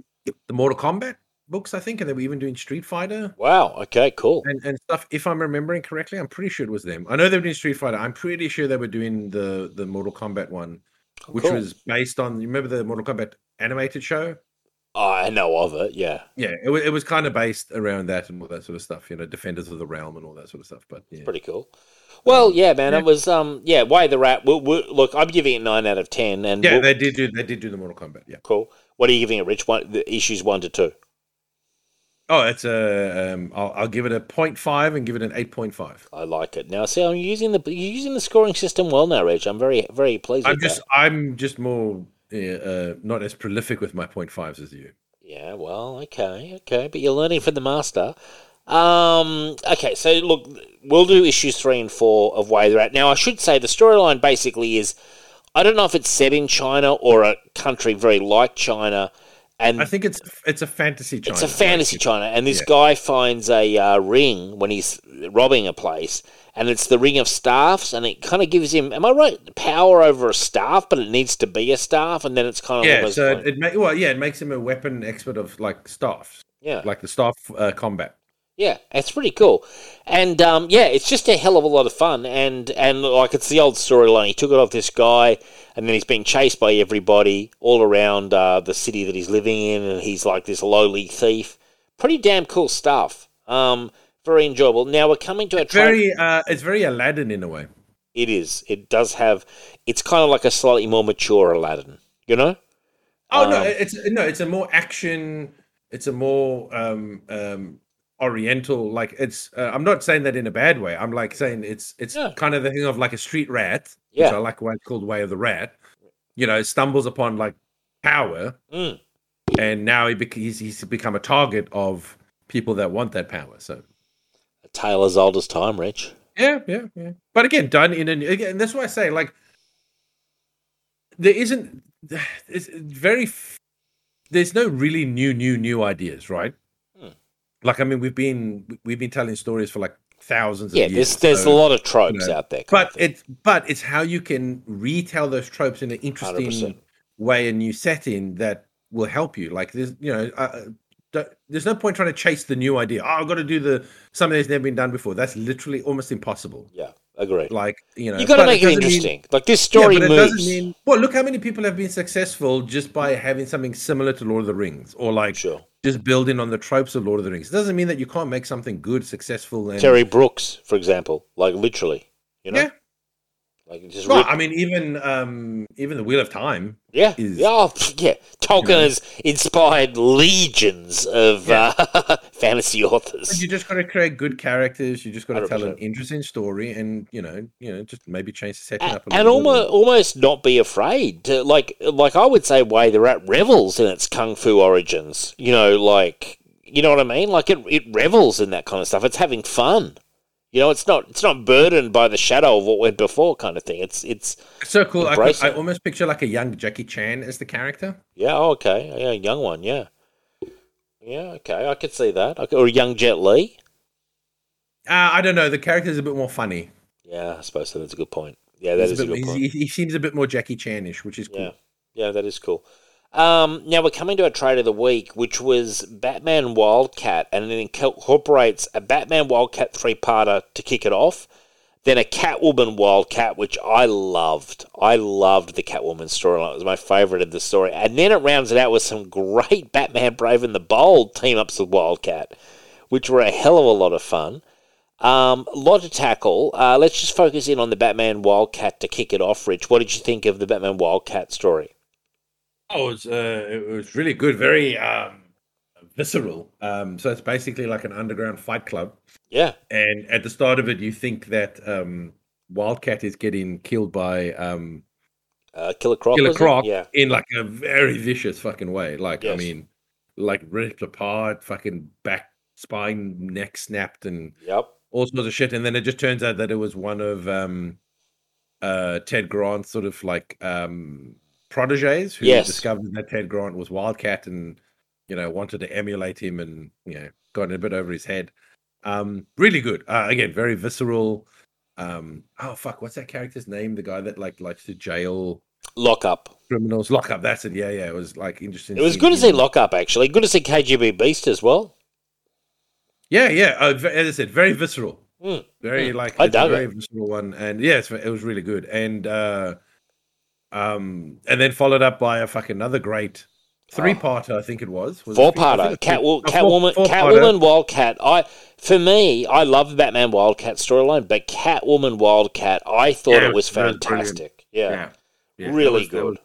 the Mortal Kombat books, I think, and they were even doing Street Fighter Wow. Okay. Cool. and, and stuff. If I'm remembering correctly, I'm pretty sure it was them. I know they were doing Street Fighter. I'm pretty sure they were doing the the Mortal Kombat one, which Cool. was based on. You remember the Mortal Kombat animated show? Oh, I know of it. Yeah. Yeah, it was it was kind of based around that and all that sort of stuff. You know, Defenders of the Realm and all that sort of stuff. But yeah, Pretty cool. Well, yeah, man. yeah. It was um, yeah. Way the rat. we we look, I'm giving it nine out of ten. And yeah, we'll- they did do they did do the Mortal Kombat. Yeah. cool. What are you giving it, Rich? One the issues one to two. Oh, it's a. Um, I'll, I'll give it a 0.5 and give it an 8.5. I like it. Now, see, I'm using the you're using the scoring system well now, Rich. I'm very very pleased I'm with just that. I'm just more uh, uh, not as prolific with my 0.5s as you. Yeah, well, okay, okay, but you're learning from the master. Um, okay, so look, we'll do issues three and four of Way the Rat. Now, I should say the storyline basically is I don't know if it's set in China or a country very like China, and I think it's it's a fantasy China. it's a fantasy China, and this yeah. guy finds a uh, ring when he's robbing a place, and it's the ring of staffs, and it kind of gives him, am I right, power over a staff, but it needs to be a staff, and then it's kind of Yeah, so it, it ma- well, yeah, it makes him a weapon expert of like staffs, yeah, like the staff uh, combat. Yeah, it's pretty cool, and um, yeah, it's just a hell of a lot of fun, and and like it's the old storyline. He took it off this guy, and then he's being chased by everybody all around uh, the city that he's living in, and he's like this lowly thief. Pretty damn cool stuff. Um, very enjoyable. Now we're coming to a tra- Very, uh, it's very Aladdin in a way. It is. It does have. It's kind of like a slightly more mature Aladdin. You know. Oh no, Um, it's no, it's a more action. It's a more um um oriental. Like it's. Uh, I'm not saying that in a bad way. I'm like saying it's it's Yeah. kind of the thing of like a street rat. Yeah. Which I like why it's called Way of the Rat. You know, stumbles upon like power, Mm. and now he bec- he's he's become a target of people that want that power. So A tale as old as time, Rich. yeah, yeah, yeah. But again, done in an again. That's why I say like there isn't. [sighs] It's very. f- There's no really new, new, new ideas, right? Like I mean, we've been we've been telling stories for like thousands Yeah, of there's years. there's so- a lot of tropes know, out there. but it's but it's how you can retell those tropes in an interesting 100%. way, a new setting that will help you. Like there's you know. Uh, there's no point trying to chase the new idea. Oh, I've got to do the something that's never been done before. That's literally almost impossible. yeah, agreed. Like you know, You got to make it, mean- interesting. like this story yeah, but moves. it doesn't mean. Well, look how many people have been successful just by having something similar to Lord of the Rings, or like sure. Just building on the tropes of Lord of the Rings. It doesn't mean that you can't make something good, successful, and Terry Brooks, for example, like literally, you know, Yeah. Like just rip- I mean, even um, even the Wheel of Time. yeah, is- yeah, oh, [laughs] yeah. Tolkien has inspired legions of uh, [laughs] fantasy But authors. you just got to create good characters. You just got to tell an interesting story, and you know, you know, just maybe change the setting A- up. A and little bit. almost almost not be afraid to like like I would say Way the Rat revels in its kung fu origins. You know, like you know what I mean? Like it it revels in that kind of stuff. It's having fun. You know, it's not it's not burdened by the shadow of what went before kind of thing. It's it's It's so cool. I, could, I almost picture like a young Jackie Chan as the character. yeah, oh, okay. Yeah, young one, yeah. Yeah, okay. I could see that. Could, or a young Jet Li. Uh, I don't know. The character's a bit more funny. Yeah, I suppose so. That's a good point. Yeah, that He's is a bit- good point. He, he seems a bit more Jackie Chanish, which is cool. Yeah, yeah, that is cool. Um, now we're coming to a trade of the week, which was Batman Wildcat, and it incorporates a Batman Wildcat three-parter to kick it off, then a Catwoman Wildcat, which I loved. I loved the Catwoman storyline; it was my favorite of the story, and then it rounds it out with some great [laughs] Batman Brave and the Bold team-ups with Wildcat, which were a hell of a lot of fun. Um, lot to tackle. Uh, let's just focus in on the Batman Wildcat to kick it off. Rich, what did you think of the Batman Wildcat story? Oh, it was, uh, it was really good. Very um, visceral. Um, so it's basically like an underground fight club. Yeah, And at the start of it, you think that um, Wildcat is getting killed by um, uh, Killer Croc. Killer? Croc Yeah, in like a very vicious fucking way. Like, I mean, like ripped apart, fucking back, spine, neck snapped, and yep. all sorts of shit. And then it just turns out that it was one of um, uh, Ted Grant's sort of like um, proteges who Yes. discovered that Ted Grant was Wildcat and you know wanted to emulate him and you know got a bit over his head. Um, really good. Uh, again, very visceral. um, oh fuck, what's that character's name? The guy that like likes to jail Lock up. criminals, lock up. That's it. Yeah, yeah. It was like interesting. It was good to see. Lock Up actually. Good to see KGB Beast as well. Yeah, yeah. Uh, as I said, very visceral. Mm, Very mm. like I dug very it. visceral one, and yes, it was really good. And uh, um, and then followed up by a fucking another great three parter. I think it was. was four parter. it was Cat, three- Catwoman, four-. Catwoman, Wildcat. I, for me, I love the Batman Wildcat storyline, but Catwoman Wildcat, I thought Yeah, it was that was fantastic. yeah. Yeah, yeah, Really was- good.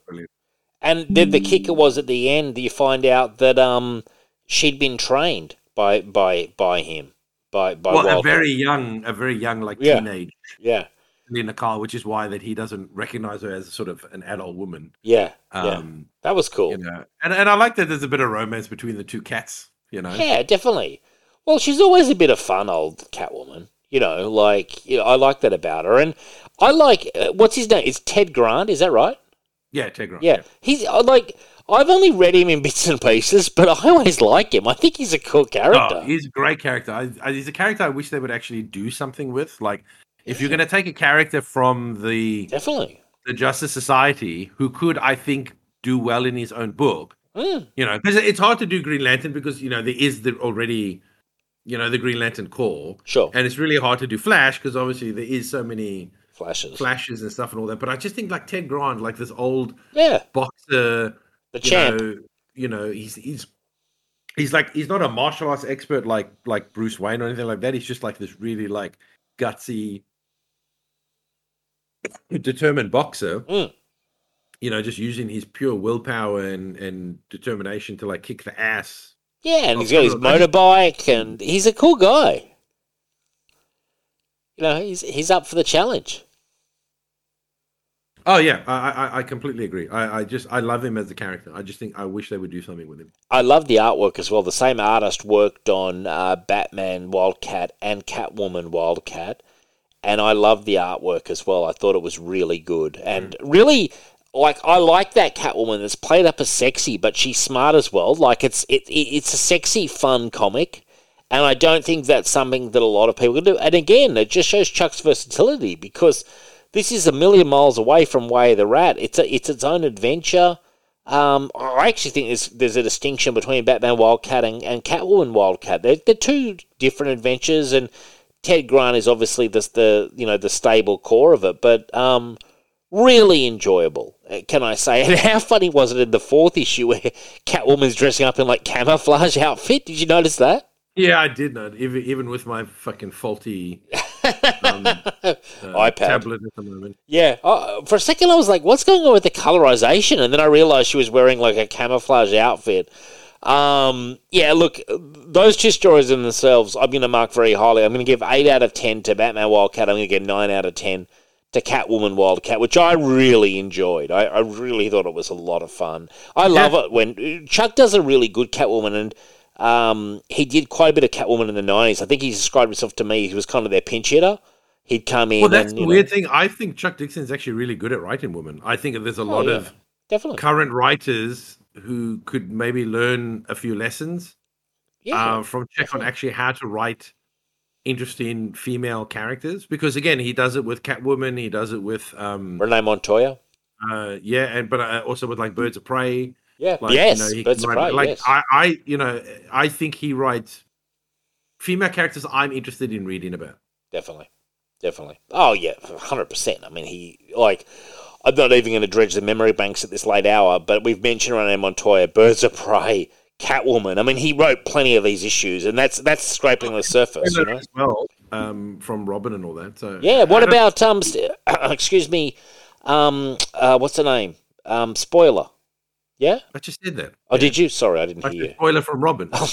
And then the kicker was at the end, you find out that um she'd been trained by by by him by by Well, a very young, a very young, like teenage yeah Lena Kyle, which is why that he doesn't recognize her as sort of an adult woman. yeah yeah Um, that was cool. you know, and and I like that there's a bit of romance between the two cats. You know, Yeah, definitely. Well, she's always a bit of fun, old Catwoman. You know, like you know, I like that about her, and I like uh, what's his name? Is Ted Grant? Is that right? yeah, Tegra. Yeah, he's I like. I've only read him in bits and pieces, but I always like him. I think he's a cool character. Oh, he's a great character. I, I, he's a character I wish they would actually do something with. Like, if you're going to take a character from the definitely. the Justice Society, who could, I think, do well in his own book, Mm, you know, because it's hard to do Green Lantern because you know there is the already, you know, the Green Lantern Corps, sure, and it's really hard to do Flash because obviously there is so many flashes. flashes and stuff and all that. But I just think like Ted Grant, like this old Yeah, boxer, the you champ. know, you know, he's he's he's like he's not a martial arts expert like like Bruce Wayne or anything like that. He's just like this really like gutsy, determined boxer. Mm. You know, just using his pure willpower and and determination to like kick the ass. Yeah, and he's got his motorbike, and he's a cool guy. You know, he's he's up for the challenge. Oh yeah, I I, I completely agree. I, I just I love him as a character. I just think I wish they would do something with him. I love the artwork as well. The same artist worked on uh, Batman Wildcat and Catwoman Wildcat, and I love the artwork as well. I thought it was really good and really like I like that Catwoman that's played up as sexy, but she's smart as well. Like it's it, it it's a sexy, fun comic. And I don't think that's something that a lot of people can do. And again, it just shows Chuck's versatility because this is a million miles away from Way of the Rat. It's a, it's its own adventure. Um, I actually think there's there's a distinction between Batman Wildcat and, and Catwoman Wildcat. They're, they're two different adventures, and Ted Grant is obviously the, the you know the stable core of it, but um, really enjoyable. uh, Can I say? [laughs] And how funny was it in the fourth issue where Catwoman's dressing up in like camouflage outfit? Did you notice that? Yeah, I did not even even with my fucking faulty um, [laughs] uh, iPad. tablet at the moment. Yeah, uh, for a second I was like, "What's going on with the colorization?" And then I realized she was wearing like a camouflage outfit. Um, yeah, look, those two stories in themselves, I'm going to mark very highly. I'm going to give eight out of ten to Batman Wildcat. I'm going to give nine out of ten to Catwoman Wildcat, which I really enjoyed. I, I really thought it was a lot of fun. I love it when Chuck does a really good Catwoman, and um, he did quite a bit of Catwoman in the '90s. I think he described himself to me. He was kind of their pinch hitter. He'd come in. Well, that's and, the weird know, thing. I think Chuck Dixon is actually really good at writing women. I think there's a lot Oh, yeah. of definitely. current writers who could maybe learn a few lessons Yeah. uh, from Chuck on actually how to write interesting female characters. Because again, he does it with Catwoman. He does it with um, Renee Montoya. uh, yeah, and but uh, also with like Birds of Prey. Yeah. Like, yes. you know, Birds can of Prey. Like yes. I, I, you know, I think he writes female characters I'm interested in reading about. definitely. Definitely. Oh yeah, hundred percent. I mean, he like. I'm not even going to dredge the memory banks at this late hour, but we've mentioned Renee Montoya, Birds of Prey, Catwoman. I mean, he wrote plenty of these issues, and that's that's scraping the surface, you know. as [laughs] well um, from Robin and all that. So Yeah. What about um? st- [clears throat] excuse me, um, uh, what's the name? Um, spoiler. Yeah. I just did that. Oh, did you? Sorry, I didn't Like hear you. spoiler from Robin. [laughs] Oh,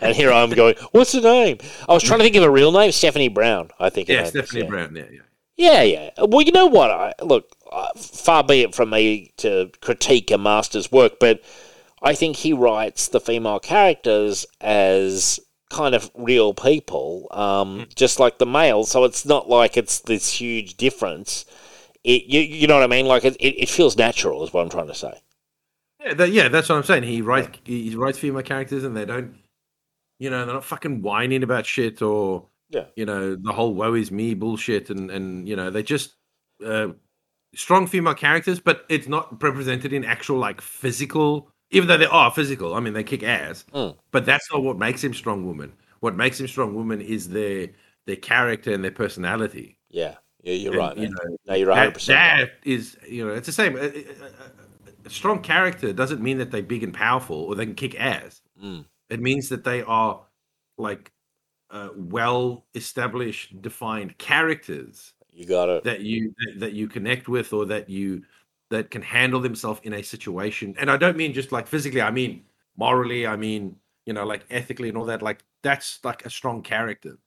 and here I'm going. What's the name? I was trying to think of a real name. Stephanie Brown. I think. yeah, is, Stephanie yeah. Brown. Yeah, yeah. Yeah, yeah. Well, you know what? I, look, far be it from me to critique a master's work, but I think he writes the female characters as kind of real people, um, just like the male. So it's not like it's this huge difference. It, you, you know what I mean? Like it, it, it feels natural, is what I'm trying to say. Yeah, that, yeah, that's what I'm saying. He writes he writes female characters, and they don't, you know, they're not fucking whining about shit or Yeah. You know, the whole woe is me bullshit and and you know, they just uh strong female characters, but it's not represented in actual like physical even though they are physical. I mean they kick ass. Mm. But that's not what makes him strong woman. What makes him strong woman is their their character and their personality. Yeah, yeah, you're And, right. You know, no, you're 100. That, percent that is, you know, it's the same. A, a- a- a strong character doesn't mean that they're big and powerful or they can kick ass. Mm. It means that they are like uh, well established, defined characters You got it. that you that, you connect with or that you that can handle themselves in a situation. And I don't mean just like physically. I mean morally. I mean you know like ethically and all that. Like that's like a strong character.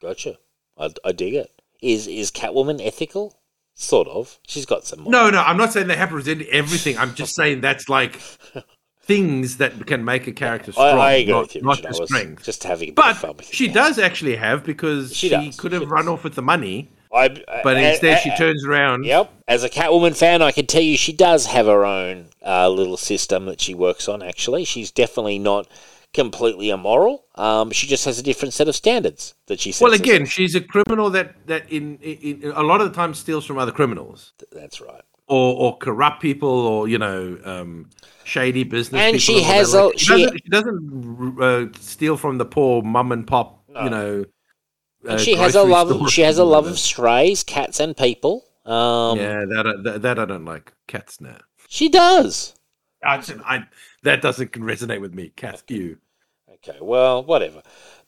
Gotcha. I, I dig it. Is is Catwoman ethical? Sort of. She's got some. No, no, I'm not saying they have to present everything. I'm just [laughs] saying that's like [laughs] things that can make a character I, strong, I agree not, with you. not. I was strength. just having a bit of fun But she does actually have because She she, could she have run does. off with the money, I, but uh, instead uh, she turns around. Yep. As a Catwoman fan, I can tell you she does have her own uh, little system that she works on. Actually, she's definitely not completely immoral. Um, she just has a different set of standards that she. Well, again, she's a criminal that that in, in, in a lot of the time steals from other criminals that's right. Or or corrupt people or you know um, shady business. And people she all has Like, a- she, she- doesn't, she doesn't uh, steal from the poor mum and pop. You know, And uh, she has a love. She has a love of strays, cats, and people. Um, yeah, that, that that I don't like. Cats now. she does. I, I that doesn't resonate with me. Cats, you. Okay, well, whatever.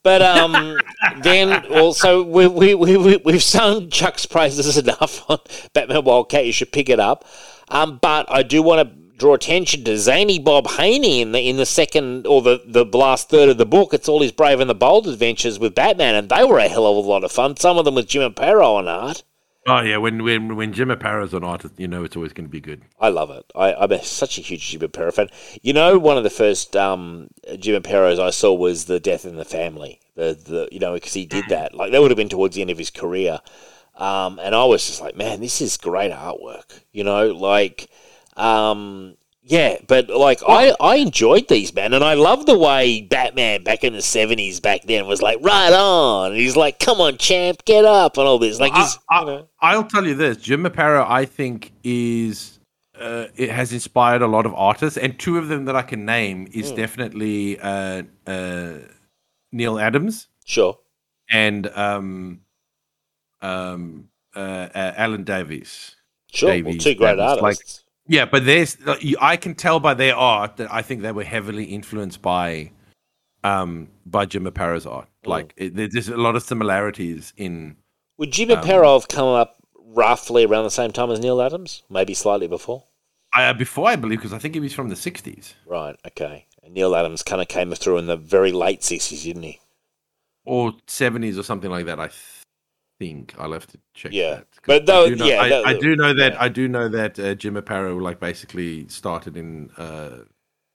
But um, then also we we we we we've sung Chuck's praises enough on Batman Wildcat. You should pick it up. Um, but I do want to draw attention to Zany Bob Haney in the in the second or the the last third of the book. It's all his brave and the bold adventures with Batman, and they were a hell of a lot of fun. Some of them with Jim Aparo on art. Oh yeah, when when when Jim Aparo's an artist, you know it's always going to be good. I love it. I, I'm a, such a huge Jim Aparo fan. You know, one of the first um, Jim Aparos I saw was the Death in the Family. The the you know because he did that. Like that would have been towards the end of his career, um, and I was just like, man, this is great artwork. You know, like. Um, yeah, but like I, I enjoyed these man, and I love the way Batman back in the seventies back then was like right on. And he's like, "Come on, champ, get up," and all this. Like he's, I, you know, will tell you this: Jim Aparo, I think, is uh, it has inspired a lot of artists, and two of them that I can name is Hmm. definitely uh, uh, Neal Adams sure, and um, um, uh, uh, Alan Davis. sure. well, two great Davies, like- artists. Yeah, but there's I can tell by their art that I think they were heavily influenced by um by Jim Aparo's art. Hmm. Like it, there- there's a lot of similarities in Would Jim Aparo have come up roughly around the same time as Neal Adams? Maybe slightly before? uh, before I believe because I think he was from the 60s Right, okay. And Neal Adams kind of came through in the very late 60s, didn't he? or 70s or something like that. I think I'll have to check. Yeah. that. But though- I do know, yeah, I, that- I do know that yeah. I do know that uh, Jim Aparo like basically started in uh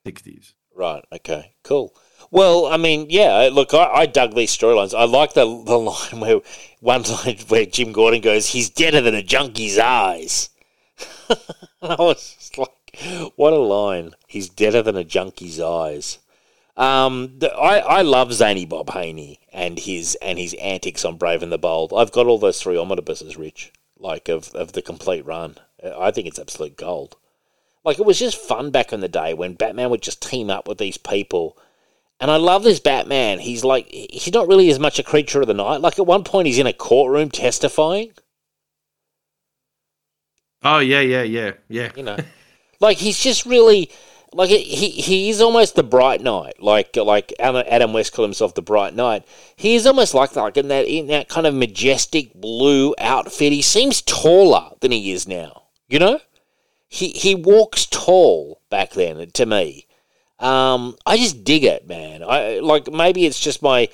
60s. Right, okay, cool. Well, I mean, yeah, look, I, I dug these storylines. I like the, the line where, one line where Jim Gordon goes, he's deader than a junkie's eyes. [laughs] I was just like, what a line. He's deader than a junkie's eyes. Um, the, I, I love Zany Bob Haney and his and his antics on Brave and the Bold. I've got all those three omnibuses, Rich, like of, of the complete run. I think it's absolute gold. Like it was just fun back in the day when Batman would just team up with these people. And I love this Batman. He's like he's not really as much a creature of the night. Like at one point he's in a courtroom testifying. Oh yeah, yeah, yeah, yeah. You know, like he's just really like he he is almost the Bright Knight. Like like Adam West called himself the Bright Knight. He is almost like that, like in that in that kind of majestic blue outfit. He seems taller than he is now. You know, he he walks tall back then to me. Um, I just dig it, man. I like maybe it's just my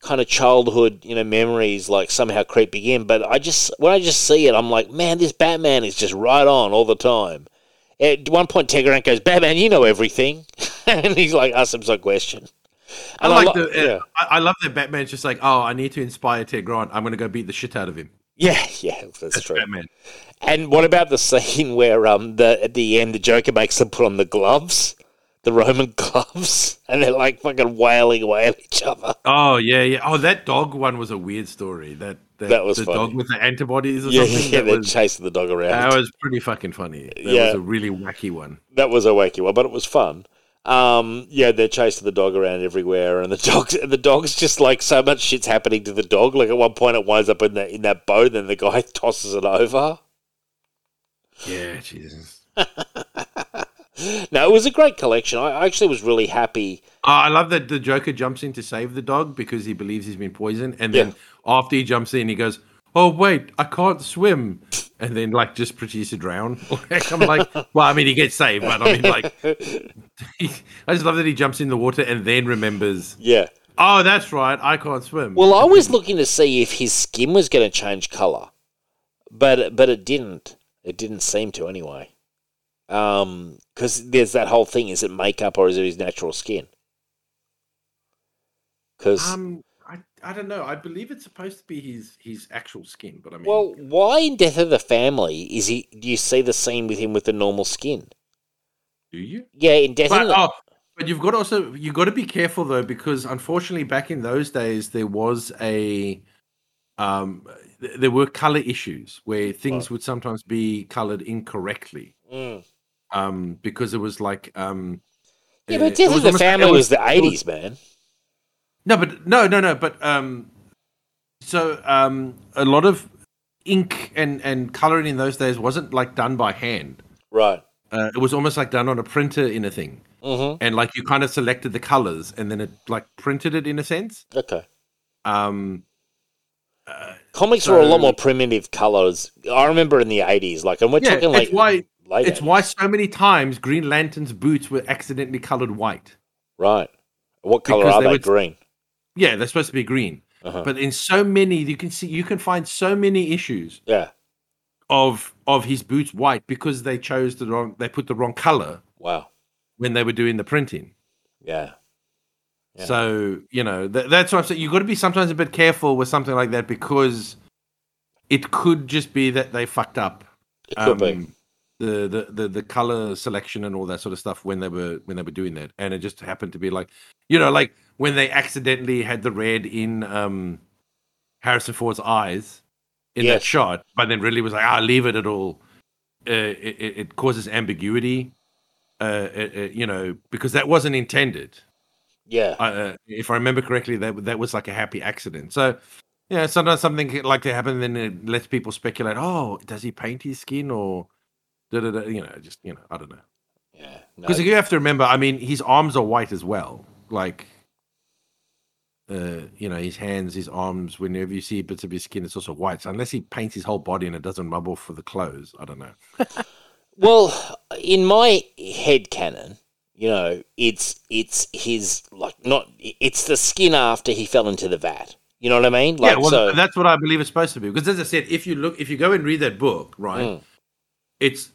kind of childhood, you know, memories like somehow creeping in. But I just when I just see it, I'm like, man, this Batman is just right on all the time. At one point, Ted Grant goes, "Batman, you know everything," [laughs] and he's like, "Ask him some question." I And like lo- the. yeah. I, I love that Batman's just like, oh, I need to inspire Ted Grant. I'm going to go beat the shit out of him. yeah, [laughs] yeah, that's, That's true. Batman. And what about the scene [laughs] where um the at the end the Joker makes them put on the gloves the Roman [laughs] gloves, and they're like fucking wailing away at each other. Oh yeah, yeah. Oh, that dog one was a weird story. That that, That was the funny. dog with the antibodies or Yeah, something. yeah, that, they're was, chasing the dog around. that was pretty fucking funny. That Yeah. was a really wacky one. that was a wacky one, but it was fun. Um, yeah, they're chasing the dog around everywhere, and the [laughs] dog's the dog's just like so much shit's happening to the dog. Like at one point, it winds up in that in that boat, and the guy [laughs] tosses it over. Yeah, Jesus. No, it was a great collection. I actually was really happy. Oh, I love that the Joker jumps in to save the dog because he believes he's been poisoned, and then Yeah. after he jumps in, he goes, "Oh wait, I can't swim," and then like just proceeds to drown. [laughs] I'm like, well, I mean, he gets saved, but I mean, like, [laughs] I just love that he jumps in the water and then remembers, Yeah. oh, that's right, I can't swim. Well, I was looking to see if his skin was going to change color, but but it didn't. It didn't seem to anyway. Um, because there's that whole thing: is it makeup or is it his natural skin? Because um, I, I don't know. I believe it's supposed to be his his actual skin, but I mean, well, why in Death of the Family is he? Do you see the scene with him with the normal skin? do you? Yeah, in Death But, of the oh, but you've got to also you've got to be careful though because unfortunately back in those days there was a um there were color issues where things would sometimes be colored incorrectly Mm. Um because it was like um Yeah, uh, but Death of the almost like- it Family was the eighties, man. no but no no no but um so um a lot of ink and and coloring in those days wasn't like done by hand Right. uh, it was almost like done on a printer in a thing Mm-hmm. and like you kind of selected the colors and then it like printed it in a sense Okay. um Comics were a lot more primitive colors. I remember in the eighties, like, and we're Yeah, talking like why it's 80s. why so many times Green Lantern's boots were accidentally colored white. right. What color Because are they they? would- Green. Yeah, they're supposed to be green, Uh-huh. but in so many you can see you can find so many issues Yeah. of of his boots white because they chose the wrong they put the wrong color Wow. when they were doing the printing. Yeah. Yeah. So you know th- that's what I'm saying. You've got to be sometimes a bit careful with something like that because it could just be that they fucked up. It could be. The, the the the color selection and all that sort of stuff when they were when they were doing that, and it just happened to be like, you know, like when they accidentally had the red in um Harrison Ford's eyes in Yes. that shot, but then really was like, ah, leave it at all. Uh, it, it causes ambiguity, uh, it, it- you know, because that wasn't intended. Yeah. Uh, if I remember correctly, that that was like a happy accident. So, yeah, sometimes something like that happen, then it lets people speculate. Oh, does he paint his skin or, da, da, da, you know, just you know, I don't know. Yeah. No, Because you have to remember, I mean, his arms are white as well. Like, uh, you know, his hands, his arms. Whenever you see bits of his skin, it's also white. So unless he paints his whole body and it doesn't rub off for the clothes, I don't know. [laughs] Well, in my head canon, you know, it's it's his like not it's the skin after he fell into the vat. You know what I mean? Like yeah, well, so. that's what I believe it's supposed to be. Because as I said, if you look, if you go and read that book, right, Mm. it's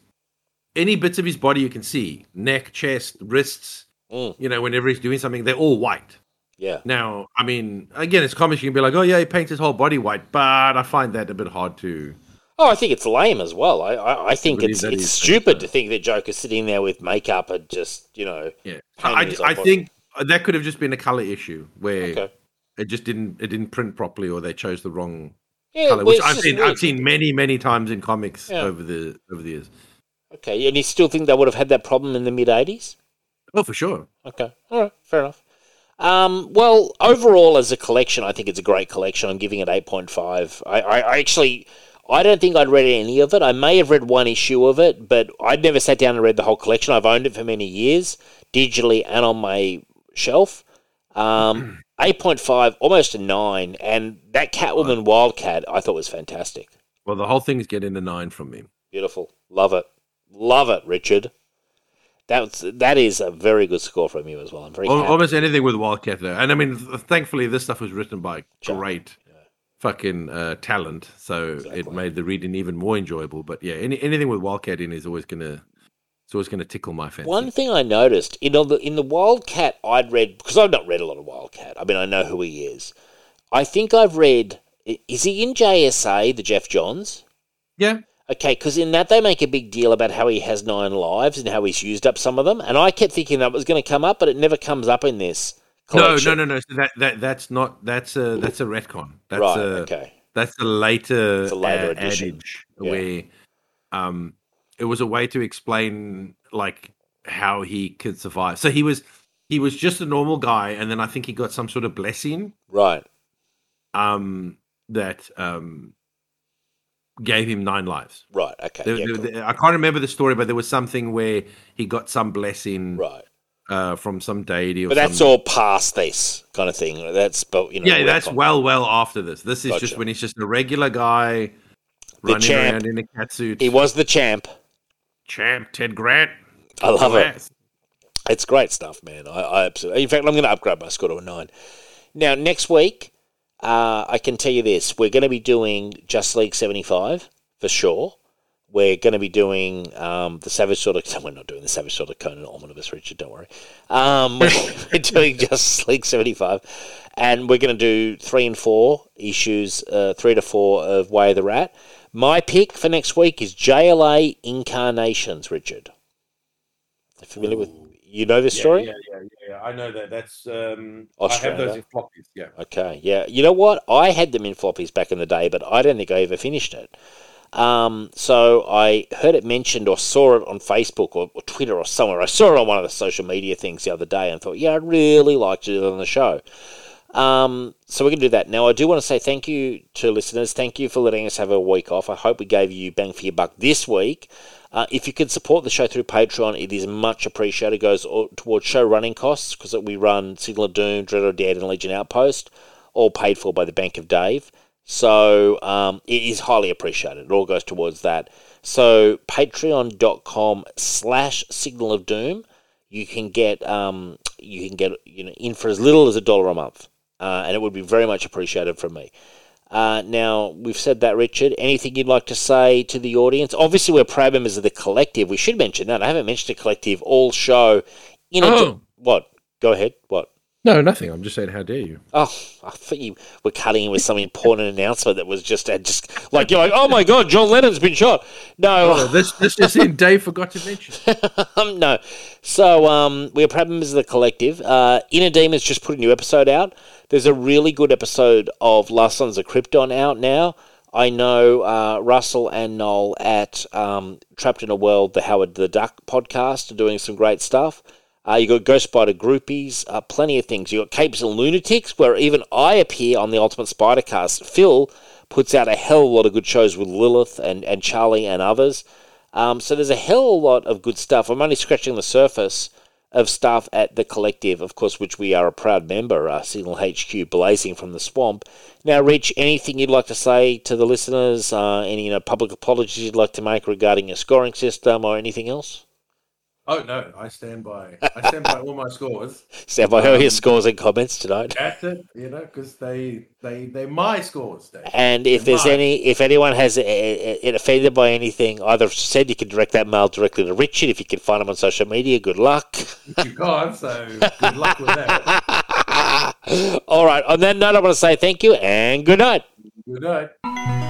any bits of his body you can see, neck, chest, wrists. Mm. You know, whenever he's doing something, they're all white. yeah. Now, I mean, again, it's comics. You can be like, oh yeah, he paints his whole body white, but I find that a bit hard to. Oh, I think it's lame as well. I I, I think it's it's stupid so. to think that Joker's sitting there with makeup and just you know. Yeah, painting I, I think that could have just been a color issue where Okay. it just didn't it didn't print properly, or they chose the wrong Yeah, color, which I've seen. weird. I've seen many, many times in comics Yeah. over the over the years. Okay, and you still think they would have had that problem in the mid '80s? Oh, for sure. Okay, all right, fair enough. Um, well, overall, as a collection, I think it's a great collection. I'm giving it 8.5. I, I, I actually, I don't think I'd read any of it. I may have read one issue of it, but I'd never sat down and read the whole collection. I've owned it for many years, digitally and on my shelf. Um, [clears throat] 8.5, almost a 9, and that Catwoman Wildcat I thought was fantastic. Well, the whole thing's getting a nine from me. Beautiful. Love it. Love it, Richard. That's, that is a very good score from you as well. I'm very Al-. Almost anything with Wildcat there, and I mean, th- thankfully, this stuff was written by great fucking uh, talent, so it made the reading even more enjoyable. But yeah, any, anything with Wildcat in is always gonna, it's always gonna tickle my fancy. One thing I noticed in the in the Wildcat I'd read because I've not read a lot of Wildcat. I mean, I know who he is. I think I've read. Is he in JSA, the Geoff Johns? yeah, Okay, because in that they make a big deal about how he has nine lives and how he's used up some of them, and I kept thinking that was going to come up, but it never comes up in this. No, Collection. no, no, no. So that, that that's not that's a that's a retcon. That's right. a okay. that's a later, It's a later addition. adage Yeah. where um it was a way to explain like how he could survive. So he was he was just a normal guy, and then I think he got some sort of blessing Right. um that um gave him nine lives. Right. Okay. There- yeah, there- cool. there- I can't remember the story, but there was something where he got some blessing right. uh, from some deity or But that's all past this kind of thing. That's but you know. yeah, that's well, well after this. This is Gotcha. just when he's just a regular guy The running champ. around in a catsuit. He was the champ. champ Ted Grant. I love it. It's great stuff, man. I, I absolutely. In fact, I'm going to upgrade my score to a nine. Now, next week, uh, I can tell you this: we're going to be doing Just League 75 for sure. We're going to be doing um, the Savage Sword of. [laughs] We're not doing the Savage Sword of Conan Omnibus, Richard. Don't worry. Um, [laughs] we're doing Just League 75, and we're going to do three and four issues, uh, three to four of Way of the Rat. My pick for next week is JLA Incarnations, Richard. Familiar with? You know this story? Yeah, yeah, yeah, yeah. I know that. That's um, Australia. I have those in floppies. Yeah. Okay, yeah. You know what? I had them in floppies back in the day, but I don't think I ever finished it. Um, so I heard it mentioned or saw it on Facebook or, or Twitter or somewhere. I saw it on one of the social media things the other day and thought, yeah, I'd really like to do it on the show. Um, so we're going to do that. Now, I do want to say thank you to listeners. Thank you for letting us have a week off. I hope we gave you bang for your buck this week. Uh, if you can support the show through Patreon, it is much appreciated. It goes towards show running costs because we run Signal of Doom, Dredd or Dead, and Legion Outpost, all paid for by the Bank of Dave. So um, it is highly appreciated. It all goes towards that. So patreon.com slash Signal of Doom, you can get um, you can get you know in for as little as a dollar a month, uh, and it would be very much appreciated from me. Uh, now, we've said that, Richard. Anything you'd like to say to the audience? Obviously, we're proud members of the collective. We should mention that. I haven't mentioned the collective all show. In a Oh. what? Go ahead. What? No, nothing. I'm just saying, how dare you? Oh, I thought you were cutting in with some important announcement that was just, uh, just like you're like, oh my god, John Lennon's been shot. No, Oh, this this is in Dave forgot to mention. [laughs] um, no. So um, we are proud members of the collective. Uh, Inner Demons just put a new episode out. There's a really good episode of Last Sons of Krypton out now. I know uh, Russell and Noel at um, Trapped in a World, the Howard the Duck podcast, are doing some great stuff. Uh, you got Ghost Spider groupies, uh, plenty of things. You've got Capes and Lunatics, where even I appear on the Ultimate Spider cast. Phil puts out a hell of a lot of good shows with Lilith and, and Charlie and others. Um, so there's a hell of a lot of good stuff. I'm only scratching the surface of stuff at the collective, of course, which we are a proud member, uh, Signal HQ, blazing from the swamp. Now, Rich, anything you'd like to say to the listeners? Uh, any you know, public apologies you'd like to make regarding your scoring system or anything else? Oh no, I stand by. I stand by all my scores. Stand by your Um, scores and comments tonight. That's it. You know, because they they they're my scores, Dave. And if there's Right. any, if anyone has uh, uh, offended by anything, either said you can direct that mail directly to Richard. If you can find him on social media, good luck. You can't, so good luck with that. [laughs] All right. On that note, I want to say thank you and good night. Good night.